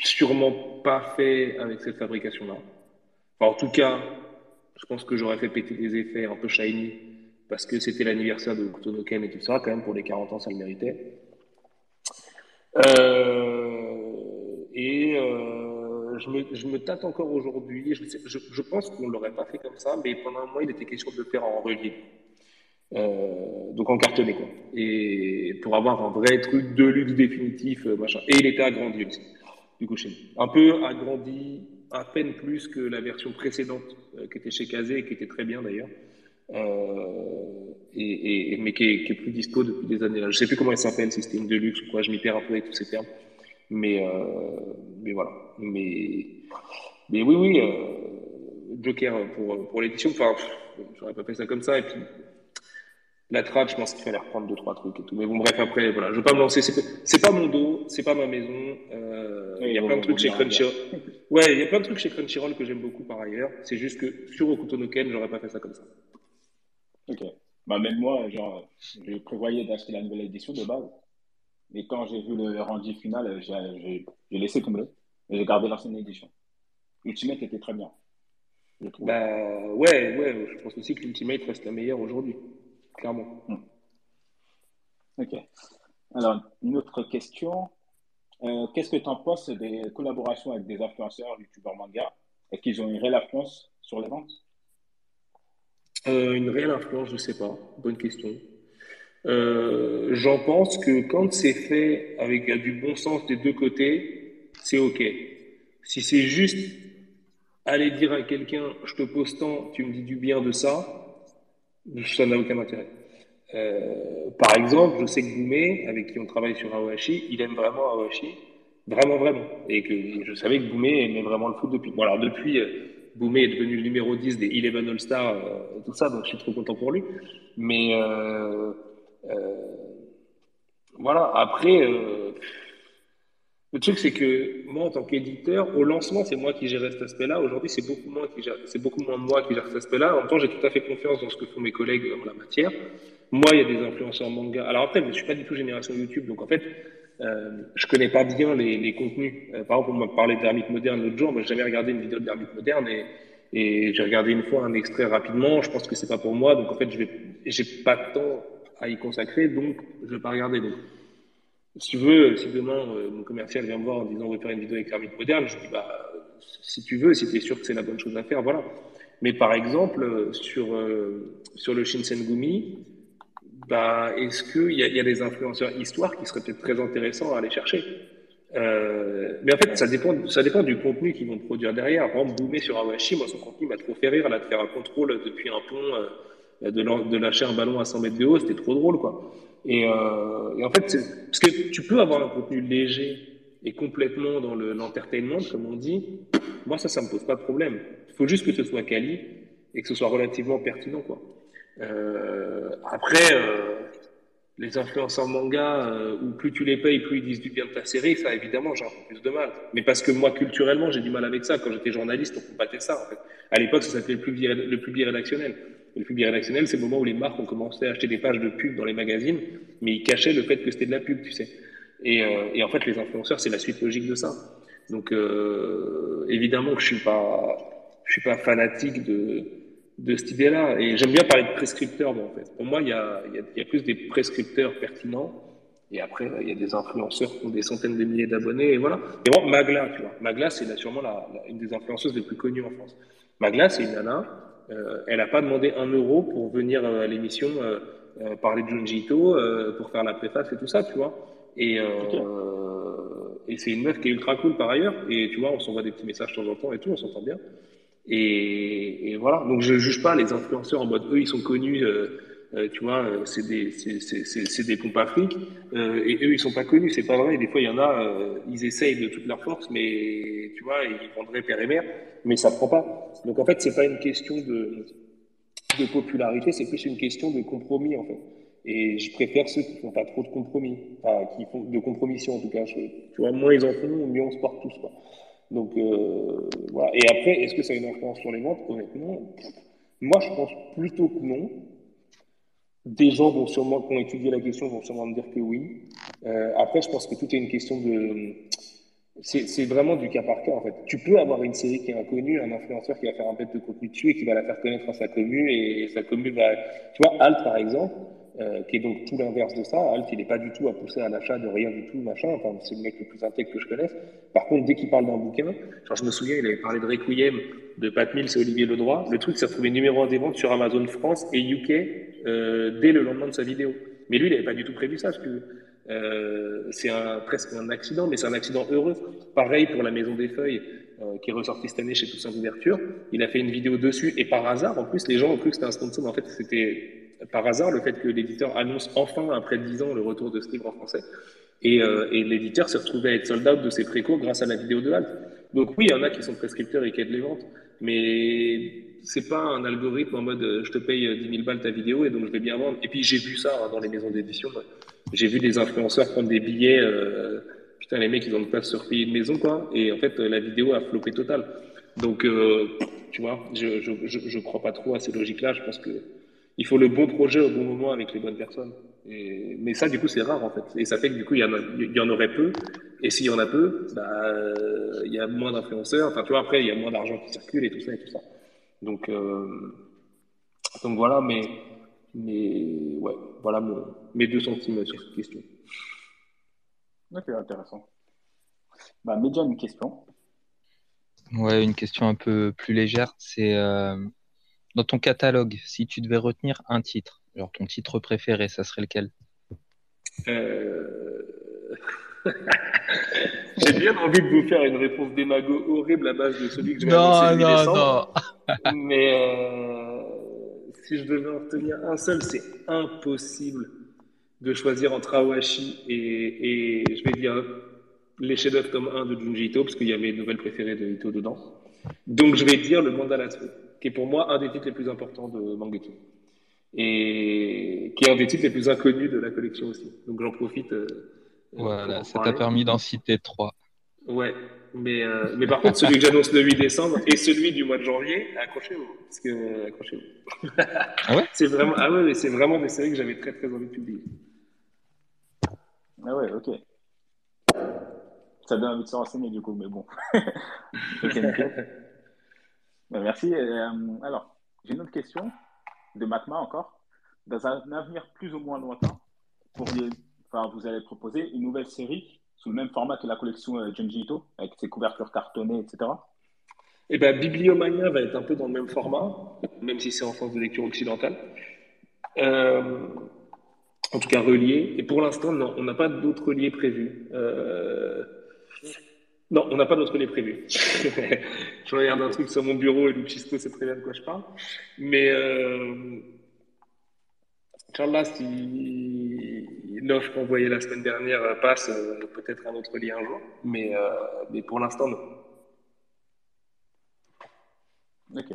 Speaker 3: sûrement pas fait avec cette fabrication-là. Enfin, en tout cas, je pense que j'aurais fait péter des effets un peu shiny parce que c'était l'anniversaire de Kutonoken et tout ça. Quand même, pour les 40 ans, ça le méritait. Euh, et euh, je, me, tâte encore aujourd'hui. Je, je, pense qu'on ne l'aurait pas fait comme ça, mais pendant un mois, il était question de le faire en relief. Euh, donc en cartonné, quoi. Et pour avoir un vrai truc de luxe définitif, euh, machin. Et il était agrandi aussi, du coup, chez nous. Un peu agrandi, à peine plus que la version précédente, euh, qui était chez Kazé, qui était très bien d'ailleurs. Euh, et, mais qui est, plus dispo depuis des années là. Je sais plus comment elle s'appelle, si c'était une deluxe ou quoi, je m'y perds un peu avec tous ces termes. Mais, mais voilà. Mais, mais oui, oui, euh, Joker pour, pour l'édition, enfin, j'aurais pas fait ça comme ça. Et puis, la trad, je pense qu'il fallait reprendre deux, trois trucs et tout. Mais bon, bref, après, voilà, je vais pas me lancer. C'est pas, mon dos, c'est pas ma maison. Euh,
Speaker 2: Oui,
Speaker 3: il y a plein de trucs chez. Crunchyroll. Ouais, il y a plein de trucs chez Crunchyroll que j'aime beaucoup par ailleurs. C'est juste que sur Okuto no Ken, j'aurais pas fait ça comme ça.
Speaker 2: Ok. Bah, même moi, genre, je prévoyais d'acheter la nouvelle édition de base. Mais quand j'ai vu le rendu final, j'ai laissé tomber. J'ai gardé l'ancienne édition. Ultimate était très bien.
Speaker 3: Bah ouais, ouais, je pense aussi que l'Ultimate reste la meilleure aujourd'hui, clairement.
Speaker 2: Ok. Alors, une autre question. Euh, Qu'est-ce que tu en penses des collaborations avec des influenceurs, youtubeurs manga? Est-ce qu'ils ont une réelle influence sur les ventes?
Speaker 3: Euh, une réelle influence, je sais pas. Bonne question. Euh, j'en pense que quand c'est fait avec du bon sens des deux côtés, c'est OK. Si c'est juste aller dire à quelqu'un, je te pose tant, tu me dis du bien de ça, ça n'a aucun intérêt. Euh, par exemple, je sais que Boumé, avec qui on travaille sur Aohashi, il aime vraiment Aohashi, vraiment, vraiment. Et que je savais que Boumé aimait vraiment le foot depuis. Bon, alors depuis, euh, Boumé est devenu le numéro 10 des Eleven All-Star, euh, tout ça, donc je suis trop content pour lui. Mais euh, voilà, après, le truc c'est que moi en tant qu'éditeur, au lancement c'est moi qui gérais cet aspect-là. Aujourd'hui c'est beaucoup moins qui gère, beaucoup moins moi qui gère cet aspect-là. En même temps j'ai tout à fait confiance dans ce que font mes collègues en la matière. Moi il y a des influenceurs manga. Alors après je suis pas du tout génération YouTube, donc en fait euh, je connais pas bien les, contenus. Euh, par exemple, on m'a parlé d'Hermite Moderne l'autre jour. Moi, j'ai jamais regardé une vidéo d'Hermite Moderne et, j'ai regardé une fois un extrait rapidement. Je pense que c'est pas pour moi. Donc, en fait, je j'ai pas de temps à y consacrer. Donc, je vais pas regarder. Donc, si tu veux, si demain, euh, mon commercial vient me voir en disant on veut faire une vidéo avec Hermite Moderne, je dis bah, si tu veux, si tu es sûr que c'est la bonne chose à faire, voilà. Mais par exemple, euh, sur, euh, sur le Shinsengumi, bah, est-ce qu'il y, a- y a des influenceurs histoire qui seraient peut-être très intéressants à aller chercher? Euh, Mais en fait, ça dépend, ça dépend du contenu qu'ils vont produire derrière. Par exemple, Boumé sur Awashi, moi, son contenu m'a trop fait rire, là, de faire un contrôle depuis un pont, euh, de, de lâcher un ballon à 100 mètres de haut, c'était trop drôle, quoi. Et, euh, et en fait, parce que tu peux avoir un contenu léger et complètement dans le- l'entertainment, comme on dit. Moi, ça, ça me pose pas de problème. Il faut juste que ce soit quali et que ce soit relativement pertinent, quoi. Euh, après, euh, les influenceurs manga, euh, où plus tu les payes, plus ils disent du bien de ta série, ça évidemment j'ai un peu plus de mal. Mais parce que moi culturellement j'ai du mal avec ça. Quand j'étais journaliste, on combattait ça en fait. À l'époque ça s'appelait le public rédactionnel. Le public rédactionnel c'est le moment où les marques ont commencé à acheter des pages de pub dans les magazines, mais ils cachaient le fait que c'était de la pub, tu sais. Et, euh, en fait les influenceurs c'est la suite logique de ça. Donc euh, évidemment je suis pas, je suis pas fanatique de de cette idée-là. Et j'aime bien parler de prescripteurs, moi, en fait. Pour moi, il y a, y, y a plus des prescripteurs pertinents. Et après, il y a des influenceurs qui ont des centaines de milliers d'abonnés. Et voilà. Et moi, Magla, tu vois. Magla, c'est sûrement la- une des influenceuses les plus connues en France. Magla, c'est une nana. Euh, elle n'a pas demandé un euro pour venir euh, à l'émission euh, parler de Junji Ito, pour faire la préface et tout ça, tu vois. Et, et c'est une meuf qui est ultra cool par ailleurs. Et tu vois, on s'envoie des petits messages de temps en temps et tout, on s'entend bien. Et, et voilà. Donc je juge pas les influenceurs en mode eux ils sont connus, euh, euh, tu vois, euh, c'est des c'est des pompes afriques euh, et eux ils sont pas connus. C'est pas vrai. Des fois il y en a, euh, ils essayent de toute leur force, mais tu vois ils vendraient père et mère, mais ça prend pas. Donc en fait c'est pas une question de de popularité, c'est plus une question de compromis en fait. Et je préfère ceux qui font pas trop de compromis, enfin de compromission en tout cas. Tu vois, moins ils en font, mieux on se porte tous quoi. Donc voilà. Et après, est-ce que ça a une influence sur les ventes? Honnêtement, moi je pense plutôt que non. Des gens vont sûrement, qui ont étudié la question vont sûrement me dire que oui. Euh, après, je pense que tout est une question de. C'est vraiment du cas par cas en fait. Tu peux avoir une série qui est inconnue, un influenceur qui va faire un bête de contenu dessus et qui va la faire connaître à sa commune et sa commune va. Tu vois, Alt par exemple, euh, qui est donc tout l'inverse de ça. Alt, il n'est pas du tout à pousser à l'achat de rien du tout, machin. Enfin, c'est le mec le plus intègre que je connaisse. Par contre, dès qu'il parle d'un bouquin, genre je me souviens, il avait parlé de Requiem de Pat Mills et Olivier Ledroit. Le truc s'est retrouvé numéro un des ventes sur Amazon France et UK euh, dès le lendemain de sa vidéo. Mais lui, il n'avait pas du tout prévu ça, parce que euh, c'est un, presque un accident, mais c'est un accident heureux. Pareil pour la Maison des Feuilles, qui est ressortie cette année chez Toussaint Ouverture. Il a fait une vidéo dessus, et par hasard, en plus, les gens ont cru que c'était un sponsor, mais en fait, c'était par hasard le fait que l'éditeur annonce enfin, après 10 ans, le retour de ce livre en français. Et, euh, l'éditeur s'est retrouvé à être sold out de ses précos grâce à la vidéo de Halt. Donc oui, il y en a qui sont prescripteurs et qui aident les ventes, mais c'est pas un algorithme en mode euh, je te paye euh, 10 000 balles ta vidéo et donc je vais bien vendre. Et puis j'ai vu ça hein, dans les maisons d'édition. J'ai vu des influenceurs prendre des billets. euh, putain, les mecs, ils ont pas se repayer une maison, quoi. Et en fait, euh, la vidéo a flopé total. Donc, euh, tu vois, je, je, je, je crois pas trop à ces logiques-là. Je pense que il faut le bon projet au bon moment avec les bonnes personnes. Et, mais ça, du coup, c'est rare, en fait. Et ça fait que, du coup, il y en, a- il y en aurait peu. Et s'il y en a peu, bah, euh, il y a moins d'influenceurs. Enfin, tu vois, après, il y a moins d'argent qui circule et tout ça et tout ça. Donc, euh, donc voilà, mais, mais ouais, voilà mon- mes deux centimes sur cette question.
Speaker 2: Ok, intéressant. Bah, Média, une question.
Speaker 6: Ouais, une question un peu plus légère, c'est euh, dans ton catalogue, si tu devais retenir un titre, genre ton titre préféré, ça serait lequel?
Speaker 3: Euh... [laughs] J'ai bien envie de vous faire une réponse démago horrible à base de celui que je vais annoncer le 8 décembre. [laughs] Mais euh, si je devais en retenir un seul, c'est impossible de choisir entre Awashi et, et je vais dire les chefs-d'œuvre tome 1 de Junji Ito, parce qu'il y a mes nouvelles préférées de Ito dedans. Donc, je vais dire le Mandala qui est pour moi un des titres les plus importants de Mangetsu. Et qui est un des titres les plus inconnus de la collection aussi. Donc, j'en profite. Euh,
Speaker 6: voilà, ça t'a permis d'en citer trois.
Speaker 3: Ouais, mais, euh, mais par contre, celui que j'annonce le 8 décembre et celui du mois de janvier, accrochez-vous. Parce que, accrochez-vous.
Speaker 6: Ah ouais? [laughs]
Speaker 3: C'est vraiment, ah ouais, c'est vraiment des séries que j'avais très très envie de publier.
Speaker 2: Ah ouais, ok. Ça donne envie de se renseigner du coup, mais bon. [laughs] ok, merci. Euh, alors, j'ai une autre question de Matma encore. Dans un avenir plus ou moins lointain, enfin, vous allez proposer une nouvelle série sous le même format que la collection euh, avec ses couvertures cartonnées, etc.
Speaker 3: Eh ben, Bibliomania va être un peu dans le même format, même si c'est en sens de lecture occidentale. Euh, en tout cas relié. Et pour l'instant, non, on n'a pas d'autres reliés prévus. Euh... Non, on n'a pas d'autres reliés prévus. [laughs] je regarde un truc sur mon bureau et Lucisco sait très bien de quoi je parle. Mais euh... Si l'offre envoyée la semaine dernière passe, euh, peut-être un autre lien un jour. Mais, euh, mais pour l'instant, non.
Speaker 2: Ok.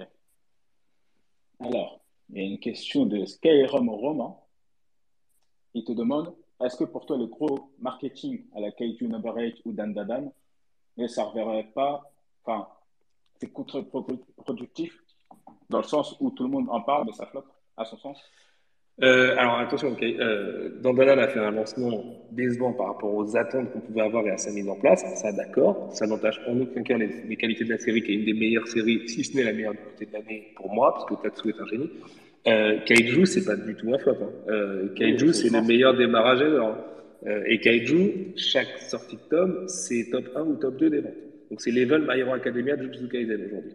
Speaker 2: Alors, il y a une question de Skyrim Roman. Il te demande est-ce que pour toi, le gros marketing à la Kaiju Number 8 ou Dandadan ne servirait pas, enfin, c'est contre-productif dans le sens où tout le monde en parle, mais ça flotte, à son sens
Speaker 3: euh, alors attention, okay. euh, Dandadan a fait un lancement décevant par rapport aux attentes qu'on pouvait avoir et à sa mise en place. Ça, d'accord. Ça n'entache en aucun cas les, qualités de la série, qui est une des meilleures séries, si ce n'est la meilleure du côté de l'année pour moi, parce que Tatsu est un génie. Euh, Kaiju, c'est pas du tout un flop. Hein. Euh, Kaiju, c'est le meilleur démarrage ever. Euh, et Kaiju, chaque sortie de tome, c'est top 1 ou top 2 des ventes. Donc c'est level My Hero Academia de Jujutsu Kaisen aujourd'hui.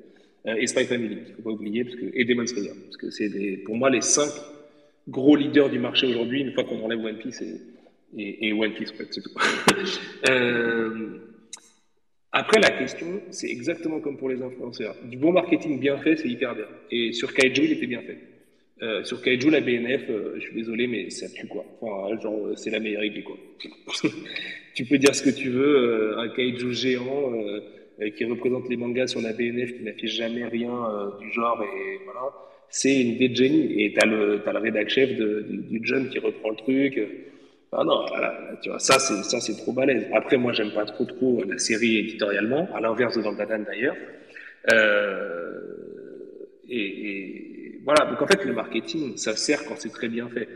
Speaker 3: Euh, et Spy Family, il faut pas oublier, parce que, et Demon Slayer, parce que c'est pour moi les 5 gros leaders du marché aujourd'hui, une fois qu'on enlève One Piece et One Piece, en fait, c'est tout. [laughs] euh, après, la question, c'est exactement comme pour les influenceurs. Du bon marketing bien fait, c'est hyper bien. Et sur Kaiju, il était bien fait. Euh, sur Kaiju, la BNF, euh, je suis désolé, mais ça tue quoi. Enfin, genre, euh, c'est la meilleure idée quoi. [laughs] tu peux dire ce que tu veux, euh, un Kaiju géant qui représente les mangas sur la BNF qui n'a fait jamais rien du genre et voilà, c'est une idée de génie. Et t'as le t'as le rédac chef de, du, jeune qui reprend le truc. Ah non, voilà, tu vois, ça c'est ça c'est trop balèze. Après, moi, j'aime pas trop trop la série éditorialement, à l'inverse de Dans d'ailleurs. et, et voilà, donc en fait, le marketing, ça sert quand c'est très bien fait.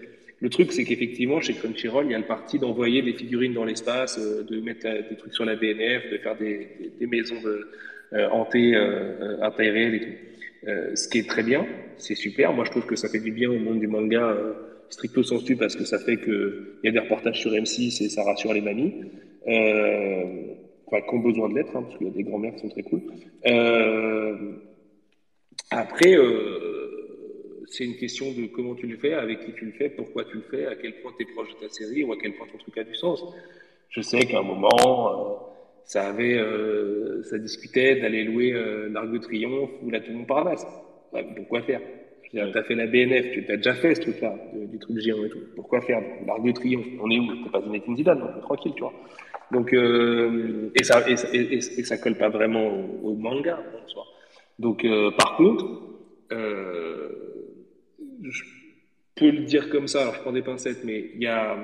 Speaker 3: Le truc, c'est qu'effectivement, chez Crunchyroll, il y a le parti d'envoyer des figurines dans l'espace, euh, de mettre euh, des trucs sur la BNF, de faire des, maisons de, euh, hantées, euh, et tout. ce qui est très bien, c'est super. Moi, je trouve que ça fait du bien au monde du manga stricto sensu parce que ça fait qu'il y a des reportages sur M6 et ça rassure les mamies. enfin, qui ont besoin de l'être, hein, parce qu'il y a des grands-mères qui sont très cool. après, c'est une question de comment tu le fais, avec qui tu le fais, pourquoi tu le fais, à quel point tu es proche de ta série ou à quel point ton truc a du sens. Je sais qu'à un moment, euh, ça avait, euh, ça discutait d'aller louer euh, l'Arc de Triomphe ou la Tour Montparnasse. Ouais, pourquoi faire? Tu as fait la BNF, tu as déjà fait ce truc-là, du truc géant et tout. Pourquoi faire? l'Arc de Triomphe On est où? T'es pas une Zidane, donc tranquille, tu vois. Donc, euh, et, ça, et, et, et, ça colle pas vraiment au, manga, en soi. Donc, par contre, euh, je peux le dire comme ça, alors je prends des pincettes, mais il y a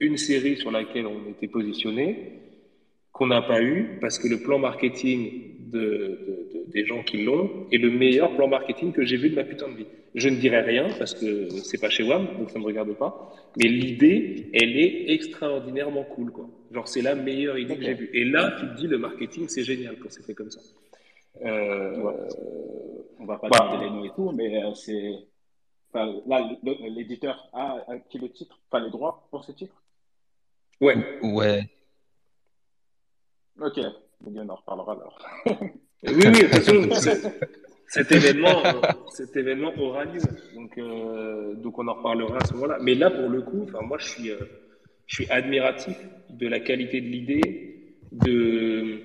Speaker 3: une série sur laquelle on était positionné qu'on n'a pas eu parce que le plan marketing de, de, de, des gens qui l'ont est le meilleur plan marketing que j'ai vu de ma putain de vie. Je ne dirai rien parce que c'est pas chez WAM, donc ça ne me regarde pas. Mais l'idée, elle est extraordinairement cool, quoi. Genre, c'est la meilleure idée que j'ai vue. Et là, tu te dis, le marketing, c'est génial quand c'est fait comme ça.
Speaker 2: Euh, ouais. On va pas bah, les noms et tout, mais euh, c'est Enfin, là, l'éditeur a acquis le titre, enfin les droits pour ce titre?
Speaker 3: Ouais.
Speaker 6: Ouais.
Speaker 2: Ok, on en reparlera alors.
Speaker 3: oui, oui, de toute façon, cet événement, cet événement aura lieu. Donc, euh, donc on en reparlera à ce moment-là. Mais là, pour le coup, enfin, moi, je suis, euh, je suis admiratif de la qualité de l'idée, de,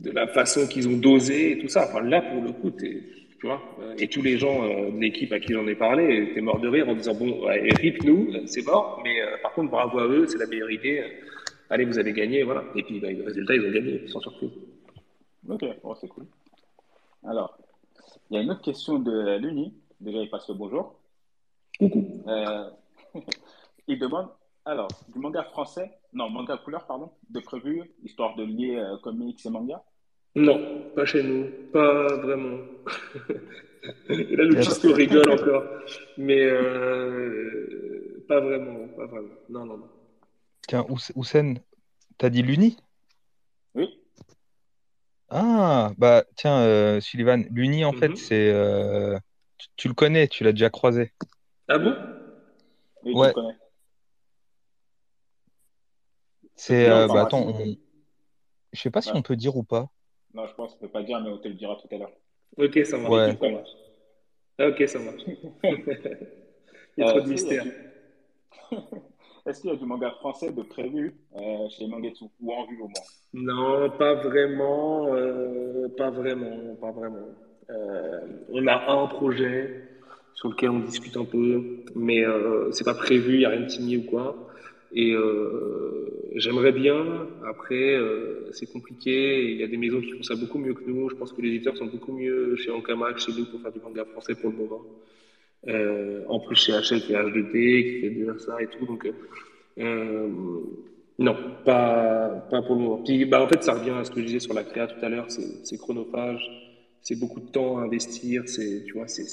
Speaker 3: de la façon qu'ils ont dosé et tout ça. Enfin, là, pour le coup, es, tu vois et tous les gens euh, de l'équipe à qui j'en ai parlé étaient morts de rire en disant bon, ouais, rip nous, c'est mort, mais euh, par contre bravo à eux, c'est la meilleure idée. Allez, vous avez gagné, voilà. Et puis bah, le résultat, ils ont gagné, sans surprise.
Speaker 2: Ok, bon, c'est cool. Alors, il y a une autre question de Luni. Déjà, il passe le bonjour.
Speaker 3: Coucou.
Speaker 2: Euh, [laughs] il demande, alors, du manga français, non, manga couleur, pardon, de prévu, histoire de lier euh, comics et manga?
Speaker 3: Non, pas chez nous, pas vraiment. [laughs] Là, le Chisco rigole encore, mais euh, pas vraiment, pas vraiment. Non, non, non.
Speaker 6: Tiens, Hous- Houssen, t'as dit l'Uni?
Speaker 2: Oui,
Speaker 6: Ah, bah tiens, euh, Sullivan, l'Uni, en fait,
Speaker 3: Mhm.
Speaker 6: c'est. euh, tu, tu le connais, tu l'as déjà croisé.
Speaker 3: Ah bon?
Speaker 2: oui,
Speaker 6: Ouais.
Speaker 2: le connais.
Speaker 6: C'est. Euh, bah attends, on- je sais pas si on peut dire ou pas.
Speaker 2: Non, je pense qu'on ne peut pas dire, mais on te le dira tout à l'heure.
Speaker 3: Ok, ça marche.
Speaker 6: Ouais.
Speaker 3: Ça marche. Ah, Ok, ça marche. [laughs] Il y a
Speaker 2: Euh,
Speaker 3: trop de
Speaker 2: est-ce qu'il y a
Speaker 3: mystère.
Speaker 2: du- [laughs] Est-ce qu'il y a du manga français de prévu euh, chez Mangetsu ou en vue au moins?
Speaker 3: Non, pas vraiment, euh, pas vraiment, pas vraiment. Euh, on a un projet sur lequel on discute un peu, mais euh, c'est pas prévu, il n'y a rien de signé ou quoi. Et euh, j'aimerais bien, après, euh, c'est compliqué, il y a des maisons qui font ça beaucoup mieux que nous. Je pense que les éditeurs sont beaucoup mieux chez Ankama que chez nous pour faire du manga français pour le moment. Euh, en plus, chez Hachette, il y a H2T qui fait déjà ça et tout. Donc, non, pas, pas pour le moment. Puis, bah, en fait, ça revient à ce que je disais sur la créa tout à l'heure. C'est chronophage, c'est beaucoup de temps à investir. Tu vois, c'est,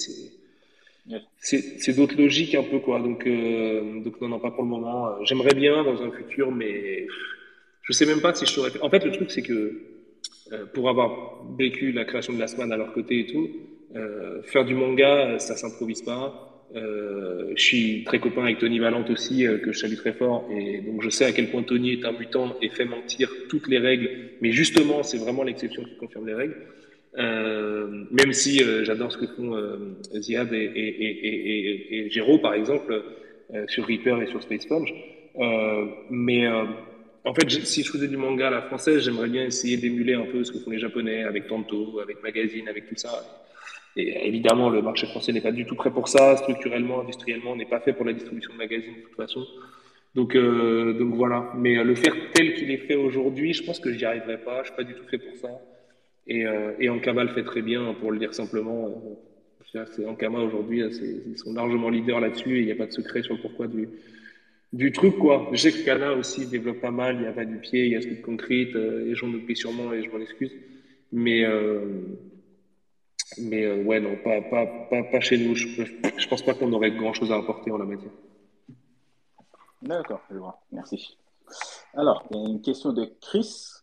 Speaker 3: c'est, d'autres logiques un peu, quoi. Donc, euh, donc non, non, pas pour le moment. J'aimerais bien dans un futur, mais je sais même pas si je saurais. En fait, le truc, c'est que euh, pour avoir vécu la création de la semaine à leur côté et tout, euh, faire du manga, ça s'improvise pas. Je suis très copain avec Tony Valente aussi, que je salue très fort, et donc je sais à quel point Tony est un mutant et fait mentir toutes les règles, mais justement, c'est vraiment l'exception qui confirme les règles. Euh, même si euh, j'adore ce que font euh, Ziad et, et, Géraud, par exemple, sur Reaper et sur Space. Euh, mais en fait, si je faisais du manga à la française, j'aimerais bien essayer d'émuler un peu ce que font les Japonais avec Tanto, avec Magazine, avec tout ça. Et évidemment, le marché français n'est pas du tout prêt pour ça. Structurellement, industriellement, n'est pas fait pour la distribution de magazines de toute façon. Donc, voilà. Mais le faire tel qu'il est fait aujourd'hui, je pense que j'y arriverai pas. Je suis pas du tout fait pour ça. Et, euh, Ankama le fait très bien, pour le dire simplement. Euh, c'est- Ankama aujourd'hui, euh, ils sont largement leaders là-dessus et il n'y a pas de secret sur le pourquoi du, truc, quoi. Je aussi développe pas mal. Il y a pas du pied, il y a Street Concrete, euh, et j'en oublie sûrement et je m'en excuse. Mais, euh, mais euh, ouais, non, pas, pas, pas, pas chez nous. Je, je pense pas qu'on aurait grand chose à apporter en la matière.
Speaker 2: D'accord, je vois. Merci. Alors, il y a une question de Chris,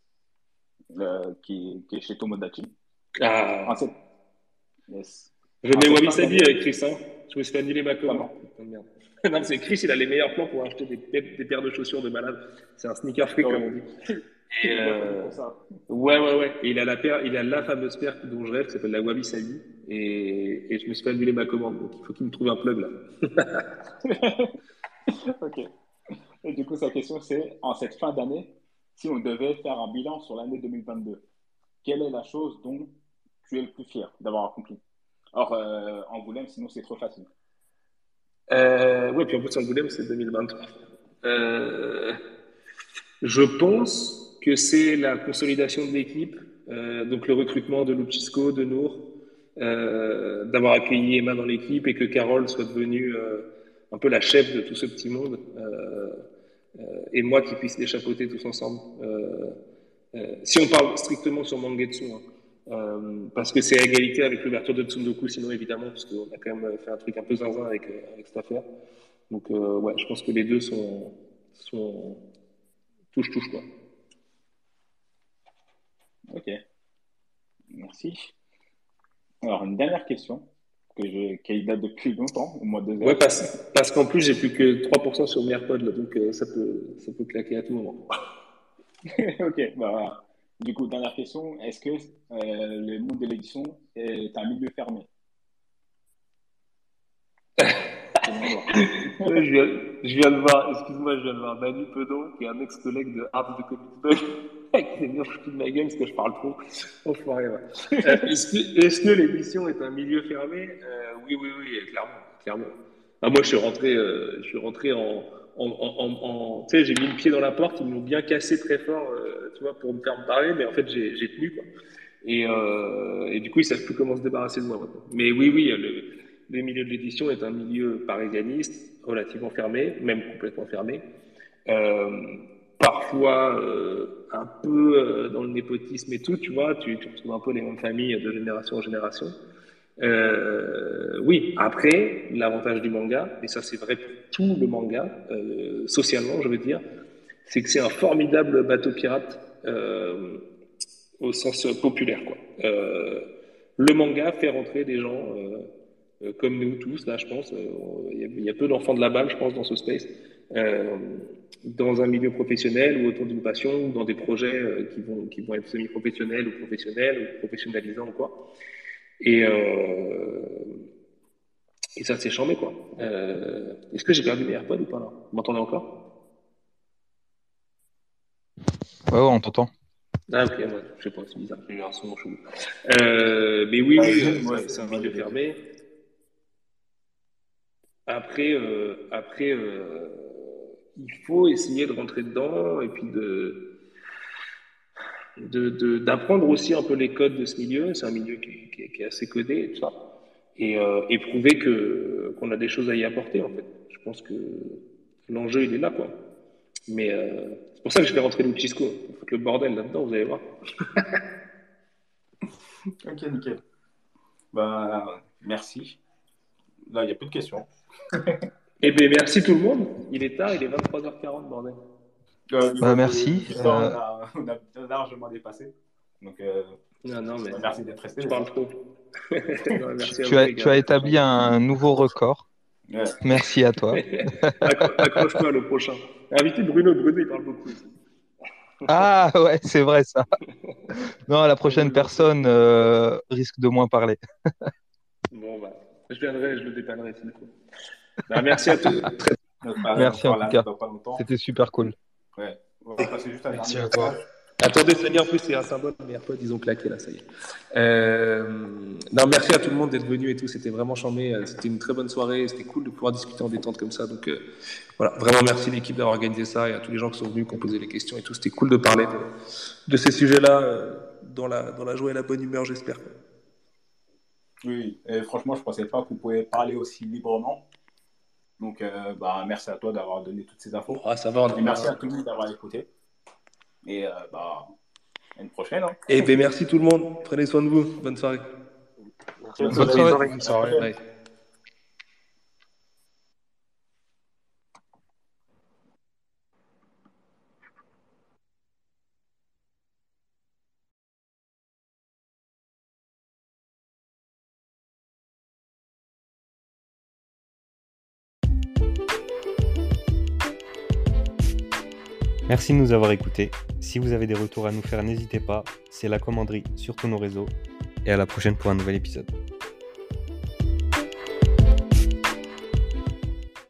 Speaker 2: euh, qui, qui est chez Tomodachi.
Speaker 3: Ah,
Speaker 2: En cette... Yes.
Speaker 3: je mets Wabi Sabi avec Chris, hein. Je me suis fait annuler ma commande. [laughs] Non, c'est Chris, il a les meilleurs plans pour acheter des, des paires de chaussures de malade. C'est un sneaker freak,
Speaker 2: Ouais.
Speaker 3: comme on dit. Et, euh,
Speaker 2: ça.
Speaker 3: Ouais, ouais, ouais. Et il a la paire, il a la fameuse paire dont je rêve, qui s'appelle la Wabi Sabi. Et, et je me suis fait annuler ma commande. Donc il faut qu'il me trouve un plug là. [laughs]
Speaker 2: Ok. Et du coup, sa question, c'est, en cette fin d'année, si on devait faire un bilan sur l'année 2022, quelle est la chose dont tu es le plus fier d'avoir accompli? Or, euh, Angoulême, sinon c'est trop facile.
Speaker 3: Euh, ouais, puis en plus, Angoulême, c'est 2023. Euh, je pense que c'est la consolidation de l'équipe, euh, donc le recrutement de Luchisco, de Nour, d'avoir accueilli Emma dans l'équipe et que Carole soit devenue un peu la chef de tout ce petit monde, et moi qui puisse les tous ensemble. Euh, euh, si on parle strictement sur Mangetsu, hein, euh, parce que c'est à égalité avec l'ouverture de Tsundoku, sinon évidemment, parce qu'on a quand même fait un truc un peu zinzin avec, euh, avec cette affaire. Donc euh, ouais, je pense que les deux sont, sont touche-touche quoi.
Speaker 2: Ok. Merci. Alors, une dernière question que je, qui date depuis longtemps, au mois de
Speaker 3: Ouais, parce, parce qu'en plus j'ai plus que 3% sur mes AirPods, là, donc euh, ça, peut, ça peut claquer à tout moment. [laughs]
Speaker 2: ok, bah voilà. Du coup, dernière question, est-ce que euh, le monde de l'édition est un milieu fermé? [laughs]
Speaker 3: Je, viens, je viens de voir, excuse-moi, je viens de voir Manu Pedon, qui est un ex-collègue de Art de Comics [laughs] Bug, qui est venu foutre de ma gueule parce que je parle trop. Enfoiré, ouais. [laughs] Euh, est-ce que, est-ce que l'émission est un milieu fermé? Euh, Oui, oui, oui, clairement. clairement. Ah, moi, je suis rentré, euh, je suis rentré en. en, en, tu sais, j'ai mis le pied dans la porte, ils m'ont bien cassé très fort, euh, tu vois, pour me faire me parler, mais en fait, j'ai tenu, quoi. Et, euh, et, du coup, ils savent plus comment se débarrasser de moi maintenant. Mais oui, oui, le, le milieu de l'édition est un milieu parisianiste, relativement fermé, même complètement fermé. Euh, parfois euh, un peu euh, dans le népotisme et tout, tu vois, tu, tu retrouves un peu les mêmes familles de génération en génération. Euh, oui, après, l'avantage du manga, et ça c'est vrai pour tout le manga, euh, socialement je veux dire, c'est que c'est un formidable bateau pirate euh, au sens populaire. Quoi. Le manga fait rentrer des gens comme nous tous, là je pense, il y, a peu d'enfants de la balle, je pense, dans ce space, dans un milieu professionnel ou autour d'une passion ou dans des projets qui, vont, qui vont être semi-professionnels ou professionnels ou professionnalisants ou quoi. Et, euh, et ça s'est chambé, quoi. Euh, Est-ce que j'ai perdu mes AirPods ou pas, là? Vous m'entendez encore?
Speaker 6: Ouais, ouais, on t'entend.
Speaker 3: Ah, ok, ouais, je sais pas, c'est bizarre, j'ai eu un son chelou. Euh, mais oui, oui, ouais, c'est un milieu fermé. Après, euh, après euh, il faut essayer de rentrer dedans et puis de d'apprendre aussi un peu les codes de ce milieu. C'est un milieu qui, est assez codé et tout ça. Et, euh, et prouver que, qu'on a des choses à y apporter, en fait. Je pense que l'enjeu, il est là, quoi. Mais euh, c'est pour ça que je vais rentrer Luchisco. Faut foutre le bordel là-dedans, vous allez voir. [laughs]
Speaker 7: ok, nickel. Bah, merci. Là, il n'y a plus de questions. [laughs]
Speaker 3: eh bien, merci tout le monde. Il est tard, il est 23h40, bordel.
Speaker 6: Euh, bah, merci.
Speaker 7: Euh... On, a, on, a, largement dépassé. Donc, euh,
Speaker 3: non, non, mais
Speaker 7: merci d'être resté.
Speaker 3: Je parle trop. [laughs]
Speaker 6: non, tu, as, tu as établi un nouveau record.
Speaker 7: Ouais.
Speaker 6: Merci à toi. [laughs]
Speaker 3: Accroche-toi le prochain. Invité Bruno. Bruno, il parle beaucoup.
Speaker 6: Ah ouais, c'est vrai ça. Non, la prochaine personne euh, risque de moins parler.
Speaker 3: bon, bah, je viendrai, je le dépannerai s'il faut. Bah, merci à tous.
Speaker 6: Merci en tout cas. C'était super cool.
Speaker 7: Ouais. On va passer juste à
Speaker 6: Merci à toi.
Speaker 3: Attendez, Seigneur, en plus, c'est un symbole. Mes AirPods, ils ont claqué là, ça y est. Euh... Non, merci à tout le monde d'être venu et tout. C'était vraiment charmé. C'était une très bonne soirée. C'était cool de pouvoir discuter en détente comme ça. Donc, euh, voilà, vraiment merci l'équipe d'avoir organisé ça et à tous les gens qui sont venus, qui ont posé les questions et tout. C'était cool de parler de, de ces sujets-là euh, dans, la, dans la joie et la bonne humeur, j'espère.
Speaker 7: Oui, et franchement, je ne pensais pas qu'on pouvait parler aussi librement. Donc, euh, bah, merci à toi d'avoir donné toutes ces infos.
Speaker 3: Ah, ça va,
Speaker 7: et merci à tout le monde d'avoir écouté. Et euh, bah, à une prochaine. Hein.
Speaker 3: Et ben, merci tout le monde. Prenez soin de vous. Bonne soirée.
Speaker 6: Merci. Bonne, Bonne soirée. Bonne
Speaker 3: soirée. Ouais.
Speaker 1: Merci de nous avoir écoutés. Si vous avez des retours à nous faire, n'hésitez pas. C'est la commanderie sur tous nos réseaux. Et à la prochaine pour un nouvel épisode.